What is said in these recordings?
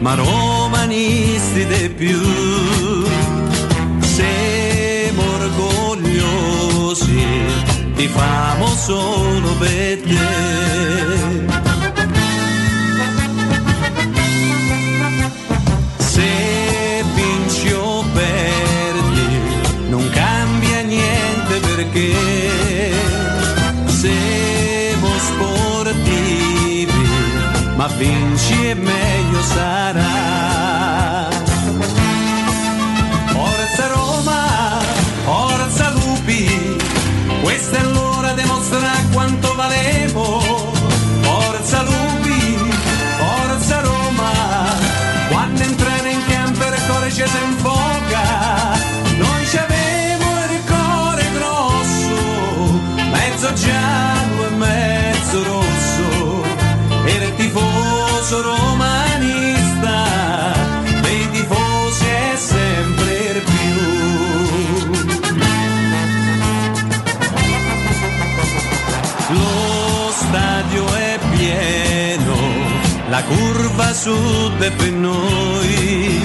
ma romanisti di più. Siamo orgogliosi, ti famo solo per te. Se vinci o perdi, non cambia niente perché siamo sportivi, ma vinci e meglio sarà. Forza Roma, forza Lupi, questa è l'ora di mostrare quanto valemo. Forza Lupi, forza Roma, quando entrare in campo il cuore ci si infoca. Noi ci avevo il cuore grosso, mezzo giallo e mezzo rosso, era il tifoso romanista, curva sud per noi.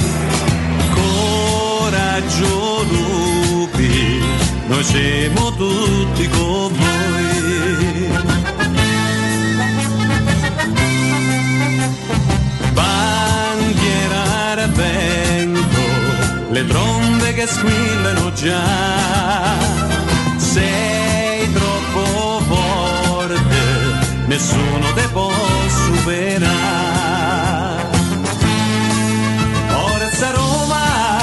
Coraggio lupi, noi siamo tutti con voi. Bandiera vento, le trombe che squillano già. Sei troppo forte, nessuno te può superare. Forza Roma,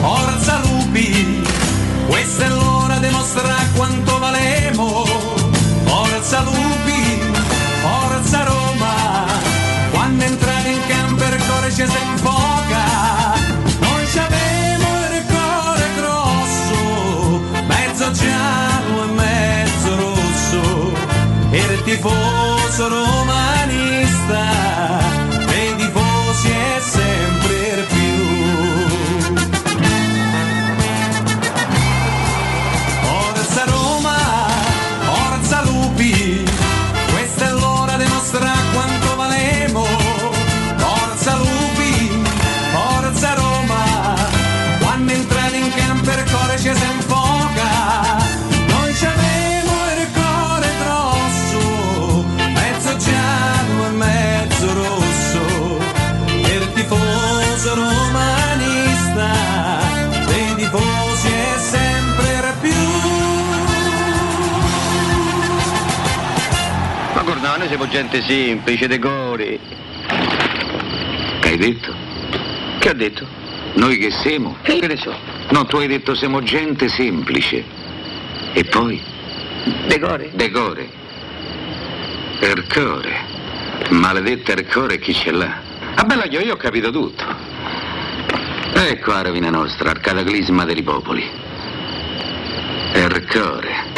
forza Lupi, questa è l'ora di mostrare quanto valemo. Forza Lupi, forza Roma, quando entrate in campo il cuore ci si infoca. Noi ci avevo il cuore grosso, mezzo giallo e mezzo rosso, il tifoso romanista, dei tifosi è sempre più. Forza Roma, forza Lupi, questa è l'ora di mostrare quanto valemo. Forza Lupi, forza Roma, quando entrate in campo il cuore ci si siamo gente semplice, decori. Che hai detto? Che ho detto? Noi che siamo? Che ne so? No, tu hai detto siamo gente semplice. E poi? Decore. Decore. Ercore. Maledetta Ercore chi ce l'ha? Ah bella io, io ho capito tutto. Ecco la rovina nostra, al cataclisma dei popoli. Ercore.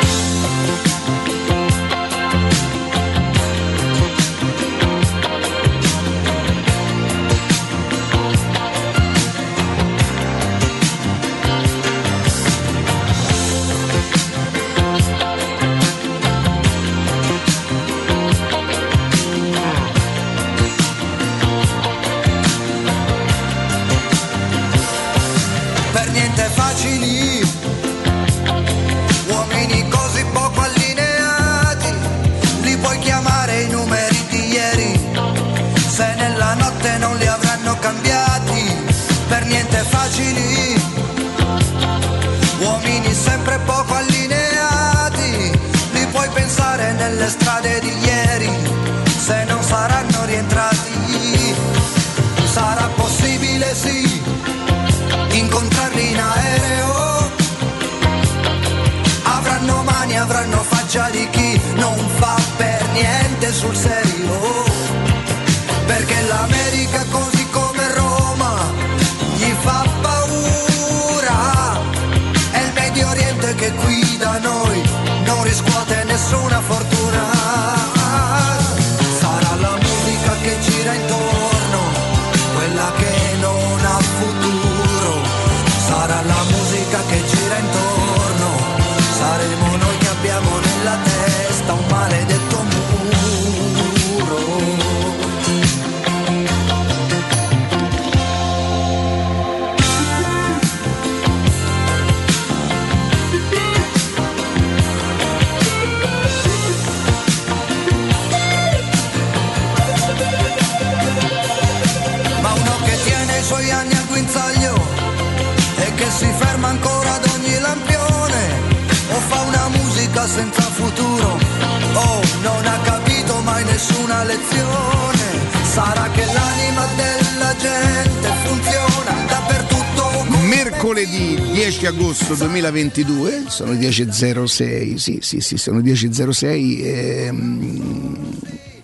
Mercoledì 10 agosto 2022, sono 10.06, sì, sì, sì, sono 10.06. Ehm,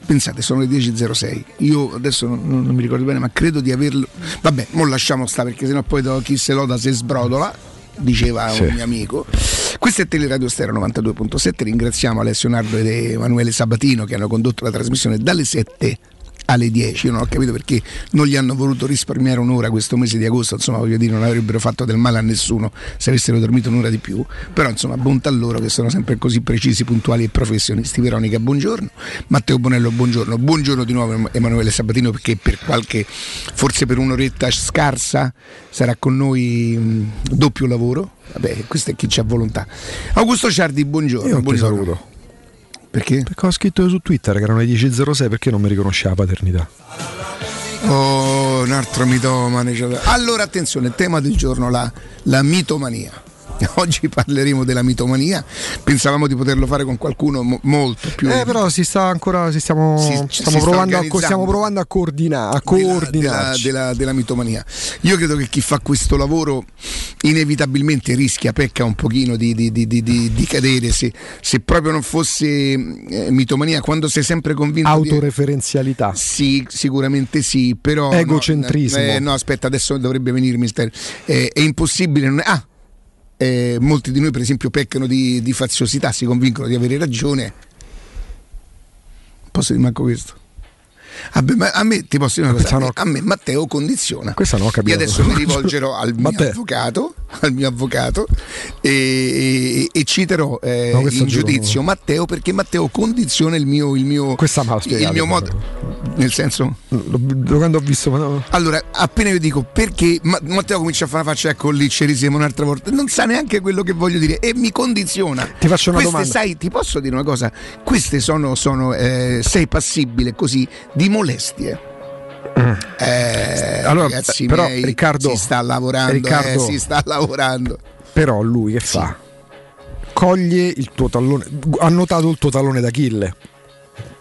pensate, sono le 10.06. Io adesso non, non, mi ricordo bene, ma credo di averlo. Vabbè, non lasciamo stare perché sennò poi chi se loda se sbrodola, diceva sì. un mio amico. Questo è Teleradio Stereo 92.7. Ringraziamo Alessio Nardo ed Emanuele Sabatino che hanno condotto la trasmissione dalle 7 alle 10. Io non ho capito perché non gli hanno voluto risparmiare un'ora questo mese di agosto, insomma voglio dire non avrebbero fatto del male a nessuno se avessero dormito un'ora di più, però insomma bontà a loro che sono sempre così precisi, puntuali e professionisti. Veronica, buongiorno. Matteo Bonello, buongiorno. Buongiorno di nuovo Emanuele Sabatino perché per qualche, forse per un'oretta scarsa sarà con noi mh, doppio lavoro. Vabbè, questo è chi c'ha volontà. Augusto Ciardi, buongiorno. Io buongiorno. saluto. Perché? Perché ho scritto su Twitter che erano le 10.06 perché non mi riconosceva la paternità. Oh, un altro mitomane. Allora attenzione, tema del giorno, la, la mitomania. Oggi parleremo della mitomania. Pensavamo di poterlo fare con qualcuno mo- molto più. Eh, però si sta ancora. Si stiamo, Si- stiamo, si provando, a, stiamo provando a, coordina- a della, della, della- della mitomania. Io credo che chi fa questo lavoro inevitabilmente rischia, pecca un pochino di, di- di- di- cadere se, se proprio non fosse eh, mitomania, quando sei sempre convinto di... Autoreferenzialità. Sì, sicuramente sì, però... Egocentrismo. No, eh, no, aspetta, adesso dovrebbe venirmi... ster- eh, è impossibile... Non è, ah! Eh, molti di noi per esempio peccano di, di faziosità, si convincono di avere ragione. Posso dire manco questo? Vabbè, ma a me ti posso dire una cosa, a Questa me, no. a me Matteo condiziona. Questa non ho capito. Io adesso mi rivolgerò al mio avvocato, al mio avvocato e, e- e citerò eh, No, in giudizio Matteo perché Matteo condiziona il mio, il mio, il mio modo. Nel senso? Lo- Quando ho visto. ma no. Allora, appena io dico perché Ma- Matteo comincia a fare una faccia, ecco lì ci risiamo un'altra volta, non sa neanche quello che voglio dire e mi condiziona. Ti faccio una Queste, domanda. sai, ti posso dire una cosa? Queste sono, sono eh, sei passibile così di molestie. Eh, Allora, ragazzi però, miei, Riccardo- si sta lavorando, Riccardo- eh, si sta lavorando. Però lui che fa? Coglie il tuo tallone. Ha notato il tuo tallone d'Achille.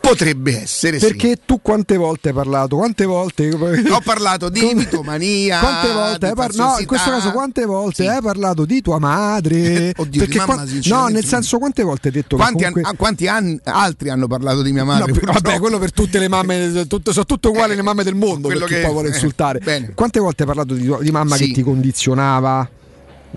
Potrebbe essere Perché sì. tu quante volte hai parlato? Quante volte? Ho parlato di mitomania. Quante volte hai parlato? No, in questo caso, quante volte Sì. hai parlato di tua madre? Oddio, di Perché mamma, qua- no, nel no. senso, quante volte hai detto Quanti, an- comunque... ah, quanti anni altri hanno parlato di mia No, madre? purtroppo? vabbè, quello per tutte le mamme, tutto- sono tutte uguali Eh, le mamme del mondo, quello che- poi vuole eh, insultare. bene. Quante volte hai parlato di, tua- di mamma Sì. che ti condizionava?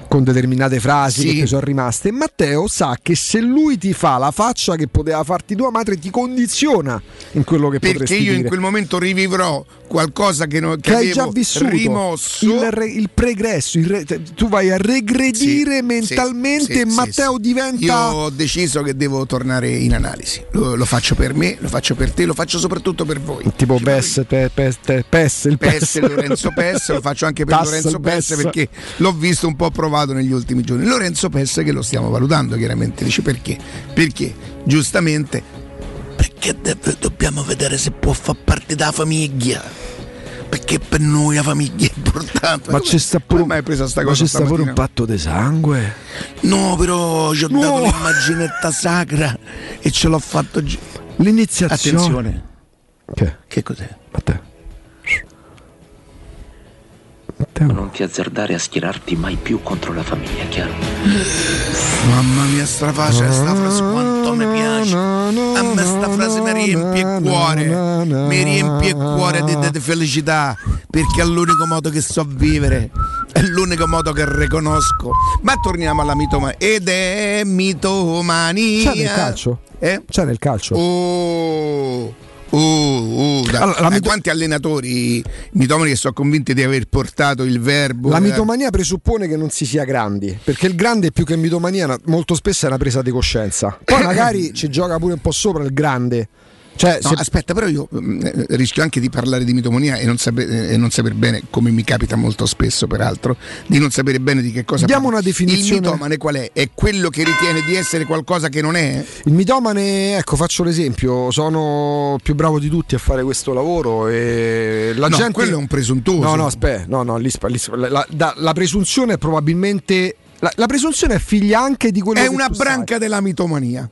Con determinate frasi Sì. che sono rimaste, Matteo sa che se lui ti fa la faccia che poteva farti tua madre, ti condiziona in quello che perché potresti io in quel momento rivivrò qualcosa che, non, che, che hai già vissuto rimosso il, re- il pregresso, il re- tu vai a regredire Sì, mentalmente sì, e Matteo diventa Io ho deciso che devo tornare in analisi. Lo, lo faccio per me, lo faccio per te, lo faccio soprattutto per voi. tipo PES, pe- PES, te- PES, il PES, Pes, Lorenzo Pes, lo faccio anche per Tass, Lorenzo Pes Pes. perché l'ho visto un po' provato negli ultimi giorni. Lorenzo Pes che lo stiamo valutando chiaramente, dice perché? Perché giustamente perché deve- dobbiamo vedere se può far parte della famiglia. Perché per noi la famiglia è importante. Ma Come- c'è sta pure, ma c'è sta pure un patto di sangue. No, però ci ho No. dato l'immaginetta sacra e ce l'ho fatto. gi- L'iniziazione. Attenzione, Che? che cos'è? Matteo. Matteo. Non ti azzardare a schierarti mai più contro la famiglia, chiaro? Mamma mia, sta frase, sta frase quanto mi piace. A me sta frase mi riempie il cuore, mi riempie il cuore di, di- di felicità, perché è l'unico modo che so vivere, è l'unico modo che riconosco. Ma torniamo alla mitomania. Ed è mitomania. C'è nel calcio? Eh? C'è nel calcio. Oh, oh, oh, da- Allora, da mito- quanti allenatori mitomani che sono convinti di aver portato il verbo La mitomania presuppone che non si sia grandi, perché il grande più che mitomania molto spesso è una presa di coscienza. Poi magari ci gioca pure un po' sopra il grande. Cioè, No, se- aspetta, però io mm, eh, rischio anche di parlare di mitomania e non, sape- eh, e non saper bene, come mi capita molto spesso peraltro, di non sapere bene di che cosa Diamo parlo. una definizione. Il mitomane qual è? È quello che ritiene di essere qualcosa che non è? il mitomane, ecco, faccio l'esempio, sono più bravo di tutti a fare questo lavoro e la no, gente... quello è un presuntuoso. No, no, aspetta, no, no, lì lì la, da- la presunzione è probabilmente la, la presunzione è figlia anche di quello È che una tu sai. branca della mitomania.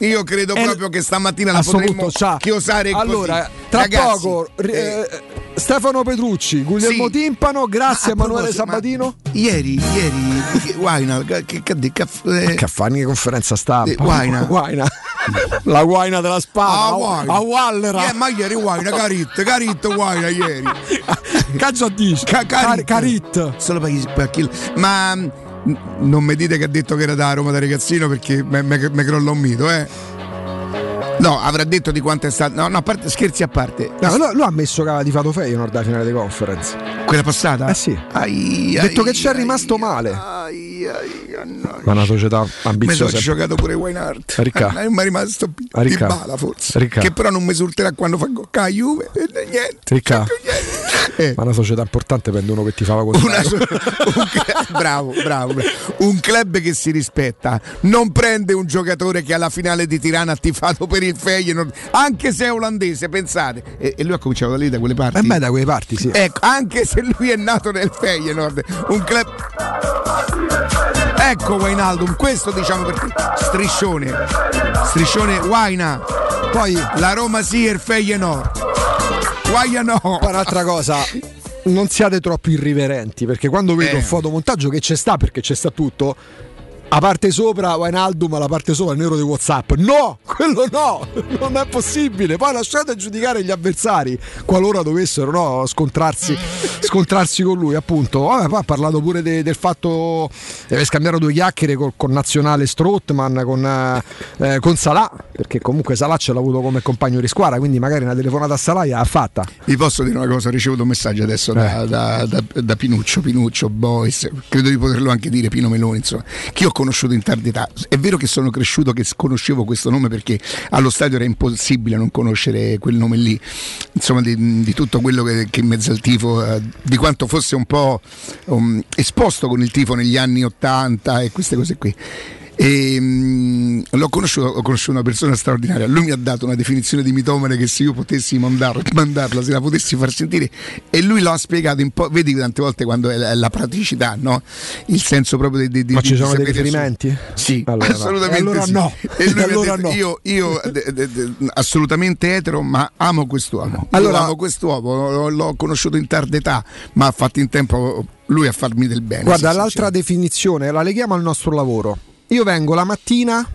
Io credo È- proprio che stamattina la potremmo c'ha. chiosare così. Allora, tra Ragazzi, poco eh, eh, Stefano Petrucci, Guglielmo sì. Timpano, grazie ma a Emanuele proposito, ma Sabatino. Ieri, ieri, Guaina, che, che, che, che, eh, Che fa che conferenza stampa? Eh, Guaina. Guaina. La guaina della spada. Ah, a- Wallera. Eh, ma ieri Guaina, Carit, Carit Guaina ieri. Cazzo a dici? Ca- Car- Carit. Carit. Solo per per chi- Ma non mi dite che ha detto che era da Roma da ragazzino perché mi crolla un mito, eh. No, avrà detto di quanto è stato. No, no, a parte, scherzi a parte. No, lui, lui ha messo che aveva di Fato Feyenoord alla finale di conference. Quella passata? Eh sì. Ai, Ha detto ai, che ci è rimasto ai, male. Ai, Ma una società Mi sono ambiziosa. giocato pure Weinhardt. Ricca. Eh, mi è rimasto di Ricca. bala forse. Ricca. Che però non mi esulterà quando fa gol con la Juve e niente. Ricca. niente. Eh. Ma una società importante prende uno che ti fa la cosa. Una so- un bravo, bravo, bravo. Un club che si rispetta non prende un giocatore che alla finale di Tirana ha tifato per il Feyenoord, anche se è olandese, pensate. E, e lui ha cominciato da lì, da quelle parti. E beh, da quelle parti, sì. Ecco, anche se lui è nato nel Feyenoord, un club. Ecco Wijnaldum, questo diciamo per striscione. Striscione Waina. Poi la Roma sì e il Feyenoord. Waina no. Poi un'altra cosa. Non siate troppo irriverenti perché quando vedo Eh. un fotomontaggio che c'è sta perché c'è sta tutto. A parte sopra Wijnaldum, la parte sopra il nero di Whatsapp. No, quello no, non è possibile. Poi lasciate giudicare gli avversari qualora dovessero no, scontrarsi, scontrarsi con lui. Appunto, Vabbè, poi ha parlato pure de- del fatto deve scambiare due chiacchiere col, con nazionale Strottman, con, eh, con Salah, perché comunque Salah ce l'ha avuto come compagno di squadra. Quindi magari una telefonata a Salah l'ha fatta. Vi posso dire una cosa, ho ricevuto un messaggio adesso da, da- da- da Pinuccio, Pinuccio, Boys, credo di poterlo anche dire Pino Meloni, insomma, che io ho conosciuto in tarda età. È vero che sono cresciuto che conoscevo questo nome perché allo stadio era impossibile non conoscere quel nome lì, insomma di, di tutto quello che, che in mezzo al tifo, eh, di quanto fosse un po' um, esposto con il tifo negli anni 80 e queste cose qui. E, mm, l'ho conosciuto, ho conosciuto una persona straordinaria. Lui mi ha dato una definizione di mitomane che se io potessi mandar- mandarla, se la potessi far sentire, e lui l'ha spiegato un po'. Vedi tante volte quando è la, la praticità, no? Il senso proprio di. di Ma ci di sono dei riferimenti? Sì, Allora assolutamente. Allora sì. no. E lui Allora detto, no. Io, io de- de- de- assolutamente etero, ma amo quest'uomo. Allora- Io amo quest'uomo, l'ho, l'ho conosciuto in tarda età, ma ha fatto in tempo lui a farmi del bene. Guarda, l'altra definizione la leghiamo al nostro lavoro. Io vengo la mattina,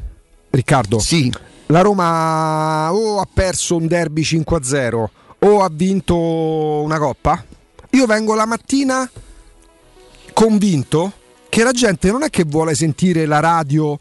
Riccardo, Sì. la Roma o ha perso un derby 5-0 o ha vinto una coppa. Io vengo la mattina convinto che la gente non è che vuole sentire la radio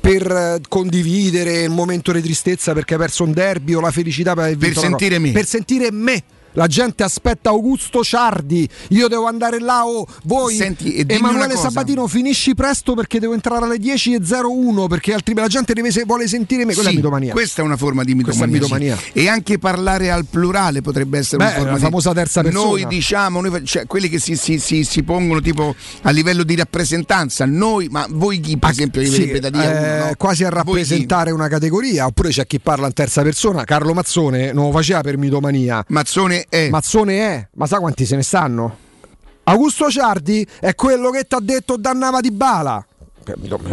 per eh, condividere il momento di tristezza perché ha perso un derby o la felicità per aver Per vinto una sentire me. Per sentire me. La gente aspetta Augusto Ciardi, io devo andare là o voi Senti, Emanuele. Sabatino finisci presto perché devo entrare alle 10.01 perché altrimenti la gente deve vuole sentire me, quella Sì, è mitomania. Questa è una forma di Questa è mitomania. mitomania. sì. E anche parlare al plurale potrebbe essere Beh, una forma la di famosa terza persona. Noi diciamo, noi cioè, quelli che si, si- si- si pongono tipo a livello di rappresentanza, noi, ma voi chi per esempio gli Sì, da dire eh, no? quasi a rappresentare una categoria, oppure c'è chi parla in terza persona. Carlo Mazzone non lo faceva per mitomania. Mazzone è Mazzone è, ma sa quanti se ne stanno? Augusto Ciardi è quello che ti ha detto dannava di bala.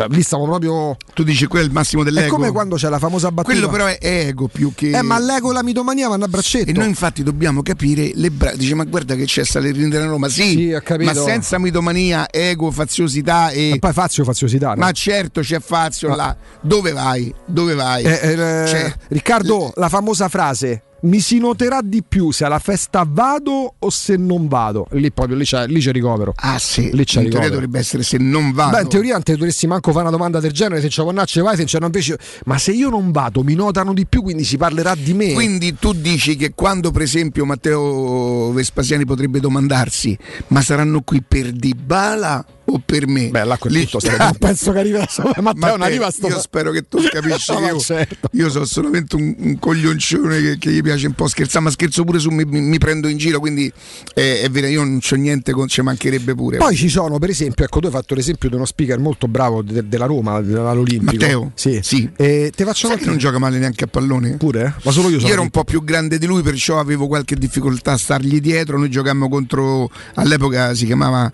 Lì stiamo proprio. tu dici quello è il massimo È dell'ego. come quando c'è la famosa battuta. quello però è ego più che Eh, ma l'ego e la mitomania vanno a braccetto. E noi infatti dobbiamo capire le bra- dice ma guarda che c'è Salerino della Roma, sì, Sì, ho capito. ma senza mitomania, ego, faziosità e E poi Fazio faziosità. no? Ma certo c'è Fazio Ma- là. Dove vai? Dove vai? Eh, eh, Riccardo, la famosa frase. Mi si noterà di più se alla festa vado o se non vado. Lì proprio lì c'è, lì c'è ricovero. Ah sì, Lì c'è in teoria ricovero. dovrebbe essere se non vado. Beh, in teoria non te dovresti manco fare una domanda del genere. Se c'è Vonnacci vai, se c'è non invece. Ma se io non vado, mi notano di più, quindi si parlerà di me. Quindi tu dici che quando per esempio Matteo Vespasiani potrebbe domandarsi ma saranno qui per Dybala o per me? Beh, là a quel Lì- sarebbe- penso che arriva. Matteo, non arriva sto. io spero che tu capisci No, io, certo. io sono solamente un, un coglioncione che, che gli piace un po' scherzare, ma scherzo pure su mi, mi- mi prendo in giro, quindi eh, è vero, io non c'ho niente, con, ci mancherebbe pure. Poi ci sono, per esempio, ecco, tu hai fatto l'esempio di uno speaker molto bravo de- della Roma, all'Olimpico. Matteo? Sì. Sì. E te faccio Sai che non gioca male neanche a pallone? pure? Ma solo io sono. Io ero un po' più grande di lui, perciò avevo qualche difficoltà a stargli dietro. Noi giocammo contro, all'epoca si chiamava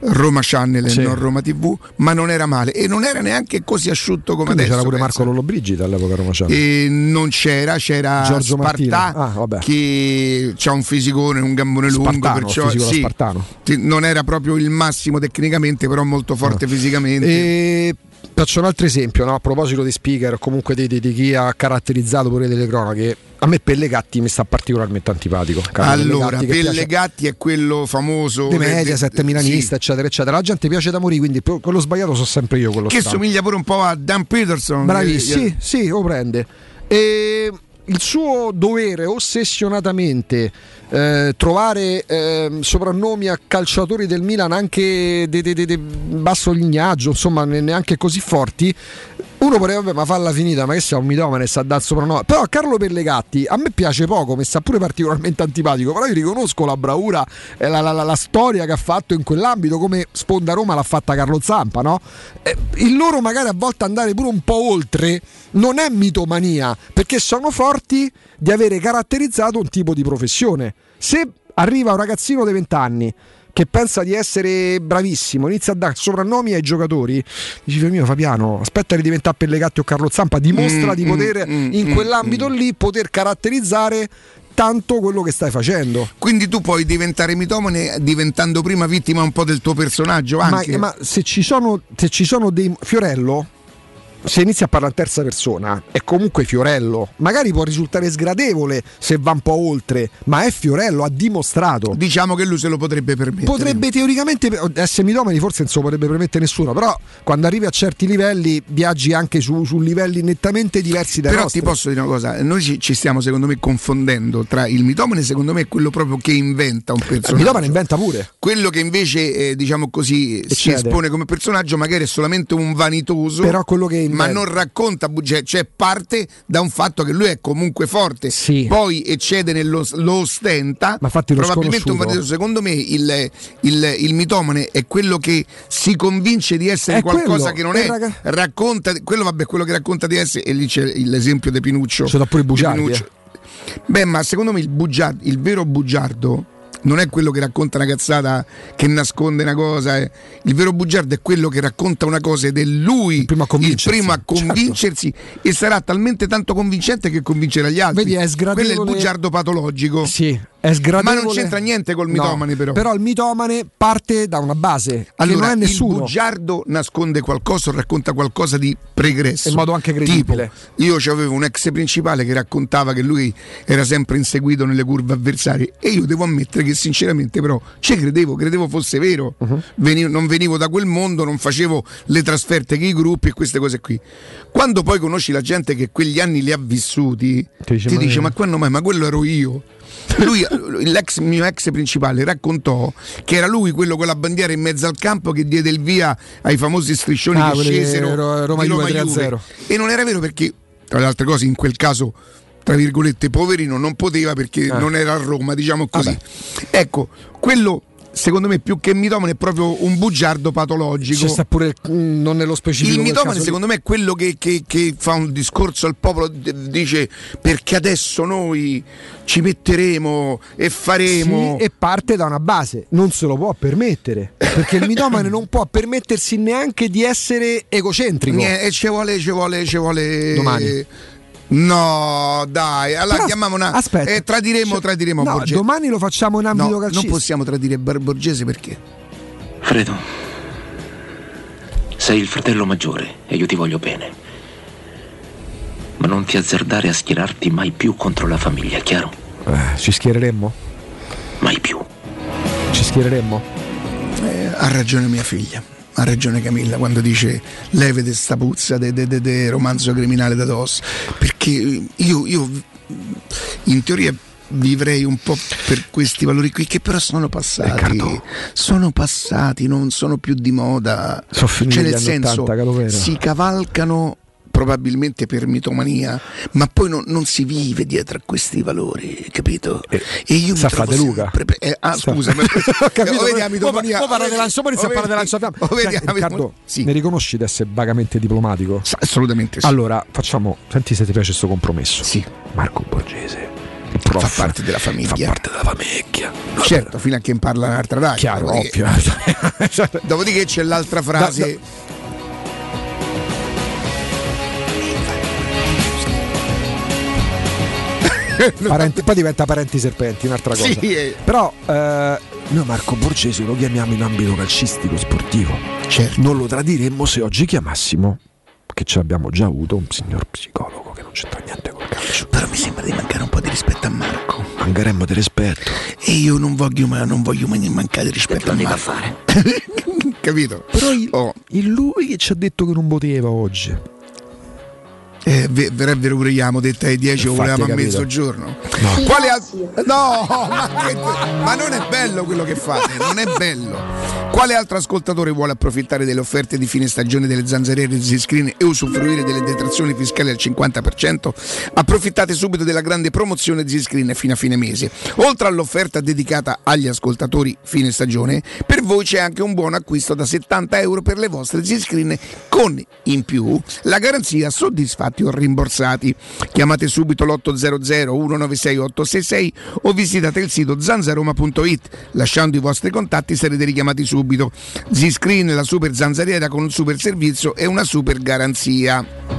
Roma Channel e Sì. non Roma TV, ma non era male e non era neanche così asciutto come Quindi adesso. c'era pure pensa. Marco Lollobrigida all'epoca Roma Channel. E non c'era, c'era Giorgio Spartà. Ah, che ha un fisicone, un gambone lungo, Spartano, perciò fisico da sì, non era proprio il massimo tecnicamente, però molto forte fisicamente. E faccio un altro esempio, no? a proposito di speaker, o comunque di, di- di chi ha caratterizzato pure delle cronache. A me Pellegatti mi sta particolarmente antipatico. Allora, Pellegatti, è quello famoso De de- de- milanista, sì, eccetera, eccetera. La gente piace da morire, quindi quello sbagliato so sempre io. Quello che stampo. somiglia pure un po' a Dan Peterson. Bravissimo, che- sì, sì, lo prende. E il suo dovere ossessionatamente eh, trovare ehm, soprannomi a calciatori del Milan anche di di- di- di basso lignaggio, insomma, ne- neanche così forti. Uno potrebbe, vabbè, ma falla finita, ma che sia un mitomane, sta a dare soprannome. Però Carlo Pellegatti a me piace poco, mi sta pure particolarmente antipatico. Però io riconosco la bravura e la, la- la- la storia che ha fatto in quell'ambito, come Sponda Roma l'ha fatta Carlo Zampa, no? Eh, il loro magari a volte andare pure un po' oltre non è mitomania, perché sono forti di avere caratterizzato un tipo di professione. Se arriva un ragazzino di 20 anni che pensa di essere bravissimo, inizia a dare soprannomi ai giocatori, dici figlio mio Fabiano, aspetta di diventare Pellegatti o Carlo Zampa, dimostra Mm, di mm, poter mm, in mm, quell'ambito mm. lì poter caratterizzare tanto quello che stai facendo. Quindi tu puoi diventare mitomane diventando prima vittima un po' del tuo personaggio Ma, anche. ma se ci sono se ci sono dei Fiorello se inizia a parlare in terza persona è comunque Fiorello magari può risultare sgradevole se va un po' oltre ma è Fiorello ha dimostrato Diciamo che lui se lo potrebbe permettere. potrebbe teoricamente essere mitomani forse non se lo potrebbe permettere nessuno però quando arrivi a certi livelli viaggi anche su, su livelli nettamente diversi dai Però nostri ti posso dire una cosa, noi ci, ci stiamo secondo me confondendo tra il mitomane secondo me è quello proprio che inventa un il personaggio. mitomane inventa pure Quello che invece eh, diciamo così si Eccede. espone come personaggio magari è solamente un vanitoso, Però quello che ma inventa- non racconta, bugie- cioè parte da un fatto che lui è comunque forte, Sì. poi eccede nello lo ostenta, Ma probabilmente un vanitoso. Secondo me il, il, il mitomane è quello che si convince di essere È qualcosa quello, che non è raga- racconta, quello vabbè, quello che racconta di essere, e lì c'è l'esempio di Pinuccio. Ci sono pure bugiardi, eh. Beh, ma secondo me il, bugiardo, il vero bugiardo non è quello che racconta una cazzata che nasconde una cosa. eh. Il vero bugiardo è quello che racconta una cosa ed è lui Il primo a convincersi, primo a convincersi e sarà talmente tanto convincente che convincerà gli altri. Vedi, è Quello è il bugiardo patologico. Sì, è sgradevole. Ma non c'entra niente col mitomane, però. Però il mitomane parte da una base Allora, che non è il nessuno. bugiardo nasconde qualcosa o racconta qualcosa di pregresso. In modo anche credibile. Tipo, io avevo un ex principale che raccontava che lui era sempre inseguito nelle curve avversarie e io devo ammettere che sinceramente però ci credevo, credevo fosse vero. Uh-huh. Venivo- non venivo da quel mondo, non facevo le trasferte che i gruppi e queste cose qui. Quando poi conosci la gente che quegli anni li ha vissuti, Ti dice, ti ma- dice ma quando mai? Ma quello ero io. Lui, l'ex, mio ex principale raccontò che era lui quello con la bandiera in mezzo al campo che diede il via ai famosi striscioni Ah, che che scesero Ro- Roma Juve Roma 3-0. E non era vero perché, tra le altre cose, in quel caso, tra virgolette, poverino non poteva perché Ah. non era a Roma, diciamo così. Vabbè. Ecco, quello secondo me più che mitomane è proprio un bugiardo patologico. C'è sta pure non nello specifico. Il mitomane caso lì. secondo me è quello che, che- che fa un discorso al popolo, dice perché adesso noi ci metteremo e faremo... Sì, e parte da una base, non se lo può permettere. Perché il mitomane non può permettersi neanche di essere egocentrico. E ci vuole, ci vuole, ci vuole... Domani. No, dai, allora Però, chiamiamo una... aspetta. eh, tradiremo, Cioè, tradiremo no, Borgese. domani lo facciamo in ambito No, calcistico. non possiamo tradire Bar- Borgese perché? Fredo, sei il fratello maggiore e io ti voglio bene. Ma non ti azzardare a schierarti mai più contro la famiglia, chiaro? Eh, ci schiereremmo? Mai più. Ci schiereremmo? Eh, ha ragione mia figlia. Ha ragione Camilla quando dice levete sta puzza de, de- de- de romanzo criminale da DOS. Perché io, io in teoria vivrei un po' per questi valori qui che però sono passati. Riccardo. Sono passati, non sono più di moda. Sono cioè nel senso 80, Calovera. si cavalcano probabilmente per mitomania, ma poi non, non si vive dietro a questi valori, capito? Eh, e io mi trovo Luca. sempre pre- eh, ah, Sa- scusa, ma- Ho capito, o vedi la mitomania- poi parla di Lancia, poi inizia a o parlare di vedi- Lancia o vedi Senti, la Riccardo, Sì. mi riconosci di essere vagamente diplomatico? Sa- Assolutamente sì. Allora, facciamo, senti se ti piace questo compromesso. Sì. Marco Borgese, prof. Fa parte della famiglia. Fa parte della famiglia. Certo, fino a che parla un'altra radio. Chiaro, Dopodiché- ovvio. Dopodiché c'è l'altra frase. Da- Parenti- poi diventa parenti serpenti, un'altra cosa. Sì, eh. Però eh, noi Marco Borgesi lo chiamiamo in ambito calcistico sportivo. Certo. Non lo tradiremmo se oggi chiamassimo, che ci abbiamo già avuto, un signor psicologo che non c'entra niente col calcio. Però mi sembra di mancare un po' di rispetto a Marco. Mancheremmo di rispetto. E io non voglio, ma non voglio mai mancare di rispetto a Marco. Capito? Però il, Oh, il lui che ci ha detto che non poteva oggi. Eh, ve- verrebbe pure io, abbiamo detto ai 10 o volevamo a mezzogiorno. Quale al- No, ma, che- ma non è bello quello che fate, non è bello. Quale altro ascoltatore vuole approfittare delle offerte di fine stagione delle zanzariere di Ziscreen e usufruire delle detrazioni fiscali al 50%? Approfittate subito della grande promozione Ziscreen fino a fine mese. Oltre all'offerta dedicata agli ascoltatori fine stagione, per voi c'è anche un buon acquisto da 70 euro per le vostre Ziscreen con in più la garanzia soddisfatti o rimborsati. Chiamate subito l'800 196 866 o visitate il sito zanzaroma.it. Lasciando i vostri contatti sarete richiamati subito. Z-Screen, la super zanzariera con un super servizio e una super garanzia.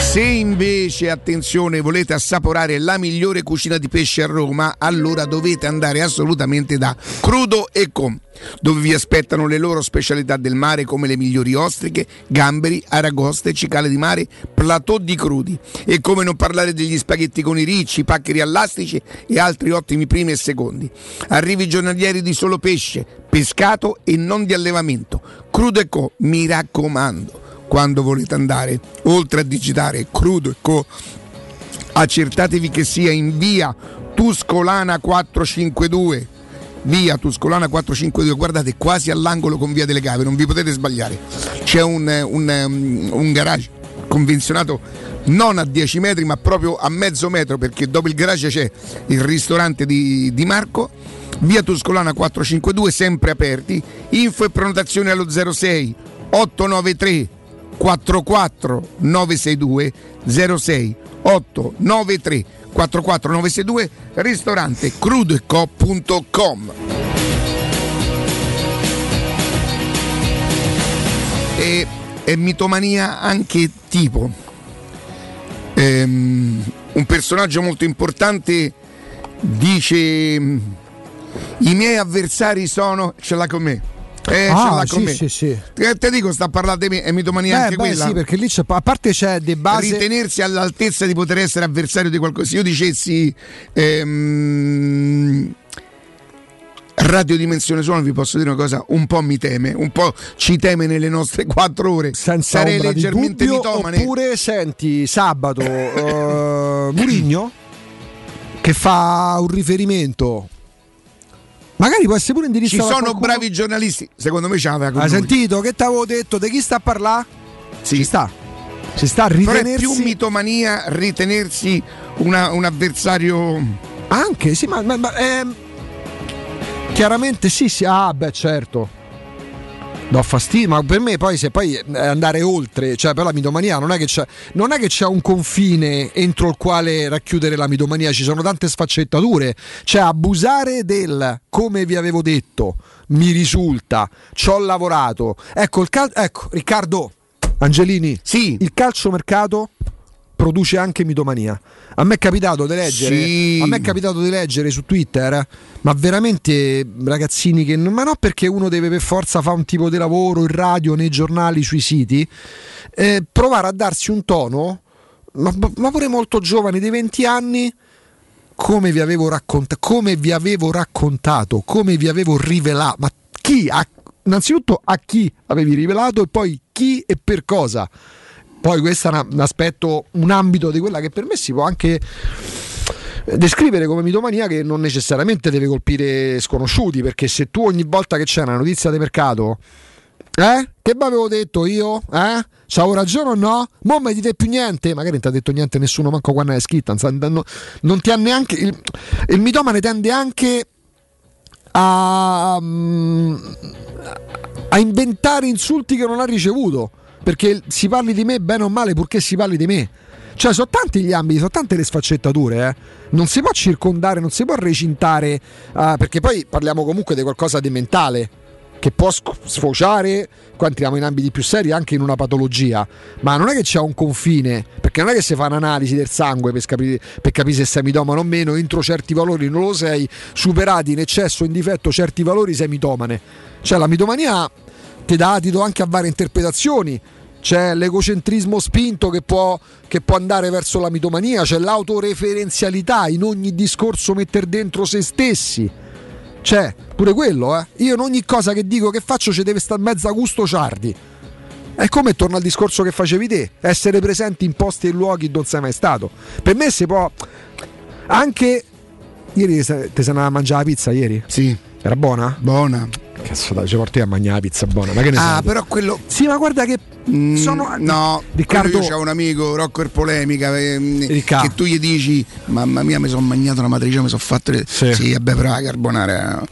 Se invece, attenzione, volete assaporare la migliore cucina di pesce a Roma, allora dovete andare assolutamente da Crudo e Com, dove vi aspettano le loro specialità del mare come le migliori ostriche, gamberi, aragoste, cicale di mare, plateau di crudi. E come non parlare degli spaghetti con i ricci, paccheri allastici e altri ottimi primi e secondi. Arrivi giornalieri di solo pesce, pescato e non di allevamento. Crudo e Co, mi raccomando quando volete andare, oltre a digitare crudo e co, accertatevi che sia in via Tuscolana 452. Via Tuscolana 452, guardate quasi all'angolo con via delle Cave, non vi potete sbagliare. C'è un, un, um, un garage convenzionato non a 10 metri ma proprio a mezzo metro perché dopo il garage c'è il ristorante di, di Marco via Tuscolana 452 sempre aperti info e prenotazione allo 06 893 44 962 06 893 44 962 ristorante crudoeco.com e, e mitomania anche tipo. Ehm, un personaggio molto importante dice i miei avversari sono ce l'ha con me eh, Ah, sì, sì, sì. Eh, te dico sta a parlare di me è mitomania Eh, anche beh, quella sì, perché lì c'è, a parte c'è De Base. ritenersi all'altezza di poter essere avversario di qualcosa. Se io dicessi ehm, Radio Dimensione Suono, vi posso dire una cosa, un po' mi teme, un po' ci teme nelle nostre quattro ore. senza Sarei ombra di leggermente dubbio, mitomane. oppure senti sabato eh, Murigno che fa un riferimento magari può essere pure Ci indirizzato a sono bravi giornalisti, secondo me ce l'aveva con hai sentito che ti avevo detto di chi sta a parlare? Sì. ci sta ci sta a Però è ritenersi più mitomania ritenersi una- un avversario. anche sì ma, ma- ma, ehm, chiaramente sì sì ah beh certo Do fastidio, ma per me poi se poi eh, andare oltre, cioè per la mitomania non è che c'è, non è che c'è un confine entro il quale racchiudere la mitomania, ci sono tante sfaccettature, cioè abusare del come vi avevo detto, mi risulta, ci ho lavorato. Ecco, il cal- ecco Riccardo Angelini, Sì. il calciomercato produce anche mitomania. A me è capitato di leggere, Sì. a me è capitato di leggere su Twitter, ma veramente ragazzini che non- ma no perché uno deve per forza fare un tipo di lavoro in radio, nei giornali, sui siti, eh, provare a darsi un tono, ma, ma pure molto giovani, dei 20 anni, come vi avevo raccontato, come vi avevo raccontato, come vi avevo rivelato, ma chi, a- innanzitutto a chi avevi rivelato e poi chi e per cosa. Poi questo è un aspetto, un ambito di quella che per me si può anche descrivere come mitomania che non necessariamente deve colpire sconosciuti, perché se tu ogni volta che c'è una notizia di mercato eh? Che vi avevo detto io? Eh? C'avevo ragione o no? Mo mi dite più niente. Magari non ti ha detto niente nessuno, manco quando è scritta. Non- non ti ha neanche. Il, il mitomane tende anche a, mm, a inventare insulti che non ha ricevuto. perché si parli di me bene o male purché si parli di me. Cioè, sono tanti gli ambiti, sono tante le sfaccettature. Eh. Non si può circondare, non si può recintare, uh, perché poi parliamo comunque di qualcosa di mentale che può sfociare, qua entriamo in ambiti più seri, anche in una patologia, ma non è che c'è un confine, perché non è che si fa un'analisi del sangue per capire, per capire se sei mitomane o meno, entro certi valori non lo sei, superati in eccesso in difetto certi valori sei mitomane. Cioè la mitomania ti dà adito anche a varie interpretazioni, c'è l'egocentrismo spinto che può, che può, andare verso la mitomania, c'è l'autoreferenzialità in ogni discorso mettere dentro se stessi. C'è pure quello, eh. Io in ogni cosa che dico che faccio ci deve stare mezzo a gusto ciardi. È come torna al discorso che facevi te, essere presenti in posti e luoghi dove sei mai stato. Per me si può anche ieri ti sei andata a mangiare la pizza ieri? Sì. Era buona? Buona. Cazzo, dai, ci porti a mangiare la pizza buona. Ma che ne ah, sai? però quello. Sì, ma guarda che. Mm, sono. No, Riccardo. Io c'ho un amico, Rocco il Polemica, ehm, che tu gli dici: Mamma mia, mi sono mangiato la matrice, mi sono fatto. Le... Sì. sì, vabbè, però la carbonara.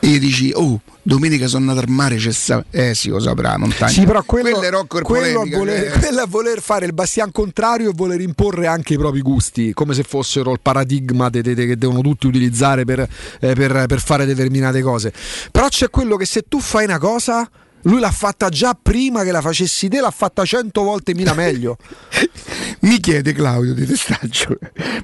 E gli dici: Oh, domenica sono andato al mare, c'è sta... Eh sì, lo saprà, montagna. Sì, però quello, quello, a Polemica. voler, cioè- quello a voler fare il bastian contrario e voler imporre anche i propri gusti, come se fossero il paradigma de, de, de, che devono tutti utilizzare per, eh, per, per fare determinate cose. Però c'è quello che se tu fai una cosa lui l'ha fatta già prima che la facessi te, l'ha fatta cento volte mila meglio. Mi chiede Claudio di Testaggio,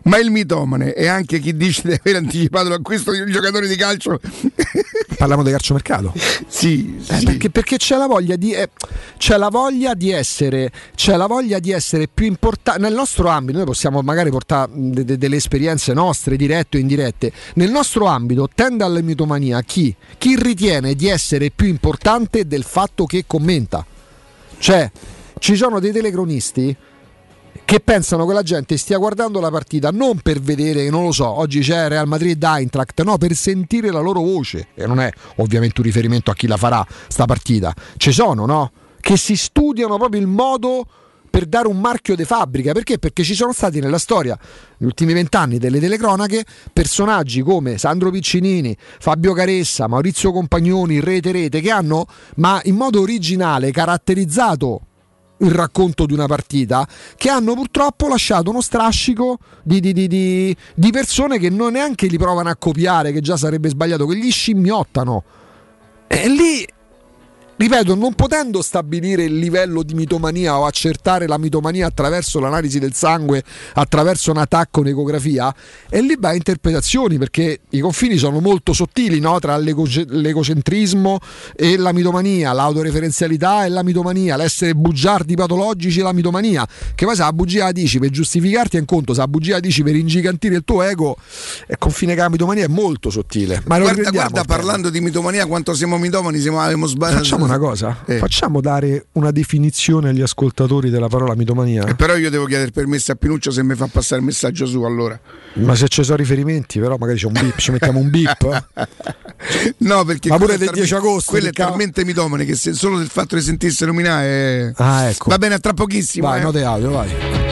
ma il mitomane e anche chi dice di aver anticipato l'acquisto di un giocatore di calcio? Parliamo di calciomercato. sì, Eh, sì. perché, perché c'è la voglia di eh, c'è la voglia di essere c'è la voglia di essere più importante nel nostro ambito noi possiamo magari portare de- de- delle esperienze nostre dirette o indirette nel nostro ambito tende alla mitomania chi chi ritiene di essere più importante del fatto che commenta cioè ci sono dei telecronisti che pensano che la gente stia guardando la partita non per vedere, non lo so, oggi c'è Real Madrid Eintracht, no, per sentire la loro voce. E non è ovviamente un riferimento a chi la farà sta partita. Ci sono, no? Che si studiano proprio il modo per dare un marchio di fabbrica. Perché? Perché ci sono stati nella storia, negli ultimi vent'anni delle telecronache, personaggi come Sandro Piccinini, Fabio Caressa, Maurizio Compagnoni, Rete Rete, che hanno, ma in modo originale, caratterizzato il racconto di una partita che hanno purtroppo lasciato uno strascico di, di- di- di- persone che non neanche li provano a copiare, che già sarebbe sbagliato, che gli scimmiottano. E lì, ripeto, non potendo stabilire il livello di mitomania o accertare la mitomania attraverso l'analisi del sangue, attraverso un attacco, un'ecografia, e lì va interpretazioni perché i confini sono molto sottili no? tra l'ego- l'egocentrismo e la mitomania, l'autoreferenzialità e la mitomania, l'essere bugiardi patologici e la mitomania. Che poi se la bugia la dici per giustificarti è un conto, se la bugia la dici per ingigantire il tuo ego, il confine con la mitomania è molto sottile. Ma Guarda, guarda parlando di mitomania, quanto siamo mitomani, siamo, abbiamo sbagliato. Facciamo una cosa, Eh. facciamo dare una definizione agli ascoltatori della parola mitomania. Eh, Però io devo chiedere permesso a Pinuccio se mi fa passare il messaggio su allora. Ma se ci sono riferimenti, però magari c'è un bip, ci mettiamo un bip. No, perché Ma pure del 10 talmente- agosto, Quello è del ca- talmente mitomane che se solo del fatto di sentirsi nominare. è- Ah, ecco. Va bene, a tra pochissimo. Vai, eh. note audio, vai.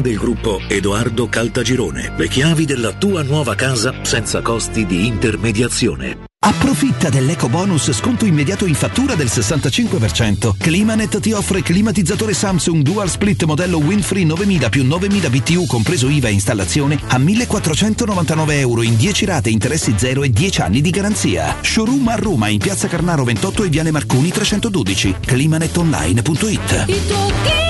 del gruppo Edoardo Caltagirone. Le chiavi della tua nuova casa senza costi di intermediazione. Approfitta dell'eco bonus sconto immediato in fattura del 65%. Climanet ti offre climatizzatore Samsung Dual Split modello Winfree 9000 più 9000 BTU compreso IVA e installazione a 1499 euro in 10 rate, interessi zero e 10 anni di garanzia. Showroom a Roma in piazza Carnaro 28 e Viale Marconi 312. climanetonline.it.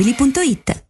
ValentinoAutomobili.it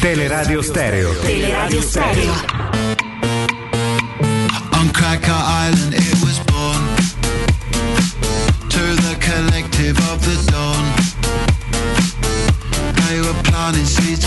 Teleradio Stereo. Teleradio Stereo. On Cracker Island it was born To the collective of the dawn They were planting seeds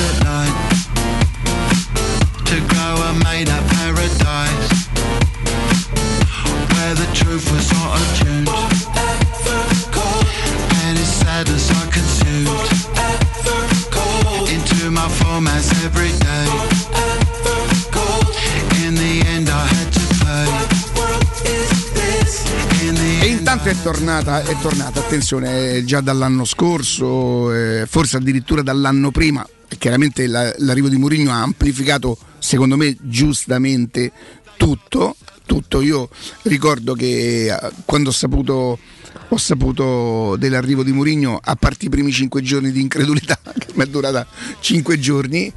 intanto è tornata, è tornata, attenzione, già dall'anno scorso, eh, forse addirittura dall'anno prima. Chiaramente la- l'arrivo di Mourinho ha amplificato, secondo me, giustamente tutto. tutto. Io ricordo che eh, quando ho saputo, ho saputo dell'arrivo di Mourinho, a parte i primi cinque giorni di incredulità, che mi è durata cinque giorni,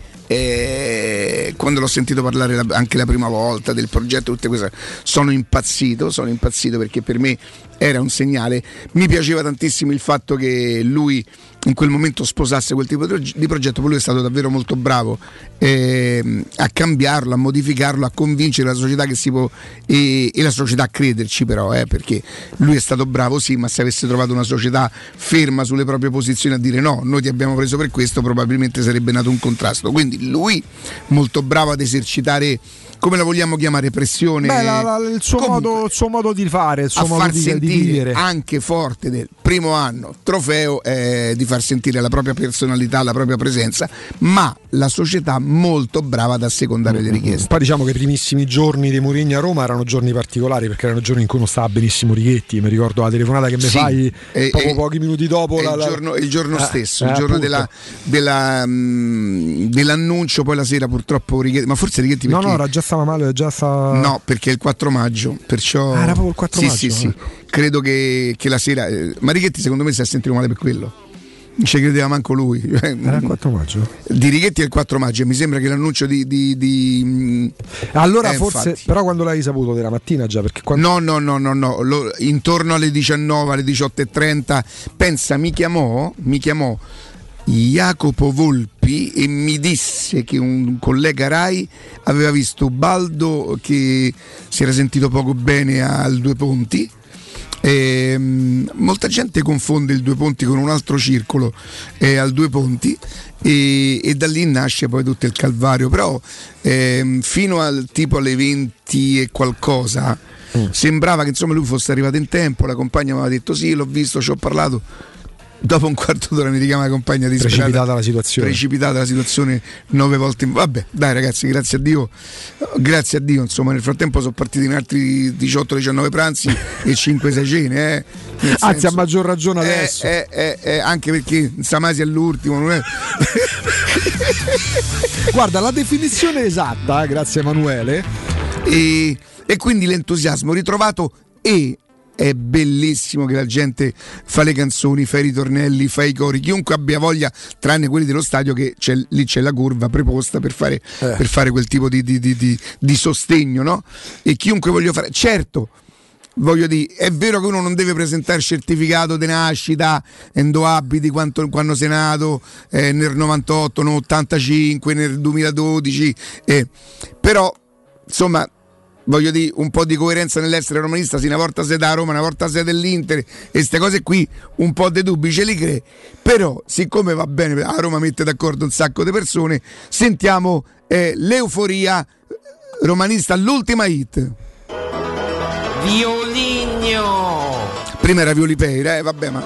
quando l'ho sentito parlare la- anche la prima volta del progetto, tutte queste sono impazzito, sono impazzito perché per me era un segnale. Mi piaceva tantissimo il fatto che lui in quel momento sposasse quel tipo di prog- di progetto, poi lui è stato davvero molto bravo ehm, a cambiarlo, a modificarlo, a convincere la società che si può e, e la società a crederci però, eh, perché lui è stato bravo sì, ma se avesse trovato una società ferma sulle proprie posizioni a dire no, noi ti abbiamo preso per questo, probabilmente sarebbe nato un contrasto. Quindi lui molto bravo ad esercitare come la vogliamo chiamare pressione Beh, la- la- il, suo Comunque, modo, il suo modo di fare, il suo a modo di, di vivere. anche forte del primo anno trofeo eh, di far far sentire la propria personalità, la propria presenza, ma la società molto brava ad assecondare le richieste. Poi diciamo che i primissimi giorni di Mourinho a Roma erano giorni particolari perché erano giorni in cui non stava benissimo Righetti. Mi ricordo la telefonata che mi Sì, fai e- poco e- pochi minuti dopo. La- il giorno, il giorno Eh, stesso, eh, il giorno della, della, mm, dell'annuncio, poi la sera purtroppo Righetti, ma forse Righetti No, perché... no, era già stava male, già stava. No, perché è il 4 maggio, perciò... Ah, era proprio il 4 sì, maggio, Sì, sì, eh. credo che, che la sera... eh, ma Righetti secondo me si è sentito male per quello. Non ci credeva manco lui. Era il 4 maggio. Di Righetti è il 4 maggio e mi sembra che l'annuncio di... di- di, mm, Allora eh, forse, infatti. però quando l'hai saputo della mattina già, perché quando... No, no, no, no, no. Lo- intorno alle 19, alle 18.30, pensa, mi chiamò, mi chiamò Jacopo Volpi e mi disse che un collega Rai aveva visto Baldo che si era sentito poco bene al Due Ponti. Ehm, molta gente confonde il Due Ponti con un altro circolo eh, al Due Ponti e, e da lì nasce poi tutto il calvario. Però ehm, fino al tipo alle 20 e qualcosa sembrava che insomma lui fosse arrivato in tempo. La compagna mi aveva detto: Sì, l'ho visto, ci ho parlato. Dopo un quarto d'ora mi richiama la compagna di Precipitata la situazione. Precipitata la situazione nove volte in Vabbè, dai ragazzi, grazie a Dio. Grazie a Dio, insomma, nel frattempo sono partiti in altri 18-19 pranzi e 5-6 cene, eh. Nel Anzi, senso- a maggior ragione eh, adesso. eh, eh, eh, anche perché Samasi è l'ultimo, non è. Guarda, la definizione esatta, eh, grazie Emanuele. e, e quindi l'entusiasmo ritrovato e è bellissimo che la gente fa le canzoni, fa i ritornelli, fa i cori, chiunque abbia voglia, tranne quelli dello stadio che c'è, lì c'è la curva preposta per fare, Eh. per fare quel tipo di, di- di- di- sostegno, no? E chiunque voglia fare, certo. Voglio dire, è vero che uno non deve presentare certificato di nascita, endoabiti quanto, quando sei nato, eh, nel 98, nel 85, nel 2012, eh, però insomma voglio dire un po' di coerenza nell'essere romanista sì, una volta sei da Roma una volta sei dell'Inter e queste cose qui un po' dei dubbi ce li crei. Però siccome va bene a Roma mette d'accordo un sacco di persone sentiamo eh, l'euforia romanista l'ultima hit. Violigno! prima era Violi Peira eh vabbè ma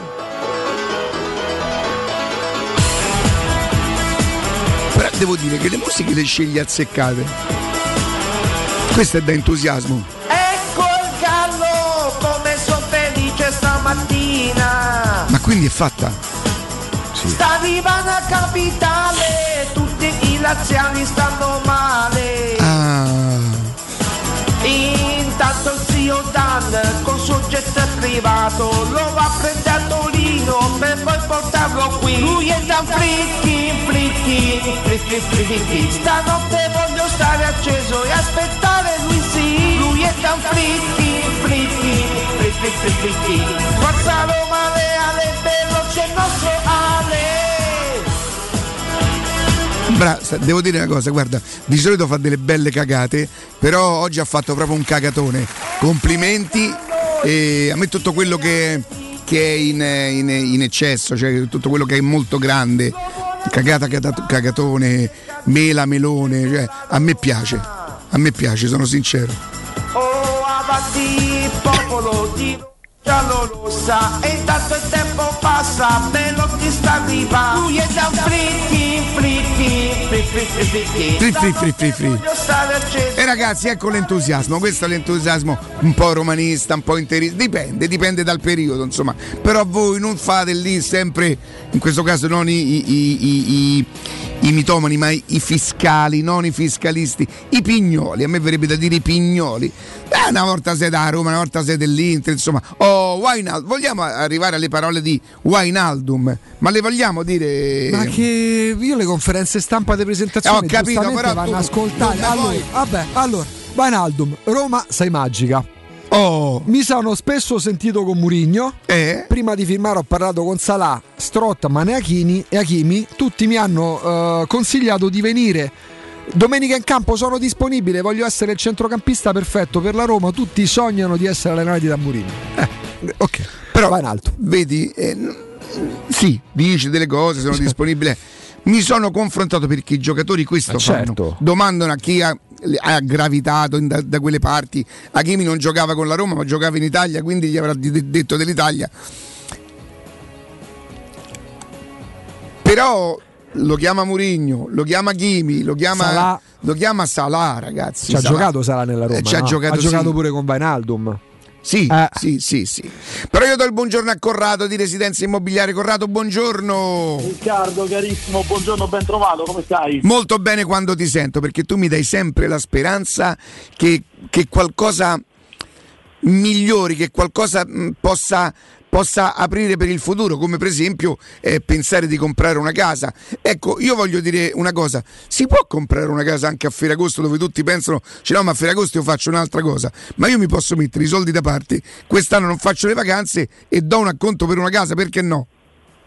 però devo dire che le musiche le scegli azzeccate questo è da entusiasmo Ecco il gallo, come sono felice stamattina! ma quindi è fatta Sta arrivando a capitale, tutti i laziali stanno male. ah Intanto il zio Dan col suo jet privato lo va a prendere a Torino per poi portarlo qui. Lui è da fricchi, fricchi, fricchi, fricchi. Stanotte voglio stare acceso e aspettare lui sì. Lui è da fricchi, fricchi, fricchi, fricchi. Forza Roma Reale, bello c'è il nostro Bra- devo dire una cosa, guarda, di solito fa delle belle cagate, però oggi ha fatto proprio un cagatone. Complimenti e a me tutto quello che, che è in, in- in eccesso, cioè tutto quello che è molto grande, cagata, cata- cagatone, mela, melone, cioè, a me piace, a me piace, sono sincero. Oh, rossa e intanto il tempo passa, Belotti sta arrivando. Lui è da un fricchi, fri. Voglio stare acceso. E ragazzi, ecco l'entusiasmo, questo è l'entusiasmo un po' romanista, un po' interista, dipende, dipende dal periodo, insomma. Però voi non fate lì sempre, in questo caso non i, i- i- i- mitomani, ma i, fiscali, non i fiscalisti, i pignoli, a me verrebbe da dire i pignoli. Eh, una volta sei da Roma, una volta sei dell'Inter, insomma. Oh, Wijnaldum, vogliamo arrivare alle parole di Wijnaldum, ma le vogliamo dire... Ma che io le conferenze stampa di presentazione ho capito, però vanno tu ascoltate. non Allora, puoi- vabbè, allora, Wijnaldum, Roma sei magica. Oh, Mi sono spesso sentito con Murigno. eh? Prima di firmare ho parlato con Salah, Strottman e Hakimi, e Hakimi. Tutti mi hanno eh, consigliato di venire. Domenica in campo sono disponibile, voglio essere il centrocampista perfetto per la Roma. Tutti sognano di essere allenati da Mourinho. Eh, ok, Però va in alto. Vedi, eh, sì, dice delle cose, sono disponibile. Mi sono confrontato perché i giocatori questo Eh, fanno. certo. Domandano a chi ha, ha gravitato da, da quelle parti. Hakimi non giocava con la Roma, ma giocava in Italia, quindi gli avrà detto dell'Italia. Però lo chiama Murigno, lo chiama Chimi, lo chiama Salah. lo chiama Salah, ragazzi. Ci ha giocato Sala nella Roma. Eh, ci ha no? giocato, ha giocato sì. pure con Vainaldum. Sì, Eh. sì, sì, sì. Però io do il buongiorno a Corrado di Residenza Immobiliare. Corrado, buongiorno. Riccardo, carissimo, buongiorno, ben trovato, come stai? Molto bene quando ti sento, perché tu mi dai sempre la speranza che, che qualcosa migliori, che qualcosa mh, possa, possa aprire per il futuro, come per esempio eh, pensare di comprare una casa. Ecco, io voglio dire una cosa, si può comprare una casa anche a Ferragosto dove tutti pensano, "Cioè, no, ma a Ferragosto io faccio un'altra cosa, ma io mi posso mettere i soldi da parte, quest'anno non faccio le vacanze e do un acconto per una casa, perché no?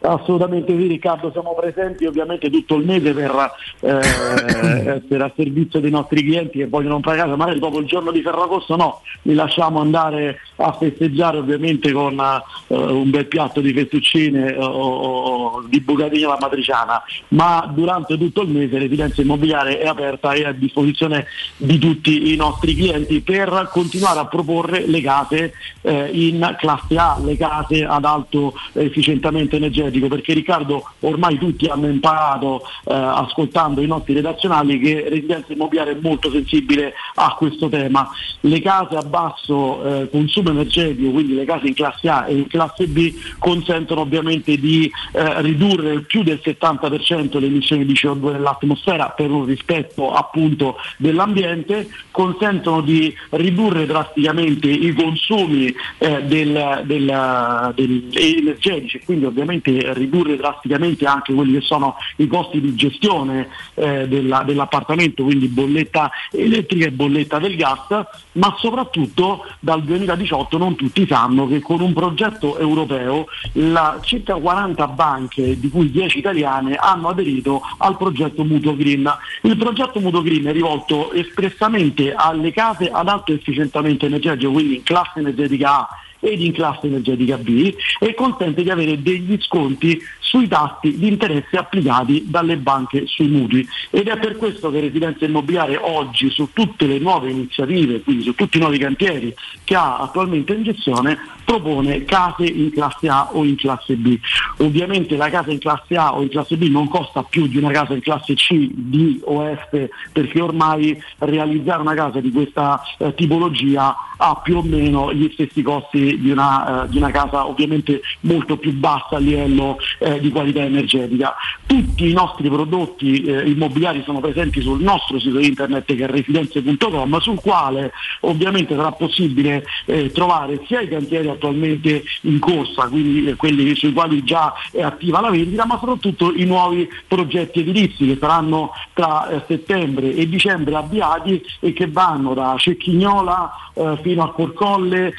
Assolutamente sì Riccardo, siamo presenti ovviamente tutto il mese per eh, essere a servizio dei nostri clienti che vogliono comprare casa, magari dopo il giorno di Ferragosto no, li lasciamo andare a festeggiare ovviamente con eh, un bel piatto di fettuccine o, o di bucatini alla matriciana, ma durante tutto il mese Residenza Immobiliare è aperta e a disposizione di tutti i nostri clienti per continuare a proporre le case eh, in classe A, le case ad alto efficientamento energetico, perché Riccardo ormai tutti hanno imparato eh, ascoltando i nostri redazionali che Residenza Immobiliare è molto sensibile a questo tema. Le case a basso eh, consumo energetico, quindi le case in classe A e in classe B, consentono ovviamente di eh, ridurre più del 70% le emissioni di CO2 nell'atmosfera per un rispetto appunto dell'ambiente, consentono di ridurre drasticamente i consumi eh, del- del- del- energetici e quindi ovviamente ridurre drasticamente anche quelli che sono i costi di gestione eh, della- dell'appartamento, quindi bolletta elettrica e bolletta del gas, ma soprattutto dal 2018 non tutti sanno che con un progetto europeo la- circa 40 banche, di cui 10 italiane, hanno aderito al progetto Mutuo Green. Il progetto Mutuo Green è rivolto espressamente alle case ad alto efficientamento energetico, quindi in classe energetica A ed in classe energetica B e consente di avere degli sconti sui tassi di interesse applicati dalle banche sui mutui ed è per questo che Residenza Immobiliare oggi su tutte le nuove iniziative, quindi su tutti i nuovi cantieri che ha attualmente in gestione propone case in classe A o in classe B. Ovviamente la casa in classe A o in classe B non costa più di una casa in classe C, D o F perché ormai realizzare una casa di questa eh, tipologia ha più o meno gli stessi costi di una, eh, di una casa ovviamente molto più bassa a livello eh, di qualità energetica. Tutti i nostri prodotti eh, immobiliari sono presenti sul nostro sito internet che è residenze.com sul quale ovviamente sarà possibile eh, trovare sia i cantieri attualmente in corsa, quindi eh, quelli sui quali già è attiva la vendita, ma soprattutto i nuovi progetti edilizi che saranno tra eh, settembre e dicembre avviati e che vanno da Cecchignola fino a Corcolle,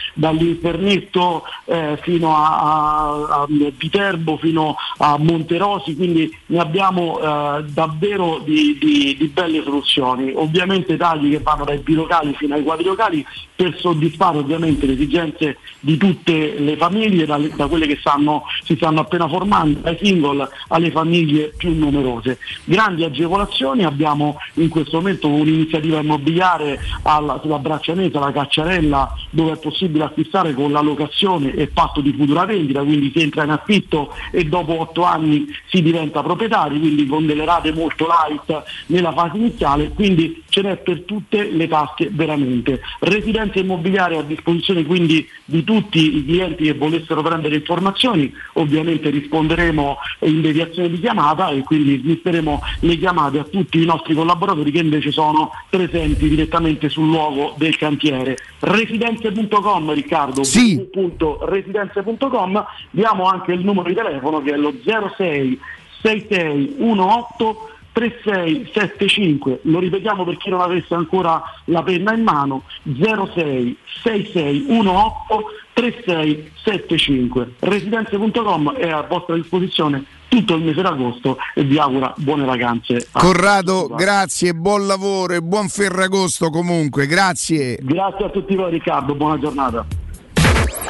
dall'Infernetto eh, fino a, a- a Viterbo, fino a Monterosi, quindi ne abbiamo eh, davvero di, di- di belle soluzioni. Ovviamente tagli che vanno dai bilocali fino ai quadrilocali per soddisfare ovviamente le esigenze di tutte le famiglie, dalle- da quelle che stanno, si stanno appena formando, dai single alle famiglie più numerose. Grandi agevolazioni, abbiamo in questo momento un'iniziativa immobiliare alla- sulla Braccianese, la Cacciarella, dove è possibile acquistare con la locazione e patto di futura vendita, quindi si entra in affitto e dopo otto anni si diventa proprietari, quindi con delle rate molto light nella fase iniziale, quindi ce n'è per tutte le tasche veramente. Residenza immobiliare a disposizione quindi di tutti i clienti che volessero prendere informazioni, ovviamente risponderemo in deviazione di chiamata e quindi smisteremo le chiamate a tutti i nostri collaboratori che invece sono presenti direttamente sul luogo del cantiere. Residenze.com Riccardo, www.residenze.com diamo anche il numero di telefono che è lo 06 6618 3675, lo ripetiamo per chi non avesse ancora la penna in mano, 06 6618 3675. Residenze.com è a vostra disposizione tutto il mese d'agosto e vi augura buone vacanze. a Corrado, tutti. grazie, buon lavoro e buon Ferragosto comunque, grazie. Grazie a tutti voi Riccardo, buona giornata.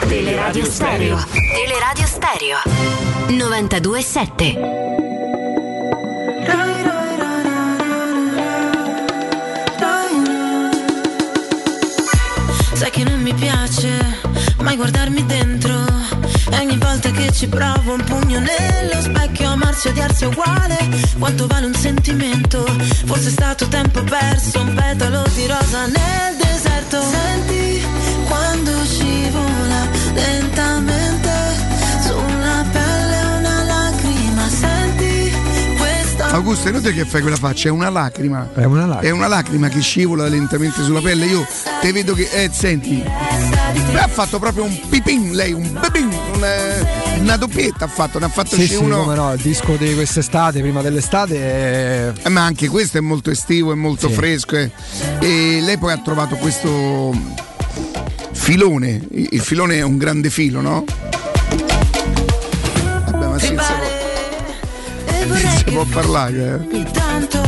Teleradio Stereo. Teleradio Stereo. 92.7. Sai che non mi piace mai guardarmi dentro. E ogni volta che ci provo un pugno nello specchio amarsi e odiarsi è uguale quanto vale un sentimento forse è stato tempo perso un petalo di rosa nel deserto senti lentamente sulla pelle una lacrima senti questa Augusto, è inutile che fai quella faccia, è una lacrima. È una lacrima. È una lacrima che scivola lentamente sulla pelle. Io te vedo che. Eh, senti. Beh, ha fatto proprio un pipin lei, un pipin, un, eh, una doppietta ha fatto, ne ha fatto Sì, sì, uno. come no, il disco di quest'estate, prima dell'estate. è- Eh, ma anche questo è molto estivo, è molto Sì. fresco. eh. E lei poi ha trovato questo filone. Il il filone è un grande filo, no? Vabbè, ma si che può parlare. eh.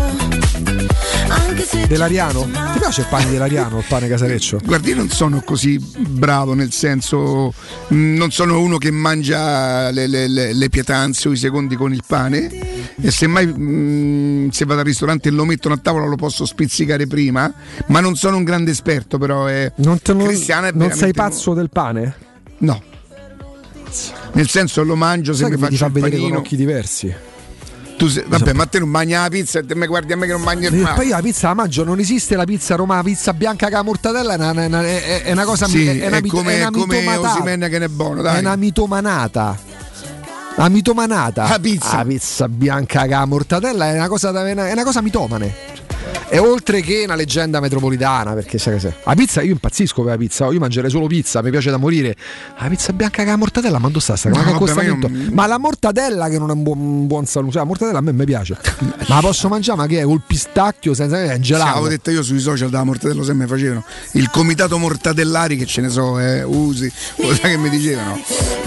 Se Dell'Ariano? Ti piace il pane dell'Ariano, il pane casareccio? Guardi, io non sono così bravo, nel senso, non sono uno che mangia le, le- le- le pietanze o i secondi con il pane. E semmai mh, se vado al ristorante e lo mettono a tavola lo posso spizzicare prima, ma non sono un grande esperto, però è Non, te- non- è non sei pazzo del pane? No. Nel senso lo mangio se Sai mi che mi ti faccio fa vedere con panino. occhi diversi. Tu sei- vabbè, ma te non mangi la pizza e te mi guardi a me che non mangi il E pane. poi io la pizza la mangio, non esiste la pizza romana, la pizza bianca con la mortadella è una, è una- è- una cosa Sì, è, una è come, è una come. Osimhen che ne è buono, dai. È una mitomanata. La mitomanata. La pizza. La pizza bianca con la mortadella è una cosa, è una cosa mitomane. È oltre che una leggenda metropolitana, perché sai che sei. La pizza, io impazzisco per la pizza, io mangerei solo pizza, mi piace da morire. La pizza bianca con la mortadella, ma dove sta sta? No, Ma che vabbè, non- Ma la mortadella che non è un buon, un buon saluto, cioè, la mortadella a me mi piace. ma la posso mangiare, ma che è col pistacchio senza è Sì, gelato. avevo detto io sui social della mortadella se mi facevano il comitato mortadellari che ce ne so eh, usi lo sai che mi dicevano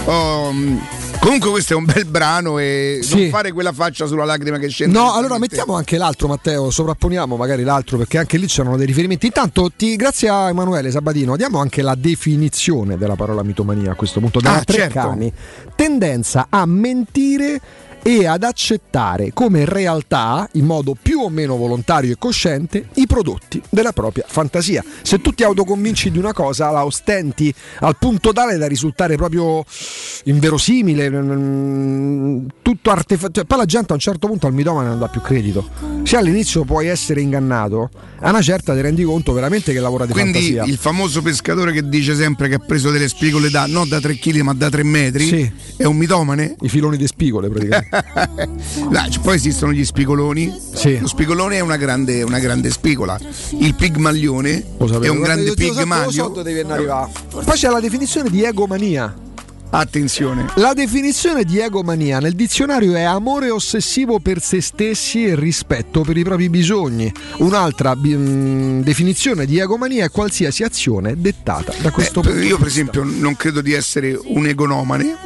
Oh, mh, comunque questo è un bel brano e Sì. non fare quella faccia sulla lacrima che scende No, allora mettiamo anche l'altro, Matteo. Sovrapponiamo magari l'altro perché anche lì c'erano dei riferimenti. Intanto, ti- grazie a Emanuele Sabatino, diamo anche la definizione della parola mitomania a questo punto. Da Ah, certo. Treccani. Tendenza a mentire e ad accettare come realtà, in modo più o meno volontario e cosciente, i prodotti della propria fantasia. Se tu ti autoconvinci di una cosa, la ostenti al punto tale da risultare proprio inverosimile, tutto artefatto. Cioè, poi la gente a un certo punto al mitomane non dà più credito. Se all'inizio puoi essere ingannato, a una certa ti rendi conto veramente che lavora di quindi fantasia. il famoso pescatore che dice sempre che ha preso delle spigole da non da 3 kg ma da 3 metri Sì. è un mitomane? I filoni di spigole praticamente. C- poi esistono gli spigoloni Sì. lo spigolone è una grande, una grande spigola il pigmaglione è un grande pigmaglio. Poi c'è la definizione di egomania. attenzione La definizione di egomania nel dizionario è amore ossessivo per se stessi e rispetto per i propri bisogni. Un'altra mh, definizione di egomania è qualsiasi azione dettata da questo Eh, punto io per esempio non credo di essere un egonomane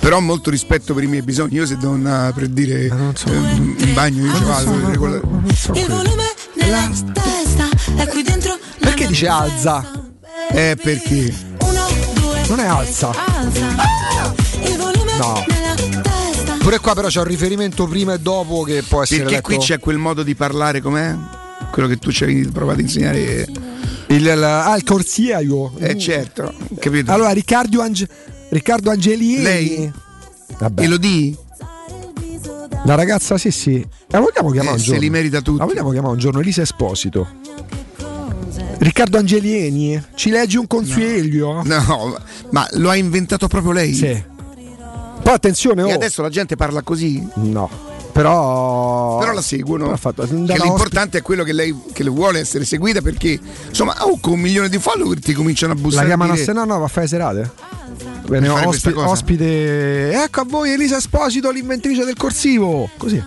però ho molto rispetto per i miei bisogni io se devo andare per dire eh, in bagno io ci vado il volume nella testa è qui dentro Perché dice alza? eh perché uno due Non è alza. alza il volume No. nella testa Pure qua però c'è un riferimento prima e dopo che può essere perché letto. qui c'è quel modo di parlare com'è? quello che tu ci avevi provato a insegnare il, il- ah, il corsiaio. eh certo capito Allora Riccardo, Ange- Riccardo Angelini. Lei? Vabbè. Elodie La ragazza sì sì. La vogliamo chiamare Eh, un se giorno? li merita tutti. La vogliamo chiamare un giorno Elisa Esposito. Riccardo Angelieni, ci leggi un consiglio? no ma lo ha inventato proprio lei? Sì. Poi attenzione, oh. e adesso la gente parla così? No. Però però la seguono Però fatto- l'importante è quello che lei che le vuole essere seguita perché insomma oh, con un milione di follower ti cominciano a La bussare chiamano a se no, no, va a fare serate. Bene, fare ospi- questa cosa? ospite. Ecco a voi Elisa Esposito, l'inventrice del corsivo. Così.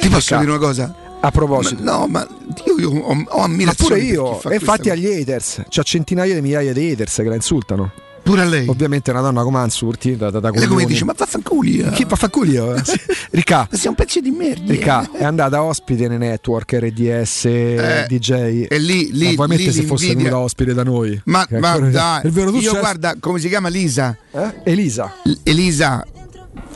ti posso dire una cosa? A proposito. Ma- no ma io, io ho, ho Ma ammirazione pure per chi io, fa e infatti agli haters, c'ha centinaia di migliaia di haters che la insultano. Pure a lei Ovviamente una donna come insulti, da, da, da e lei come dice ma vaffanculi eh. Chi fa fa culo? Ricca, sei un pezzo di merda Ricca è andata ospite nei network RDS, DJ. Eh, e lì, lì, vuoi lì se fosse venuta ospite da noi? ma, Che ma dai io guarda come si chiama Lisa Eh? Elisa, L- Elisa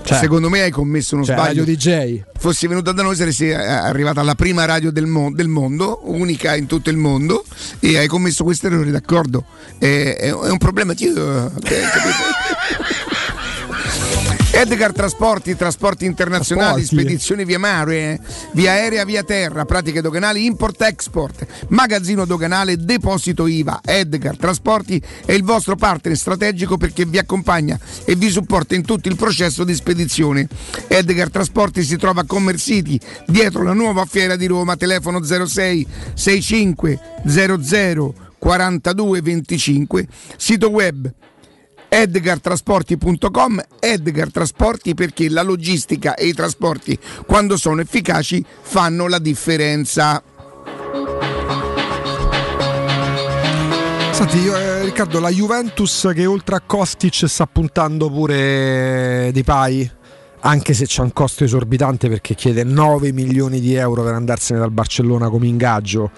Cioè, secondo me hai commesso uno cioè, sbaglio radio DJ. fossi venuta da noi saresti eh, arrivata alla prima radio del, mo- del mondo, unica in tutto il mondo, e hai commesso questo errore, d'accordo? È, è- è un problema tuo, ok, capito? Edgar Trasporti, trasporti internazionali, Trasporti. spedizioni via mare, via aerea, via terra, pratiche doganali, import-export, magazzino doganale, deposito IVA. Edgar Trasporti è il vostro partner strategico perché vi accompagna e vi supporta in tutto il processo di spedizione. Edgar Trasporti si trova a Commerce City, dietro la nuova fiera di Roma, telefono 06 65 00 42 25, sito web edgartrasporti.com Edgar Trasporti perché la logistica e i trasporti quando sono efficaci fanno la differenza. Senti, io, eh, Riccardo, la Juventus che oltre a Kostic sta puntando pure Di Pai, anche se c'è un costo esorbitante perché chiede 9 milioni di euro per andarsene dal Barcellona come ingaggio.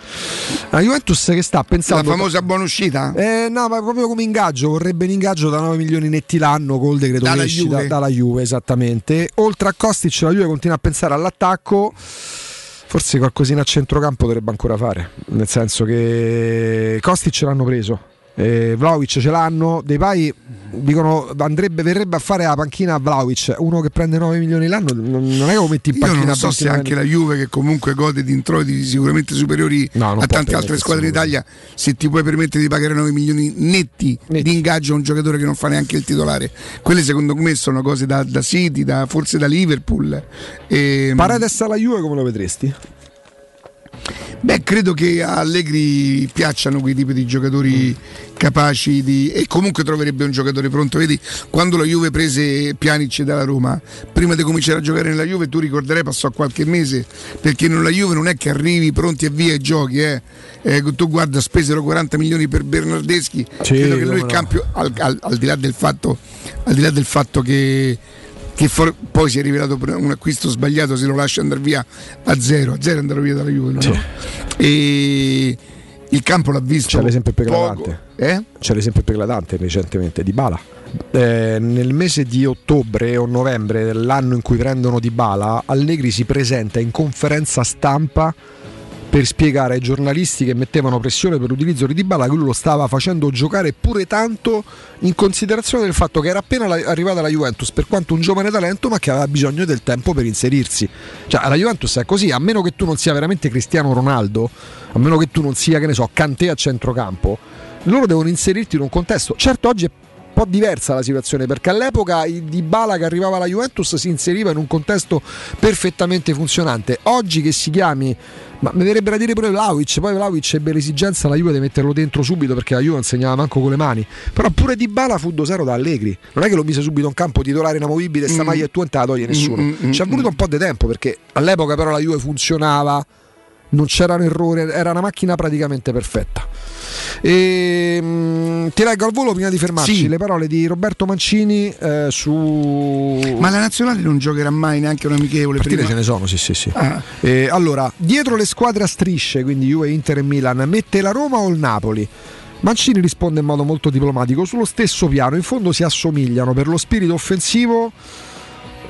La Juventus che sta pensando... La famosa buona uscita? Eh, no, ma proprio come ingaggio, vorrebbe un ingaggio da 9 milioni netti l'anno col decreto Dalla crescita Juve. dalla Juve, esattamente. Oltre a Kostic la Juve continua a pensare all'attacco. Forse qualcosina a centrocampo dovrebbe ancora fare, nel senso che Kostic l'hanno preso. Eh, Vlaovic ce l'hanno, dei Pai dicono andrebbe, verrebbe a fare la panchina a Vlaovic, uno che prende 9 milioni l'anno, non è che lo metti in Io panchina non so se 29 anche la Juve che comunque gode di introiti sicuramente superiori non a tante altre squadre in Italia, se ti puoi permettere di pagare 9 milioni netti, di ingaggio a un giocatore che non fa neanche il titolare. Quelle secondo me sono cose da, da City, da- forse da Liverpool. E, Paredes alla Juve come lo vedresti? Beh, credo che a Allegri piacciono quei tipi di giocatori capaci di. e comunque troverebbe un giocatore pronto. Vedi, quando la Juve prese Pjanic dalla Roma, prima di cominciare a giocare nella Juve, tu ricorderai passò qualche mese, perché nella Juve non è che arrivi pronti e via e giochi, eh. Eh, tu guarda, spesero 40 milioni per Bernardeschi. Sì, credo che lui il campio, al, al- al di là del fatto, al di là del fatto che che for- poi si è rivelato un acquisto sbagliato se lo lascia andare via a zero, a zero andare via dalla Juve. no? E il campo l'ha visto. C'è l'esempio più eclatante. Eh? C'è l'esempio più eclatante recentemente di Bala. Eh, nel mese di ottobre o novembre dell'anno in cui prendono Di Bala, Allegri si presenta in conferenza stampa per spiegare ai giornalisti che mettevano pressione per l'utilizzo di Dybala che lui lo stava facendo giocare pure tanto in considerazione del fatto che era appena arrivata la Juventus per quanto un giovane talento ma che aveva bisogno del tempo per inserirsi. Cioè la Juventus è così a meno che tu non sia veramente Cristiano Ronaldo a meno che tu non sia che ne so Kanté a centrocampo loro devono inserirti in un contesto. Certo oggi è un po' diversa la situazione perché all'epoca il Dybala che arrivava alla Juventus si inseriva in un contesto perfettamente funzionante. Oggi che si chiami ma mi verrebbe da dire pure Vlaovic poi Vlaovic ebbe l'esigenza la Juve di metterlo dentro subito perché la Juve non segnava manco con le mani. Però pure Dybala fu dosato da Allegri. Non è che lo mise subito in campo titolare inamovibile sta Mm. maglia e tu non te la toglie nessuno. Mm, mm, ci è mm, voluto un po' di tempo perché all'epoca però la Juve funzionava non c'erano errori, era una macchina praticamente perfetta. E, mm, ti leggo al volo prima di fermarci Sì. le parole di Roberto Mancini eh, su. Ma la nazionale non giocherà mai neanche un amichevole Partite prima. ce ne sono, sì, sì, sì. Ah. Eh, allora, dietro le squadre a strisce, quindi Juve, Inter e Milan, mette la Roma o il Napoli? Mancini risponde in modo molto diplomatico, sullo stesso piano, in fondo si assomigliano per lo spirito offensivo.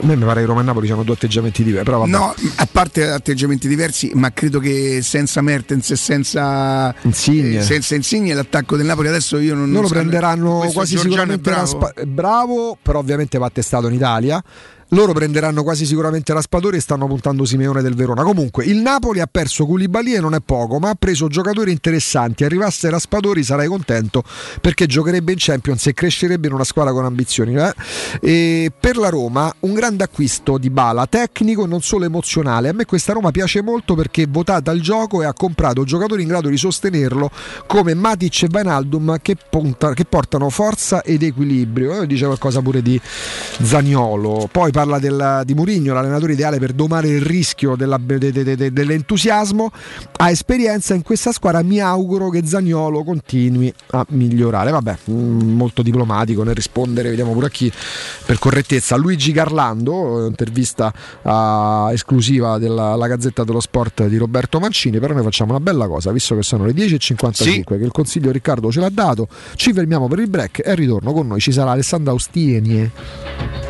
A me mi pare che Roma e Napoli hanno due atteggiamenti diversi, però vabbè. No, a parte atteggiamenti diversi, ma credo che senza Mertens e senza Insigne. eh, senza Insigne l'attacco del Napoli adesso io non non so- prenderanno quasi Giorgiano è sicuramente bravo. Raspa- bravo, però ovviamente va testato in Italia. Loro prenderanno quasi sicuramente Raspadori e stanno puntando Simeone del Verona. Comunque, il Napoli ha perso Koulibaly e non è poco, ma ha preso giocatori interessanti. Arrivasse Raspadori sarei contento perché giocherebbe in Champions e crescerebbe in una squadra con ambizioni. eh. Per la Roma, un grande acquisto di Bala, tecnico e non solo emozionale. A me questa Roma piace molto perché è votata al gioco e ha comprato giocatori in grado di sostenerlo come Matic e Vainaldum che, che portano forza ed equilibrio. Eh, dice qualcosa pure di Zaniolo. Poi parla del- di Murigno, l'allenatore ideale per domare il rischio della- de- de- de- de- dell'entusiasmo. Ha esperienza in questa squadra. Mi auguro che Zaniolo continui a migliorare. Vabbè, mm, molto diplomatico nel rispondere. Vediamo pure a chi per correttezza. Luigi Garlando, intervista ah, esclusiva della la Gazzetta dello Sport di Roberto Mancini. Però noi facciamo una bella cosa, visto che sono le 10.55, che il consiglio Riccardo ce l'ha dato. Ci fermiamo per il break e al ritorno con noi ci sarà Alessandra Austienie.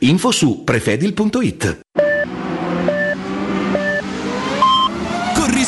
Info su prefedil.it.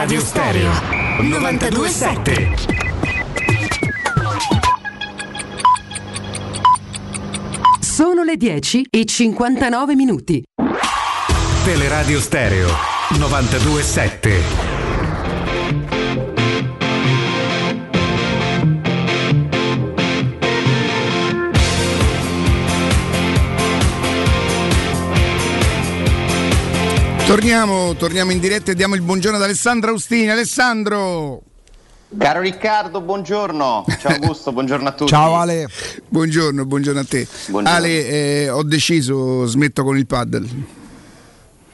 Teleradio Stereo 927 Sono le 10 e 59 minuti. Teleradio Stereo 927 Torniamo, torniamo in diretta e diamo il buongiorno ad Alessandro Austini. Alessandro! Caro Riccardo, buongiorno. Ciao Augusto, buongiorno a tutti. Ciao Ale. Buongiorno, buongiorno a te. Buongiorno. Ale, eh, ho deciso, smetto con il paddle.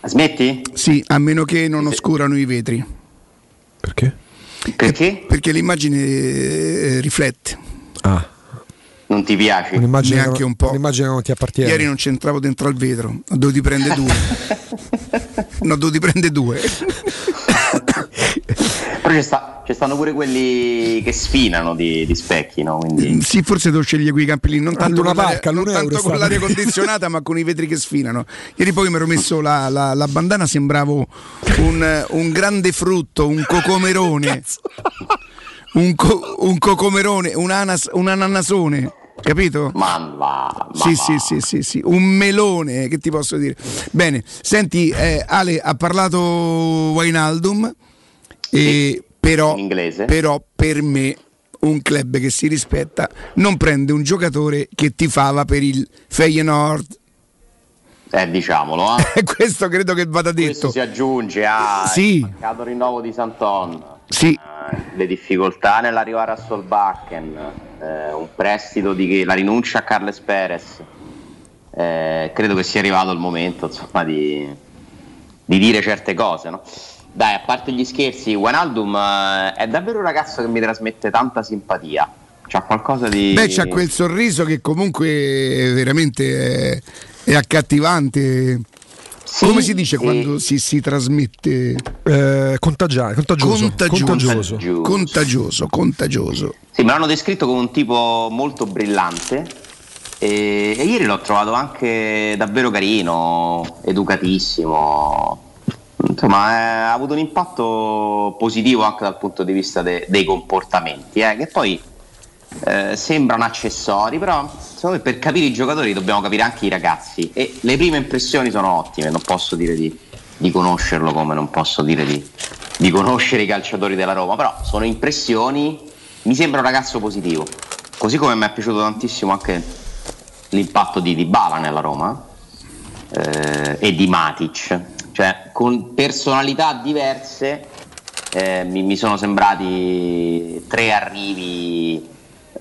Smetti? Sì, a meno che non oscurano i vetri. Perché? Perché? Perché l'immagine eh, riflette. Ah. Non ti piace? Un'immagine, Neanche un po'. un'immagine che non ti appartiene. Ieri non c'entravo dentro al vetro, ho dovuto prendere due. ne ho dovuti prendere due. Però ci sta, ci stanno pure quelli che sfinano di, di specchi, no? Quindi... Sì, forse tu scegli quei campi lì, non tanto, Luna con, l'aria, non tanto con l'aria condizionata, ma con i vetri che sfinano. Ieri poi mi ero messo la, la- la bandana, sembravo un, un grande frutto, un cocomerone. Un, co- un cocomerone, un, anas- un ananasone. Capito? Ma va, Sì, sì, sì, sì, sì, un melone, che ti posso dire? Bene, senti, eh, Ale ha parlato Wainaldum, e però, però per me un club che si rispetta non prende un giocatore che tifava per il Feyenoord. Eh, diciamolo, eh. Questo credo che vada detto. Questo si aggiunge al Sì. rinnovo di Santon, Sì. eh, le difficoltà nell'arrivare a Solbakken, eh, un prestito di la rinuncia a Carles Perez. Eh, credo che sia arrivato il momento insomma, di, di dire certe cose. No? Dai, a parte gli scherzi, Wijnaldum eh, è davvero un ragazzo che mi trasmette tanta simpatia. C'ha qualcosa di. Beh, c'ha quel sorriso che comunque è veramente è, è accattivante. Come si dice quando si, si trasmette? Eh, contagia- contagioso. Contagioso. Contagioso, contagioso. Sì, me l'hanno descritto come un tipo molto brillante e, e ieri l'ho trovato anche davvero carino, educatissimo. Insomma, eh, ha avuto un impatto positivo anche dal punto di vista de- dei comportamenti, eh, che poi eh, sembrano accessori, però secondo me per capire i giocatori dobbiamo capire anche i ragazzi. E le prime impressioni sono ottime, non posso dire di, di conoscerlo come non posso dire di, di conoscere i calciatori della Roma, però sono impressioni, mi sembra un ragazzo positivo, così come mi è piaciuto tantissimo anche l'impatto di Dybala nella Roma eh, e di Matic, cioè con personalità diverse eh, mi, mi sono sembrati tre arrivi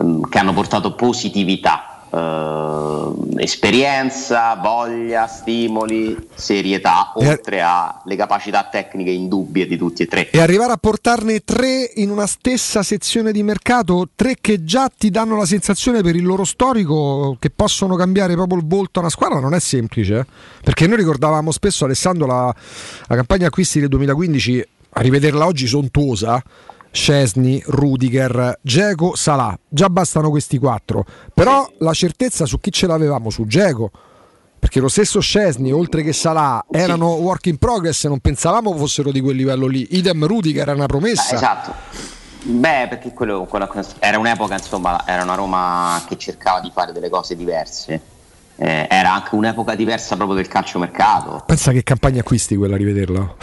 mm, che hanno portato positività, eh, esperienza, voglia, stimoli, serietà, E- oltre alle capacità tecniche indubbie di tutti e tre. E arrivare a portarne tre in una stessa sezione di mercato, tre che già ti danno la sensazione per il loro storico che possono cambiare proprio il volto a una squadra, non è semplice. eh. Perché noi ricordavamo spesso, Alessandro, la, la campagna acquisti del 2015, a rivederla oggi sontuosa. Scesni, Rudiger, Geco, Salà, già bastano questi quattro. Però la certezza su chi ce l'avevamo? Su Geco. Perché lo stesso Scesni, oltre che Salà, erano work in progress, non pensavamo fossero di quel livello lì. Idem Rudiger era una promessa. Eh, esatto. Beh, perché quello, quello- era un'epoca, insomma, era una Roma che cercava di fare delle cose diverse. Eh, era anche un'epoca diversa proprio del calciomercato. Pensa che campagna acquisti quella a rivederla.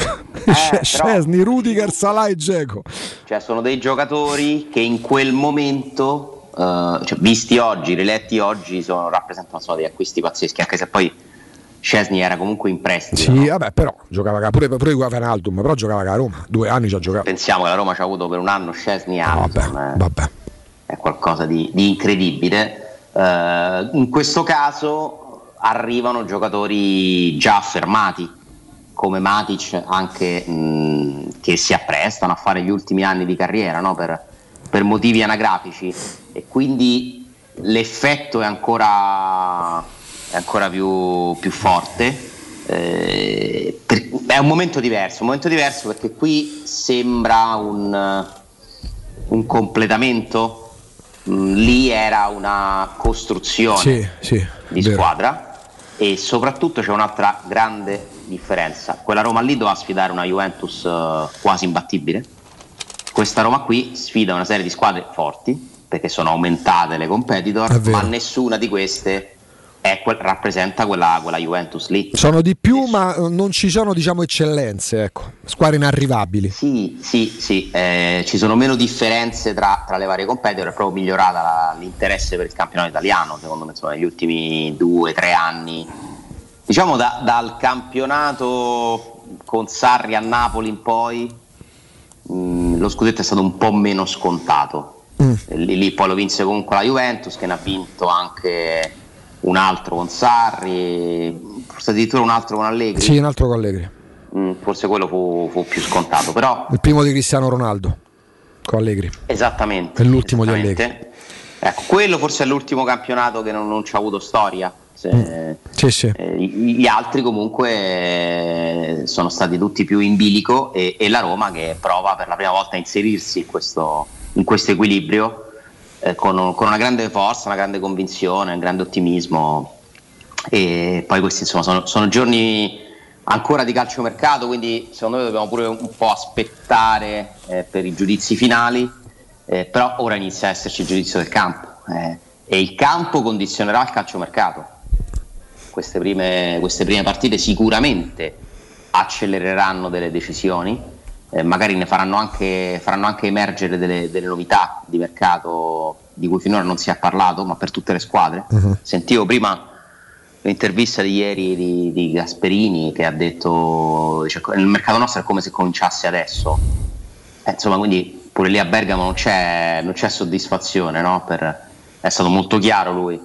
Eh, Scesni, Rudiger, Salà e Geco. Cioè, sono dei giocatori che in quel momento, eh, cioè, visti oggi, riletti oggi, sono, rappresentano sono dei acquisti pazzeschi, anche se poi Scesni era comunque in prestito. Sì, vabbè, però giocava ca- pure, pure Wijnaldum, però giocava a Roma, due anni già giocava. Pensiamo che la Roma ci ha avuto per un anno Scesni e Alisson, eh. è qualcosa di, di incredibile. Eh, in questo caso arrivano giocatori già affermati come Matic anche mh, che si apprestano a fare gli ultimi anni di carriera no? per, per motivi anagrafici e quindi l'effetto è ancora, è ancora più, più forte. Eh, per- è un momento diverso, un momento diverso perché qui sembra un, un completamento, lì era una costruzione Sì, sì. di vero. squadra e soprattutto c'è un'altra grande differenza. Quella Roma lì doveva sfidare una Juventus eh, quasi imbattibile. Questa Roma qui sfida una serie di squadre forti perché sono aumentate le competitor, ma nessuna di queste quel- rappresenta quella, quella Juventus lì. Sono di più, ma non ci sono, diciamo, eccellenze, ecco. Squadre inarrivabili. Sì, sì, sì, eh, ci sono meno differenze tra, tra le varie competitor, è proprio migliorata la- l'interesse per il campionato italiano, secondo me, insomma, negli ultimi due tre anni. Diciamo da- dal campionato con Sarri a Napoli in poi, mh, lo scudetto è stato un po' meno scontato. Eh, Lì, lì poi lo vinse comunque la Juventus, che ne ha vinto anche un altro con Sarri, forse addirittura un altro con Allegri. Sì, un altro con Allegri. Mm, forse quello fu, fu più scontato, però Il primo di Cristiano Ronaldo con Allegri. esattamente. E l'ultimo di esattamente. Allegri. Ecco, quello forse è l'ultimo campionato che non, non ci ha avuto storia, Se- Sì, sì. eh, gli gli altri comunque eh, sono stati tutti più in bilico e, e la Roma che prova per la prima volta a inserirsi in questo, in questo equilibrio eh, con, con una grande forza, una grande convinzione, un grande ottimismo. E poi questi insomma sono, sono giorni ancora di calciomercato quindi secondo me dobbiamo pure un po' aspettare eh, per i giudizi finali. Eh, però ora inizia a esserci il giudizio del campo eh, e il campo condizionerà il calciomercato queste prime, queste prime partite sicuramente accelereranno delle decisioni, eh, magari ne faranno anche, faranno anche emergere delle, delle novità di mercato di cui finora non si è parlato, ma per tutte le squadre. Sentivo prima l'intervista di ieri di, di Gasperini che ha detto cioè, il mercato nostro è come se cominciasse adesso. Eh, insomma, quindi pure lì a Bergamo non c'è, non c'è soddisfazione, no? Per- è stato molto chiaro lui.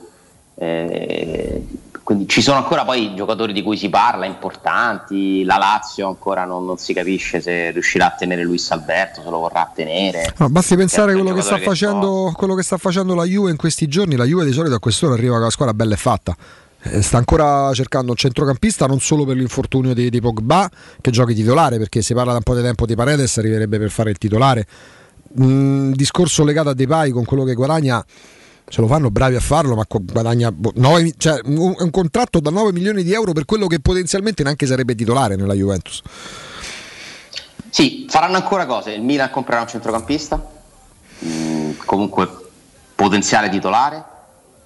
Eh, quindi ci sono ancora poi giocatori di cui si parla, importanti, la Lazio ancora non, non si capisce se riuscirà a tenere Luis Alberto, se lo vorrà tenere. No, basti pensare a quello che, sta che facendo, quello che sta facendo la Juve in questi giorni. La Juve di solito a quest'ora arriva con la squadra bella e fatta. Eh, Sta ancora cercando un centrocampista non solo per l'infortunio di, di Pogba che giochi titolare perché si parla da un po' di tempo di Paredes arriverebbe per fare il titolare Mm, discorso legato a Depay con quello che guadagna se lo fanno bravi a farlo ma guadagna boh, nove mi- cioè, un, un contratto da 9 milioni di euro per quello che potenzialmente neanche sarebbe titolare nella Juventus Sì, faranno ancora cose. Il Milan comprerà un centrocampista, mm, comunque potenziale titolare.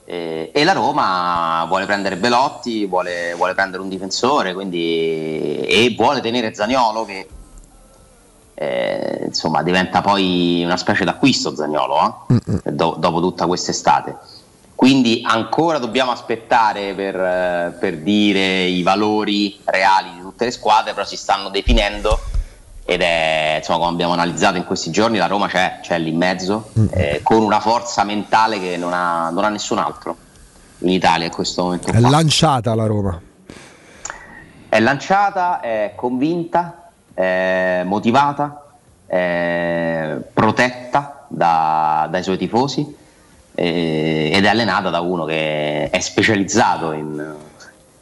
eh, e la Roma vuole prendere Belotti, vuole, vuole prendere un difensore quindi, e vuole tenere Zagnolo che eh, insomma diventa poi una specie d'acquisto Zagnolo eh, do- dopo tutta quest'estate. Quindi ancora dobbiamo aspettare per, eh, per dire i valori reali di tutte le squadre, però si stanno definendo ed è, insomma, come abbiamo analizzato in questi giorni, la Roma c'è, c'è lì in mezzo, eh, con una forza mentale che non ha, non ha nessun altro in Italia in questo momento. è qua. lanciata la Roma È lanciata, è convinta, è motivata, è protetta da- dai suoi tifosi eh, ed è allenata da uno che è specializzato in,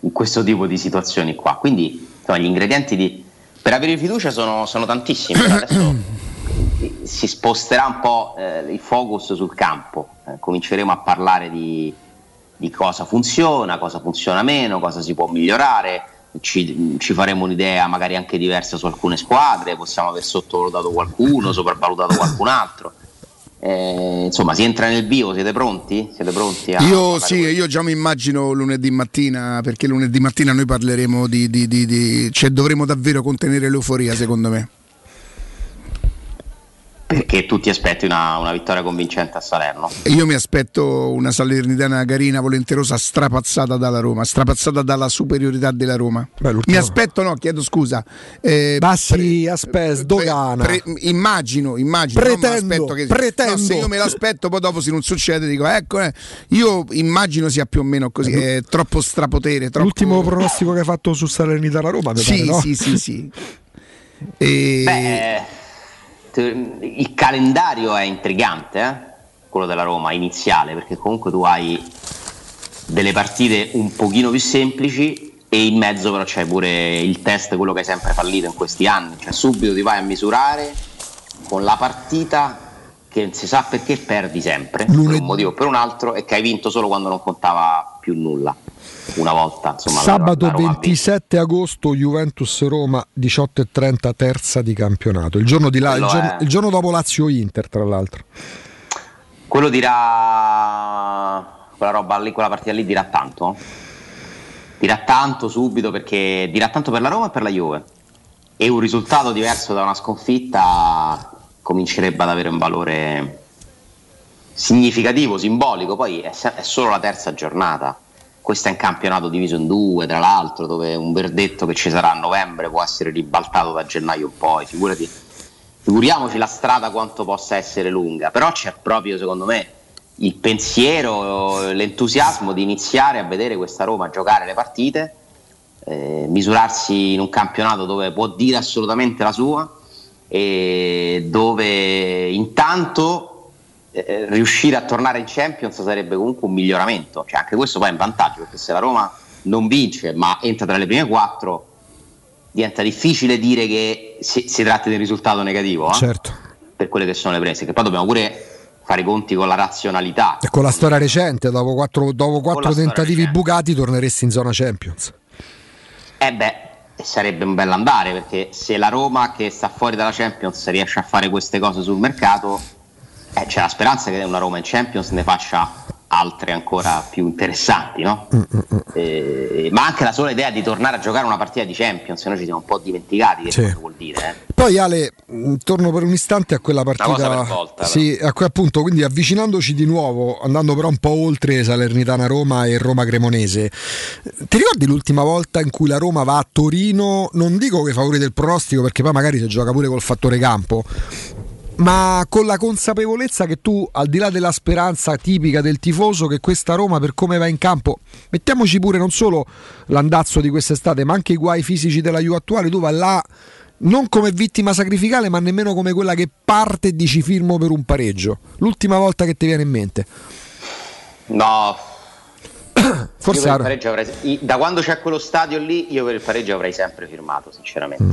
in questo tipo di situazioni qua. Quindi insomma, gli ingredienti di- per avere fiducia sono, sono tantissimi. Adesso si sposterà un po' eh, il focus sul campo, Eh, cominceremo a parlare di, di cosa funziona, cosa funziona meno, cosa si può migliorare, ci, ci faremo un'idea magari anche diversa su alcune squadre, possiamo aver sottovalutato qualcuno, sopravvalutato qualcun altro. Eh, insomma, si entra nel vivo, siete pronti? Siete pronti a Io sì, io già mi immagino lunedì mattina, perché lunedì mattina noi parleremo di, di- di- di- cioè dovremo davvero contenere l'euforia secondo me. Perché tu ti aspetti una, una vittoria convincente a Salerno? Io mi aspetto una Salernitana carina, volenterosa, strapazzata dalla Roma, strapazzata dalla superiorità della Roma. mi aspetto, no, chiedo scusa. Eh, Bassi, aspetta, sdogana. pre- immagino, immagino. Pretendo, che- pretendo. no, se io me l'aspetto, poi dopo se non succede dico, ecco, eh, io immagino sia più o meno così, è troppo strapotere, troppo... l'ultimo pronostico che hai fatto su Salernitana Roma mi Sì, pare, no? sì, sì, sì. E... Beh, il calendario è intrigante, eh? quello della Roma iniziale, perché comunque tu hai delle partite un pochino più semplici e in mezzo però c'è pure il test, quello che hai sempre fallito in questi anni, cioè subito ti vai a misurare con la partita che non si sa perché perdi sempre, per un motivo o per un altro, e che hai vinto solo quando non contava più nulla. Una volta, insomma, la- Sabato la vinto. 27 agosto Juventus-Roma 18.30 terza di campionato il giorno, di là, il giorno, è- il giorno dopo Lazio-Inter tra l'altro Quello dirà quella roba lì, quella partita lì dirà tanto. Dirà tanto subito perché dirà tanto per la Roma e per la Juve. E un risultato diverso da una sconfitta comincerebbe ad avere un valore significativo, simbolico. Poi è, è solo la terza giornata. Questo è un campionato diviso in due, tra l'altro, dove un verdetto che ci sarà a novembre può essere ribaltato da gennaio in poi. Figurati, figuriamoci la strada quanto possa essere lunga, però c'è proprio secondo me il pensiero, l'entusiasmo di iniziare a vedere questa Roma giocare le partite, eh, misurarsi in un campionato dove può dire assolutamente la sua e dove intanto eh, riuscire a tornare in Champions sarebbe comunque un miglioramento, cioè anche questo poi è un vantaggio perché se la Roma non vince ma entra tra le prime quattro diventa difficile dire che si, si tratti di un risultato negativo eh? Certo. per quelle che sono le prese, che poi dobbiamo pure fare i conti con la razionalità. E con la storia recente, dopo quattro, dopo quattro tentativi bucati, torneresti in zona Champions. Eh beh, sarebbe un bel andare perché se la Roma che sta fuori dalla Champions riesce a fare queste cose sul mercato, eh, c'è la speranza che una Roma in Champions ne faccia altre ancora più interessanti, no? Eh, ma anche la sola idea di tornare a giocare una partita di Champions, noi ci siamo un po' dimenticati che Sì. cosa vuol dire. eh. Poi Ale, torno per un istante a quella partita. cosa per volta, sì, a que- appunto, quindi avvicinandoci di nuovo, andando però un po' oltre Salernitana Roma e Roma Cremonese. Ti ricordi l'ultima volta in cui la Roma va a Torino? Non dico che favori del pronostico, perché poi magari si gioca pure col fattore campo. Ma con la consapevolezza che tu, al di là della speranza tipica del tifoso, che questa Roma, per come va in campo, mettiamoci pure non solo l'andazzo di quest'estate, ma anche i guai fisici della Juve attuale, tu vai là non come vittima sacrificale, ma nemmeno come quella che parte e dici firmo per un pareggio. L'ultima volta che ti viene in mente. No, Forse io per il era- pareggio avrei- da quando c'è quello stadio lì, io per il pareggio avrei sempre firmato, sinceramente. Mm.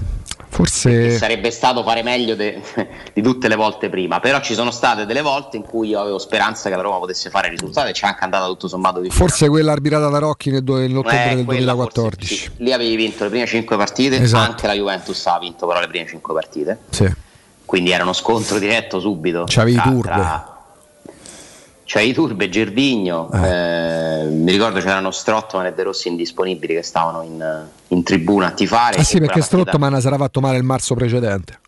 Forse Sarebbe stato fare meglio de- di tutte le volte prima, però ci sono state delle volte in cui io avevo speranza che la Roma potesse fare il risultato e ci è anche andata tutto sommato di forse quella arbitrata da Rocchi nel nell'ottobre Eh, del quella 2014. Sì, lì avevi vinto le prime 5 partite, Esatto. anche la Juventus ha vinto però le prime 5 partite, Sì. quindi era uno scontro diretto subito. C'avevi tra- Turbe. tra- C'avevi Turbe, Gervigno, eh, mi ricordo c'erano Strottman e De Rossi indisponibili che stavano in, in tribuna a tifare. Ah sì, perché partita- Strottman si era fatto male il marzo precedente.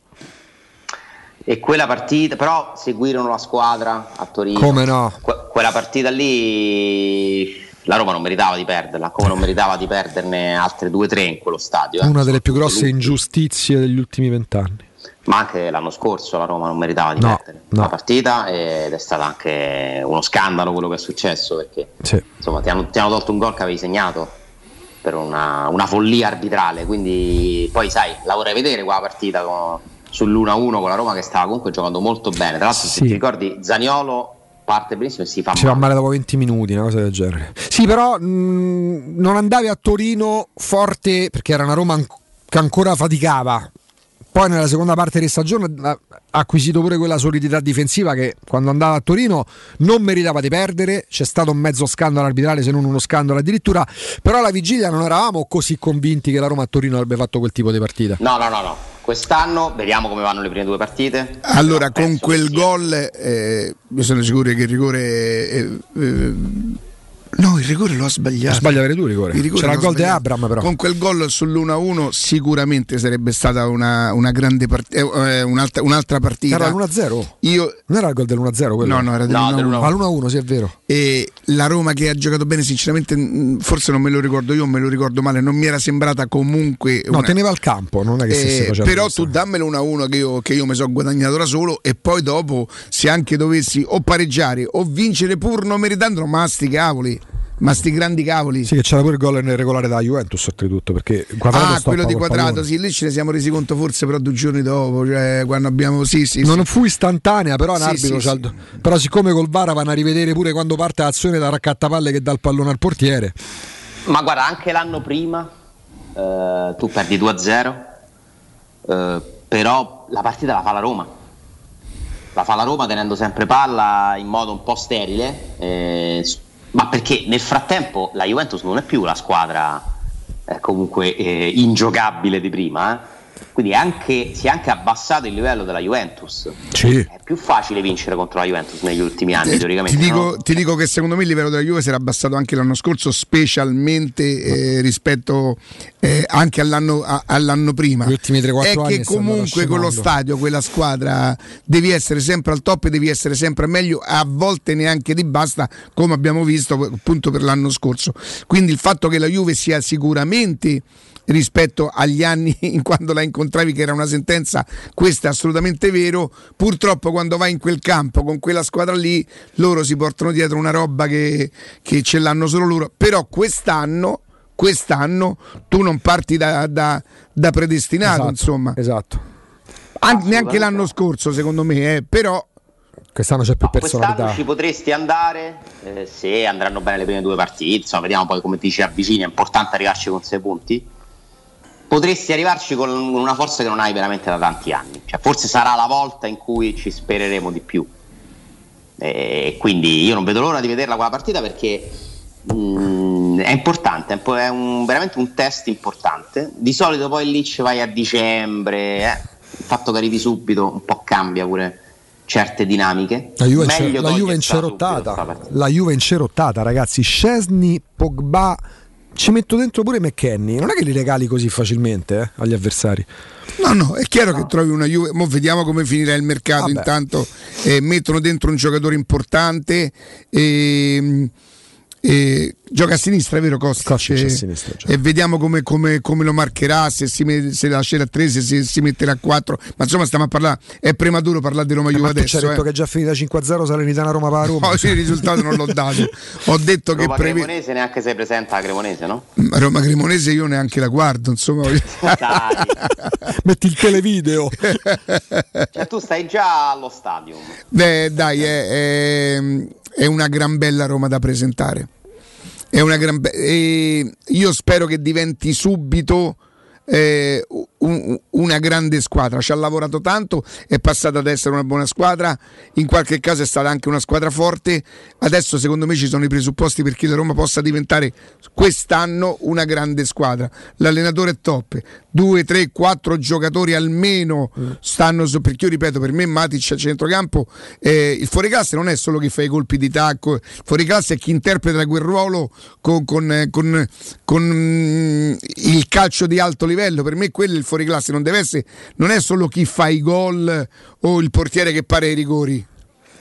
E quella partita, però seguirono la squadra a Torino. Come no? Que- quella partita lì la Roma non meritava di perderla, come non meritava di perderne altre due o tre in quello stadio. eh. Una delle più grosse ingiustizie degli ultimi vent'anni. Ma anche l'anno scorso la Roma non meritava di No, perdere no. la partita ed è stato anche uno scandalo quello che è successo perché Sì. insomma ti hanno, ti hanno tolto un gol che avevi segnato per una, una follia arbitrale, quindi poi sai, la vorrei vedere qua la partita con- sull'1-1 con la Roma che stava comunque giocando molto bene. Tra l'altro se Sì. ti ricordi Zaniolo parte benissimo e si fa Si va male. male dopo 20 minuti, una cosa del genere. Sì, però mh, non andavi a Torino forte perché era una Roma an- che ancora faticava. Poi nella seconda parte di stagione ha acquisito pure quella solidità difensiva che quando andava a Torino non meritava di perdere. C'è stato un mezzo scandalo arbitrale, se non uno scandalo addirittura. Però alla vigilia non eravamo così convinti che la Roma a Torino avrebbe fatto quel tipo di partita. No, no, no, no. Quest'anno vediamo come vanno le prime due partite. Allora, con quel gol, eh, io sono sicuro che il rigore. eh, eh, no, il rigore lo ha sbagliato. Sbaglia avere tu il rigore. Il rigore C'era il gol di. Abram, però. Con quel gol sull'1-1 sicuramente sarebbe stata una, una grande partita, un'altra, un'altra partita. Era l'1-0. Io, Non era il gol dell'1-0 quello? No, no, era No, dell'1-1. dell'1-1. Ah, l'1-1, sì, è vero. E la Roma che ha giocato bene, sinceramente, forse non me lo ricordo io, me lo ricordo male. Non mi era sembrata comunque. No, una- teneva il campo, non è che stesse Eh, facendo però questo. tu dammelo 1-1 che io, che io mi sono guadagnato da solo e poi dopo se anche dovessi o pareggiare o vincere pur non meritandolo ma sti cavoli ma sti grandi cavoli Sì, che c'era pure il gol nel regolare da Juventus, oltretutto, perché Quadrato ah quello di quadrato sì lì ce ne siamo resi conto forse però due giorni dopo cioè quando abbiamo sì sì, Non sì. fu istantanea, però un Sì, arbitro sì, il- Però siccome col VAR vanno a rivedere pure quando parte l'azione da raccattapalle che dà il pallone al portiere. Ma guarda, anche l'anno prima eh, tu perdi 2-0, eh, però la partita la fa la Roma. La fa la Roma tenendo sempre palla in modo un po' sterile, eh, ma perché nel frattempo la Juventus non è più la squadra eh, comunque eh, ingiocabile di prima, eh. Quindi è anche- si è anche abbassato il livello della Juventus. Sì. È più facile vincere contro la Juventus negli ultimi anni, Eh, teoricamente. ti, dico, no? ti dico che secondo me il livello della Juve si era abbassato anche l'anno scorso, specialmente eh, rispetto eh, anche all'anno, a- all'anno prima. Gli ultimi 3-4 È anni che stanno comunque con lo stadio, quella squadra, devi essere sempre al top e devi essere sempre meglio, a volte neanche di basta, come abbiamo visto appunto per l'anno scorso. Quindi il fatto che la Juve sia sicuramente rispetto agli anni in quando la incontravi che era una sentenza questo è assolutamente vero purtroppo quando vai in quel campo con quella squadra lì loro si portano dietro una roba che, che ce l'hanno solo loro però quest'anno quest'anno tu non parti da, da- da predestinato Esatto, insomma Esatto. An- neanche l'anno scorso secondo me eh, però Quest'anno c'è più Quest'anno personalità. ci potresti andare eh, se andranno bene le prime due partite, insomma, vediamo poi come ti ci avvicini, è importante arrivarci con sei punti. Potresti arrivarci con una forza che non hai veramente da tanti anni, cioè, forse sarà la volta in cui ci spereremo di più. E quindi io non vedo l'ora di vederla quella partita perché mm, è importante, è, un veramente un test importante. Di solito poi lì ci vai a dicembre, eh. il fatto che arrivi subito un po' cambia pure certe dinamiche. La Juve, la Juve sta partita. La Juve è incerottata, ragazzi. Scesni, Pogba. Ci metto dentro pure McKenny. Non è che li regali così facilmente eh, agli avversari. No, no, è chiaro che trovi una Juve. Mo vediamo come finirà il mercato. Vabbè. Intanto eh, mettono dentro un giocatore importante. E, e gioca a sinistra, è vero Costa? Kostic a sinistra, gioca. e vediamo come, come- come lo marcherà, se, si met- se lascerà a 3, se si, si metterà a 4. Ma insomma, stiamo a parlare. È prematuro parlare di Roma Juve Ma tu ci adesso. hai detto eh. che è già finita 5-0 Salernitana Roma per la Roma. No, sì, il risultato non l'ho dato. Ho detto che Roma preve- Cremonese neanche sei presente a Cremonese, no? Ma Roma Cremonese io neanche la guardo, insomma. Metti il televideo. Cioè tu stai già allo stadium. Beh, dai, è, è- una gran bella Roma da presentare. È una gran be- io spero che diventi subito eh, un- una grande squadra. Ci ha lavorato tanto, è passata ad essere una buona squadra. In qualche caso è stata anche una squadra forte. Adesso, secondo me, ci sono i presupposti perché la Roma possa diventare quest'anno una grande squadra. L'allenatore è top, due, tre, quattro giocatori almeno stanno su. Perché io ripeto, per me Matic a centrocampo eh, il fuoriclasse non è solo chi fa i colpi di tacco, il fuoriclasse è chi interpreta quel ruolo con, con, con- con, mm, il calcio di alto livello. Per me quello è il fuoriclasse, non deve essere, non è solo chi fa i gol o il portiere che pare i rigori.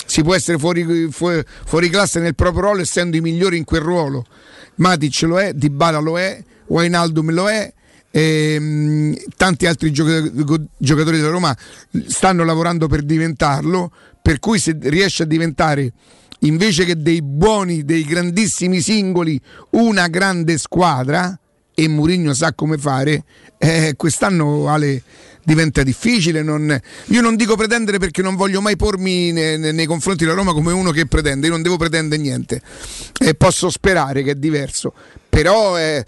Si può essere fuori, fu- fuori classe nel proprio ruolo essendo i migliori in quel ruolo. Matic lo è, Dybala lo è, Wijnaldum lo è. ehm, tanti altri gioca- giocatori della Roma stanno lavorando per diventarlo per cui se riesce a diventare invece che dei buoni, dei grandissimi singoli una grande squadra e Mourinho sa come fare eh, quest'anno Ale diventa difficile non- io non dico pretendere perché non voglio mai pormi ne- ne- nei confronti della Roma come uno che pretende io non devo pretendere niente e posso sperare che è diverso però eh,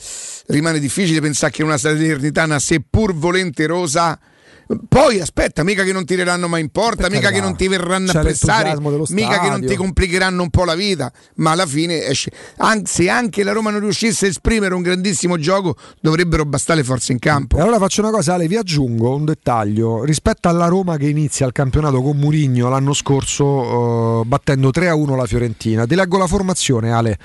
rimane difficile pensare che una Salernitana seppur volenterosa poi aspetta, mica che non tireranno mai in porta, Per mica carità. che non ti verranno C'è a pressare, mica che non ti complicheranno un po' la vita, ma alla fine esce. An- se anche la Roma non riuscisse a esprimere un grandissimo gioco, dovrebbero bastare le forze in campo. E allora faccio una cosa, Ale, vi aggiungo un dettaglio. Rispetto alla Roma che inizia il campionato con Murigno l'anno scorso eh, battendo 3-1 la Fiorentina. Ti leggo la formazione, Ale.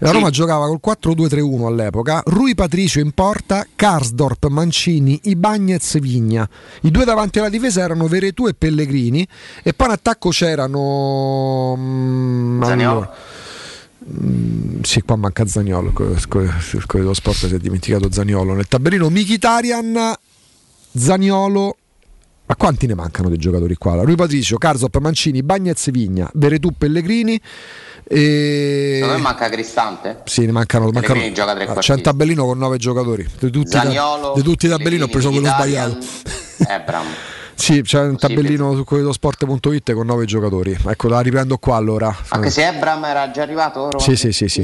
La Roma giocava col 4-2-3-1 all'epoca, Rui Patricio in porta, Karsdorp, Mancini, Ibagnez, Vigna. I due davanti alla difesa erano Veretù e Pellegrini e poi in attacco c'erano... mm, Zaniolo. allora, Mm, sì, qua manca Zagnolo. Il Corriere dello Sport si è dimenticato Zagnolo nel tabellino. Mkhitaryan, Zagnolo. Ma quanti ne mancano dei giocatori qua? Rui Patricio, Carzop, Mancini, Bagnez, Vigna, Veretù, Pellegrini. E... Me manca Cristante. Sì, ne mancano. Mancano Ah, c'è un tabellino con nove giocatori. Di tutti, i ta- Zaniolo, di tutti i tabellini ho preso quello sbagliato. Ebram. Sì, c'è un tabellino su quello sport.it con nove giocatori. Ecco, la riprendo qua allora. Anche se Ebram era già arrivato. Roma Sì, sì, sì, sì.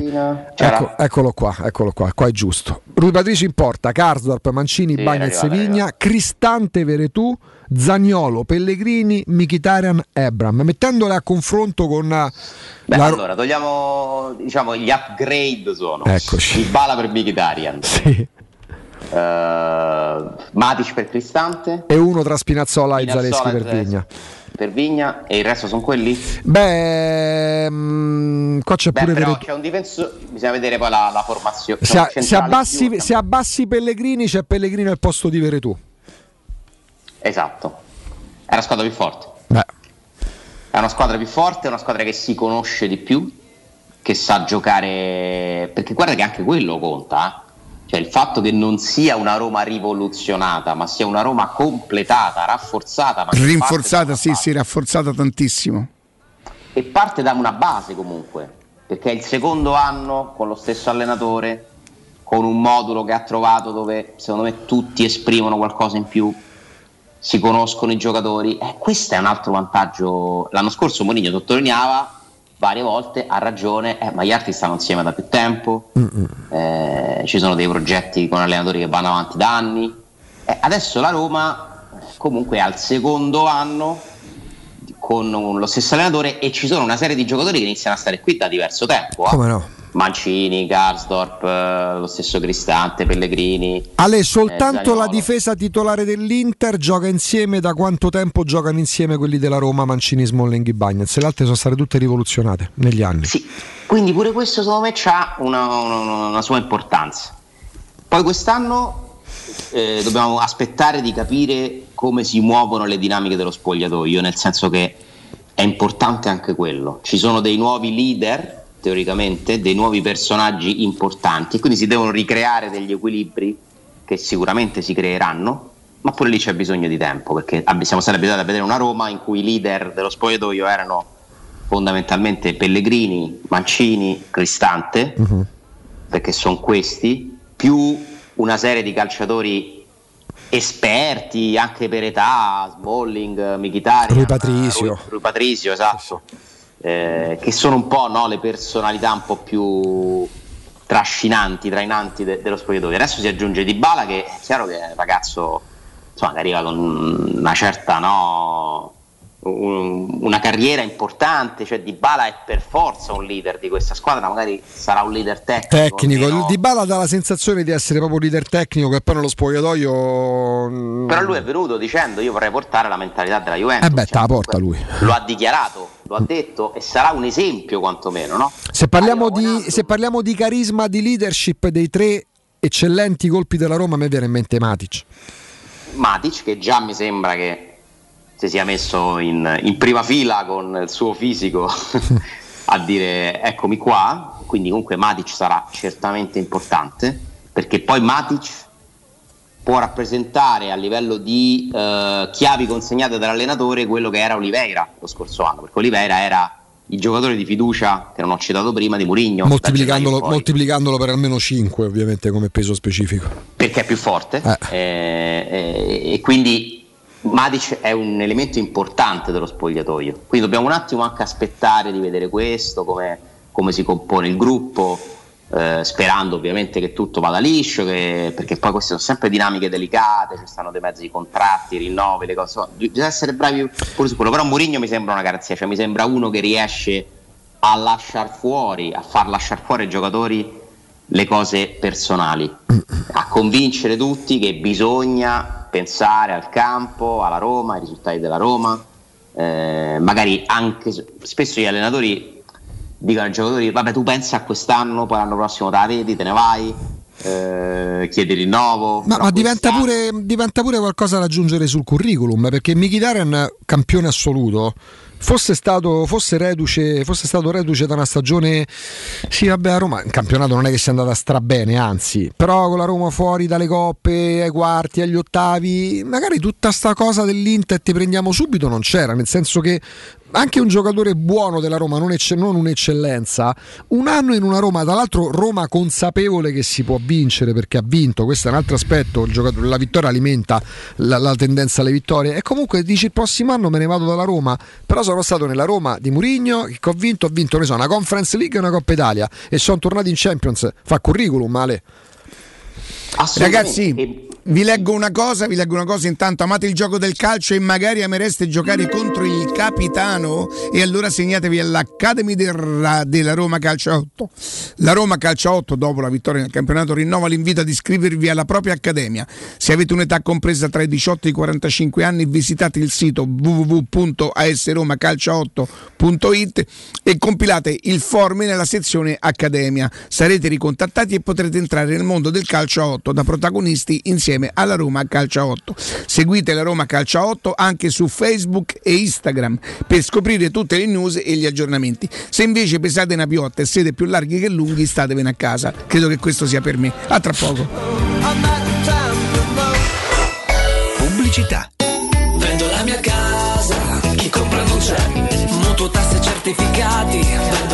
Ecco- eccolo qua, eccolo qua, qua è giusto. Rui Patricio in porta, Karsdorp, Mancini, Sì, Bagnez, Vigna, Cristante, Veretù, Zagnolo, Pellegrini, Mkhitaryan, Ebram, mettendole a confronto con eh, Beh, la allora togliamo diciamo gli upgrade sono Eccoci. Dybala per Mkhitaryan Sì. eh, Matic per Cristante e uno tra Spinazzola e Spinazzola Zaleschi e per Zaleschi. Vigna. per Vigna e il resto sono quelli Beh, mm, qua c'è Beh, pure però c'è un difensore bisogna vedere poi la, la formazione Se, se abbassi, più, se abbassi Pellegrini c'è Pellegrini al posto di Veretù. Esatto è una squadra più forte Beh. è una squadra più forte è una squadra che si conosce di più che sa giocare perché guarda che anche quello conta eh. cioè il fatto che non sia una Roma rivoluzionata ma sia una Roma completata rafforzata Rinforzata, sì, sì, rafforzata tantissimo. e parte da una base comunque, perché è il secondo anno con lo stesso allenatore, con un modulo che ha trovato dove secondo me tutti esprimono qualcosa in più. Si conoscono i giocatori. Eh, questo è un altro vantaggio. L'anno scorso Mourinho sottolineava varie volte, ha ragione, eh, ma gli altri stanno insieme da più tempo, eh, ci sono dei progetti con allenatori che vanno avanti da anni. Eh, adesso la Roma comunque è al secondo anno con lo stesso allenatore e ci sono una serie di giocatori che iniziano a stare qui da diverso tempo. eh. Come no? Mancini, Garsdorp, eh, lo stesso Cristante, Pellegrini. Ale, soltanto Eh, la difesa titolare dell'Inter gioca insieme da quanto tempo giocano insieme quelli della Roma, Mancini, Smalling, Bagnets? Le altre sono state tutte rivoluzionate negli anni. Quindi pure questo secondo me ha una, una- una sua importanza. Poi quest'anno eh, dobbiamo aspettare di capire come si muovono le dinamiche dello spogliatoio, nel senso che è importante anche quello. Ci sono dei nuovi leader, teoricamente, dei nuovi personaggi importanti, e quindi si devono ricreare degli equilibri che sicuramente si creeranno, ma pure lì c'è bisogno di tempo, perché siamo stati abituati a vedere una Roma in cui i leader dello spogliatoio erano fondamentalmente Pellegrini, Mancini, Cristante, perché sono questi, più una serie di calciatori esperti anche per età, Smalling, Mkhitaryan, Rui Patricio. Rui, Rui Patricio, esatto, eh, che sono un po' no, le personalità un po' più trascinanti, trainanti de- dello spogliatoio. Adesso si aggiunge Dybala che è chiaro che è un ragazzo insomma, che arriva con una certa no, un- una carriera importante, cioè Dybala è per forza un leader di questa squadra, magari sarà un leader tecnico. Tecnico, il Dybala dà la sensazione di essere proprio leader tecnico che poi nello spogliatoio mm, Però lui è venuto dicendo io vorrei portare la mentalità della Juventus. Eh beh, Cioè, te la porta lui. Lo ha dichiarato, lo ha detto e sarà un esempio quantomeno, no? Se parliamo, di, se parliamo di carisma, di leadership dei tre eccellenti colpi della Roma, a me viene in mente Matic. Matic che già mi sembra che si sia messo in, in prima fila con il suo fisico a dire eccomi qua, quindi comunque Matic sarà certamente importante perché poi Matic può rappresentare a livello di eh, chiavi consegnate dall'allenatore quello che era Oliveira lo scorso anno, perché Oliveira era il giocatore di fiducia che non ho citato prima di Mourinho, da Moltiplicandolo, moltiplicandolo per almeno 5, ovviamente, come peso specifico. perché è più forte. Eh, eh, e quindi Matic è un elemento importante dello spogliatoio. Quindi dobbiamo un attimo anche aspettare di vedere questo come, si compone il gruppo eh, sperando ovviamente che tutto vada liscio che- perché poi queste sono sempre dinamiche delicate ci stanno dei mezzi contratti rinnovi le cose bisogna essere bravi pure su quello. Però Mourinho mi sembra una garanzia cioè mi sembra uno che riesce a lasciar fuori a far lasciare fuori ai giocatori le cose personali, a convincere tutti che bisogna pensare al campo, alla Roma, ai risultati della Roma, eh, magari anche spesso gli allenatori dicono ai giocatori vabbè tu pensa a quest'anno, poi l'anno prossimo te la vedi, te ne vai, eh, chiedi rinnovo. Ma, ma diventa, pure, diventa pure qualcosa da aggiungere sul curriculum perché Mkhitaryan campione assoluto fosse stato, fosse, reduce, fosse stato reduce da una stagione sì vabbè a Roma il campionato non è che sia andata strabene anzi però con la Roma fuori dalle coppe ai quarti agli ottavi magari tutta sta cosa dell'Inter ti prendiamo subito non c'era nel senso che anche un giocatore buono della Roma, non, ecce- non un'eccellenza, un anno in una Roma, tra l'altro Roma consapevole che si può vincere perché ha vinto, questo è un altro aspetto, il giocatore- la vittoria alimenta la, la tendenza alle vittorie e comunque dici il prossimo anno me ne vado dalla Roma, però sono stato nella Roma di Murigno, che ho vinto, ho vinto ne so, una Conference League e una Coppa Italia e sono tornato in Champions, fa curriculum male. Ragazzi, vi leggo una cosa, vi leggo una cosa intanto, amate il gioco del calcio e magari amereste giocare contro il capitano e allora segnatevi all'Academy del Ra- della Roma Calcio 8. La Roma Calcio 8 dopo la vittoria nel campionato rinnova l'invito ad iscrivervi alla propria accademia. Se avete un'età compresa tra i 18 e i 45 anni visitate il sito www.asromacalcio8.it e compilate il form nella sezione Accademia. Sarete ricontattati e potrete entrare nel mondo del calcio a 8 da protagonisti insieme alla Roma Calcio a 8. Seguite la Roma Calcio a 8 anche su Facebook e Instagram per scoprire tutte le news e gli aggiornamenti. Se invece pesate una piotta e siete più larghi che lunghi, statevene a casa. Credo che questo sia per me. A tra poco. Pubblicità. Vendo la mia casa, chi compra non c'è. Mutuo tasse certificati, vendo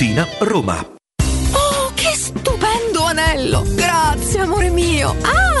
Tiburtina, Roma. Oh, che stupendo anello! Grazie, amore mio! Ah,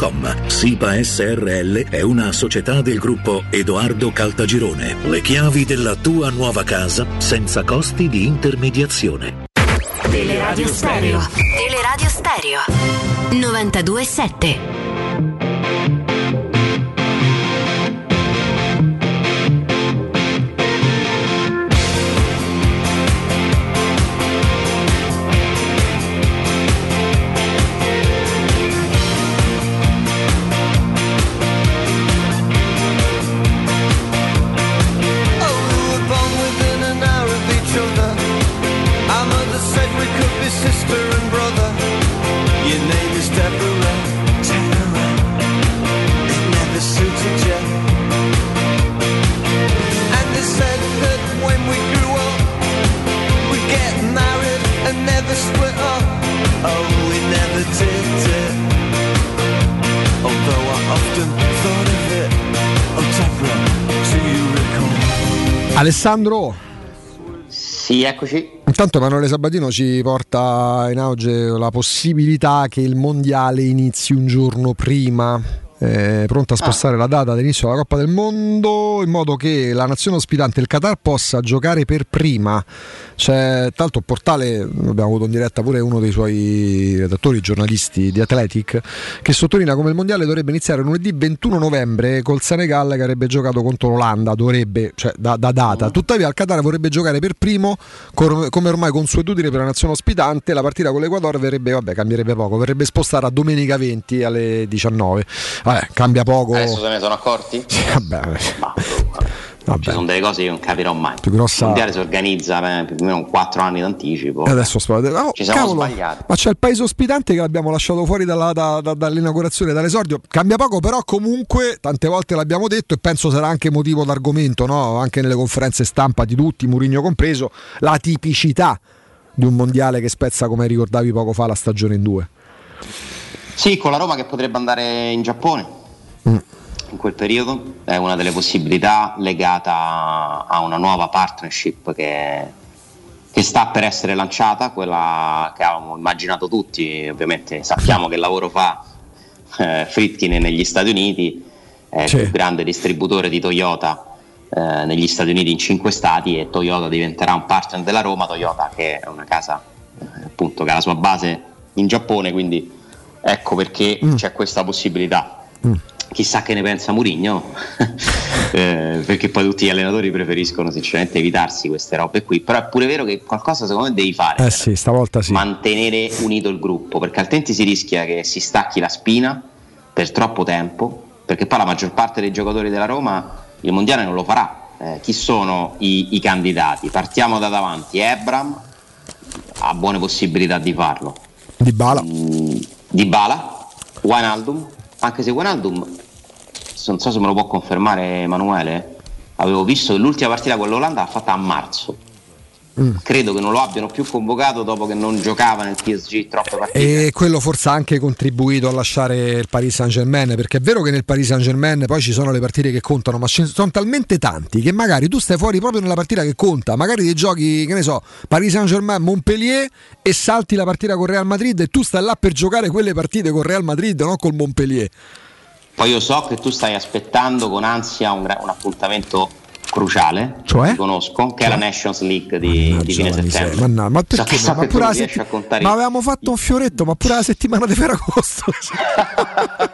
www.kcult.com. SIPA SRL è una società del gruppo Edoardo Caltagirone. Le chiavi della tua nuova casa senza costi di intermediazione. Teleradio Stereo. Teleradio Stereo. 92.7. Alessandro, Sì, eccoci. intanto Emanuele Sabatino ci porta in auge la possibilità che il mondiale inizi un giorno prima eh, pronta a spostare la data dell'inizio della Coppa del Mondo in modo che la nazione ospitante, il Qatar, possa giocare per prima. C'è tanto portale, abbiamo avuto in diretta pure uno dei suoi redattori, giornalisti di Athletic, che sottolinea come il mondiale dovrebbe iniziare lunedì 21 novembre col Senegal che avrebbe giocato contro l'Olanda, dovrebbe, cioè da, da data. Tuttavia il Qatar vorrebbe giocare per primo, cor- come ormai consuetudine per la nazione ospitante, la partita con l'Equador verrebbe, vabbè, cambierebbe poco, verrebbe spostata a domenica 20 alle 19. Vabbè, cambia poco. Adesso se ne sono accorti? Vabbè, Ma, Ci sono delle cose che non capirò mai. Più grossa- Il mondiale si organizza eh, più o meno 4 anni d'anticipo. Adesso oh, Ci siamo cavolo, sbagliati. Ma c'è il paese ospitante che l'abbiamo lasciato fuori dalla- da- da- dall'inaugurazione, dall'esordio. Cambia poco, però comunque tante volte l'abbiamo detto e penso sarà anche motivo d'argomento, no? anche nelle conferenze stampa di tutti, Murigno compreso, la tipicità di un mondiale che spezza, come ricordavi poco fa, la stagione in due. Sì, con la Roma che potrebbe andare in Giappone. Mm. in quel periodo è una delle possibilità legata a una nuova partnership che, che sta per essere lanciata, quella che avevamo immaginato tutti, ovviamente sappiamo che lavoro fa eh, Frittkin negli Stati Uniti, è il più grande distributore di Toyota eh, negli Stati Uniti in cinque stati e Toyota diventerà un partner della Roma, Toyota che è una casa eh, appunto che ha la sua base in Giappone, quindi ecco perché c'è questa possibilità. Chissà che ne pensa Murigno, perché poi tutti gli allenatori preferiscono sinceramente evitarsi queste robe qui, però è pure vero che qualcosa secondo me devi fare Eh sì, stavolta sì. mantenere unito il gruppo, perché altrimenti si rischia che si stacchi la spina per troppo tempo, perché poi la maggior parte dei giocatori della Roma il mondiale non lo farà. Eh, chi sono i, i candidati? Partiamo da davanti, Ebram ha buone possibilità di farlo. Di Bala. Di Bala, Wijnaldum, anche se Wijnaldum, non so se me lo può confermare Emanuele, avevo visto che l'ultima partita con l'Olanda l'ha fatta a marzo. Mm. Credo che non lo abbiano più convocato dopo che non giocava nel PSG troppe partite. E quello forse ha anche contribuito a lasciare il Paris Saint Germain, perché è vero che nel Paris Saint Germain poi ci sono le partite che contano, ma ce ne sono talmente tanti che magari tu stai fuori proprio nella partita che conta, magari dei giochi, che ne so, Paris Saint Germain, Montpellier e salti la partita con Real Madrid e tu stai là per giocare quelle partite con Real Madrid, non col Montpellier. Poi io so che tu stai aspettando con ansia un, un appuntamento cruciale, Cioè? ti conosco, che è la Nations League di, di fine settembre. Manna- ma perché? So che, so ma, che pure setti- ma avevamo fatto un fioretto, ma pure la settimana di Ferragosto.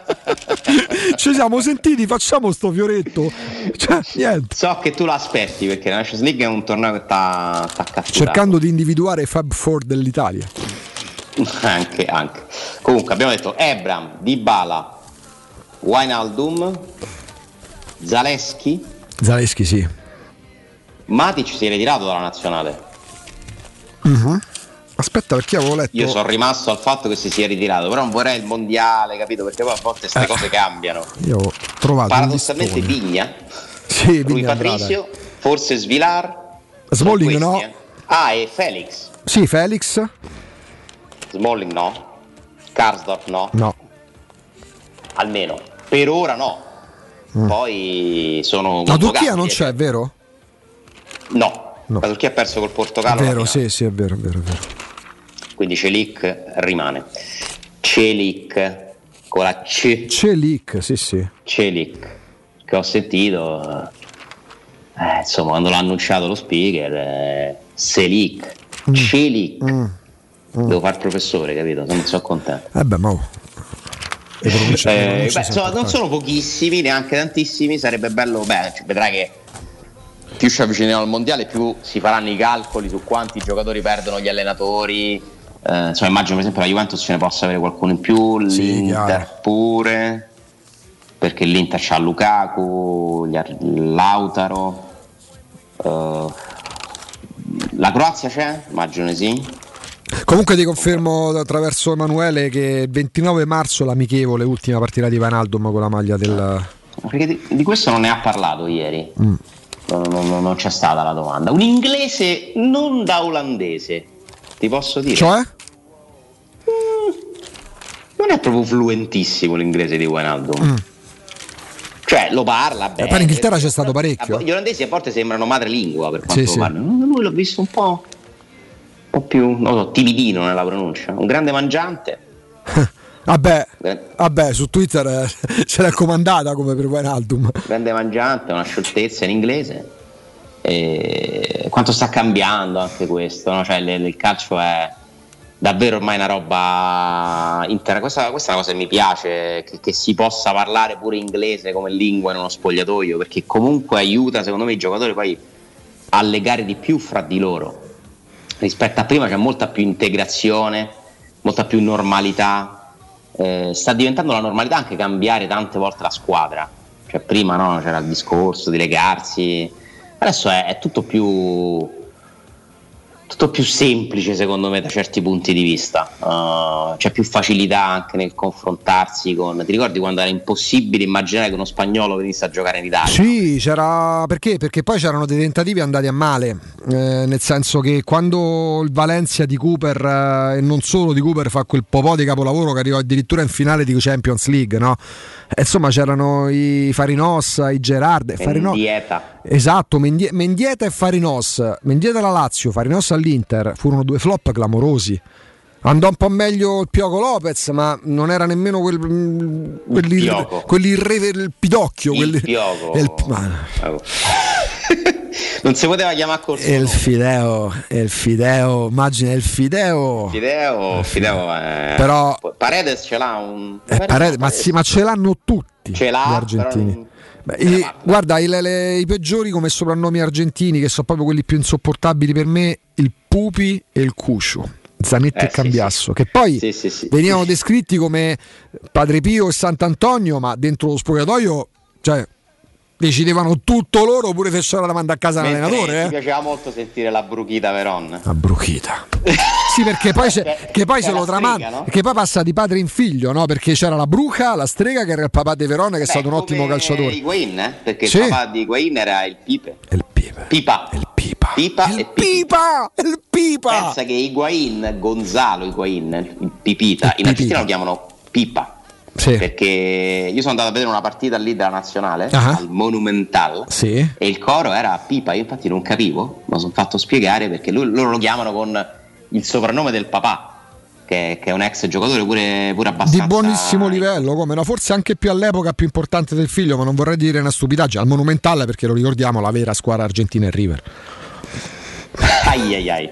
Ci siamo sentiti, facciamo sto fioretto. Cioè, niente. So che tu lo aspetti perché la Nations League è un torneo che t'ha t'ha catturato. Cercando di individuare Fab Four dell'Italia. anche, anche. Comunque abbiamo detto Ebram, Dybala, Wijnaldum, Zaleschi, Zaleschi, sì. Matic si è ritirato dalla nazionale. Mhm. Aspetta, perché avevo letto. Io sono rimasto al fatto che si sia ritirato, però non vorrei il mondiale, capito? Perché poi a volte queste Eh. cose cambiano. Io ho trovato. Paradossalmente. Vigna, Sì, Andrade. Patricio, forse Svilar. Smalling no. eh. Ah, e Felix. Sì, Felix? Smalling no. Karsdorp no. No. Almeno. Per ora no. Mm. Poi sono La Turchia non c'è, vero? No. No. La Turchia ha perso col È Portogallo. vero, alla sì, sì, è vero, è vero, è vero. Quindi Celic rimane. Celic con la C. Celic, sì, sì. Celic che ho sentito eh, insomma quando l'ha annunciato lo speaker eh, Selic Celic Mm. devo fare il professore capito non sono contento Eh beh, ma oh. Le pronunce- le eh, beh, insomma, non sono pochissimi, neanche tantissimi. Sarebbe bello, beh, ci- vedrai che più ci avviciniamo al mondiale, più si faranno i calcoli su quanti giocatori perdono gli allenatori. Eh, insomma, immagino per esempio la Juventus ce ne possa avere qualcuno in più, l'Inter chiaro. pure, perché l'Inter c'ha Lukaku, Lautaro. eh, la Croazia c'è? Immagino sì. Comunque ti confermo attraverso Emanuele che il 29 marzo l'amichevole ultima partita di Vanaldum con la maglia del... Perché di, di questo non ne ha parlato ieri. Mm. Non, non- non c'è stata la domanda. Un inglese non da olandese, ti posso dire? Cioè? Non è proprio fluentissimo l'inglese di Wijnaldum. Mm. Cioè, lo parla bene. poi in Inghilterra c'è stato parecchio. Gli olandesi a volte sembrano madrelingua per quanto Sì, sì. parlano. Lui l'ho visto un po', po' più, non so, timidino nella pronuncia. Un grande mangiante. Vabbè, vabbè, su Twitter eh, ce l'ha comandata come per Wijnaldum. grande mangiante, una scioltezza in inglese. E quanto sta cambiando anche questo, no? Cioè, le- le- il calcio è davvero ormai una roba intera. Questa, questa è una cosa che mi piace, che, che si possa parlare pure inglese come lingua in uno spogliatoio, perché comunque aiuta secondo me i giocatori poi a legare di più fra di loro. Rispetto a prima c'è molta più integrazione, molta più normalità. Eh, sta diventando la normalità anche cambiare tante volte la squadra. Cioè, prima no, c'era il discorso di legarsi, adesso è, è tutto più tutto più semplice secondo me da certi punti di vista. Uh, c'è più facilità anche nel confrontarsi con. Ti ricordi quando era impossibile immaginare che uno spagnolo venisse a giocare in Italia? Sì, c'era perché? Perché poi c'erano dei tentativi andati a male, eh, nel senso che quando il Valencia di Cooper eh, e non solo di Cooper fa quel po' di capolavoro che arrivò addirittura in finale di Champions League, no? Insomma c'erano i Farinossa, i Gerard, Farino- Dieta. Esatto, Mendie- Mendieta e Farinos. Mendieta alla Lazio, Farinos all'Inter furono due flop clamorosi. Andò un po' meglio il Pioco Lopez, ma non era nemmeno quel, quell'ir- Pioco. quell'irre- il pidocchio. Il quelli- Pioco. il- ma- non si poteva chiamare col e il Fideo, e il Fideo, immagina il Fideo. Fideo, Fideo è... Però- Paredes ce l'ha un... Eh, Paredes- ma, sì, ma ce l'hanno tutti Ce l'ha, gli argentini. Beh, i- guarda, i, le- i peggiori come soprannomi argentini, che sono proprio quelli più insopportabili per me, il Pupi e il Cuscio. Zanetti Eh, e sì, Cambiasso, che poi Sì, sì, sì. venivano descritti come Padre Pio e Sant'Antonio, ma dentro lo spogliatoio, cioè, decidevano tutto loro, pure se c'era da mandare a casa Mentre l'allenatore. Mi Eh? piaceva molto sentire la bruchita Veron. La bruchita. Sì, perché poi, c'è- che poi c'è se lo tramanda, no? che poi passa di padre in figlio, no? Perché c'era la bruca, la strega che era il papà di Verona, che è Beh, stato un ottimo calciatore. Higuain, eh? Perché Sì. il papà di Higuain era il Pipe. Il Pipe. Pipa. Il Pipa. Pipa e Pipa! Il Pipa! Pensa che Higuain, Gonzalo Higuain, il Pipita, in Argentina lo chiamano Pipa. Perché io sono andato a vedere una partita lì della nazionale Ah. al Monumental Sì. e il coro era Pipa. Io infatti non capivo, ma sono fatto spiegare perché lui- loro lo chiamano con il soprannome del papà, che, che è un ex giocatore pure, pure abbastanza. Di buonissimo livello, come no? Forse anche più all'epoca più importante del figlio, ma non vorrei dire una stupidaggine. Al Monumentale, perché lo ricordiamo, la vera squadra argentina è River. Ai ai ai.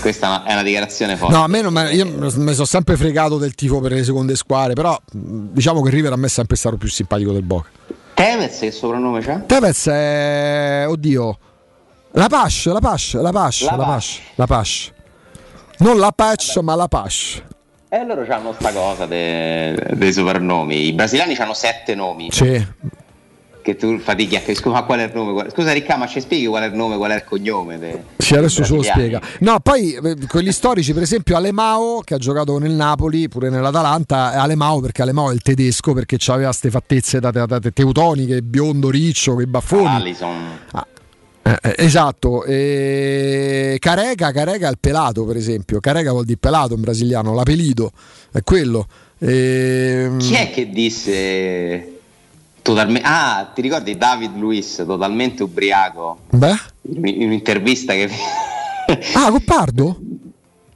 Questa è una dichiarazione forte. No, a me non me- io mi sono sempre fregato del tifo per le seconde squadre, però diciamo che River a me è sempre stato più simpatico del Boca. Tevez che soprannome c'ha? Tevez è. oddio. La Pash, la Pash, la Pash, La la Pash, la Pash. Non la Pash, ma la Pash. E loro hanno sta cosa de- dei soprannomi. I brasiliani hanno sette nomi. Sì. Che tu fatichi a scusa, ma qual è il nome? Qual- Scusa Ricca, ma ci spieghi qual è il nome, qual è il cognome? de- Sì, adesso ce lo brasiliani? spiega. No, poi eh, quelli storici, per esempio Alemao, che ha giocato nel Napoli, pure nell'Atalanta, è Alemao perché Alemao è il tedesco, perché aveva queste fattezze da, da- da- teutoniche, biondo, riccio, con i baffoni. Alisson. Eh, eh, esatto, e Careca, Careca è il pelato per esempio, Careca vuol dire pelato in brasiliano, l'apelido, è quello. Ehm, Chi è che disse totalmente... Ah, ti ricordi David Luiz, totalmente ubriaco, Beh? in in un'intervista che... Ah, con Pardo?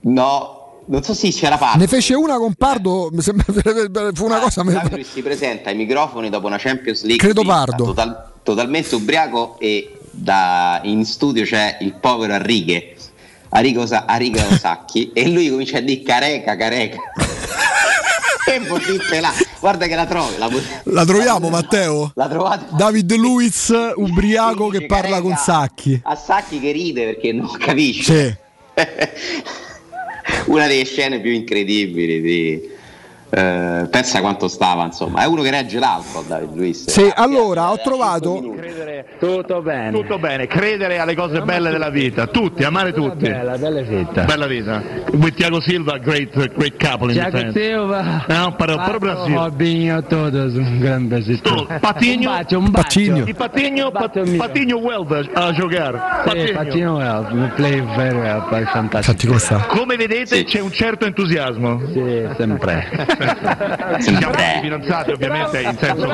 no, non so se c'era parte. Ne fece una con Pardo, mi sembra fu una cosa... David Luiz si presenta ai microfoni dopo una Champions League Credo Pardo. total- totalmente ubriaco e da- in studio c'è il povero Arrighe Arrigo, Sa- Arrigo Sacchi e lui comincia a dire careca careca dire pelà. guarda che la trovi la, La troviamo Matteo? la trovate David Luiz, ubriaco che parla con Sacchi. a Sacchi che ride perché non capisce Sì. una delle scene più incredibili di eh, pensa quanto stava insomma è uno che regge l'alcol David Luiz Sì, allora ho trovato Tutto bene. Tutto bene, credere alle cose belle della vita, tutti, amare tutti. Bella, bella vita. Bella vita. With Thiago Silva, great, great couple in Thiago defense. Silva. No, para, para o Brasil. Robinho, todos, um grande besito. Patinho, Um bate, um bate. Patinho. E Patinho, Pat- Patinho well a, a giocare. Sì, Patinho well, we play very well, poi fantastico. Come vedete c'è un certo entusiasmo. Sì, sempre. Si chiamano fidanzati ovviamente in senso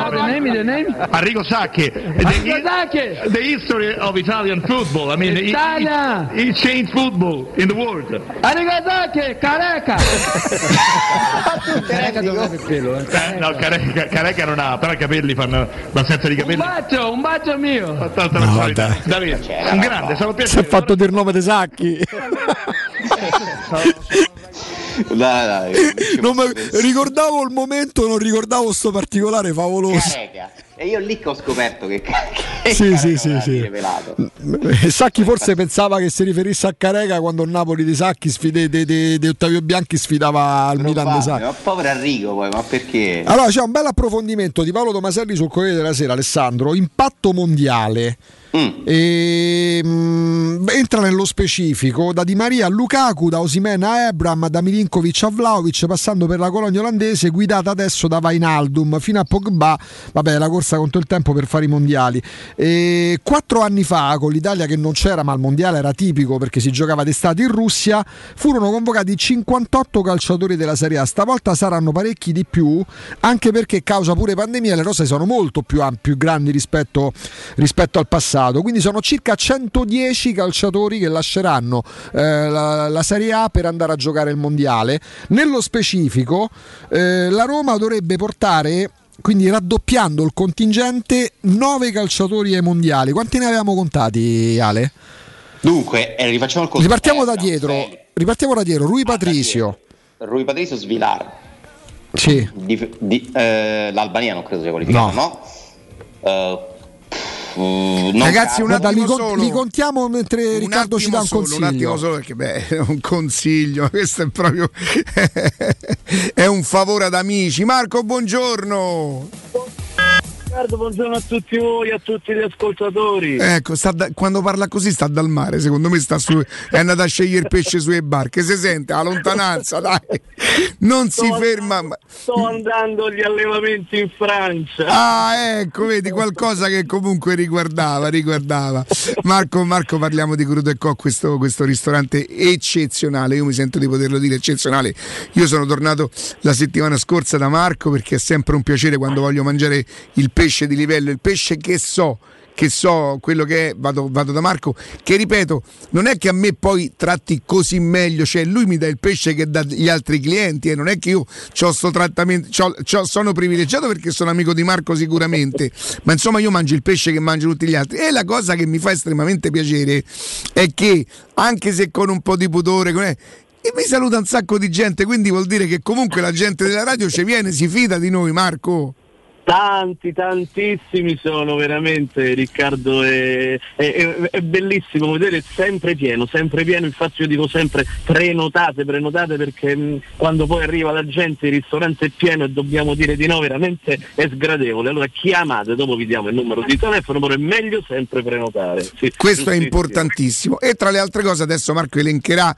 Arrigo Sacchi the, Sacchi! the history of Italian football I mean it, Italia! it, it changed football in the world Arrivederci, careca! careca dove il pelo, eh? Eh, no, Careca, Careca non ha, però i capelli fanno l'assenza di Un capelli. bacio, un bacio mio! Tanta personalità. Davide, un grande, sono Si è piacere. fatto dire nome dei sacchi. Dai, dai. Non me- ricordavo il momento, non ricordavo sto particolare favoloso. Careca. E io lì che ho scoperto che, che Sì, sì, sì, sì. rivelato. Eh, Sacchi forse pensava che si riferisse a Careca quando il Napoli di Sacchi sfide, di, di- di Ottavio Bianchi sfidava al Milan di Sacchi. ma povero Arrigo poi, ma perché? Allora c'è un bel approfondimento di Paolo Tomaselli sul Corriere della Sera, Alessandro. Impatto mondiale. E, mm, entra nello specifico da Di Maria a Lukaku, da Osimen a Ebram, da Milinkovic a Vlaovic, passando per la colonia olandese, guidata adesso da Vainaldum fino a Pogba. Vabbè, la corsa contro il tempo per fare i mondiali. E, quattro anni fa, con l'Italia che non c'era, ma il mondiale era tipico perché si giocava d'estate in Russia, furono convocati 58 calciatori della Serie A. Stavolta saranno parecchi di più, anche perché causa pure pandemia le rose sono molto più, più grandi rispetto, rispetto al passato. Quindi sono circa 110 calciatori che lasceranno eh, la, la Serie A per andare a giocare il mondiale. Nello specifico, eh, la Roma dovrebbe portare. Quindi raddoppiando il contingente, 9 calciatori ai mondiali. Quanti ne avevamo contati, Ale? Dunque, eh, rifacciamo il conto. Ripartiamo da Eh, dietro. Ripartiamo da dietro. Rui Patricio. Rui Patrizio Svilar. Sì. Di- di- eh, L'Albania non credo sia qualificato, no? Eh, non Ragazzi, un. Guarda, li, attimo con- li contiamo mentre Un Riccardo ci attimo dà un solo, consiglio. Un attimo solo perché beh, è un consiglio, questo è proprio è un favore ad amici. Marco, buongiorno. Riccardo, buongiorno a tutti voi, a tutti gli ascoltatori. Ecco, da- quando parla così sta dal mare, secondo me sta su, è andato a scegliere il pesce sulle barche, si sente a lontananza, dai. Non si Sto ferma. andando- Sto andando agli allevamenti in Francia. Ah, ecco, vedi qualcosa che comunque riguardava, riguardava. Marco, Marco parliamo di Crudo e Co, questo, questo ristorante eccezionale, io mi sento di poterlo dire eccezionale. Io sono tornato la settimana scorsa da Marco perché è sempre un piacere quando voglio mangiare il pesce di livello, il pesce che so che so quello che è, vado, vado da Marco, che ripeto, non è che a me poi tratti così meglio, cioè lui mi dà il pesce che dà gli altri clienti e non è che io c'ho sto trattamento, c'ho- c'ho- sono privilegiato perché sono amico di Marco sicuramente, ma insomma io mangio il pesce che mangiano tutti gli altri e la cosa che mi fa estremamente piacere è che anche se con un po' di pudore, e mi saluta un sacco di gente, quindi vuol dire che comunque la gente della radio ci viene, si fida di noi Marco. Tanti, tantissimi sono veramente, Riccardo, è, è- è- bellissimo vedere sempre pieno, sempre pieno, infatti io dico sempre prenotate, prenotate perché mh, quando poi arriva la gente il ristorante è pieno e dobbiamo dire di no, veramente è sgradevole. Allora chiamate, dopo vi diamo il numero di telefono, però è meglio sempre prenotare. Sì, Questo è importantissimo. E tra le altre cose, adesso Marco elencherà.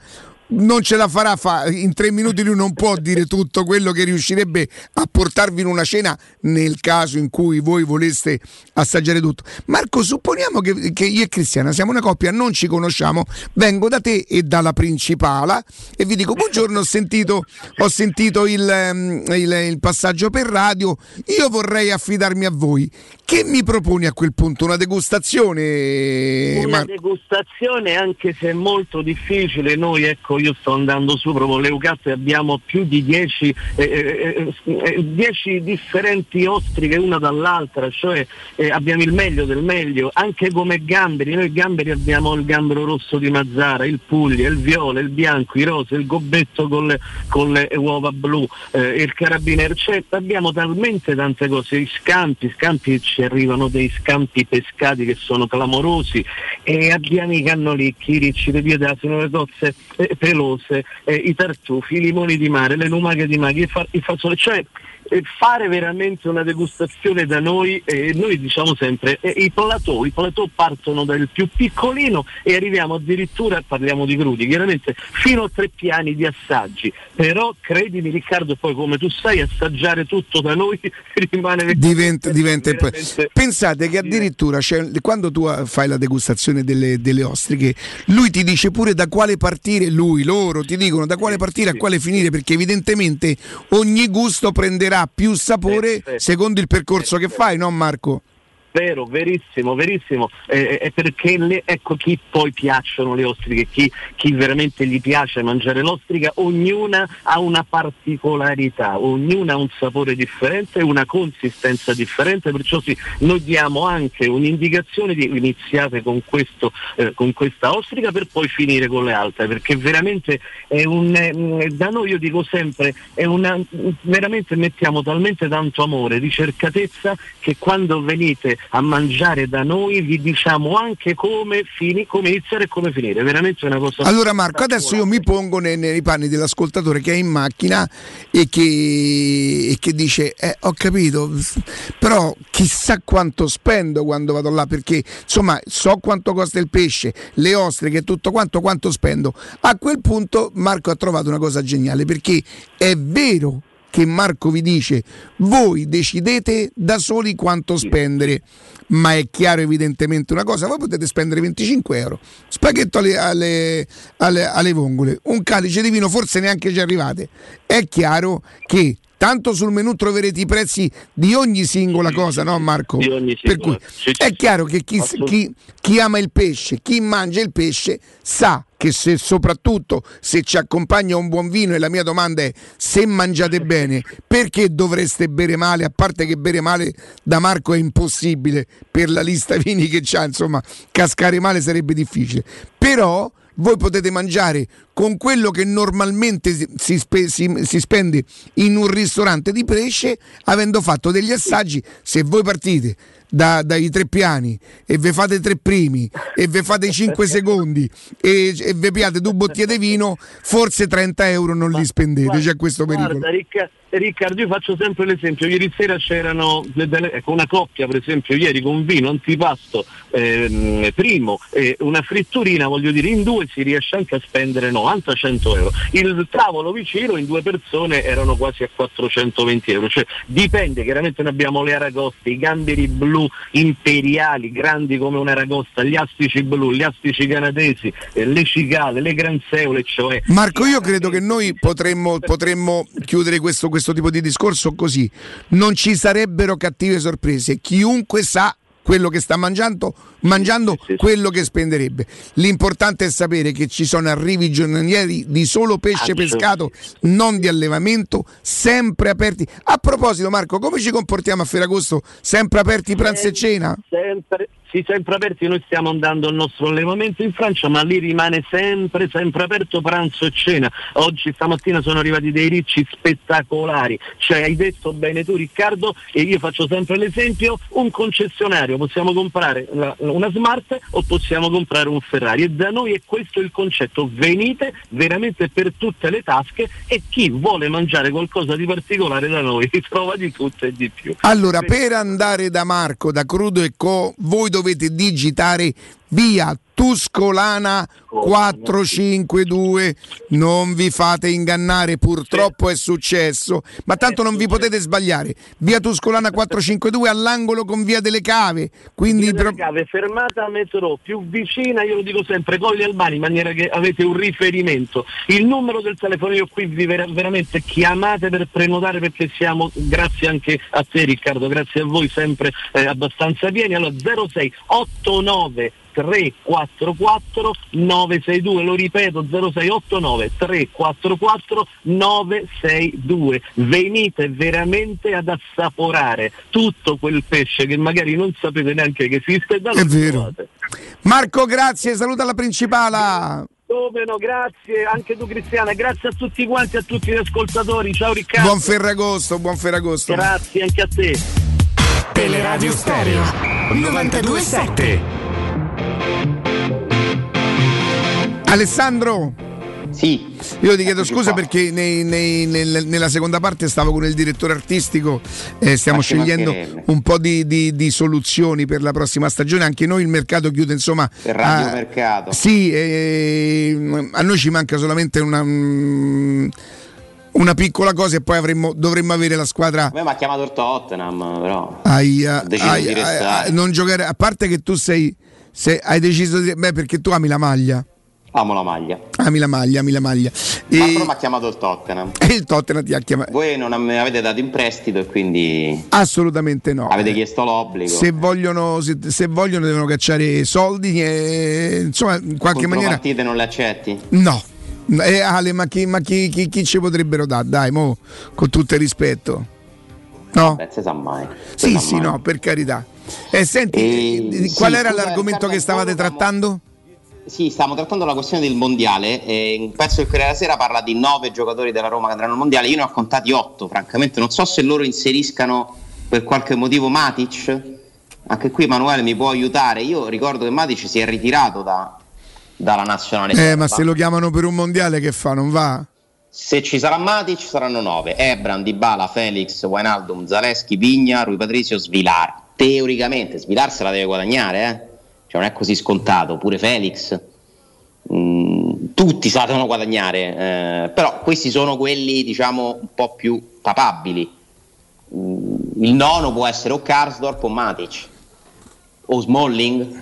Non ce la farà, fa- in tre minuti lui non può dire tutto quello che riuscirebbe a portarvi in una cena nel caso in cui voi voleste assaggiare tutto. Marco, supponiamo che, che io e Cristiana siamo una coppia, non ci conosciamo, vengo da te e dalla principala e vi dico buongiorno, ho sentito, ho sentito il, ehm, il- il passaggio per radio, io vorrei affidarmi a voi. Che mi proponi a quel punto? Una degustazione? Una Marco? degustazione anche se è molto difficile, noi ecco io sto andando su proprio Leucazzo e abbiamo più di 10 eh, eh, eh, 10 differenti ostriche una dall'altra, cioè eh, abbiamo il meglio del meglio, anche come gamberi, noi gamberi abbiamo il gambero rosso di Mazzara, il puglia, il viola, il bianco, i rose, il gobbetto con le, con le uova blu, eh, il carabiniere, cioè abbiamo talmente tante cose, i scampi, scampi ci arrivano dei scampi pescati che sono clamorosi e abbiamo i cannolicchi, i ricci, le piedasine, le tozze eh, pelose, eh, i tartufi, i limoni di mare, le lumache di mare, i, fa- i fazzoli, cioè eh, fare veramente una degustazione da noi, eh, noi diciamo sempre, eh, i plateau, i plateau partono dal più piccolino e arriviamo addirittura, parliamo di crudi, chiaramente fino a tre piani di assaggi, però credimi Riccardo, poi come tu sai assaggiare tutto da noi rimane diventa, diventa pensate che addirittura c'è- quando tu eh, fai la degustazione delle, delle ostriche lui ti dice pure da quale partire lui loro ti dicono da quale partire a quale finire perché evidentemente ogni gusto prenderà più sapore secondo il percorso che fai no Marco? Vero, verissimo, verissimo. Eh, è perché le- ecco chi poi piacciono le ostriche, chi, chi veramente gli piace mangiare l'ostrica, ognuna ha una particolarità, ognuna ha un sapore differente, una consistenza differente, perciò sì, noi diamo anche un'indicazione di iniziate con, questo, eh, con questa ostrica per poi finire con le altre, perché veramente è un, eh, da noi io dico sempre, è una, veramente mettiamo talmente tanto amore, ricercatezza che quando venite a mangiare da noi vi diciamo anche come, fini, come iniziare e come finire, veramente una cosa Allora Marco, adesso io mi pongo nei, nei panni dell'ascoltatore che è in macchina e che, e che dice, eh, ho capito, però chissà quanto spendo quando vado là, perché insomma so quanto costa il pesce, le ostriche tutto quanto, quanto spendo. A quel punto Marco ha trovato una cosa geniale, perché è vero che Marco vi dice voi decidete da soli quanto spendere ma è chiaro evidentemente una cosa voi potete spendere 25 euro spaghetto alle, alle, alle- alle vongole un calice di vino forse neanche ci arrivate è chiaro che tanto sul menù troverete i prezzi di ogni singola cosa no Marco? Di ogni per singola. cui Sì, sì, è sì. chiaro che chi, chi- chi ama il pesce chi mangia il pesce sa che se soprattutto se ci accompagna un buon vino e la mia domanda è se mangiate bene perché dovreste bere male? A parte che bere male da Marco è impossibile per la lista vini che c'ha insomma cascare male sarebbe difficile. Però voi potete mangiare con quello che normalmente si- spe- si- si spende in un ristorante di pesce avendo fatto degli assaggi se voi partite da- dai tre piani e vi fate tre primi e vi fate i cinque secondi e, e vi piate due bottiglie di vino forse 30 euro non li spendete c'è questo pericolo Guarda Ricca- Riccardo, io faccio sempre l'esempio, ieri sera c'erano ecco, una coppia per esempio ieri con vino, antipasto, ehm, primo e una fritturina, voglio dire in due si riesce anche a spendere 90-100 euro. Il tavolo vicino in due persone erano quasi a 420 euro, cioè dipende, chiaramente noi abbiamo le aragoste, i gamberi blu imperiali, grandi come un'aragosta, gli astici blu, gli astici canadesi, eh, le cicale, le granseole, cioè Marco, io credo che noi potremmo, potremmo chiudere questo, questo tipo di discorso così. Non ci sarebbero cattive sorprese. Chiunque sa quello che sta mangiando, mangiando quello che spenderebbe. L'importante è sapere che ci sono arrivi giornalieri di solo pesce pescato, non di allevamento, sempre aperti. A proposito, Marco, come ci comportiamo a Ferragosto? Sempre aperti pranzo e cena? sempre, sì, sempre aperti, noi stiamo andando al nostro allevamento in Francia, ma lì rimane sempre, sempre aperto pranzo e cena. Oggi stamattina sono arrivati dei ricci spettacolari, cioè hai detto bene tu Riccardo e io faccio sempre l'esempio, un concessionario, possiamo comprare una, una Smart o possiamo comprare un Ferrari e da noi è questo il concetto, venite veramente per tutte le tasche e chi vuole mangiare qualcosa di particolare da noi trova di tutto e di più. Allora, per andare da Marco, da Crudo e Co, voi dovete digitare via Tuscolana 452. Non vi fate ingannare, purtroppo è successo, ma tanto non vi potete sbagliare. Via Tuscolana 452 all'angolo con via delle Cave. Quindi Via delle Cave, fermata metro più vicina, io lo dico sempre, Colli Albani, in maniera che avete un riferimento. Il numero del telefono io qui vi ver- veramente chiamate per prenotare perché siamo, grazie anche a te Riccardo, grazie a voi sempre eh, abbastanza pieni. Allora 06 89 344 962 lo ripeto 0689 344 962 venite veramente ad assaporare tutto quel pesce che magari non sapete neanche che esiste da È vero. Marco, grazie, saluta la principala. Come no, grazie anche tu Cristiana, grazie a tutti quanti, a tutti gli ascoltatori, ciao Riccardo. Buon Ferragosto, buon Ferragosto. Grazie anche a te. Teleradio Stereo 927. Alessandro, Sì. Io ti chiedo scusa perché nei- nei- nel- nella seconda parte stavo con il direttore artistico, eh, stiamo Ma ci scegliendo un po' di, di- di soluzioni per la prossima stagione. Anche noi il mercato chiude, insomma. Per Radio Mercato. Sì, eh, a noi ci manca solamente una, mm, una piccola cosa e poi avremmo- dovremmo avere la squadra. A me mi ha chiamato il Tottenham, però. Aia, aia, di restare. aia, non giocare a parte che tu sei, sei- hai deciso di beh perché tu ami la maglia Amo la maglia. ami la maglia ami la maglia Ma e, però mi ha chiamato il Tottenham. e il Tottenham ti ha chiamato Voi non me avete dato in prestito e quindi assolutamente no avete chiesto l'obbligo. se vogliono, se, se vogliono devono cacciare soldi e insomma in qualche maniera partite non le accetti? no Eh, Ale ma, chi, ma chi, chi- chi ci potrebbero dare dai mo con tutto il rispetto no? Beh, sa mai. sì sì no per carità e senti E- qual sì, era scusa, l'argomento che stavate trattando? Sì, stiamo trattando la questione del mondiale. eh, un pezzo del Corriere della Sera parla di nove giocatori della Roma che andranno al mondiale. Io ne ho contati otto, francamente. Non so se loro inseriscano per qualche motivo Matic. Anche qui Emanuele mi può aiutare. Io ricordo che Matic si è ritirato da- dalla nazionale. Eh, ma se lo chiamano per un mondiale che fa? Non va? Se ci sarà Matic saranno nove. Ebran, Dybala, Felix, Wijnaldum, Zaleschi, Vigna, Rui Patricio, Svilar. Teoricamente Svilar se la deve guadagnare, eh? Cioè non è così scontato, pure Felix. Mm, tutti devono guadagnare, eh, però questi sono quelli diciamo un po' più papabili. Mm, il nono può essere o Karsdorp o Matic o Smalling.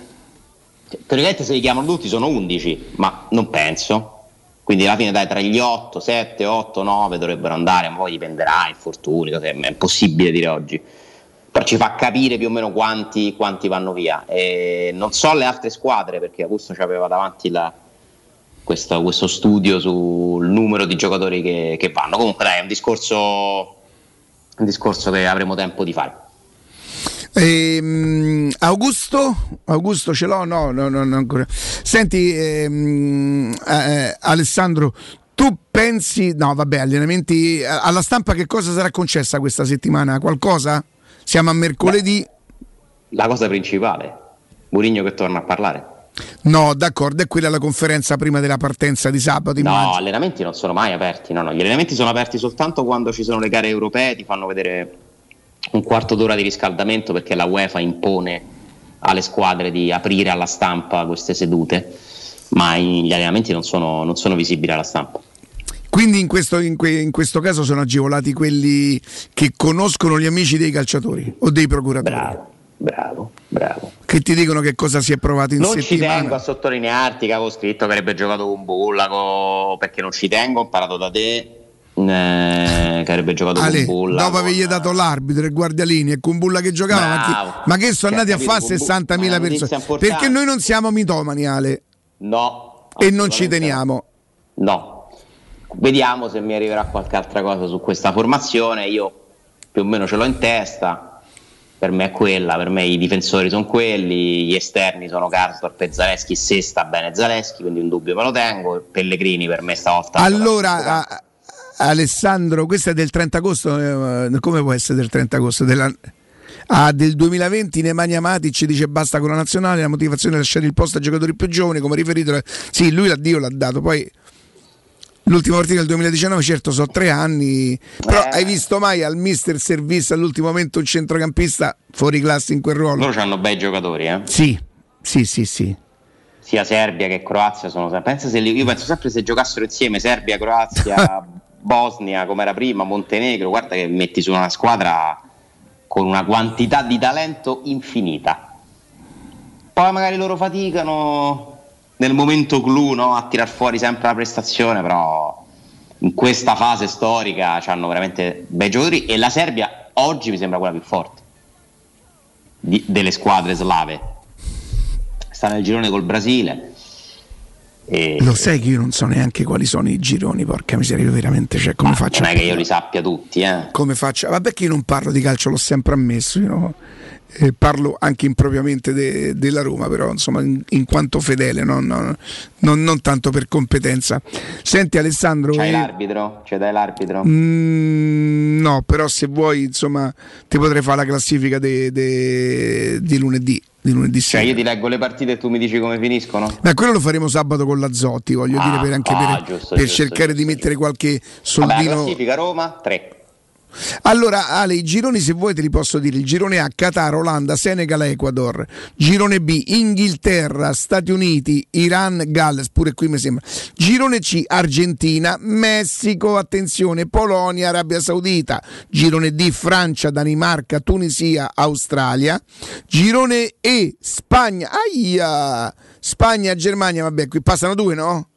Cioè, Teoricamente se li chiamano tutti sono 11, ma non penso. Quindi alla fine dai tra gli 8, 7, 8, 9 dovrebbero andare, ma poi dipenderà, infortuni, è impossibile dire oggi. Però ci fa capire più o meno quanti, quanti vanno via. E non so le altre squadre, perché Augusto ci aveva davanti la- questo, questo studio sul numero di giocatori che, che vanno. Comunque dai, è un discorso, un discorso che avremo tempo di fare. Ehm, Augusto? Augusto ce l'ho? No, no, no, no, ancora. Senti, ehm, eh, Alessandro, tu pensi, no, vabbè, allenamenti a- alla stampa che cosa sarà concessa questa settimana? Qualcosa? Siamo a mercoledì? La cosa principale, Murigno che torna a parlare. No, d'accordo, è quella la conferenza prima della partenza di sabato. No, immagino. allenamenti non sono mai aperti. No, no, gli allenamenti sono aperti soltanto quando ci sono le gare europee, ti fanno vedere un quarto d'ora di riscaldamento perché la UEFA impone alle squadre di aprire alla stampa queste sedute, ma gli allenamenti non sono, non sono visibili alla stampa. Quindi in questo, in que- in questo caso sono agevolati quelli che conoscono gli amici dei calciatori o dei procuratori. Bravo, bravo. Che ti dicono che cosa si è provato in non ci settimana. tengo a sottolinearti che avevo scritto che avrebbe giocato con Bullaco perché non ci tengo, ho imparato da te eh, che avrebbe giocato Ale, con Bullaco. dopo avergli dato l'arbitro e Guardialini e Kumbulla che giocava, ma Bravo. che, ma che sono ha andati a fare Kumbulla- 60.000 ma è una notizia persone? Perché noi non siamo mitomani, Ale, No. e non ci teniamo. No. Vediamo se mi arriverà qualche altra cosa su questa formazione. Io più o meno ce l'ho in testa. Per me è quella, per me i difensori sono quelli, gli esterni sono Karsdorp e Zaleschi, se sta bene Zaleschi, quindi un dubbio me lo tengo. Pellegrini per me stavolta. Allora, a- Alessandro, questa è del 30 agosto, eh, come può essere del 30 agosto? Della- Ah, del 2020 Nemanja Matic dice basta con la nazionale, la motivazione è lasciare il posto ai giocatori più giovani, come riferito. Sì, lui l'addio l'ha dato, poi l'ultima partita del 2019, certo sono tre anni, però hai visto mai al mister servizio all'ultimo momento un centrocampista fuori classe in quel ruolo? Loro hanno bei giocatori, eh? Sì, sì, sì, sì. sia Serbia che Croazia sono sempre. Pensa se li- io penso sempre se giocassero insieme Serbia, Croazia, Bosnia come era prima, Montenegro, guarda che metti su una squadra con una quantità di talento infinita. Poi magari loro faticano nel momento clou no? a tirar fuori sempre la prestazione, però in questa fase storica hanno veramente bei giocatori e la Serbia oggi mi sembra quella più forte di- delle squadre slave. Sta nel girone col Brasile. E Lo sai che io non so neanche quali sono i gironi, porca miseria, io veramente, cioè, come faccio? non è che io li sappia tutti, eh. come faccio? Vabbè che io non parlo di calcio, l'ho sempre ammesso. Io? Eh, parlo anche impropriamente de- della Roma, però insomma in, in quanto fedele, non, non- non- non tanto per competenza. Senti Alessandro, C'hai eh, l'arbitro? C'è dai l'arbitro? mm, no, però se vuoi insomma ti potrei fare la classifica de- de- di lunedì, di lunedì Cioè sera. io ti leggo le partite e tu mi dici come finiscono? Ma quello lo faremo sabato con la Zotti, voglio Ah, dire, per, anche ah, per, giusto, per giusto, cercare di mettere qualche Vabbè, la soldino. classifica Roma 3. Allora, Ale, i gironi, se vuoi, te li posso dire: il girone A, Qatar, Olanda, Senegal, Ecuador. Girone B, Inghilterra, Stati Uniti, Iran, Galles. Pure qui mi sembra. Girone C, Argentina, Messico, attenzione, Polonia, Arabia Saudita. Girone D, Francia, Danimarca, Tunisia, Australia. Girone E, Spagna, aia, Spagna, Germania. Vabbè, qui passano due, no?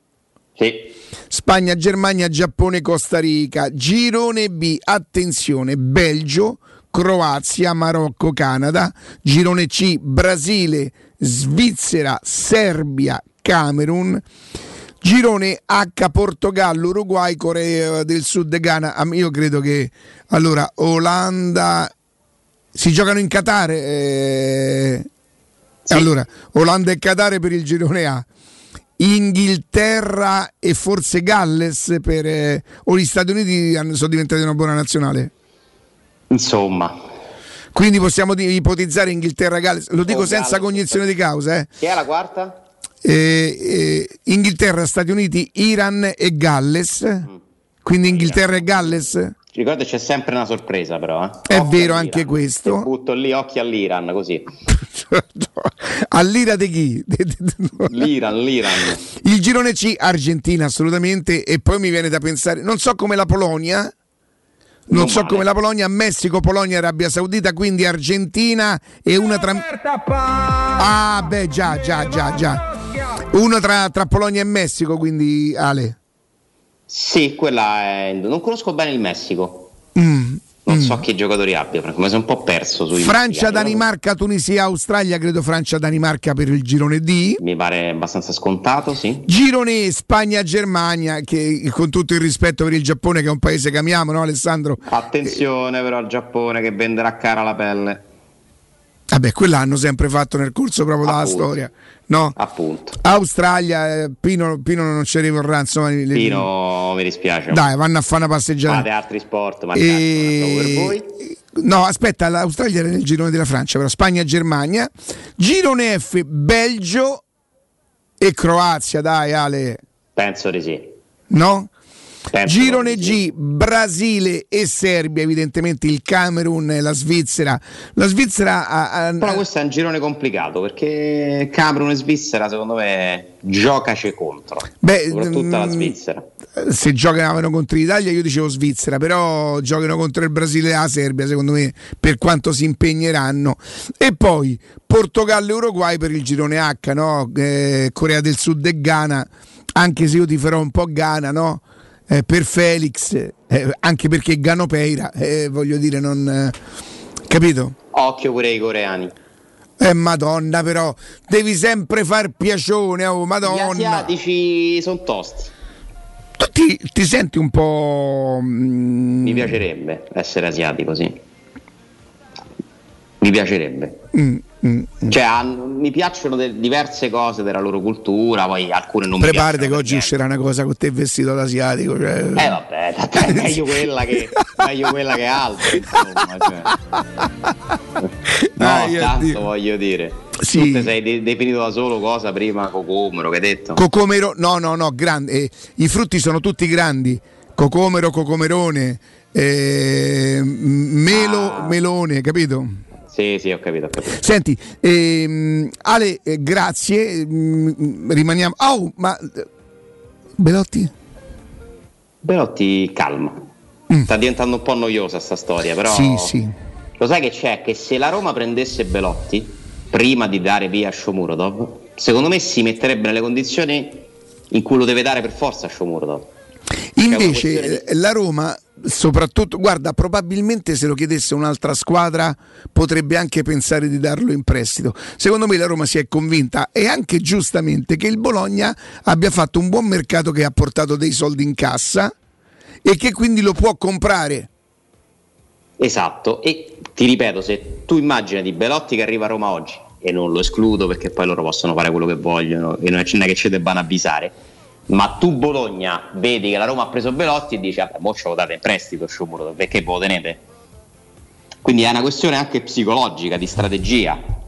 Sì. Spagna, Germania, Giappone, Costa Rica. Girone B, attenzione, Belgio, Croazia, Marocco, Canada. Girone C, Brasile, Svizzera, Serbia, Camerun. Girone H, Portogallo, Uruguay, Corea del Sud, Ghana. Io credo che allora Olanda si giocano in Qatar. eh, Allora, Olanda e Qatar per il girone A. Inghilterra e forse Galles per, eh, o gli Stati Uniti sono diventati una buona nazionale. Insomma. Quindi possiamo ipotizzare Inghilterra e Galles, lo dico O senza Galles. cognizione di causa. eh. Chi è la quarta? Eh, eh, Inghilterra, Stati Uniti, Iran e Galles. Mm. Quindi Inghilterra e Galles. Ricorda c'è sempre una sorpresa però. Eh. È Occhio vero all'Iran. anche questo. Ti butto lì occhi all'Iran così. All'ira di chi? L'Iran, l'Iran. Il girone C, Argentina assolutamente, e poi mi viene da pensare, non so come la Polonia, non, Non so male. come la Polonia, Messico, Polonia, Arabia Saudita, quindi Argentina e una tra... Ah beh già, già, già, già. Una tra, tra Polonia e Messico, quindi Ale. Sì, quella è... Non conosco bene il Messico. Mm, Non mm. so che giocatori abbia, Franco, mi sono un po' perso sui Francia, Danimarca, Tunisia, Australia, credo Francia, Danimarca per il girone D. Mi pare abbastanza scontato, sì. Girone Spagna, Germania, che con tutto il rispetto per il Giappone, che è un paese che amiamo, no Alessandro? Attenzione però al Giappone che venderà cara la pelle. Vabbè, quella hanno sempre fatto nel corso proprio della Appunto. storia. No? Appunto. Australia, eh, Pino, Pino non ci rivorrà, insomma. le- Pino, mi dispiace. Dai, vanno a fare una passeggiata. Fate altri sport, ma E-. No, aspetta, l'Australia era nel girone della Francia, però Spagna, Germania. Girone F, Belgio e Croazia, dai Ale. Penso di sì. No? Penso Girone G, Brasile e Serbia, evidentemente il Camerun e la Svizzera. La Svizzera ha, ha- Però questo è un girone complicato perché Camerun e Svizzera secondo me giocaci contro. Beh, Soprattutto la mm, Svizzera. se giocavano contro l'Italia io dicevo Svizzera, però giocano contro il Brasile e la Serbia, secondo me, per quanto si impegneranno. E poi Portogallo e Uruguay per il girone H, no? Eh, Corea del Sud e Ghana, anche se io ti farò un po' Ghana, no? Eh, per Felix, eh, anche perché Gano Peira, eh, voglio dire, non... eh, capito? Occhio pure ai coreani. Eh madonna però, devi sempre far piacione, oh Gli madonna. asiatici sono tosti. Tu ti, ti senti un po'... mm, Mi piacerebbe essere asiatico, sì. Mi piacerebbe. mm. Cioè, han- mi piacciono de- diverse cose della loro cultura, poi alcune non mi Preparati piacciono. che oggi uscirà una cosa con te vestito da asiatico. Cioè... Eh vabbè, è meglio quella che, meglio quella che altro, insomma. Cioè. No, tanto voglio dire. Sì. Tu ti sei de- definito da solo cosa prima cocomero che hai detto? Cocomero, no, no, no, grande. eh, I frutti sono tutti grandi. Cocomero, cocomerone, eh, melo, Ah. melone, capito? Sì, sì, ho capito, ho capito. Senti, ehm, Ale, eh, grazie. mm, rimaniamo. Oh, ma eh, Belotti? Belotti calma. Sta diventando un po' noiosa sta storia, però Mm. Sì, sì. lo sai che c'è? Che se la Roma prendesse Belotti prima di dare via a Shomurodov, secondo me si metterebbe nelle condizioni in cui lo deve dare per forza a Shomurodov. Invece eh, la Roma, soprattutto, guarda, probabilmente se lo chiedesse un'altra squadra potrebbe anche pensare di darlo in prestito. Secondo me la Roma si è convinta e anche giustamente che il Bologna abbia fatto un buon mercato che ha portato dei soldi in cassa e che quindi lo può comprare. Esatto, e ti ripeto, se tu immagini di Belotti che arriva a Roma oggi, e non lo escludo perché poi loro possono fare quello che vogliono e non è, non è che ci debbano avvisare, ma tu Bologna vedi che la Roma ha preso Belotti e dici, vabbè, mo ce lo date in prestito Sciomuro, perché ve lo tenete? Quindi è una questione anche psicologica, di strategia.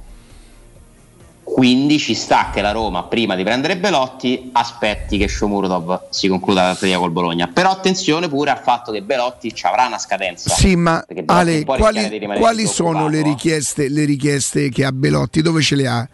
Quindi ci sta che la Roma, prima di prendere Belotti, aspetti che Shomurodov si concluda la trattativa col Bologna. Però attenzione pure al fatto che Belotti ci avrà una scadenza. Sì, ma Ale, quali, quali sono le eh. richieste, le richieste che ha Belotti? Dove ce le ha?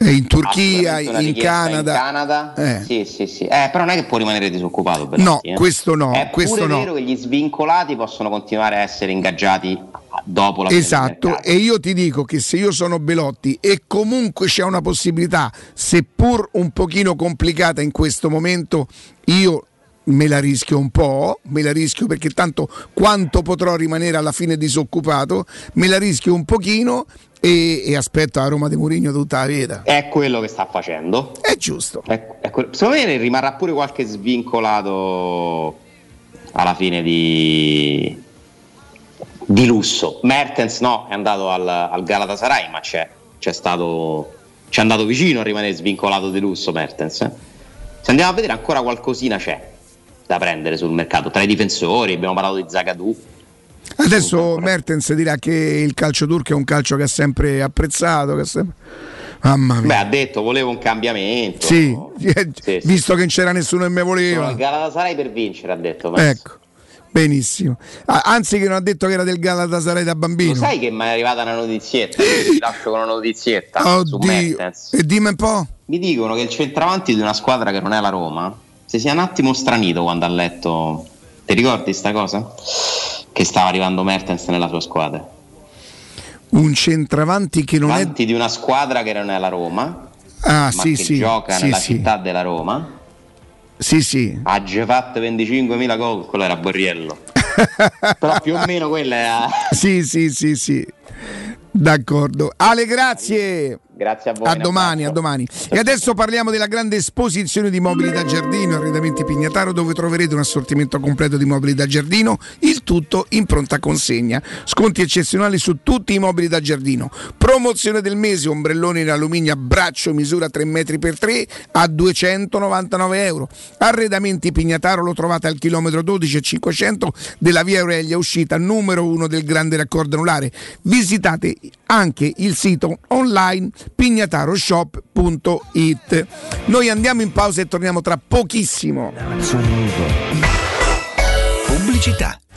Eh, In Turchia, in Canada? In Canada? Eh. Sì, sì, sì. Eh, però non è che può rimanere disoccupato. Belotti, No, eh. questo no, È questo no. vero che gli svincolati possono continuare a essere ingaggiati dopo la Esatto, e io ti dico che se io sono Belotti e comunque c'è una possibilità, seppur un pochino complicata in questo momento, io me la rischio un po', me la rischio perché tanto quanto potrò rimanere alla fine disoccupato, me la rischio un pochino e, e aspetto a Roma di Mourinho tutta la vita. È quello che sta facendo. È giusto. È- è quello- Secondo me rimarrà pure qualche svincolato alla fine di, di lusso. Mertens no, è andato al, al Galatasaray, ma c'è, c'è stato, ci è andato vicino a rimanere svincolato di lusso Mertens. eh. Se andiamo a vedere ancora qualcosina c'è da prendere sul mercato. Tra i difensori abbiamo parlato di Zagadou. Adesso Mertens dirà che il calcio turco è un calcio che ha sempre apprezzato, che ha sempre... Mamma Beh, mia. ha detto volevo un cambiamento. Sì, Sì, sì. visto che non c'era nessuno che me voleva. il Galatasaray per vincere, ha detto. penso. Ecco, benissimo. Anzi che non ha detto che era del Galatasaray da bambino. Lo sai che mi è arrivata una notizietta? Ti lascio con una notizietta su Oddio. Mertens. E dimmi un po'. Mi dicono che il centravanti di una squadra che non è la Roma si sia un attimo stranito quando ha letto. Ti ricordi sta cosa? Che stava arrivando Mertens nella sua squadra. Un centravanti che non è... Avanti di una squadra che non è la Roma, Ah, sì, che sì. gioca sì, nella sì. città della Roma. Sì, sì. Ha già fatto 25.000 gol, quello era Borriello. Però più o meno quella era. Sì, sì, sì, sì. D'accordo. Ale, grazie. Grazie a voi. A domani, a domani. E adesso parliamo della grande esposizione di mobili da giardino, arredamenti Pignataro, dove troverete un assortimento completo di mobili da giardino, il tutto in pronta consegna. Sconti eccezionali su tutti i mobili da giardino. Promozione del mese, ombrellone in alluminio a braccio, misura 3 metri per 3 a 299 euro. Arredamenti Pignataro lo trovate al chilometro 12 e 500 della via Aurelia, uscita numero 1 del grande raccordo anulare. Visitate anche il sito online pignataroshop.it. Noi andiamo in pausa e torniamo tra pochissimo. Pubblicità.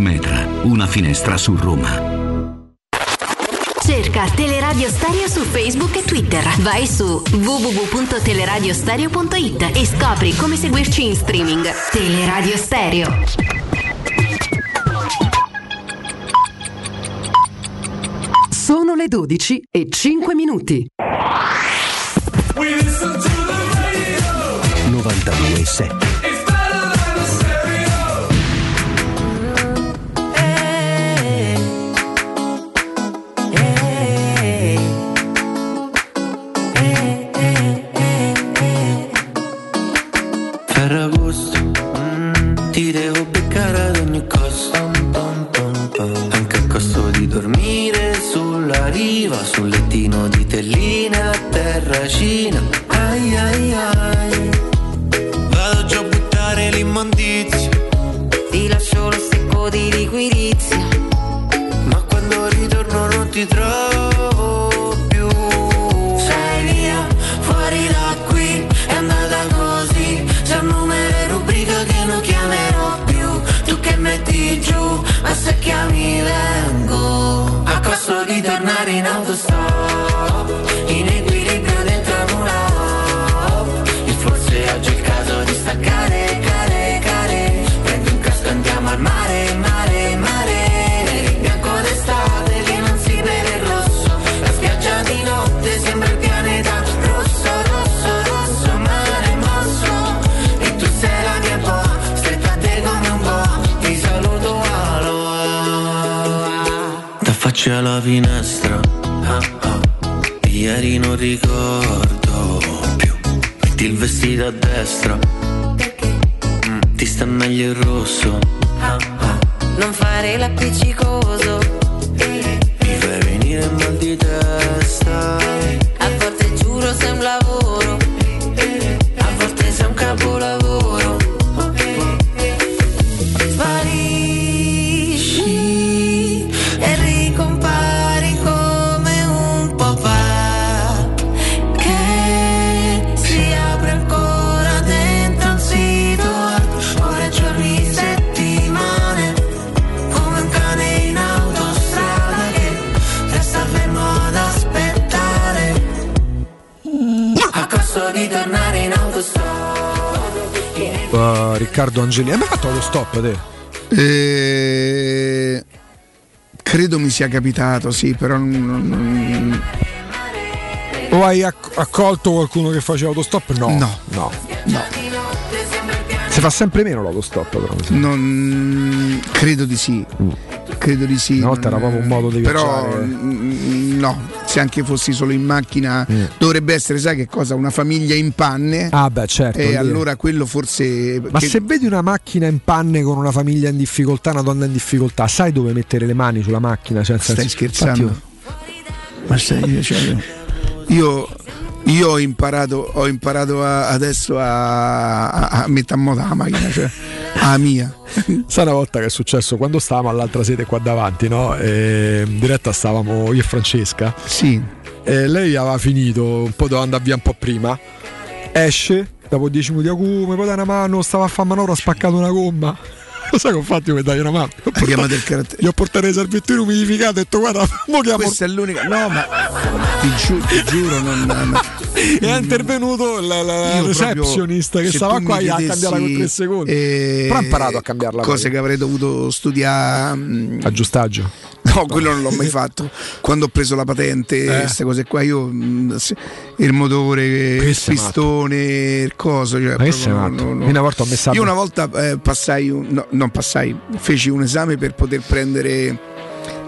Securmetra. Una finestra su Roma. Cerca Teleradio Stereo su Facebook e Twitter. Vai su www.teleradiostereo.it e scopri come seguirci in streaming. Teleradio Stereo. Sono le 12 e 5 minuti. 92.7 lettino di telline a terracina. Ai ai ai. Da faccia alla finestra, ah, ah. Ieri non ricordo più. Metti il vestito a destra, Mm, ti sta meglio il rosso. Ah, ah. Non fare l'appiccicoso, Riccardo Angelini. Hai mai fatto l'autostop te? Eh, credo mi sia capitato, sì, però non- non- O hai acc- accolto qualcuno che faceva autostop? No. No. No. no. Si fa sempre meno l'autostop però. Non credo di sì. Credo di sì. Una volta non- era proprio un modo di Però viaggiare. mm, no, se anche fossi solo in macchina dovrebbe essere, sai che cosa? Una famiglia in panne. Ah beh certo. e allora quello forse Ma che- se vedi una macchina in panne con una famiglia in difficoltà, una donna in difficoltà, sai dove mettere le mani sulla macchina? Senza stai scherzando? Infatti Ma stai cioè, io, io ho imparato, ho imparato a- adesso a, a, a mettere a moda la macchina, cioè a mia. Sai una volta che è successo quando stavamo all'altra sede qua davanti, no? E in diretta stavamo io e Francesca. Sì. E lei aveva finito, un po' doveva andare via un po' prima. Esce, dopo 10 minuti, "Ah, come puoi dare una mano? Stava a fare manovra, ha spaccato una gomma. Lo sai che ho fatto io per dargli una mano? Ho portato- il carattere- Gli ho portato il salviettino umidificato e ho detto guarda, mo chiamo Questa è l'unica. No, ma ti, giu- ti giuro, non. non- è intervenuto la, la Io receptionist proprio, che stava qua mi a chiedessi, cambiarla con 3 secondi. eh, Però ha imparato a cambiarla. Cose poi. che avrei dovuto studiare. mm, Aggiustaggio. No, quello non l'ho mai fatto. Quando ho preso la patente, Eh. queste cose qua, io mm, il motore, il Questo pistone, il coso. Cioè, proprio no, no. Io una volta ho messo Io una volta eh, passai, no, non passai, feci un esame per poter prendere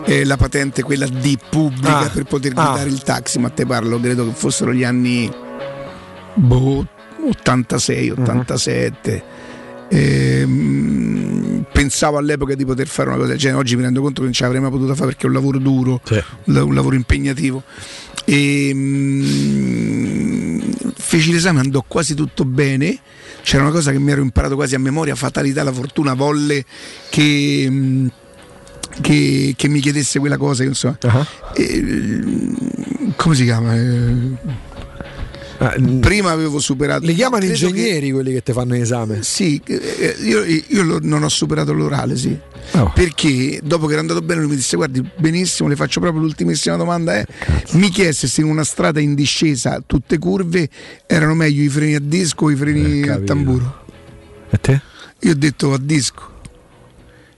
eh, la patente, quella D pubblica, Ah. per poter Ah. guidare il taxi. Ma te parlo, credo che fossero gli anni boh, 86, Mhm. 87. Ehm, pensavo all'epoca di poter fare una cosa del genere, oggi mi rendo conto che non ce l'avrei mai potuta fare perché è un lavoro duro, un un lavoro impegnativo. Ehm, feci l'esame, andò quasi tutto bene. C'era una cosa che mi ero imparato quasi a memoria, fatalità, la fortuna volle che, mm, che, che mi chiedesse quella cosa. Insomma. E, come si chiama? Eh, Prima avevo superato. Li chiamano credo che- ingegneri quelli che ti fanno l'esame. sì, eh, io, io non ho superato l'orale, sì. Oh. Perché dopo che era andato bene lui mi disse guardi benissimo, le faccio proprio l'ultimissima domanda. eh." Mi chiese se in una strada in discesa, tutte curve, erano meglio i freni a disco o i freni a tamburo. E te? Io ho detto a disco.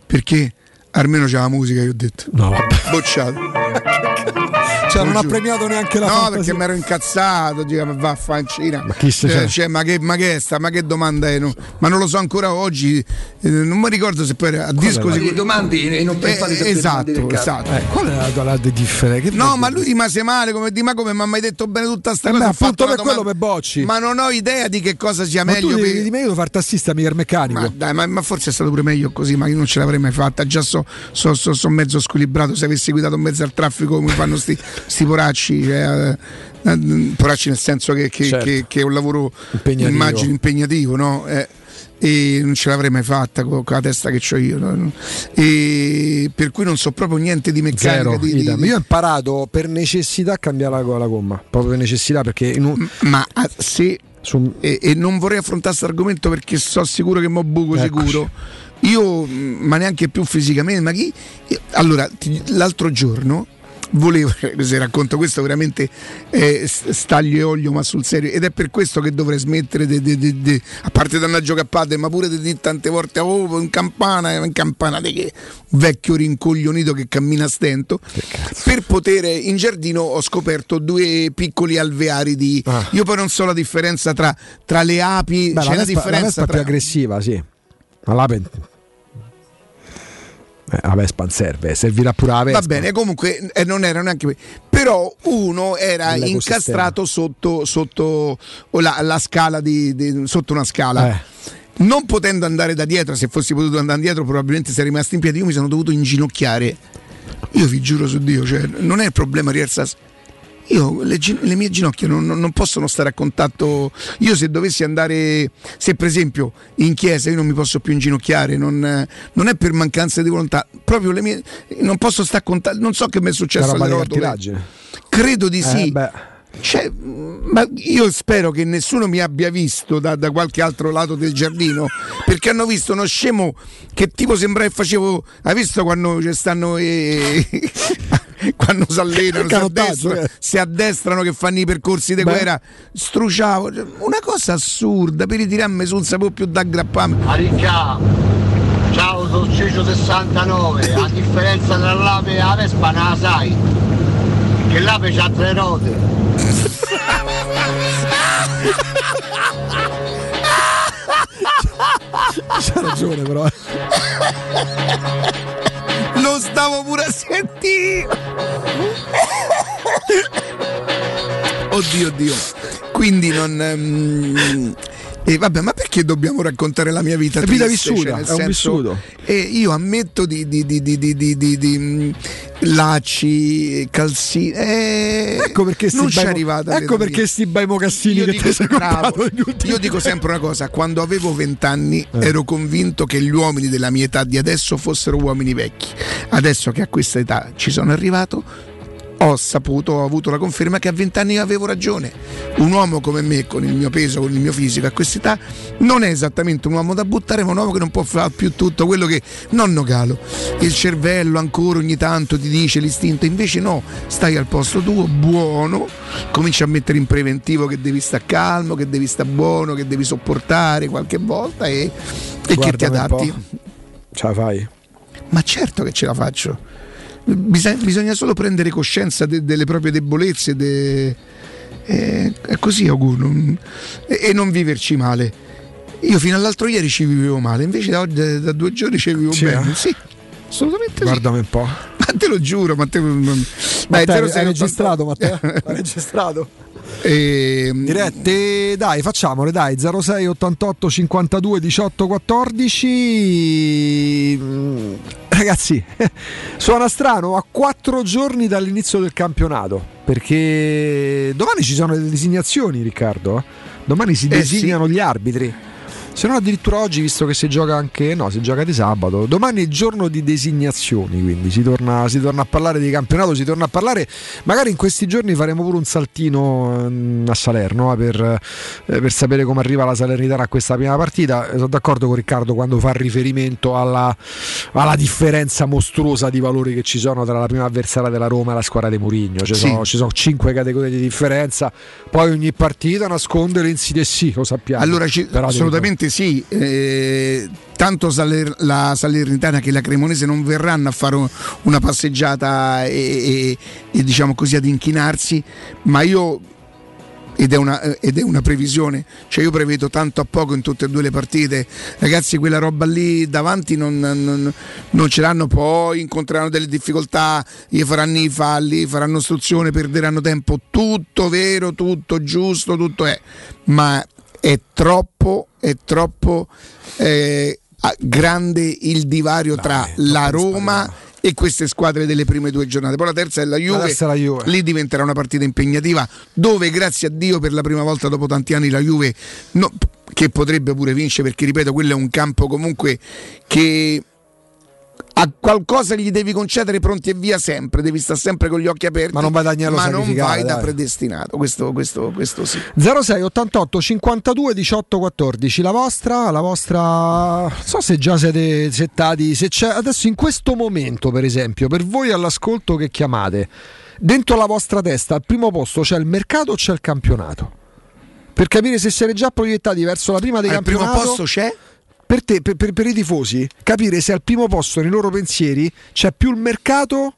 Perché almeno c'è la musica, io ho detto. No, vabbè. Bocciato. Cioè, non ha premiato neanche la No, fantasia. perché mi ero incazzato, dico, ma va a fancina. Ma chi se cioè, c'è? cioè, ma, che, ma che è sta? Ma che domanda è? No, ma non lo so ancora oggi. eh, non mi ricordo se poi a disco Ma le domande e non per Eh, fare sempre domande esatto, esatto. Eh, qual è la, la differenza? Che No, ma lui rimase male come di ma come mi ha mai detto bene tutta sta Eh cosa. fatto appunto per quello per Bocci. Ma non ho idea di che cosa sia Ma meglio. tu per- devi, di me io devo fare tassista, mica il meccanico. Ma, dai, ma, ma forse è stato pure meglio così, ma io non ce l'avrei mai fatta. Già so, so- so- so mezzo squilibrato. Se avessi guidato in mezzo al traffico come fanno sti, sti poracci, cioè, eh, eh, poracci nel senso che, che- Certo. che- che è un lavoro Impegnativo. immagino impegnativo, no? Eh, e non ce l'avrei mai fatta con, con la testa che ho io. no? E per cui non so proprio niente di meccanica. Zero, di- di- di- Io ho imparato per necessità a cambiare la, la gomma, proprio per necessità perché un- ma ah, se e, e non vorrei affrontare questo argomento perché so sicuro che mo buco Eccoci. sicuro io ma neanche più fisicamente ma chi allora ti- l'altro giorno volevo se racconto questo veramente eh, staglio e olio ma sul serio. Ed è per questo che dovrei smettere de- de- de- a parte dannaggio cappate ma pure di dire tante volte oh in campana in campana di che vecchio rincoglionito che cammina a stento per poter in giardino ho scoperto due piccoli alveari di io poi non so la differenza tra, tra le api Beh, c'è la, la, vespa, la differenza vespa è tra più aggressiva, sì. Ma l'ape eh, la Vespa serve, servirà pure la Vespa. Va bene, comunque eh, non era neanche. Però uno era incastrato sotto, sotto la, la scala di, di- sotto una scala. Eh. Non potendo andare da dietro, se fossi potuto andare dietro, probabilmente sarei rimasto in piedi. Io mi sono dovuto inginocchiare. Io vi giuro su Dio, cioè, non è il problema rialzarsi. Io le, le mie ginocchia non, non- possono stare a contatto. Io se dovessi andare, se per esempio in chiesa io non mi posso più inginocchiare, non, eh, non è per mancanza di volontà, proprio le mie. Non posso stare a contatto. Non so che mi è successo alle rotole. Credo di Eh, sì. beh. Cioè, ma io spero che nessuno mi abbia visto da, da qualche altro lato del giardino perché hanno visto uno scemo che tipo sembra che facevo. Hai visto quando ci stanno i, quando si allenano, si addestrano, eh. si addestrano che fanno i percorsi di Beh. guerra, struciavo, Cioè, una cosa assurda per ritirarmi su non sapevo più da aggrapparmi. Aricchia, ciao sono Ciccio 69, a differenza tra l'ape e la Vespa non la sai, che l'ape c'ha tre rote. C'ha ragione però. Lo stavo pure a sentire. Oddio, oddio. Quindi non. ehm, e vabbè, ma perché dobbiamo raccontare la mia vita? È vita triste? vissuta, Cioè, è vissuto. E io ammetto di, di, di, di, di, di, di- di, mm, lacci, calzini. eh, Ecco perché non ci è arrivata. Ecco perché sti bei mocassini Io che dico, ti sei comprato io dico sempre una cosa, quando avevo vent'anni Eh. ero convinto che gli uomini della mia età di adesso fossero uomini vecchi. Adesso che a questa età ci sono arrivato, ho saputo, ho avuto la conferma che a vent'anni avevo ragione. Un uomo come me, con il mio peso, con il mio fisico, a questa età, non è esattamente un uomo da buttare, ma un uomo che non può fare più tutto quello che. Nonno Calo, il cervello ancora ogni tanto ti dice l'istinto, invece no, stai al posto tuo, buono, cominci a mettere in preventivo che devi stare calmo, che devi stare buono, che devi sopportare qualche volta e, e che ti adatti. Ce la fai? Ma certo che ce la faccio. Bisogna, bisogna solo prendere coscienza de- delle proprie debolezze. de- eh, è così, Augur, non- e, e non viverci male. Io fino all'altro ieri ci vivevo male, invece da, oggi- da due giorni ci vivevo Sì, bene. eh? Sì, assolutamente Guardami un po'. sì. Ma te lo giuro, ma te. Matteo, zero hai sei registrato, Matteo? Hai registrato? Ehm, Dirette, dai, facciamole, dai, 06 88 52 18 14. Mm, Ragazzi, suona strano, a quattro giorni dall'inizio del campionato, perché domani ci sono le designazioni, Riccardo. eh? Domani si Eh, designano gli arbitri. Se non addirittura oggi, visto che si gioca anche, no, si gioca di sabato. Domani è giorno di designazioni, quindi si torna, si torna a parlare di campionato, si torna a parlare. Magari in questi giorni faremo pure un saltino ehm, a Salerno eh, per, eh, per sapere come arriva la Salernitana a questa prima partita. Eh, Sono d'accordo con Riccardo quando fa riferimento alla, alla differenza mostruosa di valori che ci sono tra la prima avversaria della Roma e la squadra di Mourinho. Ci, Sì. sono, ci sono cinque categorie di differenza, poi ogni partita nasconde le insidie, sì, lo sappiamo. Allora, ci- Però ti assolutamente sì. eh, tanto Saler- la Salernitana che la Cremonese non verranno a fare un- una passeggiata e, e- e, diciamo così ad inchinarsi, ma io. Ed è, una, ed è una previsione, cioè io prevedo tanto a poco in tutte e due le partite. Ragazzi, quella roba lì davanti non, non- non ce l'hanno, poi incontreranno delle difficoltà, gli faranno i falli, faranno ostruzione, perderanno tempo. Tutto vero, tutto giusto, tutto è. Ma è troppo, è troppo eh, grande il divario tra la Roma e queste squadre delle prime due giornate. Poi la terza è la Juve, la Juve. lì diventerà una partita impegnativa dove grazie a Dio per la prima volta dopo tanti anni la Juve no, che potrebbe pure vincere perché ripeto quello è un campo comunque che a qualcosa gli devi concedere pronti e via sempre, devi stare sempre con gli occhi aperti, Ma non vai da agnello ma non vai da dai. predestinato, questo, questo, questo sì. 06 88 52 18 14 la vostra la vostra non so se già siete settati se c'è adesso in questo momento per esempio per voi all'ascolto che chiamate dentro la vostra testa al primo posto c'è il mercato o c'è il campionato per capire se siete già proiettati verso la prima dei Al primo posto c'è? Per te per, per- per i tifosi capire se al primo posto nei loro pensieri c'è più il mercato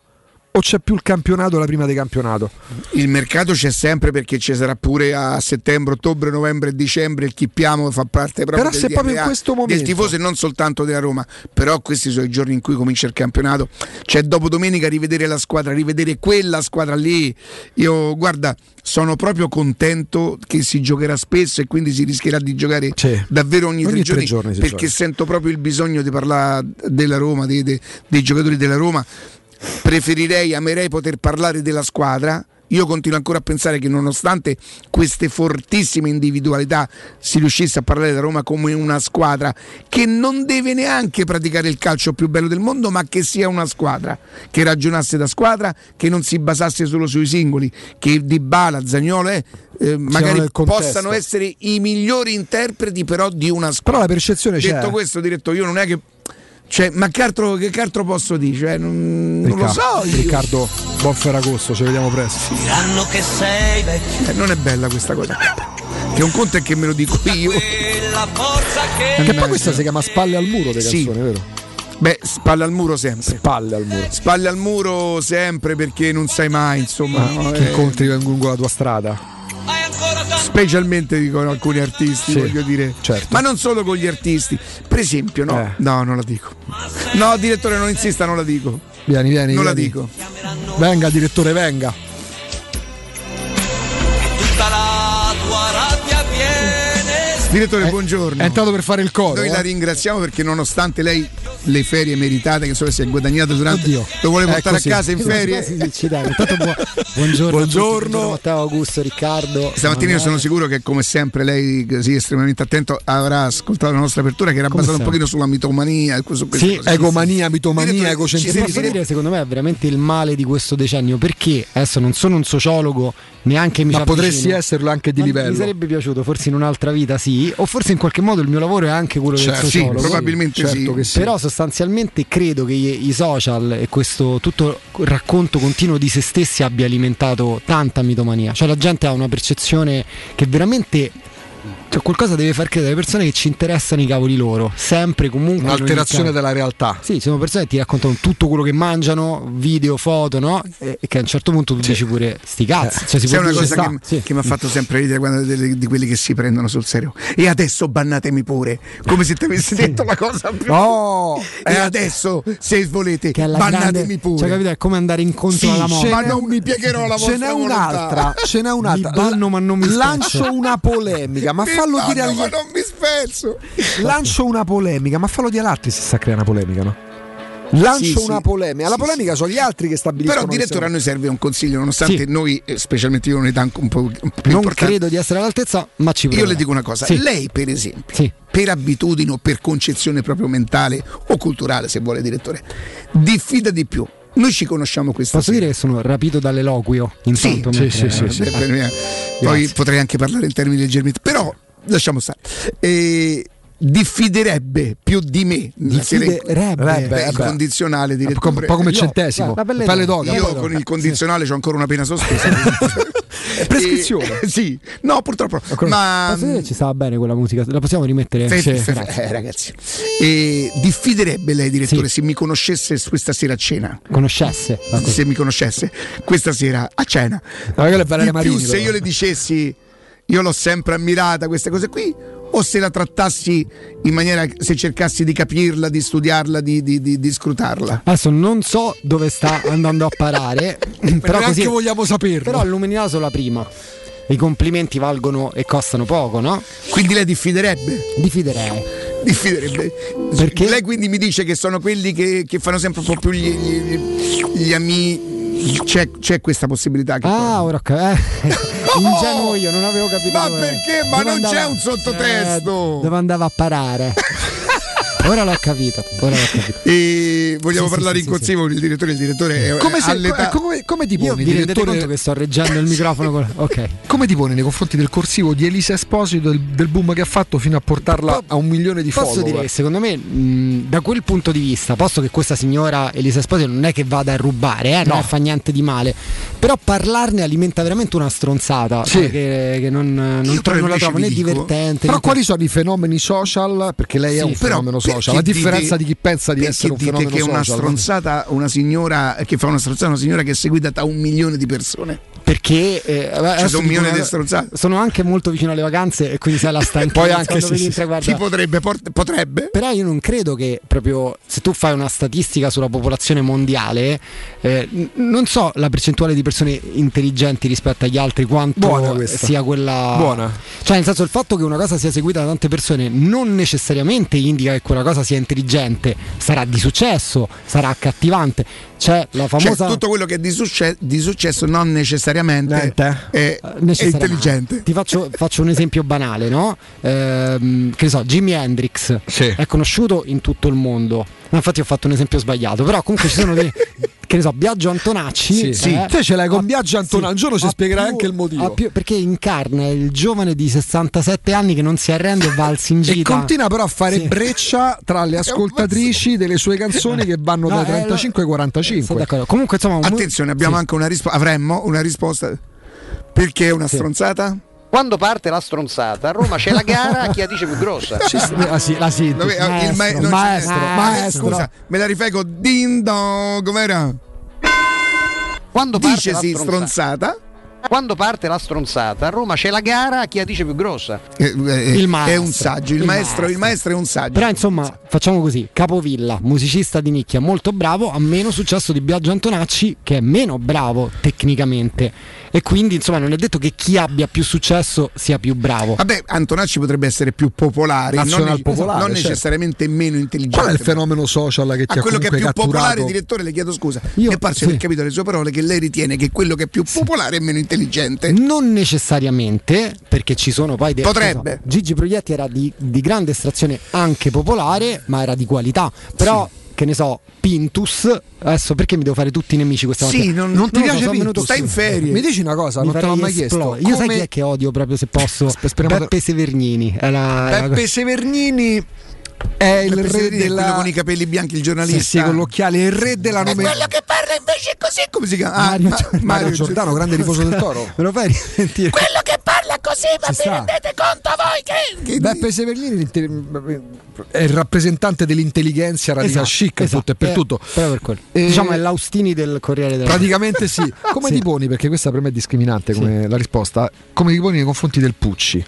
o c'è più il campionato la prima dei campionato Il mercato c'è sempre perché ci sarà pure a settembre, ottobre, novembre e dicembre il chippiamo fa parte proprio Però se proprio in DNA questo momento- del tifoso e non soltanto della Roma. Però questi sono i giorni in cui comincia il campionato. C'è dopo domenica rivedere la squadra, rivedere quella squadra lì. Io guarda, sono proprio contento che si giocherà spesso e quindi si rischierà di giocare davvero ogni, Ogni tre tre giorni, giorni si perché gioca. sento proprio il bisogno di parlare della Roma, dei, dei- dei giocatori della Roma. Preferirei, amerei poter parlare della squadra. Io continuo ancora a pensare che nonostante queste fortissime individualità si riuscisse a parlare della Roma come una squadra che non deve neanche praticare il calcio più bello del mondo, ma che sia una squadra, che ragionasse da squadra, che non si basasse solo sui singoli, che Di Bala, Zagnolo eh, eh, magari possano essere i migliori interpreti però di una squadra. però la percezione c'è Detto questo, diretto, io non è che Cioè, ma che altro, che altro posso dire? Cioè, non, non lo so. io. Riccardo, buon Ferragosto, ci vediamo presto. Diranno che sei vecchio. Eh, non è bella questa cosa. Che un conto è che me lo dico io. La forza che. Che poi questa si chiama Spalle al muro delle Sì. canzoni, vero? Beh, spalle al muro sempre. Spalle al muro. Spalle al muro sempre perché non sai mai, insomma. no? Che Eh, incontri lungo la tua strada. Specialmente dicono alcuni artisti, Sì, voglio dire. certo. Ma non solo con gli artisti. Per esempio, no, Eh. no, non la dico. No, direttore, non insista, non la dico. Vieni, vieni. Non la vieni. dico. Venga, direttore, venga. Tutta la tua rabbia viene. Direttore, buongiorno. È entrato per fare il coro. Noi la eh? ringraziamo perché nonostante lei le ferie meritate che insomma si è guadagnato durante Oddio. lo vuole È portare a così. casa in Sì, sì, ferie. sì, sì, ci dai. Buongiorno, Buongiorno. a Matteo, Augusto, Riccardo. Stamattina io sono sicuro che come sempre lei così estremamente attento avrà ascoltato la nostra apertura che era Come basata un pochino sulla mitomania su Sì, cose. Egomania, mitomania, egocentrismo. posso dire, secondo me, è veramente il male di questo decennio. Perché adesso non sono un sociologo, neanche mi Ma potresti esserlo anche di Ma livello. Mi sarebbe piaciuto, forse in un'altra vita sì, o forse in qualche modo il mio lavoro è anche quello Certo, del sì, sociologo. probabilmente certo sì. che sì. Però sostanzialmente credo che i i social e questo tutto il racconto continuo di se stessi abbia alimentato tanta mitomania. Cioè la gente ha una percezione che veramente cioè, qualcosa deve far credere alle persone che ci interessano i cavoli loro, sempre comunque. Un'alterazione della realtà. Sì, ci sono persone che ti raccontano tutto quello che mangiano, video, foto, no? E, che a un certo punto tu dici pure sti cazzi. Cioè, si può una dire cosa che, Sì. che mi ha fatto sempre ridere quando delle- di quelli che si prendono sul serio. E adesso bannatemi pure, come se ti avessi detto la cosa più. Oh, e adesso, se volete, bannatemi grande, pure. Cioè, capito? È come andare incontro Sì, alla moda. ma non mi piegherò la vostra Ce n'è volontà. un'altra, ce n'è un'altra. Mi banno, ma non mi Lancio una polemica, ma fallo dire agli ma non mi spezzo. Lancio una polemica, ma fallo dire all'altri se sta a creare una polemica, no? Lancio Sì, una sì. polemica. La Sì, polemica sono gli altri che stabiliscono. Però, direttore, a siamo- noi serve un consiglio, nonostante Sì. noi, eh, specialmente io, ho un'età un po' più Non importante. credo di essere all'altezza, ma ci provo. Io le dico una cosa, Sì. lei per esempio, Sì. per abitudine o per concezione proprio mentale o culturale, se vuole direttore, diffida di più. Noi ci conosciamo questa Posso sera. dire che sono rapito dalle loquio? Intanto sì, sì, sì, sì. Me- Poi potrei anche parlare in termini leggermente, però lasciamo stare. Eh, diffiderebbe più di me Diffiderebbe. Eh il condizionale Un po' come Io- centesimo. d'oca. d'oca. Io con il condizionale ho ancora una pena sospesa. Prescrizione. E- sì, no, purtroppo. Ma Posso dire che ci stava bene quella musica? La possiamo rimettere? Fe- Sì. fe- Grazie. eh, ragazzi, eh, diffiderebbe lei, direttore, Sì. se mi conoscesse questa sera a cena. Conoscesse. Se mi conoscesse questa sera a cena. Ma è Di più, se io le dicessi io l'ho sempre ammirata queste cose qui o se la trattassi in maniera se cercassi di capirla, di studiarla, di, di- di- di scrutarla. Adesso non so dove sta andando a parare, però neanche così, vogliamo saperlo. Però illuminato la prima. I complimenti valgono e costano poco, no? Quindi lei diffiderebbe? Diffiderei. Diffiderebbe. Perché? Lei quindi mi dice che sono quelli che, che fanno sempre un po' più gli, gli, gli- gli amici. C'è, c'è questa possibilità che Ah, ora capito. Ingenuo io, non avevo capito. Ma perché? Ma non c'è andava- un sottotesto. Eh, dove andava a parare? ora l'ho capito. Ora l'ho capito. E vogliamo Sì, parlare sì, in consiglio con il direttore. Il direttore è Come, se- all'età. come- come ti Io poni, vi rendete direttore? conto che sto reggendo il microfono con... Ok. Come ti poni nei confronti del corsivo di Elisa Esposito del, del boom che ha fatto fino a portarla a un milione di Posso follower? dire che secondo me, mh, da quel punto di vista, posto che questa signora Elisa Esposito non è che vada a rubare, eh, non No. fa niente di male, però parlarne alimenta veramente una stronzata Sì. cioè che, che non, non, Io tro- però non la trovo né dico- divertente. Però quali sono i fenomeni social? Perché lei è Sì, un fenomeno social, a differenza di chi pensa di essere un fenomeno che una social. stronzata, una signora che fa una stronzata, una signora che è seguita da un milione di persone. Perché eh, sono un milione di stronzate. Sono anche molto vicino alle vacanze e quindi sai la stanchezza. Poi anche sì, sì, Chi potrebbe? Port- potrebbe? Però io non credo che proprio se tu fai una statistica sulla popolazione mondiale, eh, non so la percentuale di persone intelligenti rispetto agli altri quanto sia quella. Buona. Cioè, nel senso, il fatto che una cosa sia seguita da tante persone non necessariamente indica che quella cosa sia intelligente, sarà di successo, sarà accattivante. C'è la Cioè, famosa. tutto quello che è di, succe- di successo non necessariamente Niente. è, è necessariamente. intelligente. Ti faccio, faccio un esempio banale, no? Ehm, che ne so, Jimi Hendrix Sì. è conosciuto in tutto il mondo. No, infatti ho fatto un esempio sbagliato, però comunque ci sono dei, che ne so, Biagio Antonacci. Sì, sì. eh, Te ce l'hai con ha- Biagio Antonacci, un giorno ci spiegherai più- anche il motivo. più- perché incarna il giovane di 67 anni che non si arrende e va al E Singita. continua però a fare Sì. breccia tra le ascoltatrici delle sue canzoni che vanno No, dai eh, 35 ai Sono 45. D'accordo. Comunque, insomma, un- Attenzione, abbiamo sì. anche una risposta. Avremmo una risposta. Perché è una stronzata? Quando parte la stronzata, a Roma c'è la gara, chi la dice più grossa? Ah, sì, la sintesi. Dove- il ma- Maestro, non c'è- maestro, eh, maestro. Scusa, me la rifai con Din Don, com'era? Quando parte Dice la sì, stronzata. stronzata. Quando parte la stronzata, a Roma c'è la gara, chi la dice più grossa? Eh, eh, Il è maestro. un saggio, il, Il maestro, il maestro. maestro è un saggio. Però insomma, facciamo così: Capovilla, musicista di nicchia, molto bravo, ha meno successo di Biagio Antonacci, che è meno bravo tecnicamente. E quindi, insomma, non è detto che chi abbia più successo sia più bravo. Vabbè, Antonacci potrebbe essere più popolare, non, Nazional nece- popolare, non certo. necessariamente meno intelligente. Qual è il fenomeno social che ti A ha quello che è più popolare, catturato? direttore, le chiedo scusa. Io- Mi è parso sì. di aver capito le sue parole che lei ritiene che quello che è più popolare è meno intelligente. Non necessariamente, perché ci sono poi dei. Potrebbe. so, Gigi Proietti era di, di grande estrazione anche popolare, ma era di qualità. Però, che ne so, Pintus. Adesso perché mi devo fare tutti i nemici questa Sì, mattina? non- Non ti so, piace sono Pintus? Stai in ferie. Mi dici una cosa, Mi non te l'ho mai chiesto. esplodere. Io sai chi è che odio proprio se posso? Aspe- speriamo- Peppe Severnini. È la- è la- Peppe Severnini è il re è della quello con i capelli bianchi, il giornalista. Sì, sì, con l'occhiale, il re della nome che parla invece così, come si chiama? Ah, Mario Ma- Giordano. Mario Giordano, grande riposo del toro. Me lo fai risentire? Quello che parla così, ma Ci vi sta. rendete conto voi che... che- Beppe Severnini l'inte- è il rappresentante dell'intelligenza radical Esatto, chic esatto. tutto e per Eh, tutto. per quello. Eh, Diciamo è l'Austini del Corriere della Praticamente sì. Come Sì. ti poni? Perché questa per me è discriminante come la risposta. Come ti poni nei confronti del Pucci?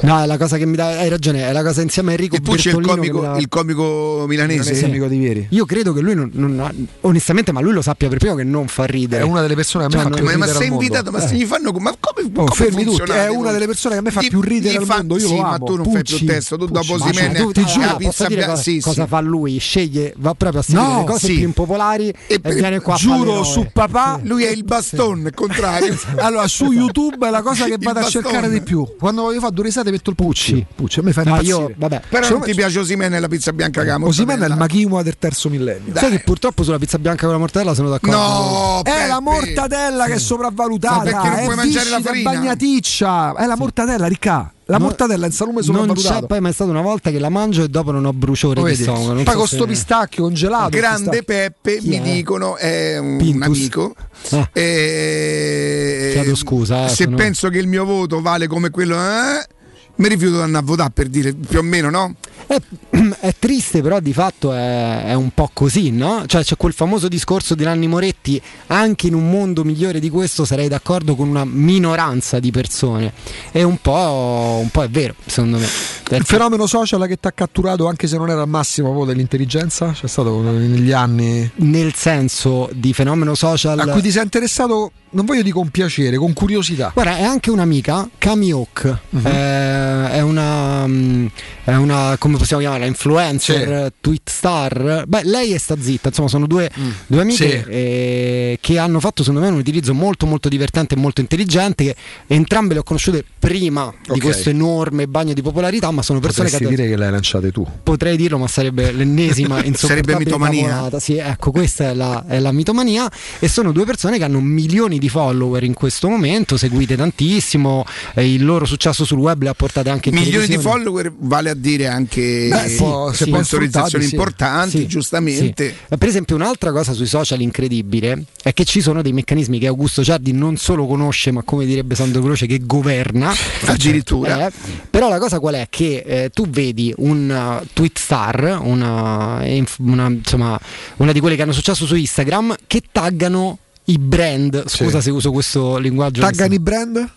No, è la cosa che mi dà. Hai ragione, è la cosa insieme a Enrico Il Pucci è il Bertolino comico, mi dà- il comico milanese. È amico di Vieri. Io credo che lui non, non ha- onestamente, ma lui lo sappia per primo che non fa ridere. È una delle persone che a me Cioè, fa più Ma, ma ridere sei al mondo. invitato, ma Eh. se gli fanno ma come, Oh, come fermi tutti, è una delle persone che a me fa Gli- più ridere gli al fa- mondo, io sì, lo ma amo. tu non fai più Pucci. testo, tu dopo Ma Osimene tu- ti allora, giuro, posso pizza dire cosa, sì, cosa sì. fa lui? Sceglie, va proprio a seguire No, le cose sì. più impopolari e, viene qua Giuro su papà. Lui è il bastone, contrario. Allora, su YouTube è la cosa che Il vado a cercare di più. Quando voglio fare due risate metto il Pucci. Pucci, a me fa No, io, vabbè. Però Secondo non ti piace Osimene e la pizza bianca che amo. Osimhen è il Machiwa del terzo millennio. Sai che purtroppo sulla pizza bianca con la mortadella sono d'accordo. No, È la Peppe. mortadella che è sopravvalutata. Ma perché non è puoi mangiare la è farina? bagnaticcia. È la mortadella, ricca. La No, mortadella in salume Non sopravvalutata. c'è poi mai stata una volta che la mangio e dopo non ho bruciore Lo di stomaco. non Poi so con se- sto pistacchio congelato. Grande pistacchio. Peppe, Chi mi è? dicono, è un Pintus. amico. Ah. E- Chiedo scusa, eh, se sono- penso che il mio voto vale come quello, eh, mi rifiuto di andare a votare per dire più o meno, no? È, è triste, però di fatto è, è un po' così, no? Cioè c'è quel famoso discorso di Nanni Moretti, anche in un mondo migliore di questo sarei d'accordo con una minoranza di persone. E un po', un po' è vero, secondo me. Il fenomeno social che ti ha catturato, anche se non era al massimo dell'intelligenza, c'è stato negli anni. Nel senso di fenomeno social... A cui ti sei interessato, non voglio di con piacere, con curiosità. Guarda, è anche un'amica, Cami Hawk, eh, è una, mm, è una, come possiamo chiamarla, influencer, tweet star. Beh, lei è sta zitta, insomma sono due, due amiche Mm. Sì. eh, che hanno fatto secondo me un utilizzo molto molto divertente e molto intelligente, entrambe le ho conosciute prima di Ok. questo enorme bagno di popolarità, ma sono persone Potresti che... dire che le hai lanciate tu. Potrei dirlo, ma sarebbe l'ennesima insopportabile mitomania. Sì, ecco, questa è la, è la mitomania. E sono due persone che hanno milioni di follower in questo momento, seguite tantissimo. il loro successo sul web le ha portate anche in Milioni di follower vale a dire anche Beh, sì, sì. sponsorizzazioni Sì. importanti, giustamente. Per esempio, un'altra cosa sui social incredibile è che ci sono dei meccanismi che Augusto Ciardi non solo conosce, ma come direbbe Sandro Croce, che governa. Addirittura. Eh, però la cosa qual è? Che eh, tu vedi un uh, tweet star, una, una, insomma, una di quelle che hanno successo su Instagram, che taggano i brand. Scusa Sì. se uso questo linguaggio. Taggano i brand?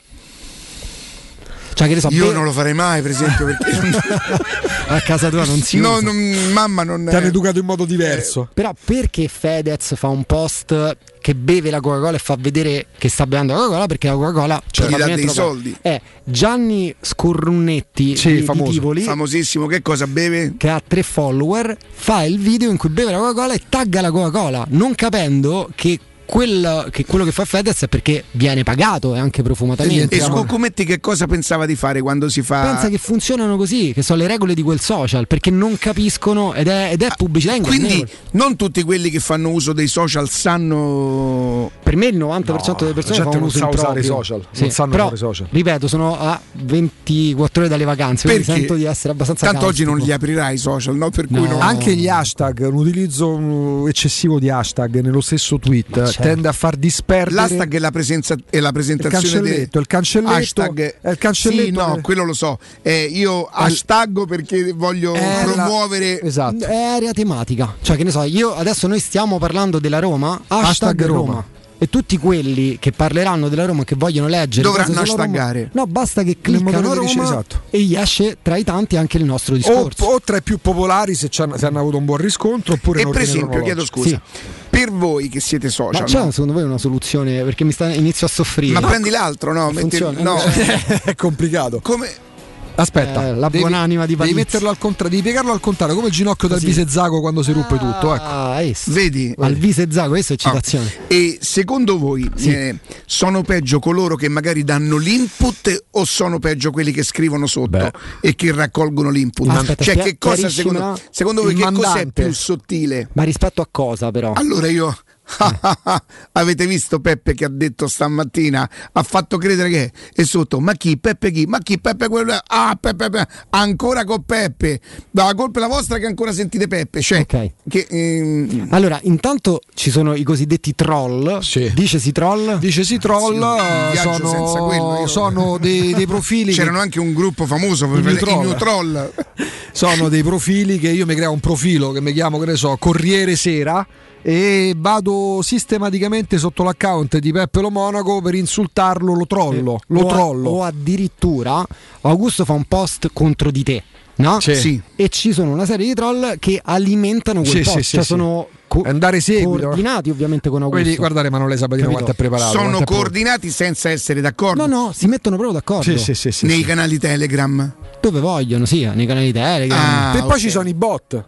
Cioè, che ne so, Io be- non lo farei mai, per esempio, perché a casa tua non si no, usa. non- mamma non Ti hanno educato in modo diverso. Però perché Fedez fa un post che beve la Coca-Cola e fa vedere che sta bevendo la Coca-Cola? Perché la Coca-Cola Cioè, gli dà dei fa. soldi. È Gianni Scorrunnetti Sì, di, di famoso. Tivoli famosissimo, che cosa beve? che ha tre follower, fa il video in cui beve la Coca-Cola e tagga la Coca-Cola, non capendo che quel- che quello che fa Fedez è perché viene pagato e anche profumatamente. E Scuccumetti che cosa pensava di fare quando si fa... Pensa che funzionano così, che sono le regole di quel social, perché non capiscono ed è, ed è pubblicità ingannevole. Quindi non tutti quelli che fanno uso dei social sanno... Per me il 90% delle persone fa un non uso sa usare i social, Sì, non sanno però, fare social. Ripeto, sono a 24 ore dalle vacanze, quindi Perché? sento di essere abbastanza Tanto oggi non li aprirai i social, no? Per cui no. Anche gli hashtag, un utilizzo mm, eccessivo di hashtag nello stesso tweet certo. tende a far disperdere L'hashtag è la, presenza, è la il presentazione cancelletto, de- il cancelletto hashtag è il cancelletto Sì, no, che- quello lo so. Eh, io hashtag perché voglio È la- promuovere Esatto. È area tematica, cioè che ne so, io adesso noi stiamo parlando della Roma, hashtag, Hashtag Roma. Roma. E tutti quelli che parleranno della Roma, che vogliono leggere Dovranno hashtaggare. No, basta che cliccano Roma ricerca, esatto. e gli esce tra i tanti anche il nostro o, discorso. o tra i più popolari se, c'hanno- se hanno avuto un buon riscontro oppure E per esempio, chiedo scusa, per voi che siete Ma social, c'è no? secondo voi una soluzione? Perché mi sta, inizio a soffrire. ma prendi l'altro, no? Metti- funziona? no. è complicato. Come Aspetta, Eh, la devi- buonanima di devi Palizzi. metterlo al contrario, devi piegarlo al contrario, come il ginocchio del Così. Zago quando si ruppe tutto. Ecco. Ah, es. vedi? Al viso e zago, questo è eccitazione. E secondo voi Sì. eh, sono peggio coloro che magari danno l'input o sono peggio quelli che scrivono sotto Beh. e che raccolgono l'input? Aspetta, cioè, che cosa secondo, secondo voi che cos'è mandante. più sottile? Ma rispetto a cosa però? Allora io avete visto Peppe che ha detto stamattina ha fatto credere che è sotto ma chi Peppe chi ma chi Peppe quello ah Peppe, Peppe. ancora con Peppe la colpa è la vostra che ancora sentite Peppe cioè Ok. che, ehm, Allora, intanto ci sono i cosiddetti troll. Sì. Dicesi troll? Dice si troll, un viaggio sono, senza quello, sono dei, dei profili che- c'erano anche un gruppo famoso per New i Troll. New Troll sono dei profili che io mi creo un profilo che mi chiamo, che ne so, Corriere Sera e vado sistematicamente sotto l'account di Peppe Lo Monaco per insultarlo, lo trollo, lo o, a- trollo. o addirittura Augusto fa un post contro di te. No? Sì. Sì. E ci sono una serie di troll che alimentano quel Sì, post, sì, sì, cioè sì. sono co- Andare seguito. coordinati ovviamente con Augusto. Vedi, guardate Emanuele Sabatino Capito? quanto è preparato. sono quanto coordinati senza essere d'accordo No, no, si mettono proprio d'accordo. Sì, sì, sì, sì, nei sì. canali Telegram Dove vogliono, sì, nei canali Telegram. Ah, E poi ok. ci sono i bot.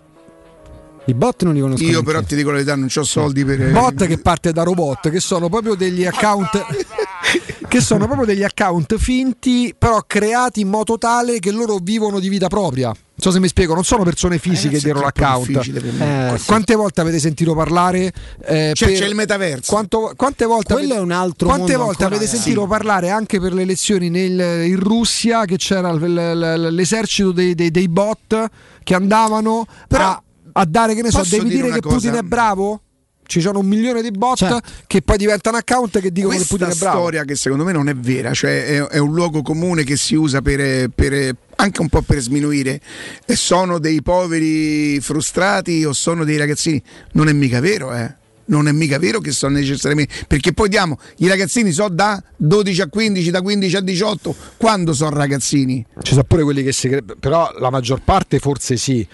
I bot non li conosco. io però ti dico la verità non ho soldi per Bot che parte da robot, che sono proprio degli account. che sono proprio degli account finti, però creati in modo tale che loro vivono di vita propria. Non so se mi spiego, non sono persone fisiche Ragazzi, è dietro l'account. difficile per me. Eh, Qu- sì. Quante volte avete sentito parlare? eh, Cioè, per- c'è il metaverso. Quanto- quante volte, Quello avete, è un altro quante mondo volte avete eh. sentito Sì. parlare anche per le elezioni nel- in Russia che c'era l- l- l- l'esercito dei, dei- dei bot che andavano Però, a, a dare, che ne so, devi dire dire una che Putin cosa? è bravo? Ci sono un milione di bot Certo. che poi diventano account che dicono che questa Putin è bravo. storia che secondo me non è vera, cioè è, è un luogo comune che si usa per, per- anche un po' per sminuire. E sono dei poveri frustrati o sono dei ragazzini? Non è mica vero, eh. Non è mica vero che sono necessariamente perché poi diamo i ragazzini so da 12 a 15, da 15 a 18, quando sono ragazzini? Ci sono pure quelli che si però la maggior parte forse sì.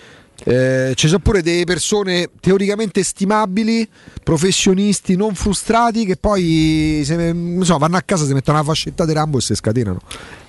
Eh, ci sono pure delle persone teoricamente stimabili, professionisti non frustrati che poi se- so, vanno a casa, si mettono una fascetta di Rambo e si scatenano.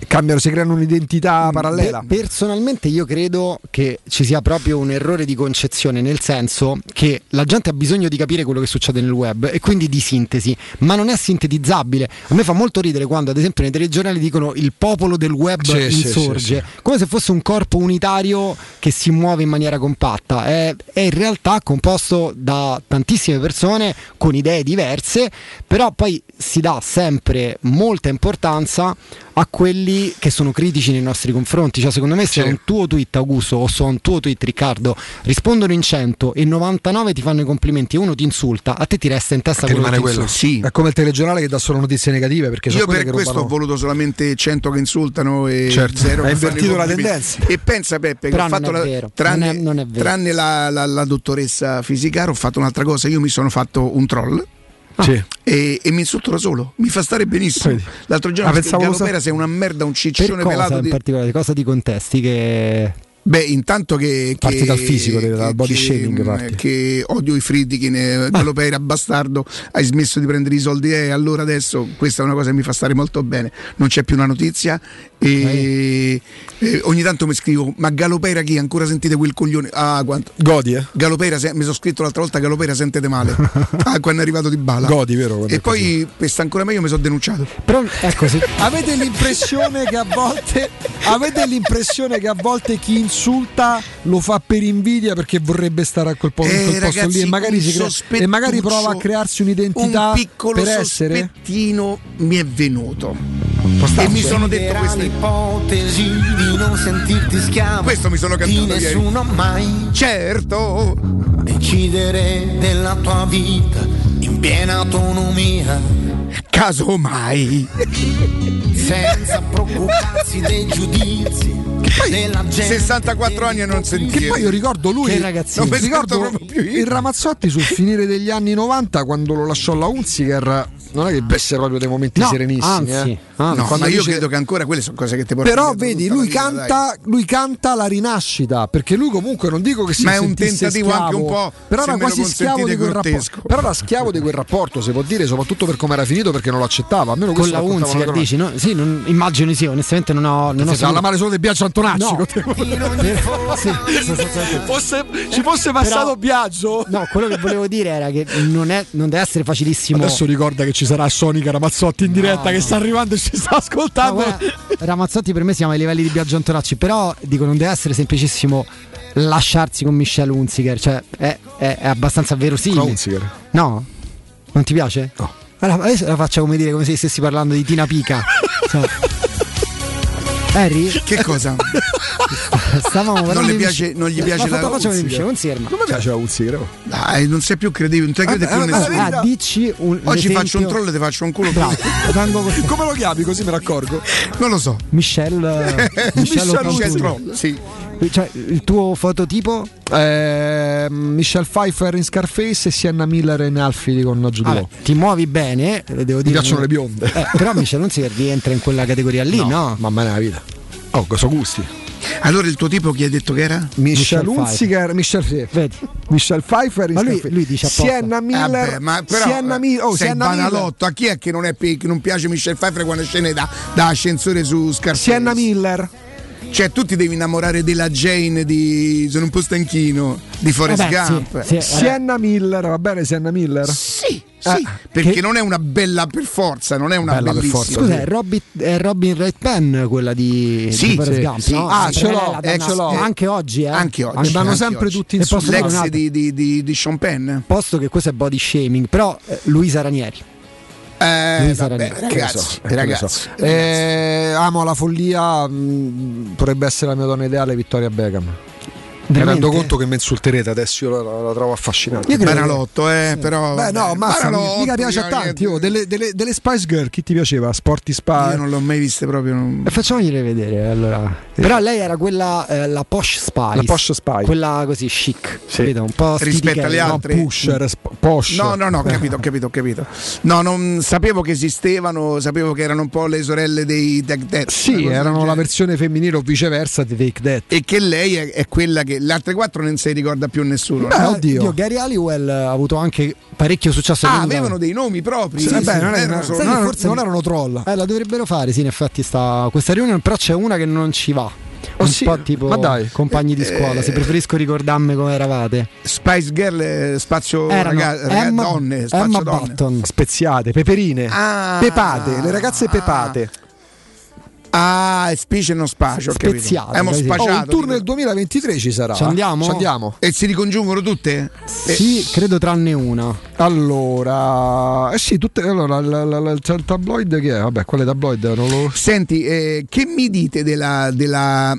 Cambiano, si creano un'identità parallela. Pe- personalmente io credo che ci sia proprio un errore di concezione, nel senso che la gente ha bisogno di capire quello che succede nel web e quindi di sintesi, ma non è sintetizzabile. A me fa molto ridere quando ad esempio nei telegiornali dicono il popolo del web sì, insorge, sì, sì. come se fosse un corpo unitario che si muove in maniera compatta. È, è in realtà composto da tantissime persone con idee diverse, però poi si dà sempre molta importanza a quelli che sono critici nei nostri confronti. Cioè, secondo me, se Sì. un tuo tweet, Augusto, o su un tuo tweet, Riccardo, rispondono in 100 e 99 ti fanno i complimenti e uno ti insulta, a te ti resta in testa quello che rimane quello. Sì. È come il telegiornale che dà solo notizie negative perché Io per che questo rubano- ho voluto solamente 100 che insultano e Certo, zero hai che fanno i invertito la tendenza. E pensa Peppe che ho non fatto è la, vero, tranne, non è- non è tranne la, la- la dottoressa Fisicaro ho fatto un'altra cosa, io mi sono fatto un troll Sì. e, e mi insulto da solo, mi fa stare benissimo. Vedi. L'altro giorno Ah, pensavo lo Galopera sei una merda, un ciccione cosa pelato in di... particolare? Cosa di contesti che... Beh, intanto che, Parti che- dal fisico, dal che- body che- shaming parti. che odio i Friedkin, eh, Galopera, bastardo, hai smesso di prendere i soldi e allora adesso questa è una cosa che mi fa stare molto bene. Non c'è più una notizia E, e ogni tanto mi scrivo, ma Galopera chi? Ancora sentite quel coglione? Ah, quanto. Godi, eh? Galopera, se- mi sono scritto l'altra volta Galopera sentete male. ah, quando è arrivato di bala. Godi, vero? E poi, per sta ancora meglio, mi sono denunciato. Però ecco, se, Avete l'impressione che a volte avete l'impressione che a volte chi insulta lo fa per invidia perché vorrebbe stare a quel, po- Eh, quel posto ragazzi, lì e magari, un si crea- e magari prova a crearsi un'identità un piccolo per essere sospettino mi è venuto. E mi sono detto Era queste l'ipotesi di non sentirti schiavo Questo mi sono di cantato ieri. nessuno mai. Certo. Decidere della tua vita in piena autonomia. Casomai senza preoccuparsi dei giudizi della gente 64 anni e non Che sentire poi io ricordo lui, Che ragazzino. non mi ricordo il Ramazzotti sul finire degli anni 90 quando lo lasciò la Unziger, non è che avesse proprio dei momenti No, serenissimi. anzi, eh. anzi. No, Quando ma io dice- credo che ancora quelle sono cose che ti portano Però vedi, lui vita, canta, lui canta la rinascita perché lui comunque non dico che si Ma è un tentativo schiavo, anche un po', però se era quasi schiavo di quel rapporto. Però era schiavo di quel rapporto, si può dire, soprattutto per come era finito perché non lo accettava. Almeno con questo la Unziger le dici, no? Sì, non, immagino sì, onestamente non ho. Non ho Si parla male solo di Biagio Antonacci. Ci fosse passato Biagio. No, quello che volevo dire era che non, è, non deve essere facilissimo. Adesso ricorda che ci sarà Sonica Ramazzotti in diretta che sta arrivando e ci sta No, ascoltando. guarda, Ramazzotti per me siamo ai livelli di Biagio Antonacci, però dico non deve essere semplicissimo lasciarsi con Michelle Unziger, cioè è, è- è abbastanza verosimile. Con Unziger? No? Non ti piace? No. Allora, adesso la faccia come dire come se stessi parlando di Tina Pica. Insomma. Harry? Che cosa? Stavamo parlando Non le piace- non gli piace la la faccia di Unziger? Michelle Unziger, ma Non mi piace la oh. Dai, non sei più credibile, non ti crede più Vabbè, nessuno. ah, dici un Oggi faccio un troll e ti faccio un culo. Te. Come lo chiami così me ne accorgo? Non lo so. Michelle Michelle Michelle Ottantulli. Michel Troll, sì. Cioè, il tuo fototipo? Eh, Michelle Pfeiffer in Scarface e Sienna Miller in Alfie con Vabbè, Law. ti muovi bene, eh, devo Mi dire. piacciono le bionde. Eh, però Michelle Unziger rientra in quella categoria lì, no? Mamma mia, la vita. Oh, so gusti. Allora il tuo tipo chi hai detto che era? Unziger, Michelle, sì. Vedi? Michelle Pfeiffer in Ma lui- Scarface. lui dice apposta. Sienna Miller. Vabbè, ma però Sienna Miller. Oh, sei Sienna Miller. banalotto. A chi è che non, è, che non piace Michelle Pfeiffer quando scende da, da ascensore su Scarface? Sienna Miller. Cioè, tu ti devi innamorare della Jane di Sono un po' stanchino di Forrest Vabbè, sì, Gump. sì, eh, Sienna Miller, va bene Sienna Miller? Sì, sì, Eh, perché che- non è una bella per forza, non è una Bella per bellissima. forza, Scusa, è, Robin, è Robin Red Pen quella di, Sì, di Forrest sì, Gump, sì. no? Ah, Sì, ce l'ho, eh, ce l'ho. Anche oggi, eh? Anche oggi. Mi vanno anche sempre oggi. tutti in su. L'ex di, di, di, di Sean Penn. Posto che questo è body shaming, però eh, Luisa Ranieri. Eh, vabbè, ragazzi, so. Eh, amo la follia. mh, potrebbe essere la mia donna ideale, Vittoria Beckham. Mi rendo conto che mi insulterete adesso, io la, la trovo affascinante. Io credo che- Banalotto, eh, però. Beh, no, banalotto, mica piace a tanti. oh, delle, delle- delle Spice Girl, chi ti piaceva? Sporty Spy. Io non l'ho mai viste proprio. non- E facciamogliele vedere allora. Però lei era quella, eh, la posh spice. La posh spy. Quella così chic. Sì. Capito? Un po' Rispetto alle stitichella. No, altre. pusher, sp- posh. No, no, no, ho capito, ho capito, ho capito. No, non sapevo che esistevano, sapevo che erano un po' le sorelle dei Tech Death. Sì, erano la versione femminile o viceversa di Take That. E che lei è, è quella che le altre quattro non si ricorda più nessuno. Beh, no? oddio. Io, Gary Halliwell ha avuto anche parecchio successo. Ah, avevano dei nomi propri. Sì, Sì, beh, sì, non, erano solo- non- forse- non erano troll. Eh, la dovrebbero fare, sì, in effetti sta questa riunione, però c'è una che non ci va. Oh, un sì? po' tipo compagni di scuola, se preferisco ricordarmi come eravate. Spice Girl, eh, spazio Erano raga- raga- Emma, donne, spazio Emma donne. Button. Speziate, peperine, Ah. pepate, le ragazze pepate. Ah, e specie non spacio, capito. Speziate, Abbiamo così. Oh, spaciato. un tour tipo. nel 2023 ci sarà. Ci andiamo? Ci andiamo. E si ricongiungono tutte? Eh, Sì, credo tranne una. Allora, eh sì, tutte. Allora, la- la- la- c'è il tabloid che è? Vabbè, quale tabloid? Non lo. Senti, eh, che mi dite della, della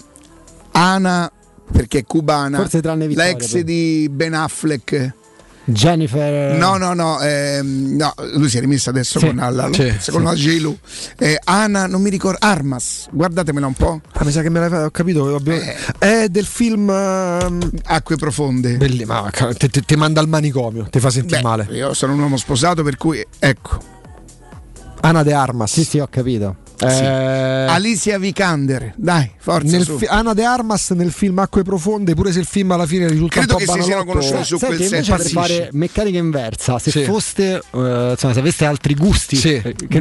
Ana, perché è cubana, Forse tranne la Vittoria, ex però. di Ben Affleck? Jennifer. No, no, no, ehm, no, lui si è rimesso adesso Sì, con la, sì, con la J-Lo. Eh, Ana, non mi ricordo, Armas, guardatemela un po'. Ah, mi sa che me l'hai ho capito. abbiamo- È del film. ehm, Acque profonde. belli- ma ca- te, te- te manda al manicomio, ti fa sentire Beh, male. Io sono un uomo sposato, per cui ecco. Ana de Armas. Sì, sì, ho capito. Eh, Alicia Vikander, dai, forza. fi- Ana de Armas nel film Acque Profonde, pure se il film alla fine risulta Credo un po' che si siano conosciuti su Senti, quel invece per fare meccanica inversa, se Sì. foste, eh, insomma, se aveste altri gusti, Sì. eh, che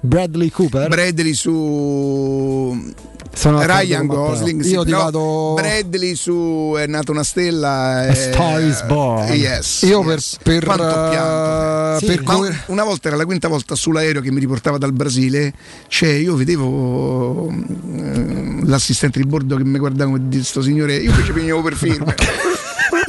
Bradley. Cooper? Bradley su Sono Ryan. Gosling. sì, Io ti vado- Bradley su È nata una stella. A eh, Star is Born. Yes. Io per, yes. per, Quanto ho pianto. eh, Sì, per coer- una volta era la quinta volta sull'aereo che mi riportava dal Brasile, cioè io vedevo eh, l'assistente di bordo che mi guardava come sto signore, io invece venivo per firme.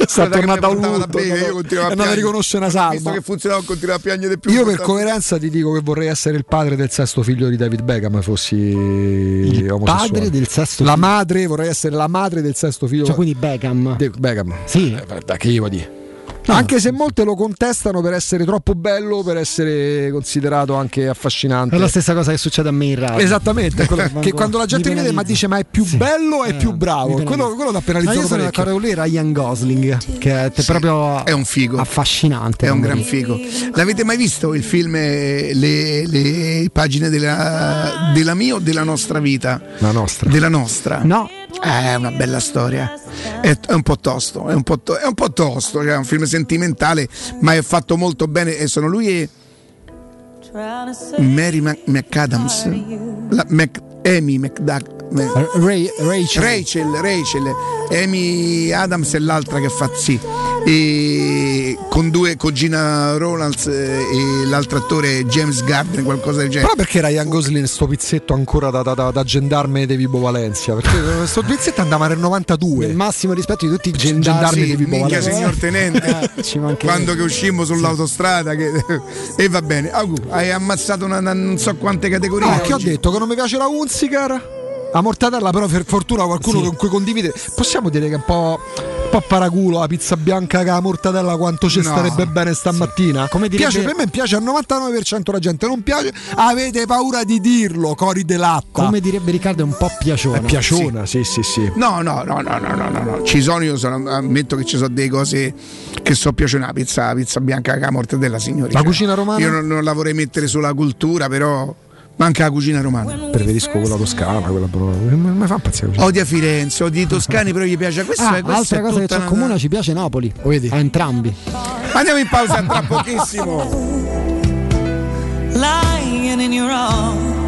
Sta Guarda che tornando a mi portava Wood, da bere, io continuavo è a andato a piangere. riconoscere una Visto salma. che funzionava continuavo a piangere di più. Io per coerenza ti dico che vorrei essere il padre del sesto figlio di David Beckham fossi il padre del sesto La figlio? madre, vorrei essere la madre del sesto figlio Cioè, quindi Beckham. di Beckham. Sì. Eh, guarda, che io dire. Anche se molte lo contestano per essere troppo bello, per essere considerato anche affascinante. È la stessa cosa che succede a me in radio. Esattamente, quello- Quando che quando la gente mi vede ma dice ma è più Sì. bello o è Eh, più bravo? Quello, quello da Ma penalizzato io sono d'accordo con lui, Ryan Gosling, che è proprio È un figo. affascinante. È un gran figo. L'avete mai visto il film eh, Le, le pagine della, della mia o della nostra vita? La nostra. Della nostra? No. È una bella storia. È, è un po' tosto, è un po', to- è un po' tosto, cioè è un film sentimentale, ma è fatto molto bene. E sono lui e Mary Mac- McAdams, la Mac- Amy McDuck. Ray- Rachel. Rachel, Rachel, Amy Adams è l'altra che fa sì. E con due con Gina Ronalds eh, e l'altro attore James Gardner, qualcosa del genere. Però perché Ryan Gosling sto pizzetto ancora da, da, da, da gendarme di Vibo Valencia? Perché questo pizzetto andava nel 92. Il massimo rispetto di tutti i Gendarmi gendarmi di Vibo Minchia Valencia. signor tenente Eh, ci mancherebbe. quando che uscimmo sull'autostrada che- e va bene Augu, hai ammazzato una, una- non so quante categorie No, che ho detto che non mi piace la Unzicar a Mortadella però per fortuna qualcuno sì. con cui condivide possiamo dire che è un po', un po paraculo la pizza bianca che la mortadella quanto ci no. starebbe bene stamattina sì. come direbbe... piace per me piace al 99% la gente non piace avete paura di dirlo cori de latta come direbbe Riccardo è un po' piaciona è piaciona sì. sì sì sì no no no no no no, no. ci sono io sono, ammetto che ci sono delle cose che so piacciono la pizza, pizza bianca che la mortadella signori la cucina romana io non, non la vorrei mettere sulla cultura però manca la cucina romana Preferisco quella toscana, quella però. Mi fa impazzire così. odia Firenze odia i toscani però gli piace questo Ah, è, questa altra è cosa che c'è una- comune ci piace Napoli. Lo vedi? A entrambi. andiamo in pausa tra pochissimo Lying in your arms.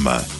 programma.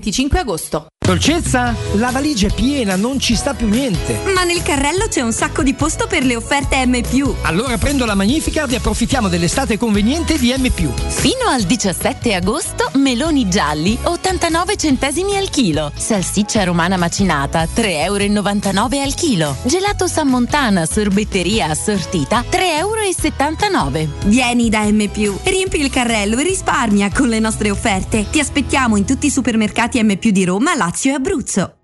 25 agosto. Dolcezza, la valigia è piena, non ci sta più niente. Ma nel carrello c'è un sacco di posto per le offerte M. Allora prendo la Magnificard e approfittiamo dell'estate conveniente di M. Fino al 17 agosto, meloni gialli 89 centesimi al chilo. Salsiccia romana macinata 3,99 euro al chilo. Gelato San Montana sorbetteria assortita 3,79 euro. Vieni da M. Riempi il carrello e risparmia con le nostre offerte. Ti aspettiamo in tutti i supermercati M. di Roma, Lazio e Abruzzo.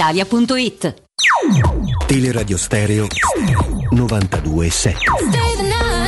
brispalitalia.it. Teleradio Stereo 92.7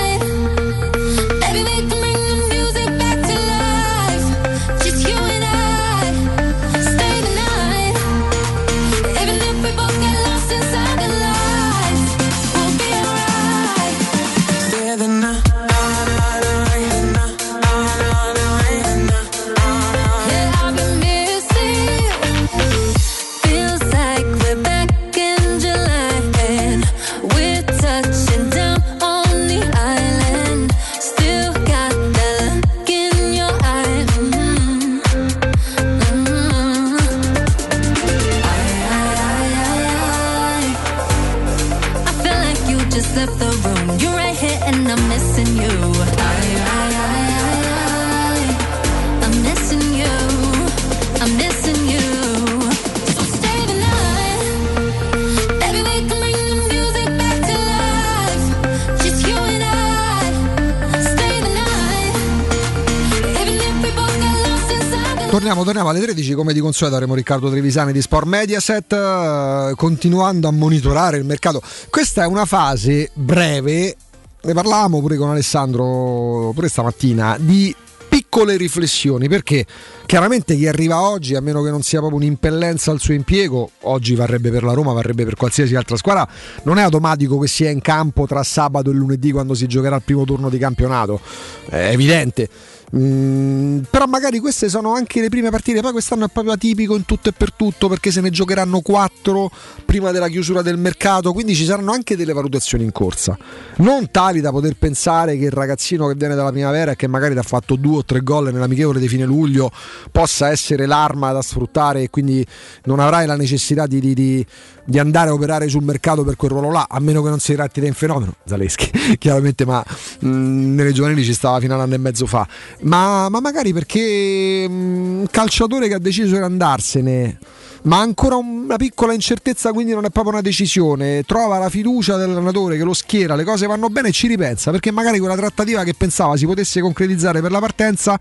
Torniamo, torniamo alle 13 come di consueto avremo Riccardo Trevisani di Sport Mediaset eh, continuando a monitorare il mercato. Questa è una fase breve, ne parlavamo pure con Alessandro pure stamattina, di piccole riflessioni perché chiaramente chi arriva oggi a meno che non sia proprio un'impellenza al suo impiego oggi varrebbe per la Roma varrebbe per qualsiasi altra squadra. Non è automatico che sia in campo tra sabato e lunedì quando si giocherà il primo turno di campionato. È evidente Mm, però magari queste sono anche le prime partite, poi quest'anno è proprio atipico in tutto e per tutto perché se ne giocheranno quattro prima della chiusura del mercato, quindi ci saranno anche delle valutazioni in corsa, non tali da poter pensare che il ragazzino che viene dalla primavera e che magari ha fatto due o tre gol nell'amichevole di fine luglio possa essere l'arma da sfruttare e quindi non avrai la necessità di, di- di- di andare a operare sul mercato per quel ruolo là, a meno che non si tratti da un fenomeno, Zaleschi chiaramente, ma mm, nelle giovanili ci stava fino a un anno e mezzo fa ma, ma magari perché mm, un calciatore che ha deciso di andarsene ma ancora una piccola incertezza quindi non è proprio una decisione. Trova la fiducia dell'allenatore che lo schiera le cose vanno bene e ci ripensa perché magari quella trattativa che pensava si potesse concretizzare per la partenza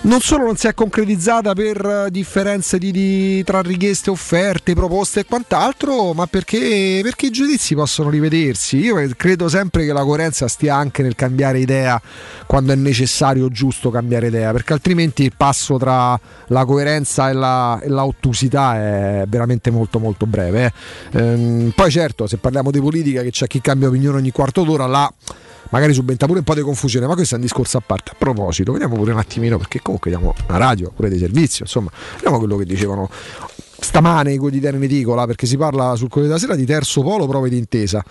non solo non si è concretizzata per eh, differenze di, di- tra richieste, offerte, proposte e quant'altro, ma perché, perché i giudizi possono rivedersi. Io credo sempre che la coerenza stia anche nel cambiare idea quando è necessario o giusto cambiare idea, perché altrimenti il passo tra la coerenza e, la, e l'ottusità è veramente molto molto breve. eh. Ehm, poi certo, se parliamo di politica, che c'è chi cambia opinione ogni quarto d'ora, là magari subentra pure un po' di confusione, ma questo è un discorso a parte. A proposito, vediamo pure un attimino, perché comunque diamo una radio, pure dei servizi, insomma, vediamo quello che dicevano stamane i quotidiani in edicola, perché si parla sul Corriere della Sera di terzo polo prove d'intesa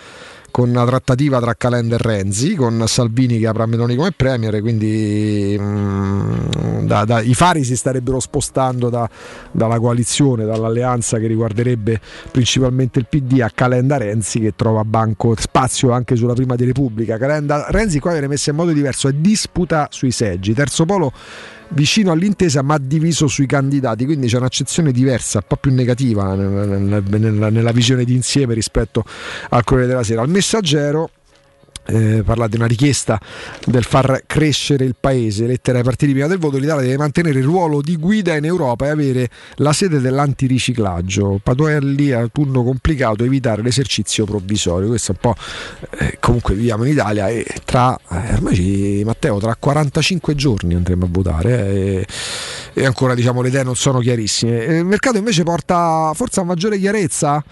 con una trattativa tra Calenda e Renzi, con Salvini che apre a Meloni come premier, quindi mm, da- da- i fari si starebbero spostando da- dalla coalizione, dall'alleanza che riguarderebbe principalmente il PD a Calenda Renzi che trova banco spazio anche sulla prima di Repubblica. Calenda Renzi qua viene messa in modo diverso, è disputa sui seggi. Terzo polo vicino all'intesa ma diviso sui candidati, quindi c'è un'accezione diversa, un po' più negativa nel- nel- nella, nella visione d'insieme rispetto al Corriere della Sera. Al messaggero eh, parla di una richiesta del far crescere il paese, lettera ai partiti prima del voto, l'Italia deve mantenere il ruolo di guida in Europa e avere la sede dell'antiriciclaggio. Patuelli a turno complicato, evitare l'esercizio provvisorio. Questo è un po' eh, comunque viviamo in Italia e tra eh, ormai ci- Matteo tra 45 giorni andremo a votare eh, e, e ancora diciamo le idee non sono chiarissime. Eh, Il mercato invece porta forse a maggiore chiarezza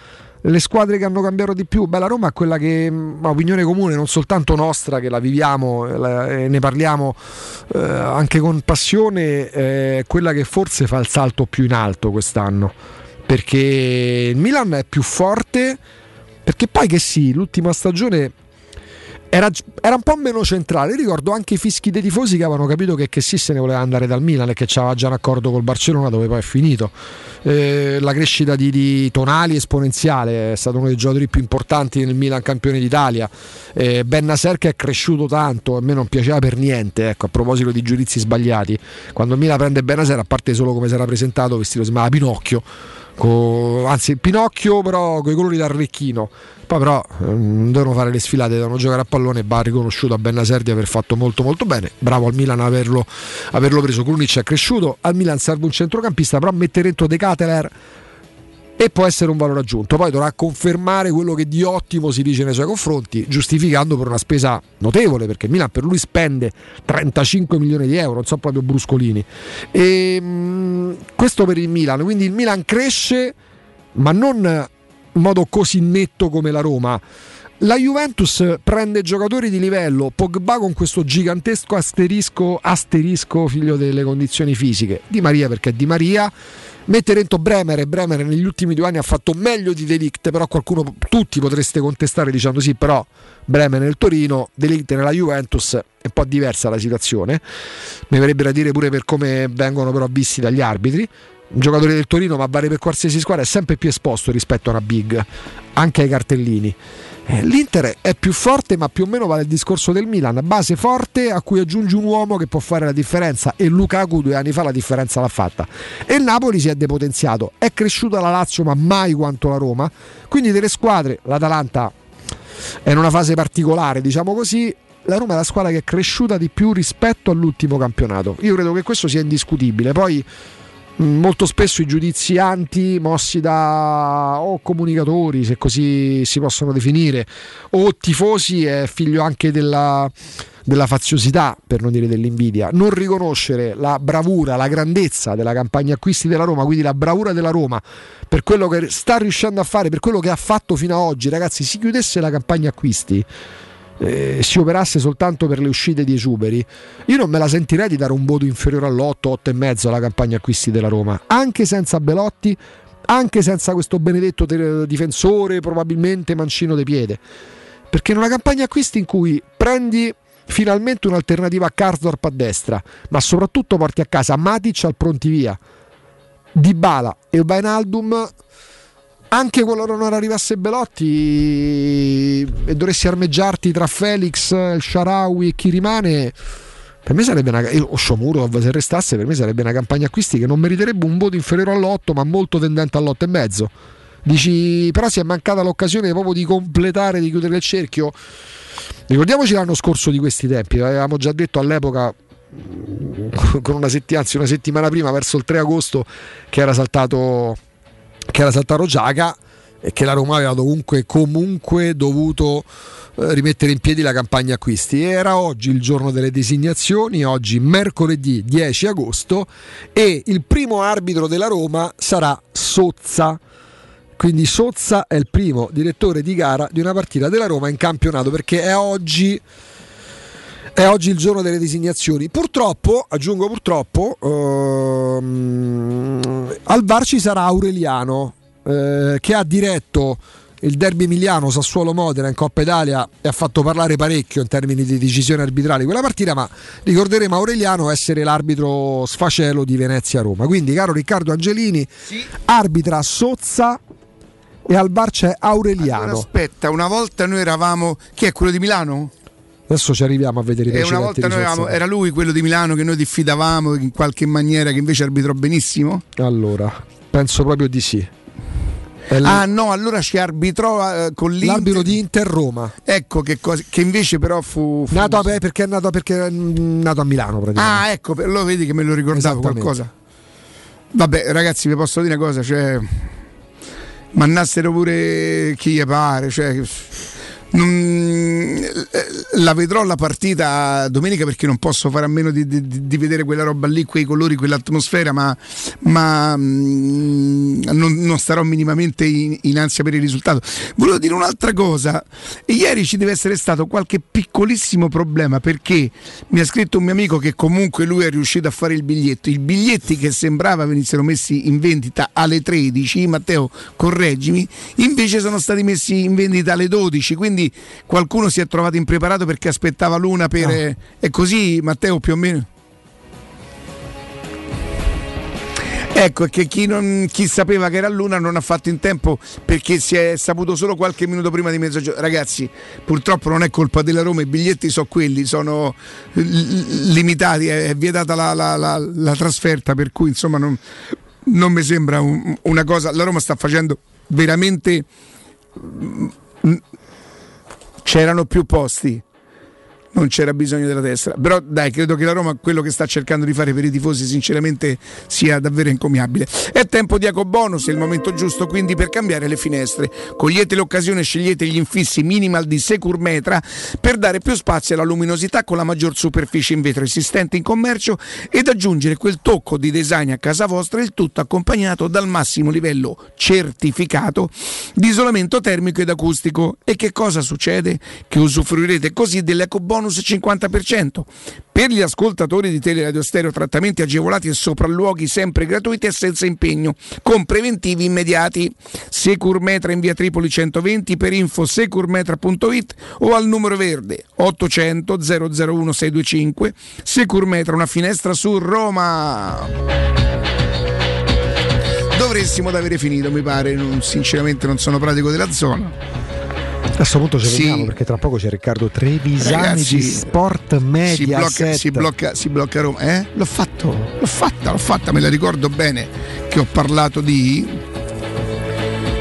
le squadre che hanno cambiato di più, beh, la Roma è quella che, mh, opinione comune, non soltanto nostra, che la viviamo la- e ne parliamo eh, anche con passione, è quella che forse fa il salto più in alto quest'anno. Perché il Milan è più forte, perché poi che sì, l'ultima stagione era, era un po' meno centrale. Ricordo anche i fischi dei tifosi che avevano capito che, che sì se ne voleva andare dal Milan e che c'aveva già un accordo col Barcellona dove poi è finito. Eh, la crescita di, di Tonali esponenziale, è stato uno dei giocatori più importanti nel Milan campione d'Italia. Eh, ben Nasser che è cresciuto tanto, a me non piaceva per niente, ecco, a proposito di giudizi sbagliati. Quando il Milan prende Ben Nasser, a parte solo come si era presentato, vestito si chiamava Pinocchio. Co- anzi, Pinocchio però con i colori d'Arlecchino. Poi però eh, non devono fare le sfilate, devono giocare a pallone va riconosciuto a Bennaser di aver fatto molto molto bene. Bravo al Milan averlo, averlo preso. Krunic è cresciuto, al Milan serve un centrocampista, però mettere dentro De Cateler e può essere un valore aggiunto. Poi dovrà confermare quello che di ottimo si dice nei suoi confronti, giustificando per una spesa notevole, perché il Milan per lui spende 35 milioni di euro, non so proprio bruscolini. E, mh, questo per il Milan, quindi il Milan cresce, ma non in modo così netto come la Roma. La Juventus prende giocatori di livello, Pogba con questo gigantesco asterisco, asterisco figlio delle condizioni fisiche, Di Maria perché è Di Maria, mette dentro Bremer e Bremer negli ultimi due anni ha fatto meglio di Delict, però qualcuno, tutti potreste contestare dicendo sì, però Bremer nel Torino, Delict nella Juventus, è un po' diversa la situazione, mi verrebbe da dire pure per come vengono però visti dagli arbitri, un giocatore del Torino, ma vale per qualsiasi squadra, è sempre più esposto rispetto a una big, anche ai cartellini. Eh, L'Inter è più forte, ma più o meno vale il discorso del Milan. Base forte a cui aggiungi un uomo che può fare la differenza. E Lukaku due anni fa la differenza l'ha fatta. E Napoli si è depotenziato. È cresciuta la Lazio, ma mai quanto la Roma. Quindi delle squadre, l'Atalanta è in una fase particolare, diciamo così. La Roma è la squadra che è cresciuta di più rispetto all'ultimo campionato. Io credo che questo sia indiscutibile. Poi molto spesso i giudizi anti mossi da o comunicatori, se così si possono definire, o tifosi è figlio anche della, della faziosità, per non dire dell'invidia. Non riconoscere la bravura, la grandezza della campagna acquisti della Roma, quindi la bravura della Roma per quello che sta riuscendo a fare, per quello che ha fatto fino ad oggi, ragazzi, si chiudesse la campagna acquisti eh, si operasse soltanto per le uscite di esuberi, io non me la sentirei di dare un voto inferiore all'8, 8 e mezzo alla campagna acquisti della Roma, anche senza Belotti, anche senza questo benedetto difensore, probabilmente mancino di piede. Perché in una campagna acquisti in cui prendi finalmente un'alternativa a Karsdorp a destra, ma soprattutto porti a casa Matic al pronti via, Dybala e Bainaldum anche qualora non arrivasse Belotti e dovessi armeggiarti tra Felix, il Sharawi e chi rimane, per me sarebbe una o Shomurov se restasse, per me sarebbe una campagna acquisti che non meriterebbe un voto inferiore all'8, ma molto tendente all'8 e mezzo. Dici, però si è mancata l'occasione proprio di completare, di chiudere il cerchio. Ricordiamoci l'anno scorso di questi tempi, avevamo già detto all'epoca con una settimana, anzi una settimana prima, verso il 3 agosto, che era saltato che era saltato Giaca e che la Roma aveva comunque, comunque dovuto eh, rimettere in piedi la campagna acquisti. Era oggi il giorno delle designazioni, oggi mercoledì 10 agosto e il primo arbitro della Roma sarà Sozza. Quindi Sozza è il primo direttore di gara di una partita della Roma in campionato perché è oggi è oggi il giorno delle designazioni. Purtroppo, aggiungo purtroppo, ehm, al VAR ci sarà Aureliano eh, che ha diretto il derby emiliano Sassuolo-Modena in Coppa Italia e ha fatto parlare parecchio in termini di decisioni arbitrali quella partita, ma ricorderemo Aureliano essere l'arbitro sfacelo di Venezia-Roma. Quindi, caro Riccardo Angelini, arbitra Sozza e al bar c'è Aureliano. Allora, aspetta, una volta noi eravamo. Chi è quello di Milano? Adesso ci arriviamo a vedere i E una volta eravamo, era lui quello di Milano che noi diffidavamo in qualche maniera, che invece arbitrò benissimo? Allora, penso proprio di sì. L- Ah no, allora ci arbitrò eh, con l'Inter. L'arbitro di Inter-Roma. Ecco che, cosa, che invece però fu... fu- Nato a, eh, perché è nato, perché è nato a Milano praticamente. Ah, ecco, allora vedi che me lo ricordavo qualcosa. Vabbè, ragazzi, vi posso dire una cosa, cioè mannassero pure chi gli pare, cioè non- la vedrò la partita domenica perché non posso fare a meno di, di- di vedere quella roba lì, quei colori, quell'atmosfera, ma, ma, mm, non, non starò minimamente in, in ansia per il risultato. Volevo dire un'altra cosa, ieri ci deve essere stato qualche piccolissimo problema perché mi ha scritto un mio amico che comunque lui è riuscito a fare il biglietto, i biglietti che sembrava venissero messi in vendita alle 13, Matteo correggimi, invece sono stati messi in vendita alle 12, quindi qualcuno si è trovato impreparato perché aspettava l'una per... È così Matteo più o meno? Ecco, è che chi, non- chi sapeva che era l'una non ha fatto in tempo perché si è saputo solo qualche minuto prima di mezzogiorno. Ragazzi, purtroppo non è colpa della Roma, i biglietti sono quelli, sono limitati, è è vietata la, la- la- la trasferta, per cui insomma non, non mi sembra un- una cosa. La Roma sta facendo veramente. C'erano più posti non c'era bisogno della destra. Però dai, credo che la Roma quello che sta cercando di fare per i tifosi sinceramente sia davvero encomiabile. È tempo di ecobonus, è il momento giusto quindi per cambiare le finestre. Cogliete l'occasione scegliete gli infissi minimal di Securmetra per dare più spazio alla luminosità con la maggior superficie in vetro esistente in commercio ed aggiungere quel tocco di design a casa vostra, il tutto accompagnato dal massimo livello certificato di isolamento termico ed acustico. E che cosa succede? Che usufruirete così dell'ecobonus 50%. Per gli ascoltatori di Teleradio Stereo trattamenti agevolati e sopralluoghi sempre gratuiti e senza impegno, con preventivi immediati. Securmetra in via Tripoli 120 per info securmetra.it o al numero verde 800 001 625. Securmetra, una finestra su Roma. Dovressimo ad avere finito, mi pare, non- sinceramente non sono pratico della zona. A questo punto ci Sì. vediamo perché tra poco c'è Riccardo Trevisani Ragazzi, di Sport Media. si blocca, si, blocca, si blocca Roma. Eh? L'ho fatto, l'ho fatta, l'ho fatta, me la ricordo bene che ho parlato di.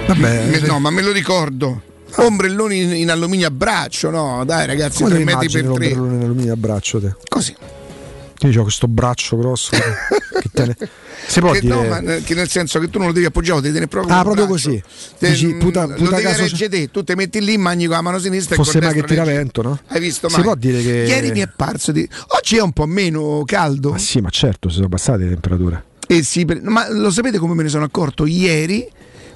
Vabbè, Me- no, ma me lo ricordo. Ombrelloni in, in alluminio a braccio, no? Dai ragazzi, Come tre ti metri immagini per tre. l'ombrellone in alluminio a braccio te? Così. Io ho questo braccio grosso. che te ne... Si può Che, dire... no, ma, eh, che nel senso che tu non lo devi appoggiare, lo devi tenere proprio Ah, proprio braccio. così. Te- Dici, puta- lo puta devi caso- reggere te, tu te metti lì, mangi con la mano sinistra e con mai che destra tira reggi. vento, no? Hai visto Si mai? può dire che- Ieri mi è parso di... Oggi è un po' meno caldo. Ma sì, ma certo, si sono abbassate le temperature. E si pre- ma lo sapete come me ne sono accorto? Ieri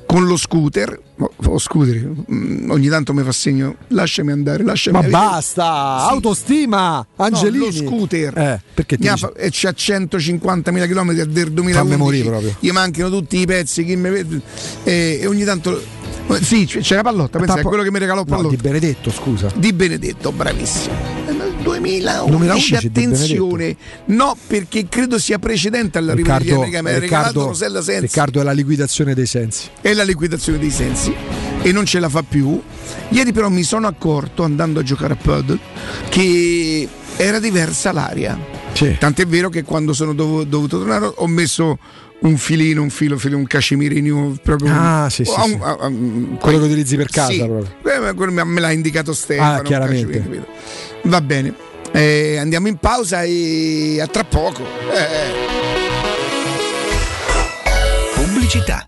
con lo scooter, o o scooter, mm, ogni tanto mi fa segno, lasciami andare, lasciami Ma andare. basta! Autostima! Angelini! No, lo scooter Eh, perché ti fa- e c'ha 150.000 km del 2011 Fammi morire proprio. gli mancano tutti i pezzi chi mi vede- e, e ogni tanto sì c- c'era Pallotta pensa è quello che mi regalò No, Pallotta di Benedetto, scusa. di Benedetto, bravissimo. Eh, Nel 2011, 2011 di attenzione, no, perché credo sia precedente all'arrivo Riccardo, americani. Mi ha regalato Riccardo, Rosella Sensi. Riccardo è la liquidazione dei sensi. È la liquidazione dei sensi e non ce la fa più. Ieri però mi sono accorto, andando a giocare a Puddle, che era diversa l'aria. Tant'è vero che quando sono dov- dovuto tornare ho messo un filino, un filo, filo un cacimirino proprio Ah, sì, sì, un- sì. a- a- Quello che utilizzi per casa Sì. proprio. Eh, me me l'ha indicato Stefano. Ah, chiaramente. Va bene. Eh, andiamo in pausa e a tra poco. Eh. Pubblicità.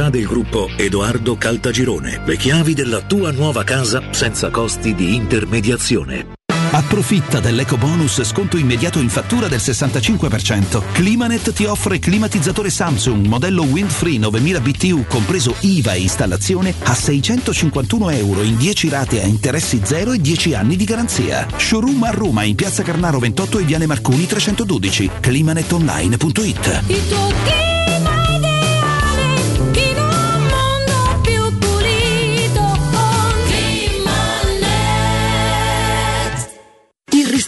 proprietà del gruppo Edoardo Caltagirone. Le chiavi della tua nuova casa senza costi di intermediazione. Approfitta dell'eco bonus sconto immediato in fattura del 65%. Climanet ti offre climatizzatore Samsung modello Windfree 9000 BTU compreso IVA e installazione a 651 euro in 10 rate a interessi zero e 10 anni di garanzia. Showroom a Roma in piazza Carnaro 28 e Viale Marconi 312. climanetonline.it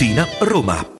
Tiburtina, Roma.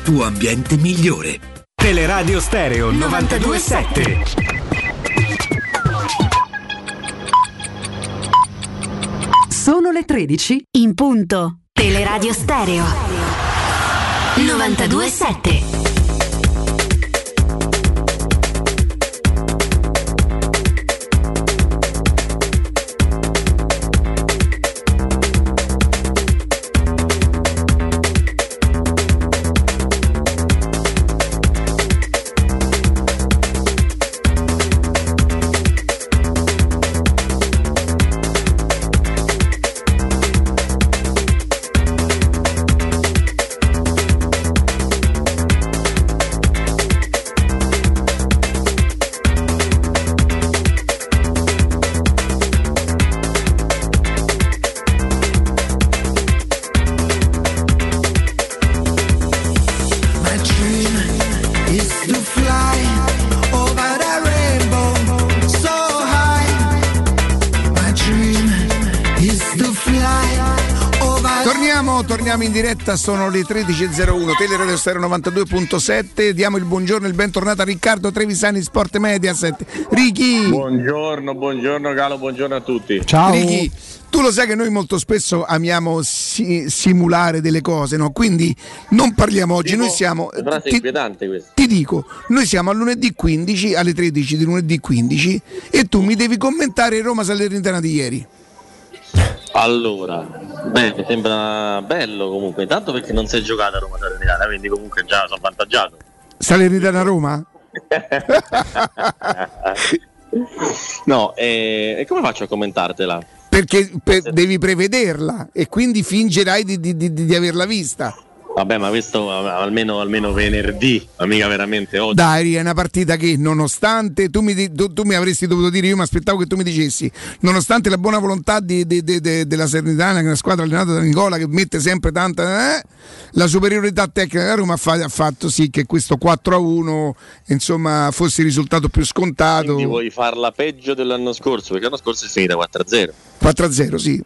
tuo ambiente migliore. Teleradio Stereo 927. Sono le 13 in punto. Teleradio Stereo 927. In diretta, sono le 13.01, Teleradio Stereo 92.7, diamo il buongiorno e il bentornato a Riccardo Trevisani Sport Mediaset. Ricky! Buongiorno, buongiorno Galo, buongiorno a tutti. Ciao. Ricky, tu lo sai che noi molto spesso amiamo si- simulare delle cose, no? Quindi non parliamo oggi, noi siamo... Ti, inquietante ti dico, noi siamo a lunedì 15, alle 13 di lunedì 15 e tu mi devi commentare Roma Salernitana di ieri. Allora, beh, mi sembra bello comunque, intanto perché non si è giocata a Roma Salernitana, quindi comunque già sono avvantaggiato. Salernitana Roma? No, e, e come faccio a commentartela? Perché per- devi prevederla e quindi fingerai di, di- di- di averla vista. Vabbè, ma questo almeno, almeno venerdì, ma mica veramente oggi. Dai, è una partita che nonostante tu mi, tu- tu mi avresti dovuto dire, io mi aspettavo che tu mi dicessi, nonostante la buona volontà di- di- di- della Salernitana, che è una squadra allenata da Nicola che mette sempre tanta, eh, la superiorità tecnica della Roma ha, fa- ha fatto sì che questo 4 a 1 insomma, fosse il risultato più scontato. Quindi vuoi farla peggio dell'anno scorso, perché l'anno scorso è finita 4-0. 4 a 0, sì.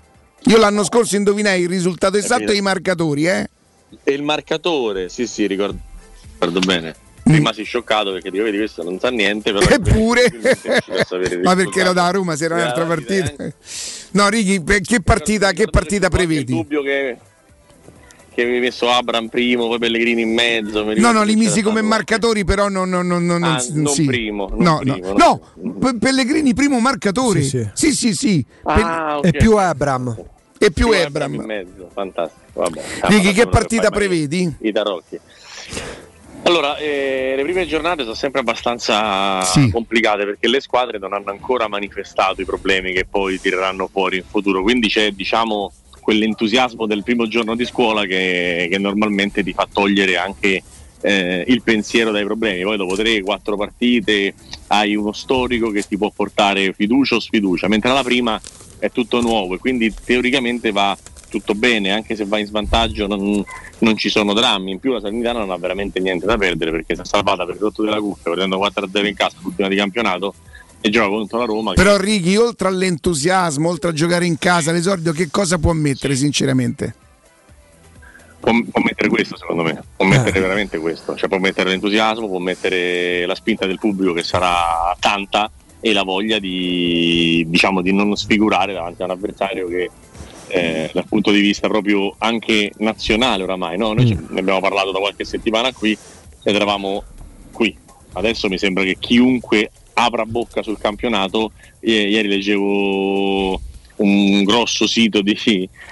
Io l'anno scorso indovinai il risultato esatto e i marcatori, eh? E il marcatore, sì sì, ricordo, ricordo bene. Mm. Rimasi scioccato perché dico, vedi questo non sa niente, però... Eppure, il ma perché era da Roma, se era Eh, un'altra partita. No, Ricky, per- che partita, che partita Il prevedi? dubbio che, che avevi messo Abram primo, poi Pellegrini in mezzo. mi No, no, li misi come stato- marcatori, però non, non, non, non, Ah, non sì. primo, non no, primo, no, no. no, Pe- Pellegrini primo marcatore. Sì, Sì, sì, sì. Ah, ok. E più Abram. E più Ebram. in mezzo, fantastico. Vabbè, Ricky, che partita prevedi? I tarocchi. Allora, eh, le prime giornate sono sempre abbastanza Sì. complicate perché le squadre non hanno ancora manifestato i problemi che poi tireranno fuori in futuro, quindi c'è diciamo quell'entusiasmo del primo giorno di scuola che, che normalmente ti fa togliere anche eh, il pensiero dai problemi. Poi dopo 3-4 partite hai uno storico che ti può portare fiducia o sfiducia, mentre alla prima è tutto nuovo e quindi teoricamente va tutto bene, anche se va in svantaggio non, non ci sono drammi. In più la Salernitana non ha veramente niente da perdere perché si è salvata per il rotto della cuffia, perdendo 4-0 in casa l'ultima di campionato e gioca contro la Roma. che- Però Ricky, oltre all'entusiasmo, oltre a giocare in casa, l'esordio, che cosa può mettere sinceramente? Può, può mettere questo secondo me, può mettere veramente questo, cioè può mettere l'entusiasmo, può mettere la spinta del pubblico che sarà tanta e la voglia di, diciamo, di non sfigurare davanti a un avversario che eh, dal punto di vista proprio anche nazionale oramai, no? noi ci- ne abbiamo parlato da qualche settimana qui ed eravamo qui, adesso mi sembra che chiunque apra bocca sul campionato, i- ieri leggevo un grosso sito di,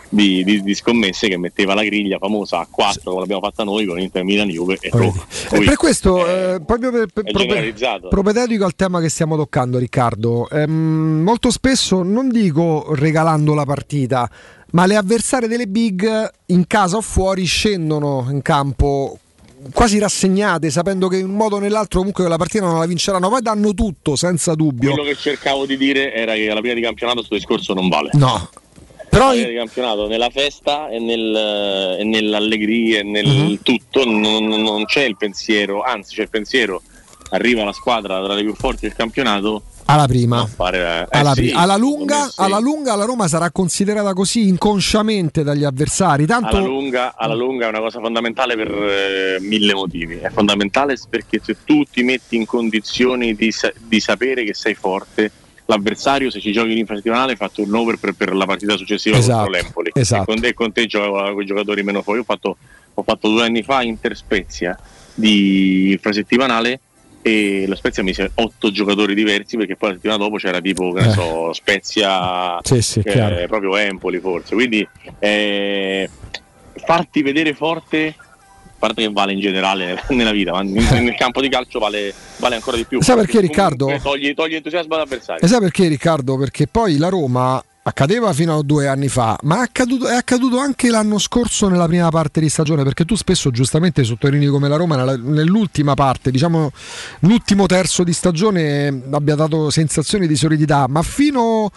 di- di- di scommesse che metteva la griglia famosa a 4 come l'abbiamo fatta noi con Inter Milan Juve e Roma. E per questo, eh, proprio per, per- prope- propedetico al tema che stiamo toccando, Riccardo, ehm, molto spesso non dico regalando la partita, ma le avversarie delle big in casa o fuori scendono in campo quasi rassegnate, sapendo che in un modo o nell'altro comunque la partita non la vinceranno, poi danno tutto senza dubbio. Quello che cercavo di dire era che la prima di campionato questo discorso non vale. No. Però la prima di campionato nella festa e, nel, e nell'allegria e nel Mhm. tutto non, non c'è il pensiero, anzi c'è il pensiero, arriva la squadra tra le più forti del campionato Alla prima. fare, eh, Alla, sì, pri- alla lunga, sì. alla lunga la Roma sarà considerata così inconsciamente dagli avversari. Tanto alla lunga, alla lunga è una cosa fondamentale per eh, mille motivi. È fondamentale perché se tu ti metti in condizioni di, sa- di sapere che sei forte, l'avversario, se ci giochi l'infrasettimanale, fa turnover per, per la partita successiva Esatto, contro l'Empoli. esatto. E con te, con te giocava con i giocatori meno. Io ho fatto, ho fatto due anni fa Inter Spezia di infrasettimanale e lo Spezia mise otto giocatori diversi perché poi la settimana dopo c'era tipo che Eh. so, Spezia Sì, sì, eh, proprio Empoli forse quindi eh, farti vedere forte parte che vale in generale nella vita ma nel, campo di calcio vale, vale ancora di più Sai perché, Riccardo? togli, togli entusiasmo all'avversario E sai perché Riccardo? Perché poi la Roma accadeva fino a due anni fa, ma è accaduto, è accaduto anche l'anno scorso nella prima parte di stagione, perché tu spesso giustamente sottolinei come la Roma nell'ultima parte, diciamo l'ultimo terzo di stagione abbia dato sensazioni di solidità, ma fino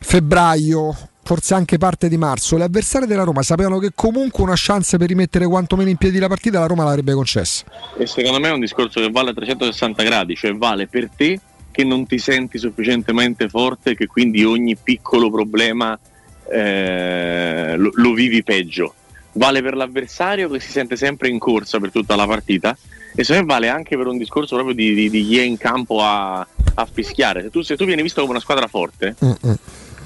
febbraio, forse anche parte di marzo, le avversarie della Roma sapevano che comunque una chance per rimettere quantomeno in piedi la partita la Roma l'avrebbe concessa. e secondo me è un discorso che vale a 360 gradi cioè vale per te che non ti senti sufficientemente forte che quindi ogni piccolo problema eh, lo, lo vivi peggio. Vale per l'avversario che si sente sempre in corsa per tutta la partita e se vale anche per un discorso proprio di, di- di chi è in campo a, a fischiare. Se tu, se tu vieni visto come una squadra forte, Mm-mm.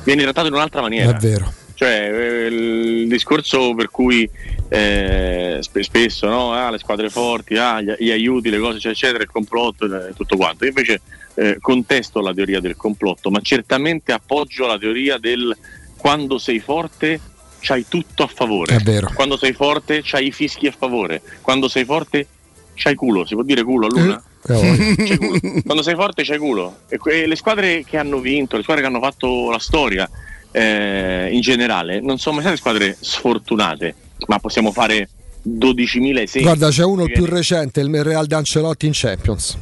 vieni trattato in un'altra maniera. È vero. Cioè, eh, il discorso per cui eh, spe- spesso no? Ah, le squadre forti, ah, gli, gli aiuti, le cose, eccetera, eccetera, il complotto e tutto quanto. Io invece eh, contesto la teoria del complotto, ma certamente appoggio la teoria del quando sei forte c'hai tutto a favore. È vero. Quando sei forte c'hai i fischi a favore. Quando sei forte c'hai culo. Si può dire culo a Luna? Eh, culo. Quando sei forte c'hai culo. E le squadre che hanno vinto, le squadre che hanno fatto la storia eh, in generale, non sono mai state squadre sfortunate, ma possiamo fare 12.000 esempi. Guarda, c'è uno più recente, il Real di Ancelotti in Champions.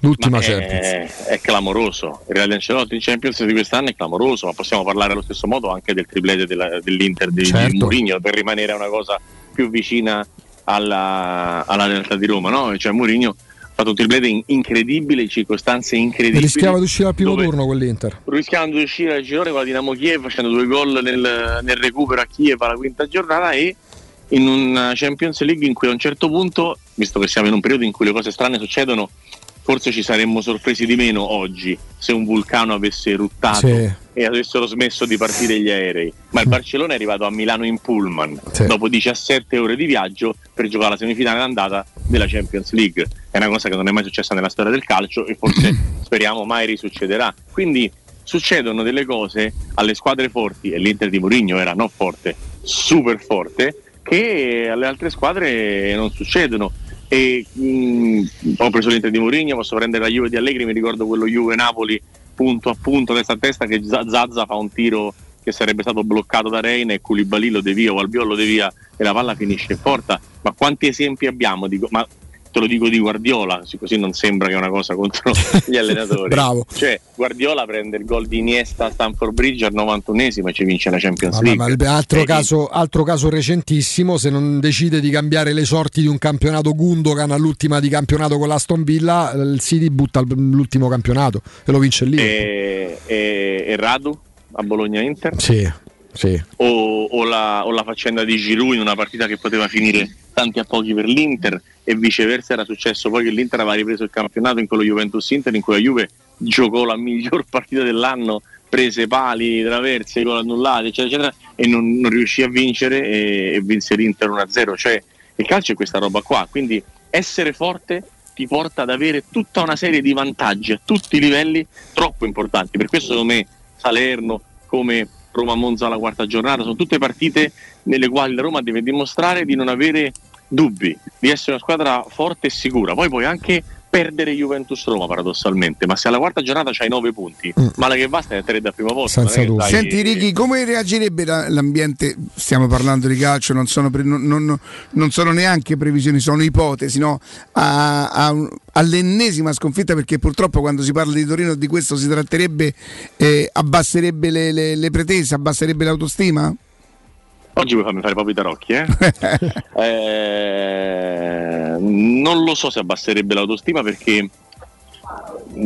L'ultima Ma Champions. è, è clamoroso. Il Real di Ancelotti in Champions di quest'anno è clamoroso, ma possiamo parlare allo stesso modo anche del triplete della- dell'Inter di, di Certo. Mourinho per rimanere una cosa più vicina alla, alla realtà di Roma. No? Cioè, Mourinho fatto un triplete in- incredibile, in circostanze incredibili. Rischiava di uscire al primo turno quell'Inter. rischiando di uscire al girone con la Dinamo Kiev facendo due gol nel, nel recupero a Kiev alla quinta giornata e in una Champions League in cui a un certo punto, visto che siamo in un periodo in cui le cose strane succedono, forse ci saremmo sorpresi di meno oggi se un vulcano avesse eruttato Sì. e avessero smesso di partire gli aerei. Ma il Barcellona è arrivato a Milano in pullman Sì. dopo 17 ore di viaggio per giocare la semifinale d'andata della Champions League. È una cosa che non è mai successa nella storia del calcio e forse speriamo mai risuccederà. Quindi succedono delle cose alle squadre forti e l'Inter di Mourinho era non forte, super forte, che alle altre squadre non succedono. E mh, ho preso l'Inter di Mourinho, posso prendere la Juve di Allegri, mi ricordo quello Juve-Napoli punto a punto, testa a testa, che Zazza fa un tiro che sarebbe stato bloccato da Reina e Koulibaly lo devia o Albiol lo devia e la palla finisce in porta. Ma quanti esempi abbiamo? Dico, ma te lo dico di Guardiola, così- non sembra che è una cosa contro gli allenatori. Bravo. Cioè, Guardiola prende il gol di Iniesta a Stanford Bridge al 91esimo e ci vince la Champions League. ma il- altro, E- caso, altro caso recentissimo, se non decide di cambiare le sorti di un campionato Gundogan all'ultima di campionato con l'Aston Villa, il City butta l'ultimo campionato e lo vince lì. e, e- e Radu a Bologna Inter Sì, sì. o, o la, o la faccenda di Giroud in una partita che poteva finire tanti a pochi per l'Inter e viceversa era successo poi che l'Inter aveva ripreso il campionato in quello Juventus Inter in cui la Juve giocò la miglior partita dell'anno prese pali, traverse, gol annullati eccetera eccetera e non, non riuscì a vincere e, e vinse l'Inter 1-0 cioè il calcio è questa roba qua quindi essere forte ti porta ad avere tutta una serie di vantaggi a tutti i livelli troppo importanti per questo secondo me Salerno come Roma-Monza alla quarta giornata sono tutte partite nelle quali la Roma deve dimostrare di non avere dubbi, di essere una squadra forte e sicura. Poi puoi anche perdere Juventus-Roma paradossalmente, ma se alla quarta giornata c'hai 9 punti, male che va stai a 3 dal primo posto. è stai- Senti Ricky, come reagirebbe la- l'ambiente? Stiamo parlando di calcio, non sono, pre- non- non- non sono neanche previsioni, sono ipotesi, no? A- a all'ennesima sconfitta, perché purtroppo quando si parla di Torino di questo si tratterebbe, eh, abbasserebbe le, le- le pretese, abbasserebbe l'autostima? Oggi vuoi farmi fare proprio i tarocchi, eh? Eh, non lo so se abbasserebbe l'autostima perché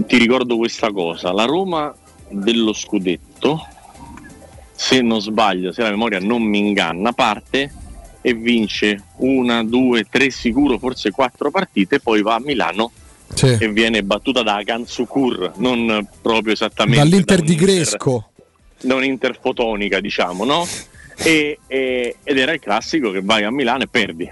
ti ricordo questa cosa, la Roma dello scudetto, se non sbaglio, se la memoria non mi inganna, parte e vince una, due, tre sicuro, forse quattro partite, poi va a Milano Sì. e viene battuta da Gansukur, non proprio esattamente Dall'Inter da di Gresco. non interfotonica, diciamo, no? E- e- ed era il classico che vai a Milano e perdi.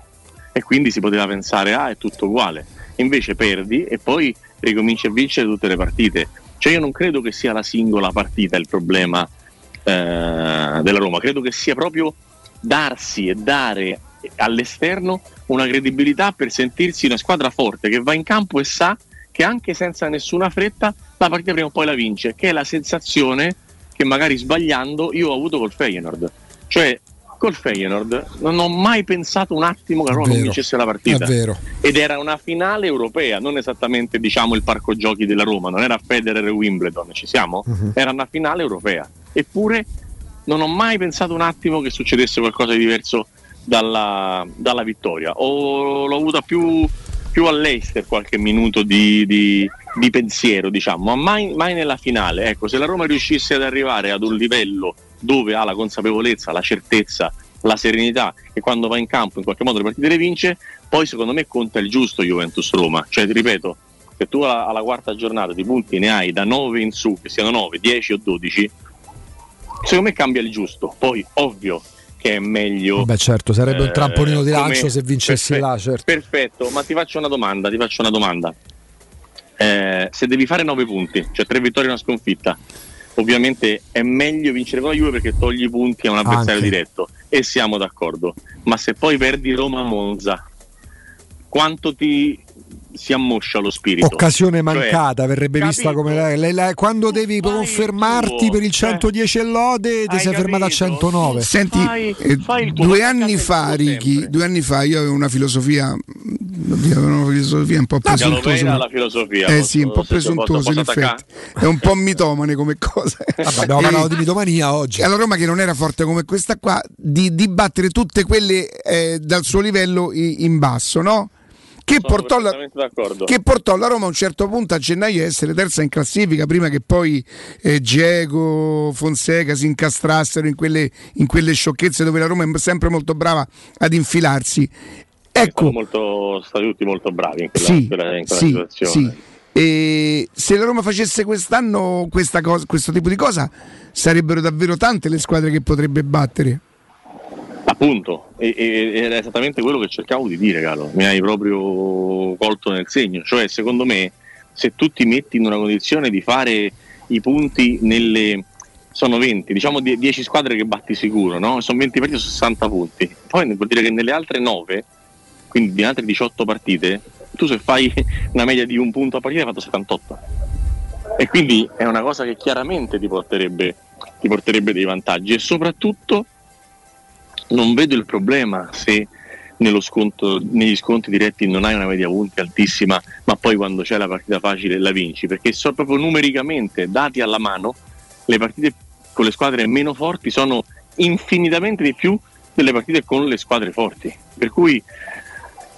E quindi si poteva pensare, ah, è tutto uguale. Invece perdi e poi ricominci a vincere tutte le partite. Cioè io non credo che sia la singola partita il problema eh, della Roma, credo che sia proprio darsi e dare all'esterno una credibilità per sentirsi una squadra forte che va in campo e sa che anche senza nessuna fretta la partita prima o poi la vince, che è la sensazione che magari sbagliando io ho avuto col Feyenoord. Cioè col Feyenoord non ho mai pensato un attimo che la Roma non vincesse la partita. Ed era una finale europea, non esattamente diciamo il parco giochi della Roma, non era Federer e Wimbledon, ci siamo? Mhm. Era una finale europea. Eppure non ho mai pensato un attimo che succedesse qualcosa di diverso dalla, dalla vittoria. O l'ho avuta più, più all'Eister qualche minuto di, di- di pensiero, diciamo, ma mai, mai nella finale. Ecco, se la Roma riuscisse ad arrivare ad un livello dove ha la consapevolezza, la certezza, la serenità e quando va in campo in qualche modo le partite le vince, poi secondo me conta il giusto Juventus-Roma. Cioè, ti ripeto, se tu alla, alla quarta giornata di punti ne hai da 9 in su, che siano 9, 10 o 12, secondo me cambia il giusto. Poi, ovvio che è meglio... Beh certo, sarebbe un eh, trampolino di lancio se vincessi perfetto, là, certo. Perfetto, ma ti faccio una domanda, ti faccio una domanda. Eh, se devi fare 9 punti, cioè 3 vittorie e una sconfitta, ovviamente è meglio vincere con la Juve perché togli punti a un avversario Anche. diretto e siamo d'accordo. Ma se poi perdi Roma-Monza, quanto ti si ammoscia lo spirito? Occasione Cioè, mancata, verrebbe vista come la- la- la- quando devi confermarti per il 110 e lode, ti sei fermato a 109. Senti, eh, due anni fa, Ricky, due anni fa io avevo una filosofia, oddio, avevo una filosofia un po' presuntuosa. La filosofia. Eh sì, un po' presuntuoso in effetti. È un po' mitomane come cosa. abbiamo parlato di mitomania oggi. E alla Roma che non era forte come questa qua, di, di battere tutte quelle eh, dal suo livello in basso, no? Che portò, la, che portò la Roma a un certo punto a gennaio a essere terza in classifica prima che poi eh, Diego, Fonseca si incastrassero in quelle, in quelle sciocchezze dove la Roma è sempre molto brava ad infilarsi. Ecco, molto, stati tutti molto bravi in quella, sì, in quella- in quella sì, situazione. sì. E se la Roma facesse quest'anno questa cosa, questo tipo di cosa, sarebbero davvero tante le squadre che potrebbe battere. Appunto, e, e- è esattamente quello che cercavo di dire, Carlo. Mi hai proprio colto nel segno. Cioè, secondo me, se tu ti metti in una condizione di fare i punti nelle. Sono 20, diciamo die- 10 squadre che batti sicuro, no? Sono 20 partite su 60 punti. Poi vuol dire che nelle altre 9, quindi nelle altre 18 partite, tu se fai una media di un punto a partita hai fatto 78. E quindi è una cosa che chiaramente ti porterebbe, ti porterebbe dei vantaggi e soprattutto non vedo il problema se sconto, negli sconti diretti non hai una media punti altissima, ma poi quando c'è la partita facile la vinci, perché so proprio numericamente dati alla mano, le partite con le squadre meno forti sono infinitamente di più delle partite con le squadre forti. Per cui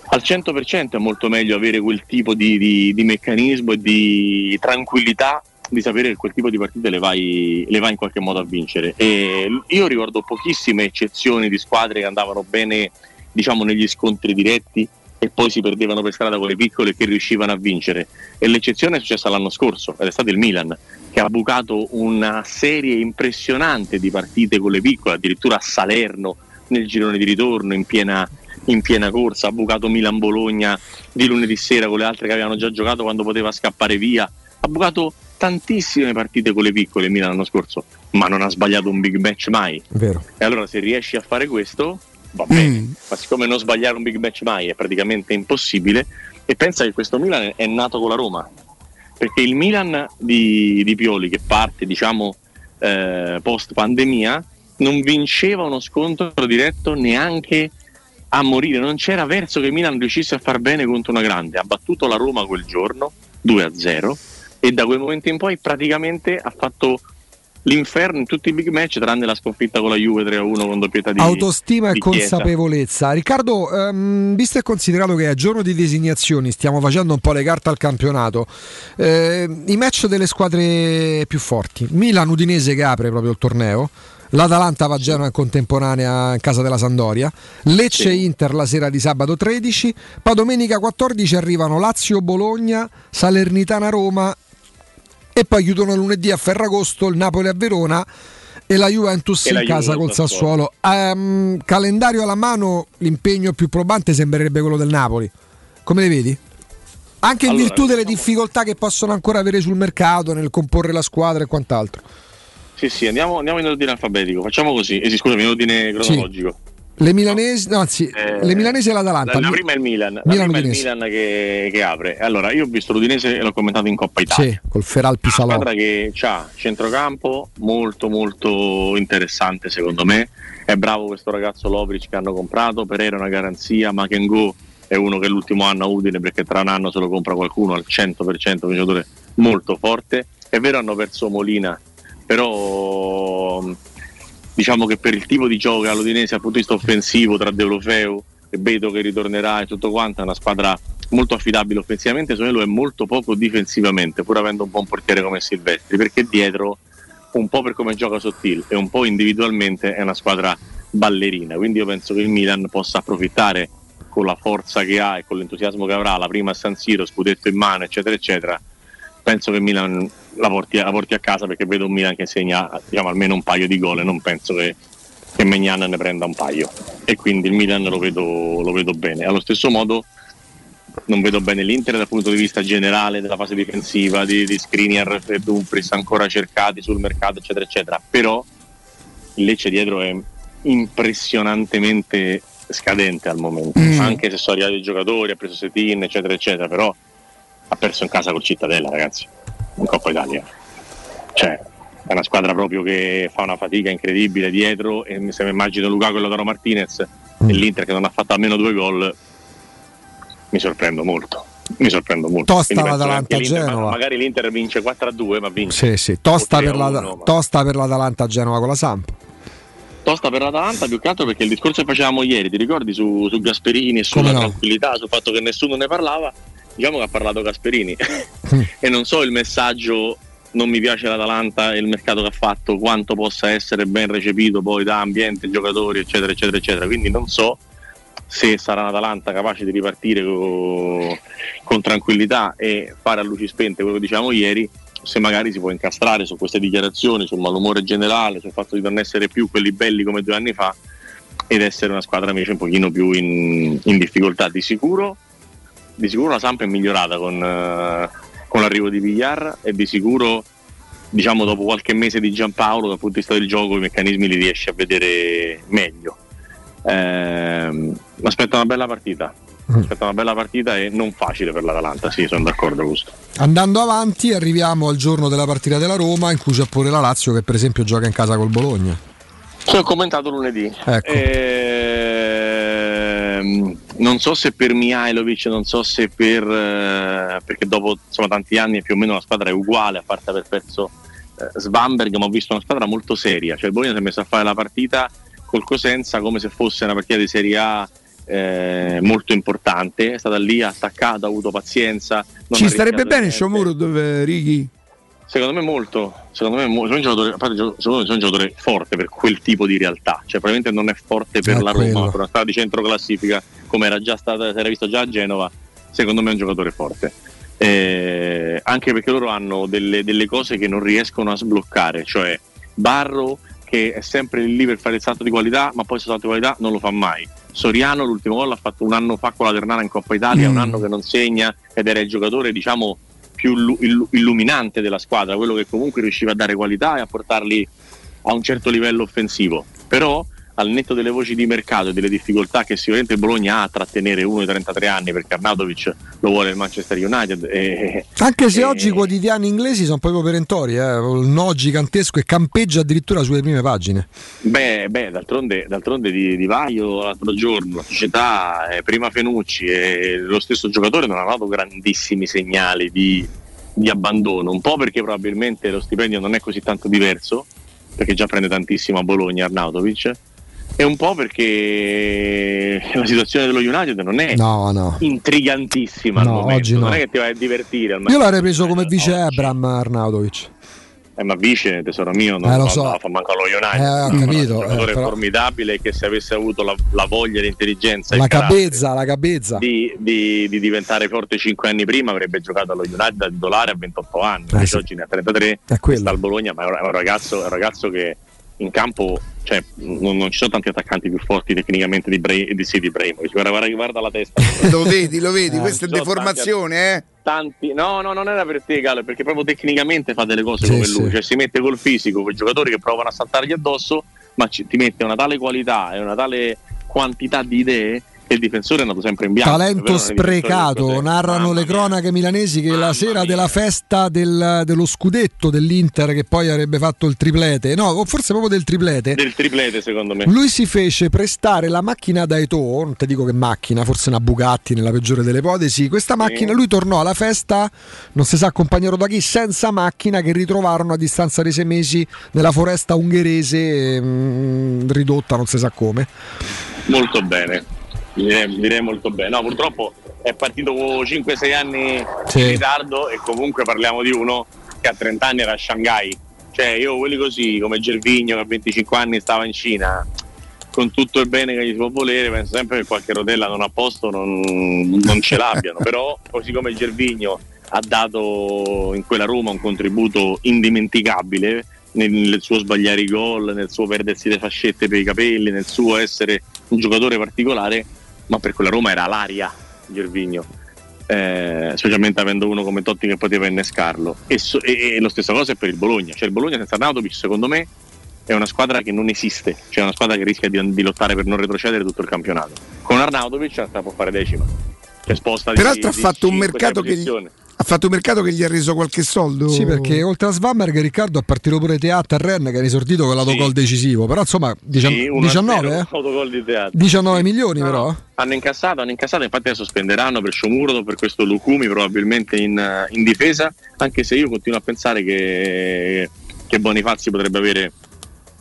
al 100% è molto meglio avere quel tipo di, di- di meccanismo e di tranquillità di sapere che quel tipo di partite le vai, le vai in qualche modo a vincere. E io ricordo pochissime eccezioni di squadre che andavano bene diciamo, negli scontri diretti e poi si perdevano per strada con le piccole che riuscivano a vincere. E l'eccezione è successa l'anno scorso ed è stato il Milan che ha bucato una serie impressionante di partite con le piccole, addirittura a Salerno nel girone di ritorno in piena, in piena corsa, ha bucato Milan-Bologna di lunedì sera con le altre che avevano già giocato quando poteva scappare via, ha bucato tantissime partite con le piccole Milan l'anno scorso, ma non ha sbagliato un big match mai. Vero. E allora se riesci a fare questo, va bene, ma siccome non sbagliare un big match mai è praticamente impossibile, e pensa che questo Milan è nato con la Roma, perché il Milan di, di Pioli che parte diciamo eh, post pandemia non vinceva uno scontro diretto neanche a morire, non c'era verso che Milan riuscisse a far bene contro una grande, ha battuto la Roma quel giorno 2-0 e da quel momento in poi praticamente ha fatto l'inferno in tutti i big match tranne la sconfitta con la Juve 3-1 con doppietà di Autostima e di Chiesa. consapevolezza. Riccardo, ehm, visto e considerato che è giorno di designazioni, stiamo facendo un po' le carte al campionato. eh, I match delle squadre più forti: Milan Udinese che apre proprio il torneo. L'Atalanta va a Genova in contemporanea in casa della Sandoria, Lecce Inter la sera di sabato 13, poi domenica 14 arrivano Lazio Bologna, Salernitana Roma e poi chiudono lunedì a Ferragosto il Napoli a Verona e la Juventus E la in casa Juve col Sassuolo. Ehm, calendario alla mano, l'impegno più probante sembrerebbe quello del Napoli. Come le vedi? Anche in Allora, virtù delle difficoltà che possono ancora avere sul mercato nel comporre la squadra e quant'altro. Sì, sì, andiamo, andiamo in ordine alfabetico, facciamo così, eh, sì, scusami, in ordine cronologico. Le milanesi, no, anzi, Eh, le milanesi e l'Atalanta. La, prima è il Milan, la Milan prima è il. Milan che, che apre. Allora, io ho visto l'Udinese e l'ho commentato in Coppa Italia. Sì, col Feral Pisalò. squadra che ha centrocampo molto molto interessante secondo me è bravo questo ragazzo Lovric che hanno comprato Pereira è una garanzia Makengo è uno che l'ultimo anno a Udine perché tra un anno se lo compra qualcuno al 100% un giocatore molto forte è vero hanno perso Molina però diciamo che per il tipo di gioco che ha l'Udinese dal punto di vista offensivo tra Deulofeu e Beto che ritornerà e tutto quanto è una squadra molto affidabile offensivamente me lo è molto poco difensivamente pur avendo un buon portiere come Silvestri perché dietro un po' per come gioca Sottil e un po' individualmente è una squadra ballerina, quindi io penso che il Milan possa approfittare con la forza che ha e con l'entusiasmo che avrà, la prima a San Siro, scudetto in mano, eccetera, eccetera, penso che il Milan la porti, la porti a casa perché vedo un Milan che segna diciamo, almeno un paio di gol e non penso che, che Megnan ne prenda un paio e quindi il Milan lo vedo, lo vedo bene. Allo stesso modo non vedo bene l'Inter dal punto di vista generale della fase difensiva, di, di Skriniar e Dumfries ancora cercati sul mercato, eccetera, eccetera. Però il Lecce dietro è impressionantemente scadente al momento, Mm. anche se sono arrivati i giocatori, ha preso Setin, eccetera, eccetera, però ha perso in casa col Cittadella, ragazzi, in Coppa Italia. Cioè, è una squadra proprio che fa una fatica incredibile dietro e mi- se mi immagino Lukaku e Lautaro Martinez e l'Inter che non ha fatto almeno due gol, mi sorprendo molto. Mi sorprendo molto. Tosta l'Atalanta l'Inter- Genova. ma- Magari l'Inter vince 4-2, ma vince. Sì, sì, tosta per, 3-1, la, ma- tosta per l'Atalanta a Genova con la Samp. tosta per l'Atalanta più che altro perché il discorso che facevamo ieri, ti ricordi su, su Gasperini e sulla no? tranquillità, sul fatto che nessuno ne parlava, diciamo che ha parlato Gasperini. E non so il messaggio non mi piace l'Atalanta e il mercato che ha fatto quanto possa essere ben recepito poi da ambiente, giocatori eccetera eccetera eccetera, quindi non so se sarà un'Atalanta capace di ripartire co- con tranquillità e fare a luci spente quello che diciamo ieri, se magari si può incastrare su queste dichiarazioni, sul malumore generale, sul fatto di non essere più quelli belli come due anni fa ed essere una squadra invece un pochino più in, in difficoltà. Di sicuro, di sicuro la Samp è migliorata con, eh, con l'arrivo di Villar e di sicuro diciamo dopo qualche mese di Giampaolo dal punto di vista del gioco i meccanismi li riesce a vedere meglio. Mi aspetta una bella partita. Mi aspetta una bella partita e non facile per l'Atalanta, sì, sono d'accordo Augusto. Andando avanti arriviamo al giorno della partita della Roma in cui c'è pure la Lazio che per esempio gioca in casa col Bologna. Ci ho commentato lunedì. Ecco. Ehm, non so se per Mihailovic, non so se per eh, perché dopo insomma, tanti anni più o meno la squadra è uguale, a parte aver perso eh, Svamberg, ma ho visto una squadra molto seria. Cioè il Bologna si è messo a fare la partita col Cosenza come se fosse una partita di Serie A eh, molto importante. È stata lì attaccata, ha avuto pazienza. Ci starebbe bene. Sciomuro dove Righi? Secondo me molto, secondo me molto. Sono un giocatore, a parte, secondo me sono un giocatore forte per quel tipo di realtà, cioè probabilmente non è forte per Eh, la quello. Roma, per una squadra di centro classifica come era già stata, si era visto già a Genova, secondo me è un giocatore forte. Eh, anche perché loro hanno delle, delle cose che non riescono a sbloccare, cioè Barro che è sempre lì per fare il salto di qualità, ma poi il salto di qualità non lo fa mai. Soriano l'ultimo gol l'ha fatto un anno fa con la Ternana in Coppa Italia, Mm. un anno che non segna ed era il giocatore diciamo più illu- illu- illuminante della squadra, quello che comunque riusciva a dare qualità e a portarli a un certo livello offensivo. Però al netto delle voci di mercato e delle difficoltà che sicuramente Bologna ha a trattenere uno di 33 anni perché Arnautovic lo vuole il Manchester United e, Anche se e- oggi i quotidiani inglesi sono proprio perentori, eh, il no gigantesco e campeggia addirittura sulle prime pagine. Beh, beh, d'altronde, d'altronde di, di Vaio l'altro giorno, la società, eh, prima Fenucci e lo stesso giocatore non hanno dato grandissimi segnali di, di abbandono, un po' perché probabilmente lo stipendio non è così tanto diverso, perché già prende tantissimo a Bologna Arnautovic, e un po' perché la situazione dello United non è No, no. intrigantissima al No, momento, oggi no. non è che ti vai a divertire al Io l'avrei preso come vice Ebram Arnautovic. eh, ma vice, tesoro mio, non Eh, lo so. fa manco allo United. Eh, ho capito, è un giocatore eh, però- formidabile che se avesse avuto la, la voglia, l'intelligenza La cabezza, la cabezza. di, di- di diventare forte 5 anni prima avrebbe giocato allo United da titolare a 28 anni, invece sì. oggi ne ha 33, È quello. sta al Bologna, ma è un ragazzo, è un ragazzo che in campo cioè, non, non ci sono tanti attaccanti più forti tecnicamente di, Bra- di, sì, di Ibrahimovic. guarda, guarda, la testa Lo vedi, lo vedi, Eh, questa è deformazione, eh? tanti no no non era per te Galo perché proprio tecnicamente fa delle cose Sì, come sì. lui cioè si mette col fisico quei giocatori che provano a saltargli addosso ma ci- ti mette una tale qualità e una tale quantità di idee che il difensore è andato sempre in bianco Talento vero, sprecato, narrano le cronache milanesi che la sera della festa del- dello scudetto dell'Inter che poi avrebbe fatto il triplete, no, o forse proprio del triplete, del triplete secondo me. Lui si fece prestare la macchina da Eto'o, non ti dico che macchina, forse una Bugatti nella peggiore delle ipotesi. Questa macchina, lui tornò alla festa, non si sa accompagnato da chi, senza macchina che ritrovarono a distanza di sei mesi nella foresta ungherese mm, ridotta, non si sa come. molto bene direi, direi molto bene no purtroppo è partito 5-6 anni Sì. in ritardo e comunque parliamo di uno che a 30 anni era a Shanghai Cioè, io quelli così, come Gervigno che a 25 anni stava in Cina, con tutto il bene che gli si può volere, penso sempre che qualche rotella non a posto non, non ce l'abbiano. Però, così come Gervigno ha dato in quella Roma un contributo indimenticabile nel suo sbagliare i gol, nel suo perdersi le fascette per i capelli, nel suo essere un giocatore particolare, ma per quella Roma era l'aria Gervigno. Eh, specialmente avendo uno come Totti che poteva innescarlo e, so- e, e lo stesso cosa è per il Bologna cioè il Bologna senza Arnautovic secondo me è una squadra che non esiste cioè una squadra che rischia di, di lottare per non retrocedere tutto il campionato con Arnautovic può fare decima cioè sposta di- Peraltro ha di fatto un mercato che gli. Ha fatto un mercato che gli ha reso qualche soldo. Sì, perché oltre a Svamberg, Riccardo ha partito pure Teat a Rennes che ha esortito con l'autogol decisivo. Però insomma, dician- Sì, 1-0 19, eh? autogol di teatro 19 milioni però. hanno incassato, hanno incassato, infatti adesso spenderanno per Sciomuro, per questo Lucumi probabilmente in, in difesa, anche se io continuo a pensare che, che Bonifazzi potrebbe avere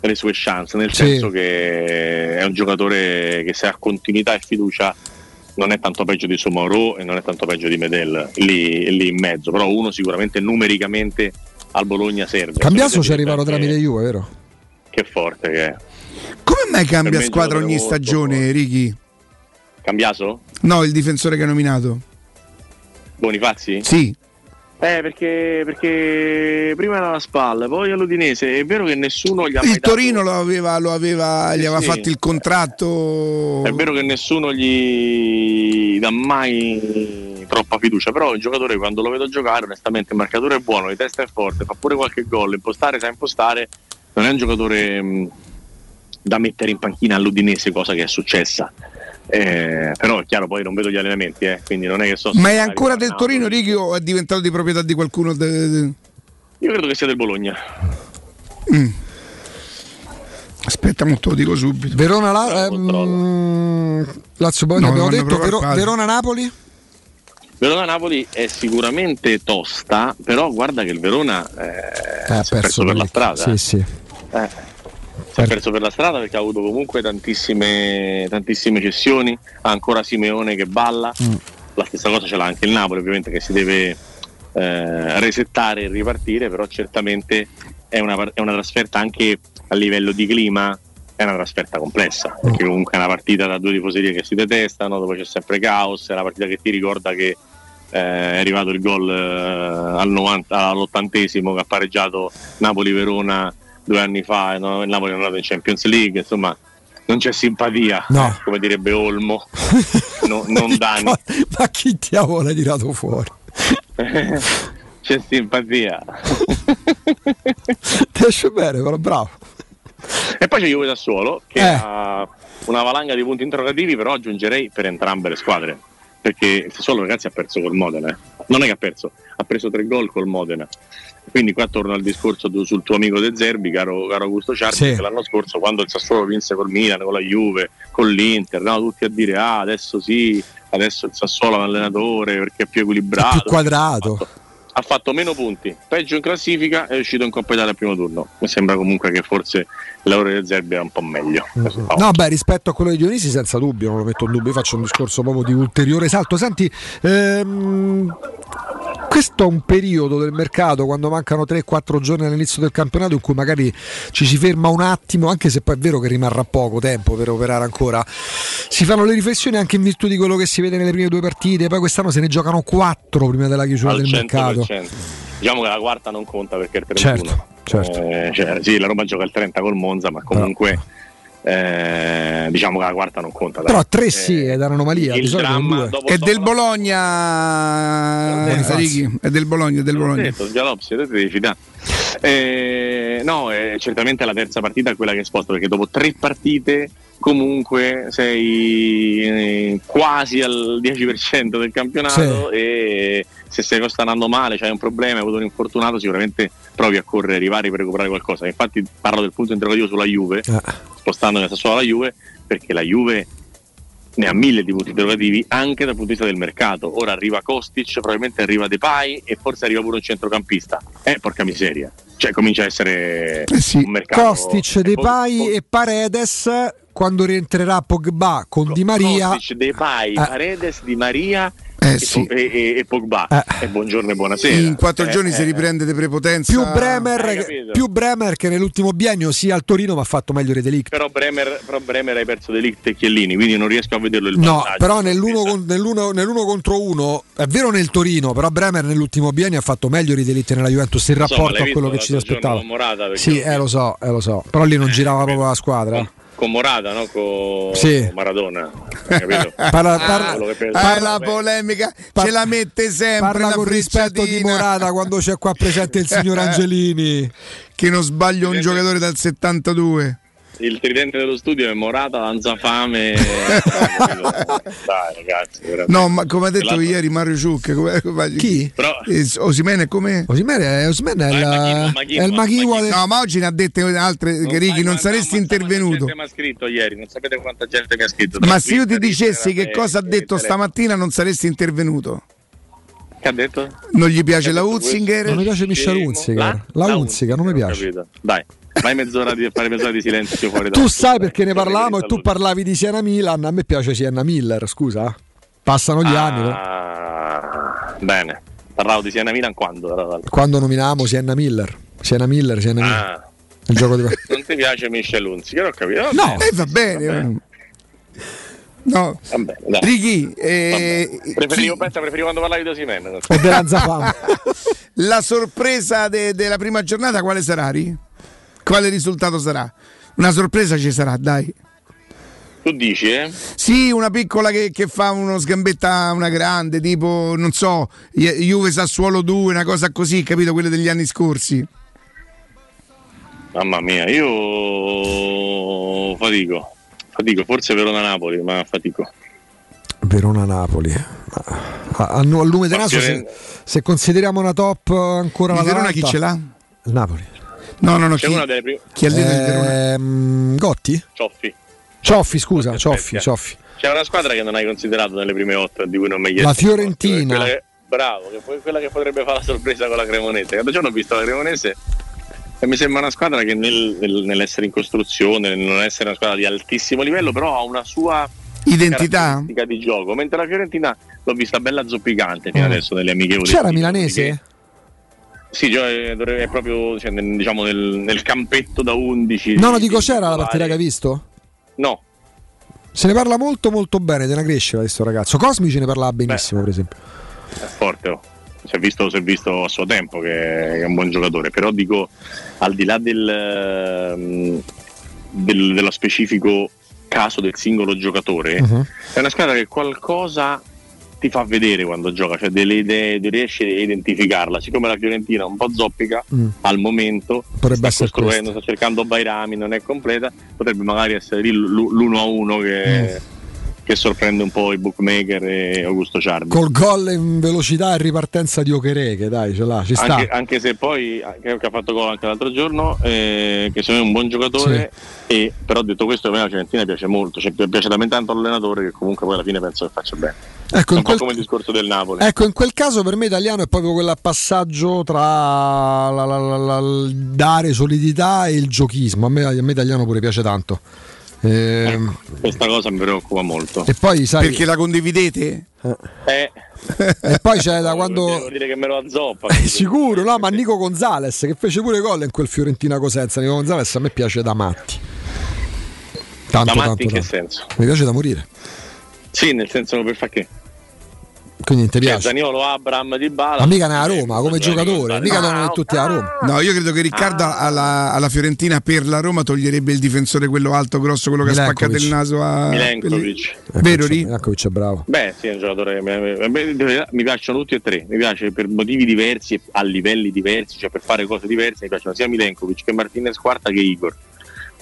le sue chance, nel Sì. senso che è un giocatore che se ha continuità e fiducia non è tanto peggio di Somoro e non è tanto peggio di Medel lì, lì in mezzo, però uno sicuramente numericamente al Bologna serve. Cambiaso ci Serve arrivarono tramite Juve, vero? Che forte che è. Come mai cambia squadra ogni giocatore molto stagione, Ricky? Cambiaso? No, il difensore che hai nominato. Bonifazzi? Sì. Eh, perché, perché prima era la spalla, poi all'Udinese. È vero che nessuno gli ha Il Torino lo aveva, lo aveva, gli Sì, aveva sì. fatto il contratto. dato- È vero che nessuno gli dà mai troppa fiducia, però il giocatore quando lo vedo giocare, onestamente il marcatore è buono, di testa è forte, fa pure qualche gol, impostare sa impostare, non è un giocatore mh, da mettere in panchina all'Udinese, cosa che è successa. Eh, però è chiaro, poi non vedo gli allenamenti, eh, quindi non è che so. Ma è ancora del Torino, Ricky, o è diventato di proprietà di qualcuno? de- de- Io credo che sia del Bologna. Mm. Aspetta, molto lo dico subito. Verona la, ehm, Lazio poi No, abbiamo detto Vero-. Verona Napoli. Verona Napoli è sicuramente tosta, però guarda che il Verona eh, Eh, ha si è perso per la strada. Sì, sì. Eh, si è perso per la strada perché ha avuto comunque tantissime, tantissime cessioni, ha ancora Simeone che balla, Mm. la stessa cosa ce l'ha anche il Napoli ovviamente che si deve eh, resettare e ripartire, però certamente è una, è una trasferta anche a livello di clima, è una trasferta complessa, perché comunque è una partita da due tifoserie che si detestano, dove c'è sempre caos, è una partita che ti ricorda che eh, è arrivato il gol eh, al 90 all'ottantesimo che ha pareggiato Napoli-Verona due anni fa no- il Napoli è andato in Champions League, insomma non c'è simpatia, No. eh, come direbbe Olmo, no- non Dani. Ma chi diavolo l'ha tirato fuori? c'è simpatia. Ti esce bene, però bravo. E poi c'è Juve Sassuolo che Eh. ha una valanga di punti interrogativi, però aggiungerei per entrambe le squadre. Perché il Sassuolo ragazzi ha perso col Modena. eh. Non è che ha perso, ha preso tre gol col Modena. Quindi qua torno al discorso tu- sul tuo amico De Zerbi, caro, caro Augusto Ciardi, Sì. che l'anno scorso quando il Sassuolo vinse col Milan, con la Juve, con l'Inter, no, tutti a dire ah adesso sì, adesso il Sassuolo è un allenatore perché è più equilibrato. Più quadrato. Ha fatto meno punti, peggio in classifica è uscito in Coppa Italia al primo turno. Mi sembra comunque che forse il lavoro di Zerbi era un po' meglio. No, beh, rispetto a quello di Dionisi, senza dubbio, non lo metto in dubbio. Io faccio un discorso proprio di ulteriore salto. Senti, ehm, questo è un periodo del mercato quando mancano 3-4 giorni all'inizio del campionato in cui magari ci si ferma un attimo, anche se poi è vero che rimarrà poco tempo per operare ancora. Si fanno le riflessioni anche in virtù di quello che si vede nelle prime due partite. Poi quest'anno se ne giocano 4 prima della chiusura al del 100%. mercato. Diciamo che la quarta non conta perché è il 31. Certo, certo. Eh, cioè, sì, la Roma gioca il 30 col Monza, ma comunque eh, diciamo che la quarta non conta. dai. Però 3 Eh, sì, è da un'anomalia. il dramma È del Bologna, è del Bologna, è del Bologna. detto, Sgalopsi, te dici. Eh, no, eh, certamente la terza partita è quella che sposta perché dopo tre partite comunque sei eh, quasi al 10% del campionato e se stai sta andando male, c'hai un problema, hai avuto un infortunato, sicuramente provi a correre, arrivare per recuperare qualcosa. Infatti parlo del punto interrogativo sulla Juve, spostando nel solo alla Juve, perché la Juve ne ha mille di punti interrogativi anche dal punto di vista del mercato. Ora arriva Kostic, probabilmente arriva Depay e forse arriva pure un centrocampista. Eh, porca miseria. Cioè comincia a essere un mercato Kostic, Depay e Paredes quando rientrerà Pogba con Di Maria Kostic, Depay, Eh. Paredes, Di Maria Eh, e, sì. Po- e, e- e Pogba e buongiorno e buonasera. In quattro Eh, giorni eh, si riprende di prepotenza. Più Bremer, più Bremer che nell'ultimo biennio sia al Torino ma ha fatto meglio di Delict. Però Bremer, però Bremer hai perso De Ligt e Chiellini, quindi non riesco a vederlo il No, però nell'uno, con- nell'uno- nell'uno contro uno è vero nel Torino, però Bremer nell'ultimo biennio ha fatto meglio di Delict nella Juventus in Insomma, rapporto l'hai a quello che ci si aspettava. Morata, Sì, eh, lo so, eh, lo so, però lì non girava proprio la squadra. Con Morata, no? Con Sì. Maradona. Hai capito? Parla- Ah, parla- quello che penso. Ah, la polemica ce la mette sempre Parla la con rispetto di. Morata quando c'è qua presente il signor Angelini. Che non sbaglio un giocatore dal 72. Il tridente dello studio è Morata, Lanzafame. Dai, ragazzi. veramente. No, ma come ha detto L'altro- ieri Mario Ciucca, come, come- Chi? Però- Eh, Osimene come? Osimene è, Osimene è, la- è il Maghiwa del- No, ma oggi ne ha dette altre che Righi, non saresti intervenuto. Ha scritto ieri, non sapete quanta gente mi ha scritto. Ma se io ti dicessi che cosa ha e- detto stamattina non saresti intervenuto. Che ha detto? Non gli piace la Uzzinger? Non mi piace Michel Scemo. Hunziker. La? La Hunziker non mi piace. capito. Dai, fai mezz'ora di fare mezz'ora di silenzio fuori da Tu sai perché ne parlavamo e tu parlavi di Siena Milan, a me piace Siena Miller, scusa. Passano gli anni, però. Ah, bene. Parlavo di Siena Milan quando? Quando nominavamo Siena Miller. Siena Miller, Siena Miller. Ah, Il gioco di non ti piace Michel Hunziker, ho capito. Va No, bene. eh, va bene. No, Va bene, dai. Righi, eh, Preferivo, pensa, preferivo quando parlavi di Osimhen. o della Lanzafame. la sorpresa de- della prima giornata quale sarà? Ri? Quale risultato sarà? Una sorpresa ci sarà, dai. Tu dici, eh? Sì, una piccola che, che fa uno sgambetta una grande, tipo, non so, Ju- Juve Sassuolo 2, una cosa così, capito? Quelle degli anni scorsi. Mamma mia, io fatico. Fatico, forse Verona-Napoli, ma fatico. Verona-Napoli. A, a- al lume del naso, se, se consideriamo una top ancora Il la Verona chi ce l'ha? Il Napoli. No, no, no, C'è chi, una delle prime. chi ha detto? Ehm, Gotti? Cioffi. Cioffi, scusa, Cioffi, Cioffi. C'è una squadra che non hai considerato nelle prime otto, di cui non mi hai La. Fiorentina. Che- bravo, che poi- quella che potrebbe fare la sorpresa con la Cremonese. L'altro giorno ho visto la Cremonese e mi sembra una squadra che nel- nel- nell'essere in costruzione, nel non essere una squadra di altissimo livello, però ha una sua Identità? di gioco. Mentre la Fiorentina l'ho vista bella zoppicante fino Mm. adesso nelle amichevoli. C'era Sì, Milanese? che- Sì, cioè, è proprio cioè, nel, diciamo, nel, nel campetto da 11. No, no, di- dico di c'era la partita che hai visto? No, Se ne parla molto molto bene della crescita di questo ragazzo. Cosmici ne parlava benissimo, per esempio. è forte. oh. Si è visto, si è visto a suo tempo che, che è un buon giocatore, però dico al di là del, ehm, del- dello specifico caso del singolo giocatore, Mhm. è una squadra che qualcosa ti fa vedere quando gioca, cioè delle idee, riesci a identificarla. Siccome la Fiorentina è un po' zoppica Mm. al momento, Potrebbe sta costruendo, sta cercando Bairami, non è completa, potrebbe magari essere lì l- l'uno a uno che, che sorprende un po' i bookmaker e Augusto Ciardi. Col gol in velocità e ripartenza di Okereke, dai, ce l'ha, ci sta. Anche, anche se poi che che ha fatto gol anche l'altro giorno, eh, che secondo me è un buon giocatore, e, però detto questo a me la Fiorentina piace molto, cioè, piace talmente tanto all'allenatore che comunque poi alla fine penso che faccia bene. Ecco, in un po' quel- come il discorso del Napoli. Ecco, in quel caso per me italiano è proprio quel passaggio tra la- la- la- dare solidità e il giochismo. A me, a me italiano pure piace tanto. Ehm, Questa cosa mi preoccupa molto. e poi sai. Perché la condividete? Eh, E poi c'è da quando. vuol dire che me lo azzoppa. Sicuro, no, ma Nico Gonzalez che fece pure gol in quel Fiorentina Cosenza. Nico Gonzalez a me piace da matti. Tanto, Da matti tanto, in che tanto. senso? Mi piace da morire. Sì, nel senso per fare che? Quindi ti Cioè, piace. Zaniolo, Abram, Di Bala. Ma mica nella Roma come giocatore, mica devono tutti a Roma. No, io credo che Riccardo Ah. alla, alla Fiorentina per la Roma toglierebbe il difensore quello alto, grosso, quello che ha spaccato il naso a Milenkovic. Vero Ri? Milenkovic è bravo. Beh, sì, è un giocatore. mi- piacciono tutti e tre. Mi piace per motivi diversi e a livelli diversi, cioè per fare cose diverse. Mi piacciono sia Milenkovic che Martinez Quarta che Igor.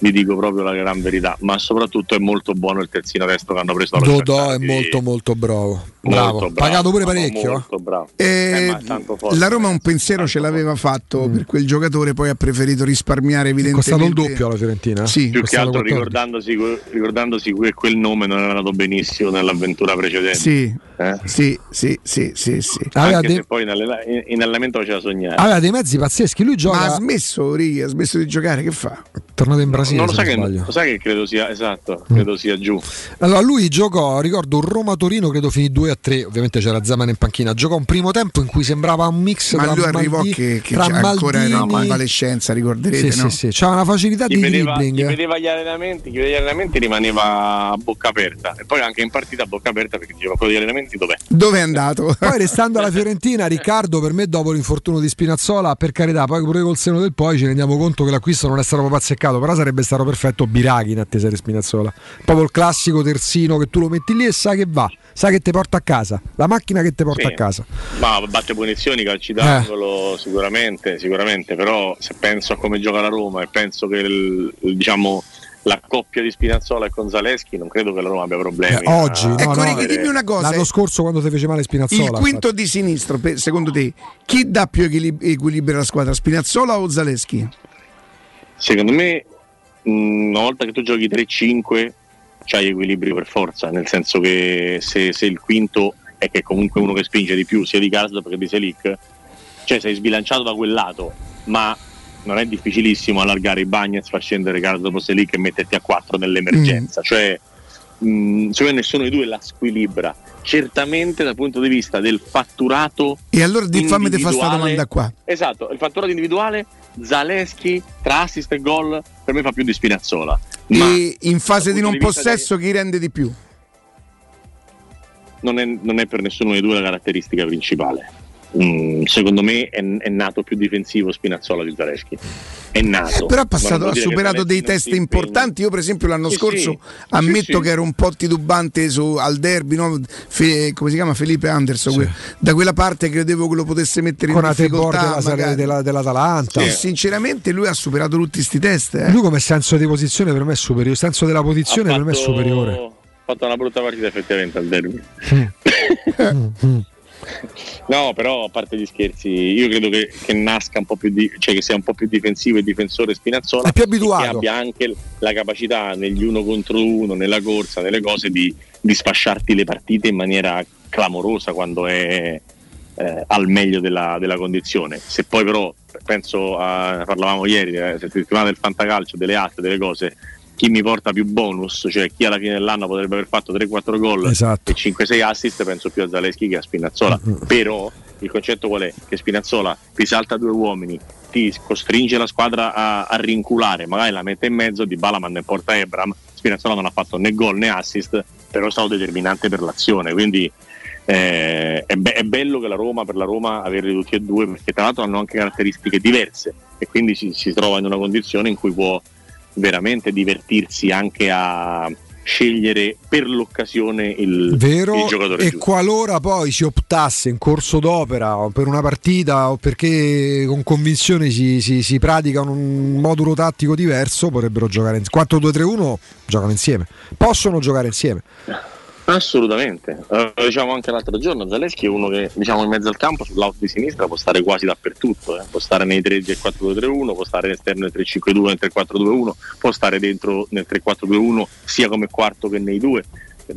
Vi dico proprio la gran verità, ma soprattutto è molto buono il terzino destro che hanno preso dallo Dodò è molto molto bravo. molto Bravo. bravo, Pagato pure parecchio. Molto bravo. Eh, Eh, è la Roma un pensiero ce l'aveva fatto Mm. per quel giocatore, poi ha preferito risparmiare È evidentemente. costato il doppio alla Fiorentina. Sì. Più che altro 14. ricordandosi, ricordandosi che quel nome non era andato benissimo nell'avventura precedente. Sì, Eh? Sì, sì, sì, sì, sì. Aveva Anche se poi in, allena- in- allenamento faceva sognare. Aveva dei mezzi pazzeschi. Lui gioca. Ma ha smesso, Righi, ha smesso di giocare, che fa? Tornato in Brasile. Non lo sai, che. Mm. lo sai che credo sia esatto, credo sia giù. Allora, lui giocò, ricordo un Roma-Torino, credo finì 2 a 3. Ovviamente c'era Zaman in panchina. Giocò un primo tempo in cui sembrava un mix Ma tra lui arrivò Maldi- che, che tra ancora era in convalescenza, ricorderete, Sì, no? sì, sì. C'ha una facilità Chi di vedeva, chi dribbling. vedeva gli allenamenti, chi vedeva gli allenamenti rimaneva a bocca aperta e poi anche in partita a bocca aperta perché diceva quello degli allenamenti dov'è? Dove è andato? Poi restando alla Fiorentina, Riccardo per me dopo l'infortunio di Spinazzola, per carità, poi pure col seno del poi ci rendiamo conto che l'acquisto non è stato proprio azzeccato, però sarebbe stato perfetto Biraghi in attesa di Spinazzola. Proprio il classico terzino che tu lo metti lì e sa che va, sa che ti porta a casa, la macchina che ti porta Sì. a casa. Ma batte punizioni, calci d'angolo, sicuramente, sicuramente, però se penso a come gioca la Roma e penso che il- il- diciamo, la coppia di Spinazzola e Gonzaleschi non credo che la Roma abbia problemi. Eh, oggi, no, Ecco, no, Righi, dimmi una cosa. L'anno scorso quando ti fece male Spinazzola. Il quinto di sinistro, secondo te, chi dà più equilib- equilibrio alla squadra? Spinazzola o Zaleschi? Secondo me, una volta che tu giochi 3-5, c'hai equilibrio per forza, nel senso che se, se il quinto è che comunque uno che spinge di più, sia di Karsdorp che di Selic, cioè sei sbilanciato da quel lato, ma non è difficilissimo allargare i Bagnets, far scendere Karsdorp o Selic e metterti a 4 nell'emergenza. Cioè, mh, secondo me nessuno dei due la squilibra. Certamente dal punto di vista del fatturato E allora fammi te fa sta individuale- domanda qua. Esatto, il fatturato individuale Zaleschi tra assist e gol per me fa più di Spinazzola. Ma e in fase di non di possesso chi rende di più? non è, non è per nessuno dei due la caratteristica principale. Mm, secondo me è, è nato più difensivo Spinazzola di Zaleschi. È nato. Eh, Però passato, ha superato dei test importanti. Io, per esempio, l'anno Sì, scorso sì. ammetto Sì, sì. che ero un po' titubante su, al derby, no? Fe- come si chiama? Felipe Anderson. que- da quella parte credevo che lo potesse mettere Con in difficoltà. della, magari. della- dell'Atalanta. E sinceramente lui ha superato tutti sti test. eh. Lui come senso di posizione per me è superiore, il senso della posizione per me è superiore. Ha fatto una brutta partita effettivamente al derby. No, però a parte gli scherzi, io credo che, che nasca un po' più di, cioè che sia un po' più difensivo e difensore Spinazzola È più e abituato. che abbia anche la capacità negli uno contro uno, nella corsa, nelle cose di, di sfasciarti le partite in maniera clamorosa quando è eh, al meglio della, della condizione. Se poi però penso a parlavamo ieri, eh, settimana del fantacalcio, delle altre, delle cose, chi mi porta più bonus, cioè chi alla fine dell'anno potrebbe aver fatto 3-4 gol Esatto. e 5-6 assist, penso più a Zaleschi che a Spinazzola. Però il concetto qual è? Che Spinazzola ti salta due uomini, ti costringe la squadra a, a rinculare, magari la mette in mezzo, di Balaman e porta Ebram. Spinazzola non ha fatto né gol né assist, però è stato determinante per l'azione. Quindi eh, è, be- è bello che la Roma, per la Roma, averli tutti e due, perché tra l'altro hanno anche caratteristiche diverse e quindi si, si trova in una condizione in cui può veramente divertirsi anche a scegliere per l'occasione il, Vero, il giocatore e giusto. qualora poi si optasse in corso d'opera o per una partita o perché con convinzione si, si- si pratica un modulo tattico diverso, potrebbero giocare insieme. 4-2-3-1 giocano insieme, possono giocare insieme. Assolutamente, Eh, diciamo anche l'altro giorno, Zaleschi è uno che diciamo in mezzo al campo sull'out di sinistra può stare quasi dappertutto, eh. può stare nei 3 del 4-2-3-1, può stare all'esterno nel 3-5-2 nel 3-4-2-1, può stare dentro nel 3-4-2-1 sia come quarto che nei due.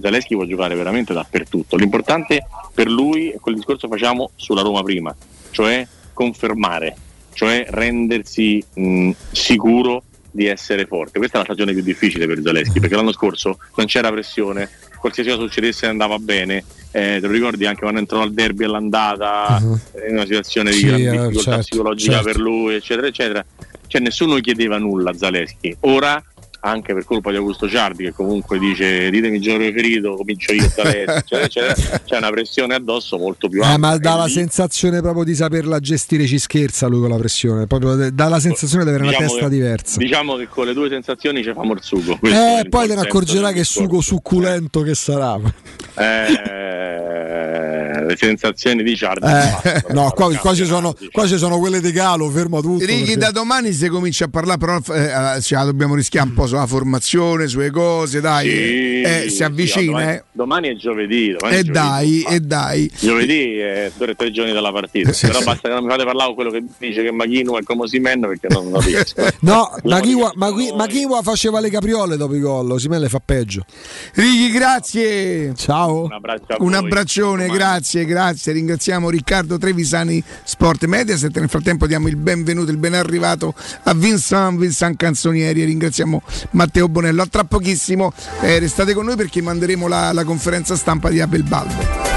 Zaleschi può giocare veramente dappertutto. L'importante per lui è quel discorso che facciamo sulla Roma prima, cioè confermare, cioè rendersi mh, sicuro di essere forte. Questa è la stagione più difficile per Zaleschi perché l'anno scorso non c'era pressione, qualsiasi cosa succedesse andava bene. Eh, te lo ricordi anche quando entrò al derby all'andata in una situazione di Sì, grande eh, difficoltà certo, psicologica certo. per lui, eccetera, eccetera. Cioè nessuno chiedeva nulla a Zaleschi. Ora anche per colpa di Augusto Ciardi che comunque dice ditemi il giorno preferito, comincio io Zaleschi, eccetera, eccetera, c'è una pressione addosso molto più Eh, ampia. ma dà la lì- sensazione proprio di saperla gestire, ci scherza lui con la pressione, proprio dà la sensazione di avere una diciamo testa che- diversa. Diciamo che con le due sensazioni ci fa il sugo. Eh, poi te ne accorgerai che sugo succulento che sarà. Eh, le sensazioni di Ciardi. Eh, no, qua, qua ci sono, qua ci sono quelle di Galo, fermo tutto. Righi, perché- da domani si comincia a parlare, però eh, la dobbiamo rischiare un po' sulla formazione, sulle cose, dai. Sì, Eh, si sì, avvicina, domani, eh. domani è giovedì. Domani è E giovedì. dai, e dai. Giovedì è due o tre giorni dalla partita. Sì, Però sì. basta che non mi fate parlare con quello che dice che Maghino è come Simen perché non, non riesco. No, Machiwa, Maghi- Machiwa faceva le capriole dopo i gol, Osimhen le fa peggio. Righi, grazie. Ciao. Un abbraccio a Un voi. abbraccione, grazie, grazie. Ringraziamo Riccardo Trevisani, Sport Mediaset. Nel frattempo diamo il benvenuto, il ben arrivato a Vincent, Vincent Canzonieri. Ringraziamo Matteo Bonello. A tra pochissimo eh, restate con noi perché manderemo la, la conferenza stampa di Abel Balbo.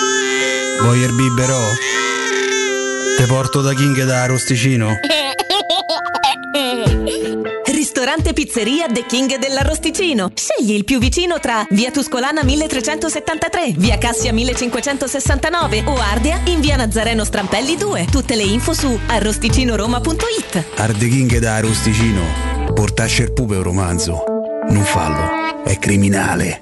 Voyer biberò? Te porto da King da Rosticino? Ristorante Pizzeria The King dell'Arrosticino. Scegli il più vicino tra Via Tuscolana 1373, Via Cassia 1569 o Ardea in Via Nazareno Strampelli 2. Tutte le info su arrosticinoroma.it. Arde King da Rosticino. Portasce il pupe un romanzo. Non fallo, è criminale.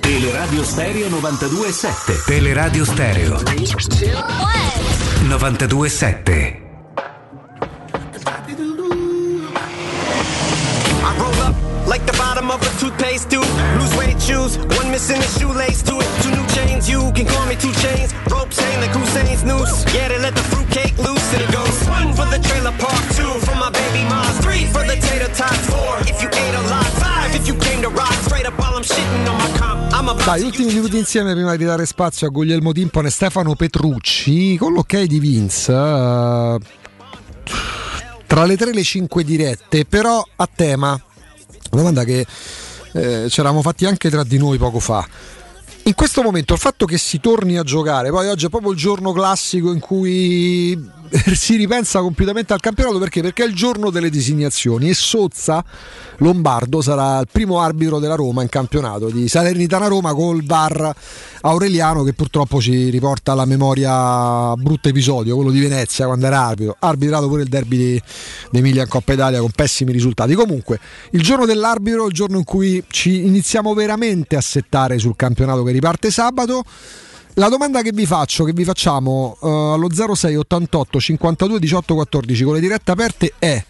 Teleradio Stereo 92.7 Teleradio Stereo 92.7 I roll up like the bottom of a toothpaste tube. Lose weight shoes, one missing a shoelace to it. Two new chains, you can call me two chains. Ropes hang like Hussein's noose. Yeah, they let the fruitcake loose and it goes one for the trailer park, two for my baby moms, three for the tater tots, four if you ate a lot, Dai, ultimi minuti insieme prima di dare spazio a Guglielmo Timpone e Stefano Petrucci con l'ok di Vince. eh, tra le 3 e le 5 dirette, però a tema. Una domanda che eh, ci eravamo fatti anche tra di noi poco fa. In questo momento il fatto che si torni a giocare, poi oggi è proprio il giorno classico in cui si ripensa completamente al campionato perché? Perché è il giorno delle designazioni e Sozza Lombardo sarà il primo arbitro della Roma in campionato di Salernitana Roma col VAR Aureliano che purtroppo ci riporta alla memoria brutto episodio, quello di Venezia quando era arbitro, arbitrato pure il derby di, di Emilia in Coppa Italia con pessimi risultati. Comunque, il giorno dell'arbitro, il giorno in cui ci iniziamo veramente a settare sul campionato che riparte sabato. La domanda che vi faccio, che vi facciamo eh, allo 06 88 52 18 14 con le dirette aperte è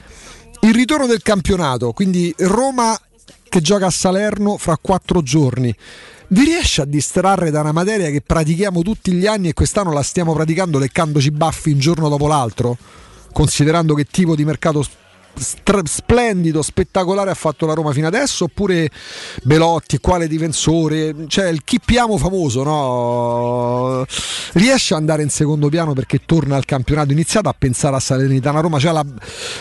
il ritorno del campionato, quindi Roma che gioca a Salerno fra quattro giorni. Vi riesce a distrarre da una materia che pratichiamo tutti gli anni e quest'anno la stiamo praticando leccandoci baffi un giorno dopo l'altro? Considerando che tipo di mercato stra- splendido, spettacolare ha fatto la Roma fino adesso? Oppure Belotti, quale difensore? Cioè il chippiamo famoso, no? Riesce ad andare in secondo piano perché torna al campionato. Iniziate a pensare a Salernitana Roma, cioè la,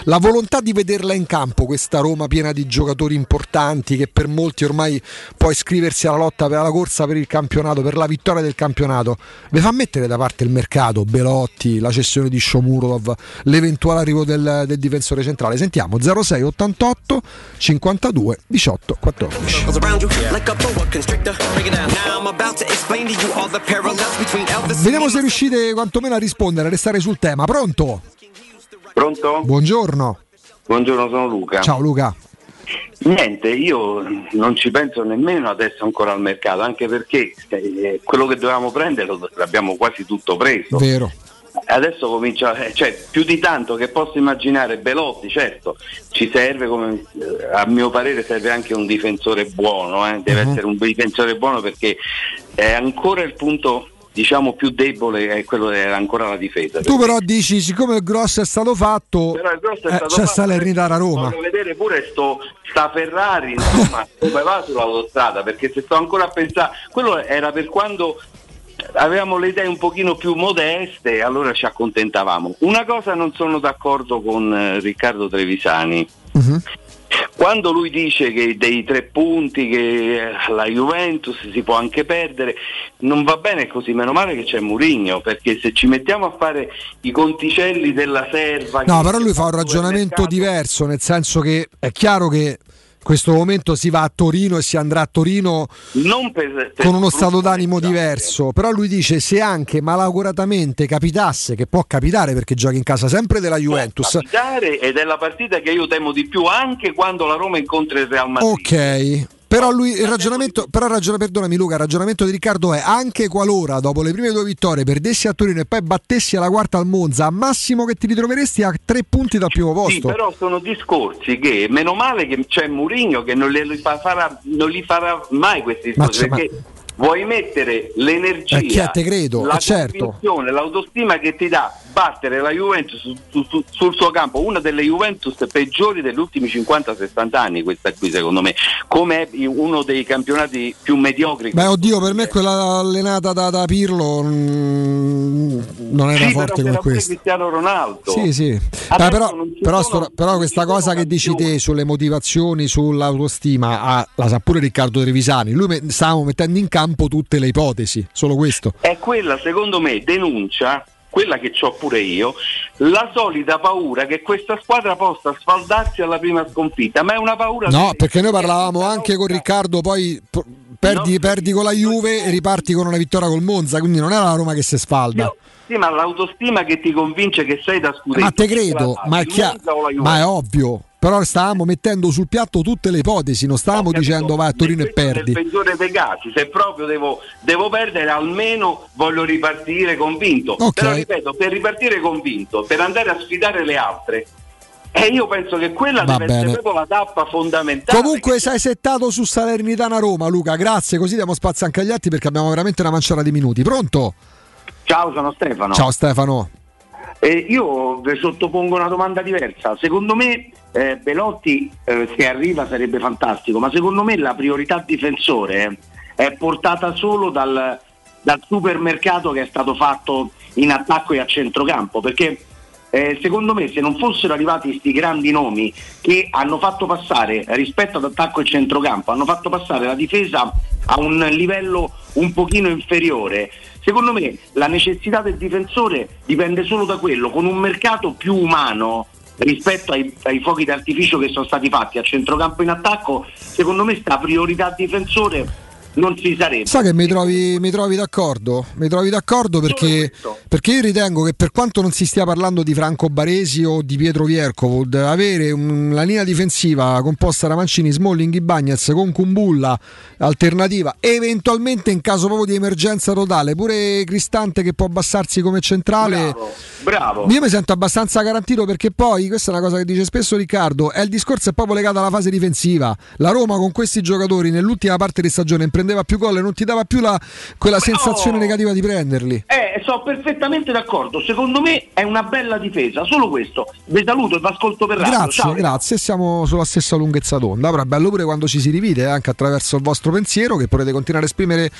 la volontà di vederla in campo, questa Roma piena di giocatori importanti che per molti ormai può iscriversi alla lotta per la corsa per il campionato, per la vittoria del campionato. Vi fa mettere da parte il mercato, Belotti, la cessione di Shomurov, l'eventuale arrivo del, del difensore centrale. Sentiamo 06 88 52 18 14. around you like a boa constrictor. Break it down. Now I'm about to explain to you all the parallels between Elvis Vediamo se riuscite quantomeno a rispondere, a restare sul tema. Pronto? Pronto? Buongiorno. Buongiorno, sono Luca. Ciao Luca. Niente, io non ci penso nemmeno adesso ancora al mercato, anche perché eh, quello che dovevamo prendere l'abbiamo quasi tutto preso. Vero. Adesso comincia, eh, cioè più di tanto che posso immaginare Belotti, certo, ci serve come eh, a mio parere serve anche un difensore buono, eh, deve Mhm. essere un difensore buono perché è ancora il punto diciamo più debole è quello era ancora la difesa. Tu però dici, siccome il grosso è stato fatto, Però il grosso è eh, c'è Salernitana Roma. Voglio vedere pure sto, sta Ferrari, insomma, come va sull'autostrada, perché se sto ancora a pensare, quello era per quando avevamo le idee un pochino più modeste, allora ci accontentavamo. Una cosa non sono d'accordo con eh, Riccardo Trevisani. Quando lui dice che dei tre punti che eh, la Juventus si può anche perdere, non va bene così, meno male che c'è Murigno, perché se ci mettiamo a fare i conticelli della serva... No, però lui fa un ragionamento diverso, nel senso che è chiaro che questo momento si va a Torino e si andrà a Torino per con uno stato d'animo diverso, però lui dice se anche malauguratamente capitasse, che può capitare perché giochi in casa sempre della Juventus, capitare ed è la partita che io temo di più anche quando la Roma incontra il Real Madrid. ok. Però lui il ragionamento, però il ragion- perdonami Luca, il ragionamento di Riccardo è anche qualora dopo le prime due vittorie perdessi a Torino e poi battessi alla quarta al Monza, a massimo che ti ritroveresti a tre punti dal primo Sì, posto. però sono discorsi che meno male che c'è Murigno che non li, fa- farà, non li farà mai questi Ma discorsi ma- perché vuoi mettere l'energia, Eh, la eh, certo. l'autostima che ti dà battere la Juventus su- su- su- sul suo campo, una delle Juventus peggiori degli ultimi 50-60 anni, questa qui secondo me, come uno dei campionati più mediocri. Beh, oddio, per me quella allenata da, da Pirlo mm, non era Sì, forte come questa. Cristiano Ronaldo. Sì, sì. Beh, però, però sono- sto- però questa cosa che dici te sulle motivazioni, sull'autostima, ah, la sa pure Riccardo Trevisani. Lui me- stavamo mettendo in campo tutte le ipotesi, solo questo. è quella secondo me denuncia quella che ho pure io la solita paura che questa squadra possa sfaldarsi alla prima sconfitta ma è una paura No, perché noi parlavamo anche con Riccardo, poi perdi, perdi con la Juve e riparti con una vittoria col Monza, quindi non era la Roma che si sfalda. sì, ma l'autostima che ti convince che sei da scudetto Ma te credo, ma è, Il chia- Monza o la Juve? ma è ovvio. Però stavamo mettendo sul piatto tutte le ipotesi, non stavamo dicendo vai a Torino e perdi. nel peggiore dei casi se proprio devo, devo perdere almeno voglio ripartire convinto Ok. però ripeto per ripartire convinto per andare a sfidare le altre E io penso che quella Va deve bene. essere proprio la tappa fondamentale. Comunque sei settato su Salernitana Roma, Luca. Grazie, così diamo spazio anche agli altri perché abbiamo veramente una manciata di minuti. Pronto? Ciao, sono Stefano. Ciao Stefano. Eh, io vi sottopongo una domanda diversa. Secondo me eh, Belotti eh, se arriva sarebbe fantastico, ma secondo me la priorità difensore è portata solo dal, dal supermercato che è stato fatto in attacco e a centrocampo, perché eh, secondo me se non fossero arrivati questi grandi nomi che hanno fatto passare rispetto ad attacco e centrocampo, hanno fatto passare la difesa a un livello un pochino inferiore. Secondo me la necessità del difensore dipende solo da quello, con un mercato più umano rispetto ai, ai fuochi d'artificio che sono stati fatti a centrocampo in attacco, secondo me sta priorità difensore non ci sarebbe. Sai che mi trovi, mi trovi d'accordo? Mi trovi d'accordo perché, perché io ritengo che per quanto non si stia parlando di Franco Baresi o di Pietro Viercovod, avere un- la linea difensiva composta da Mancini, Smalling, Ibagnez con Kumbulla alternativa, eventualmente in caso proprio di emergenza totale, pure Cristante che può abbassarsi come centrale. Bravo. Io mi sento abbastanza garantito perché poi, questa è una cosa che dice spesso Riccardo, è il discorso è proprio legato alla fase difensiva. La Roma con questi giocatori nell'ultima parte di stagione non prendeva più gol e non ti dava più la- quella sensazione negativa di prenderli. Eh, sono perfettamente d'accordo. Secondo me è una bella difesa, solo questo. Vi saluto e vi ascolto per radio. Grazie, Ciao. grazie, siamo sulla stessa lunghezza d'onda. Però è bello pure quando ci si rivide eh, anche attraverso il vostro pensiero che potete continuare a esprimere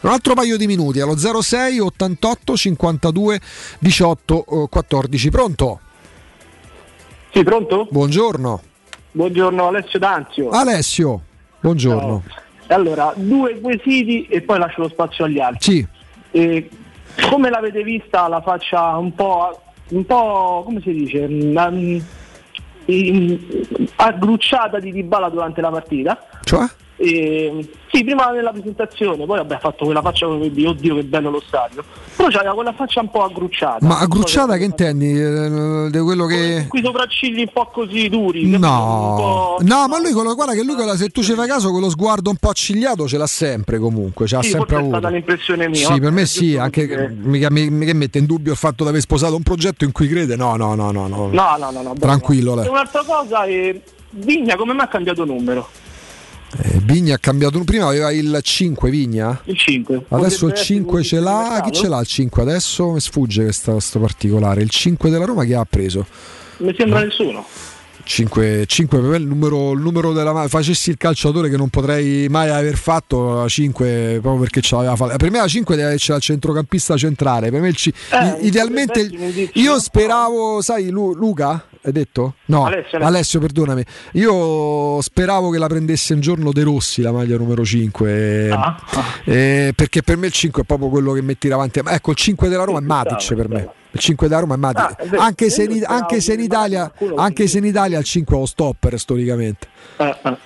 un altro paio di minuti allo 06 88 52 18 eh, 14. Pronto? Sì, pronto? Buongiorno. Buongiorno Alessio D'Anzio. Alessio, buongiorno. Allora, due quesiti e poi lascio lo spazio agli altri. Sì. Eh, come l'avete vista la faccia un po', un po' come si dice, mm, mm, aggrucciata di Dybala durante la partita? Cioè? Eh, sì, prima nella presentazione, poi vabbè ha fatto quella faccia come di oddio che bello lo stadio. Però c'aveva quella faccia un po' aggrucciata. Ma aggrucciata che intendi? Eh, Di quello che. Quei sopraccigli un po' così duri. No, no, ma lui, quello- guarda che lui, quella- se tu ci fai caso, quello sguardo un po' accigliato ce l'ha sempre comunque, ce l'ha Sì, sempre forse è avuto. stata l'impressione mia. Sì, per me sì, anche perché- mica, mi- mica mette in dubbio il fatto di aver sposato un progetto in cui crede. No, no, no, no. no. No, no, no, no. Tranquillo, E lei. un'altra cosa è Vigna come mai ha cambiato numero? Eh, Vigna ha cambiato. Prima aveva il 5 Vigna. Il 5. Adesso il Potrebbe 5 essere ce l'ha. Chi ce l'ha il 5 adesso? Mi sfugge questo, particolare. Il 5 della Roma chi ha preso? Mi sembra nessuno. 5, 5 per me il numero, il numero della facessi il calciatore che non potrei mai aver fatto la 5 proprio perché ce l'aveva fatta. Per me la 5 deve essere il centrocampista centrale. Per me il Eh, idealmente io speravo, sai, Lu- Luca hai detto? No, Alessio, Alessio, Alessio. perdonami. Io speravo che la prendesse un giorno De Rossi la maglia numero 5. Ah, eh, perché per me il 5 è proprio quello che metti davanti. Ma Ecco, il 5 della Roma è Matic per me. Il 5 della Roma è Matic. Ah, anche, se in, anche se in Italia, anche se in Italia il 5 è lo stopper storicamente. Eh, eh.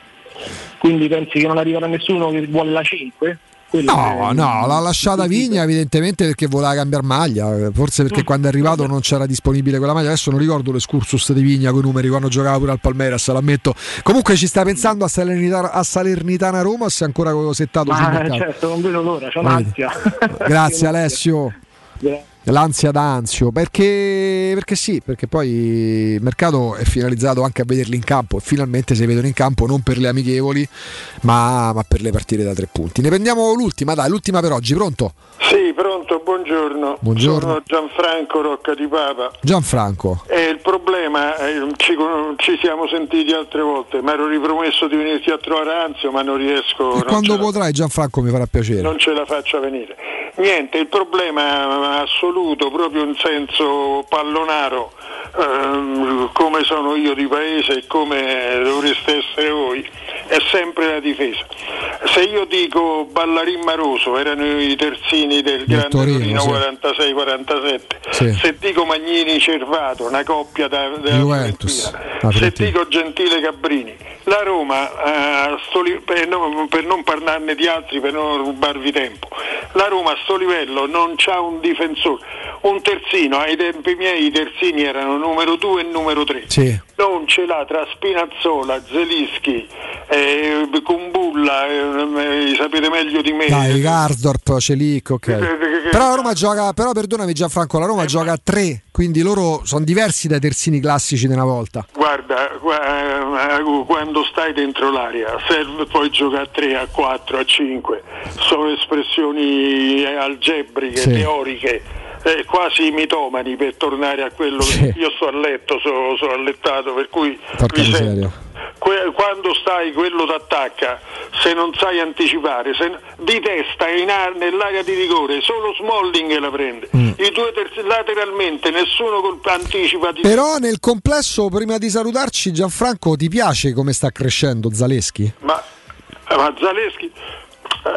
Quindi pensi che non arriverà nessuno che vuole la 5? Quello No, è- no, l'ha lasciata Vigna evidentemente perché voleva cambiare maglia, forse perché quando è arrivato non c'era disponibile quella maglia, adesso non ricordo l'escursus di Vigna con i numeri quando giocava pure al Palmeiras, l'ammetto. Comunque ci sta pensando a Salernitana, a Salernitana Roma o sei ancora settato sul Ma mercato? certo, non vedo l'ora, c'ho un'ansia. Grazie Alessio. L'ansia d'anzio, perché, perché sì, perché poi il mercato è finalizzato anche a vederli in campo e finalmente si vedono in campo non per le amichevoli ma, ma per le partite da tre punti. Ne prendiamo l'ultima, dai, l'ultima per oggi, pronto? Sì, pronto, buongiorno. Buongiorno. Sono Gianfranco Rocca di Papa. Gianfranco. E il problema, eh, ci, ci siamo sentiti altre volte, mi ero ripromesso di venirti a trovare Anzio, ma non riesco, E non, quando potrai Gianfranco mi farà piacere. non ce la faccio a venire. Niente, il problema assoluto, proprio in senso pallonaro, ehm, come sono io di paese e come dovreste essere voi, è sempre la difesa. Se io dico Ballarin Maroso, erano i terzini del grande Torino, sì. 46-47, Sì. se dico Magnini Cervato, una coppia da, della Juventus, se dico Gentile Cabrini, la Roma, eh, sto li- per, non, per non parlarne di altri, per non rubarvi tempo, la Roma a sto livello non c'ha un difensore, un terzino, ai tempi miei i terzini erano numero 2 e numero 3 Sì. non ce l'ha tra Spinazzola, Zelischi, eh, Kumbulla, eh, eh, sapete meglio di me. Dai, Garsdorp, Celic, ok. Eh, che Però la Roma gioca, però perdonami Gianfranco, la Roma gioca a 3, quindi loro sono diversi dai terzini classici di una volta. Guarda, gua- eh, quando stai dentro l'aria serve poi giocare a 3, a 4, a 5. Sono espressioni eh, algebriche, Sì. teoriche, eh, quasi mitomani per tornare a quello che io sto a letto, sono, sono allettato, per cui. Que- quando stai quello t'attacca, se non sai anticipare, se- di testa in a- nell'area di rigore, solo Smalling la prende. Mm. I due terzi- lateralmente, nessuno col- anticipa di Però nel complesso, prima di salutarci, Gianfranco, ti piace come sta crescendo Zaleschi? Ma, ma Zaleschi,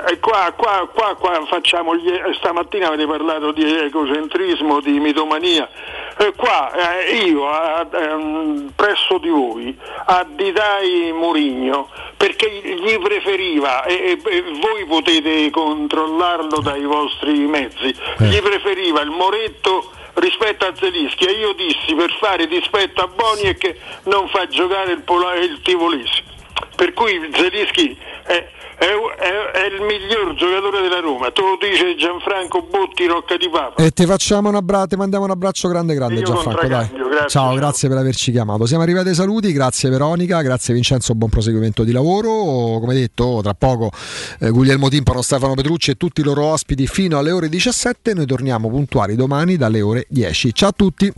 eh, qua, qua, qua, qua facciamo gli, eh, stamattina avete parlato di egocentrismo, di mitomania. Eh, qua eh, io ehm, presso di voi addidai Murigno perché gli preferiva e, e- voi potete controllarlo dai vostri mezzi gli preferiva il Moretto rispetto a Zelischi. E io dissi per fare dispetto a Boni e che non fa giocare il, Pola- il Tivolesi. Per cui Zelischi è, è- è- è il miglior giocatore della Roma te lo dice Gianfranco Botti Rocca di Papa E ti facciamo un abbraccio, ti mandiamo un abbraccio grande grande Gianfranco, dai. grazie, ciao, grazie per averci chiamato. Siamo arrivati ai saluti, grazie Veronica, grazie Vincenzo, buon proseguimento di lavoro. Come detto, tra poco eh, Guglielmo Timpano, Stefano Petrucci e tutti i loro ospiti fino alle ore 17. Noi torniamo puntuali domani dalle ore 10. Ciao a tutti.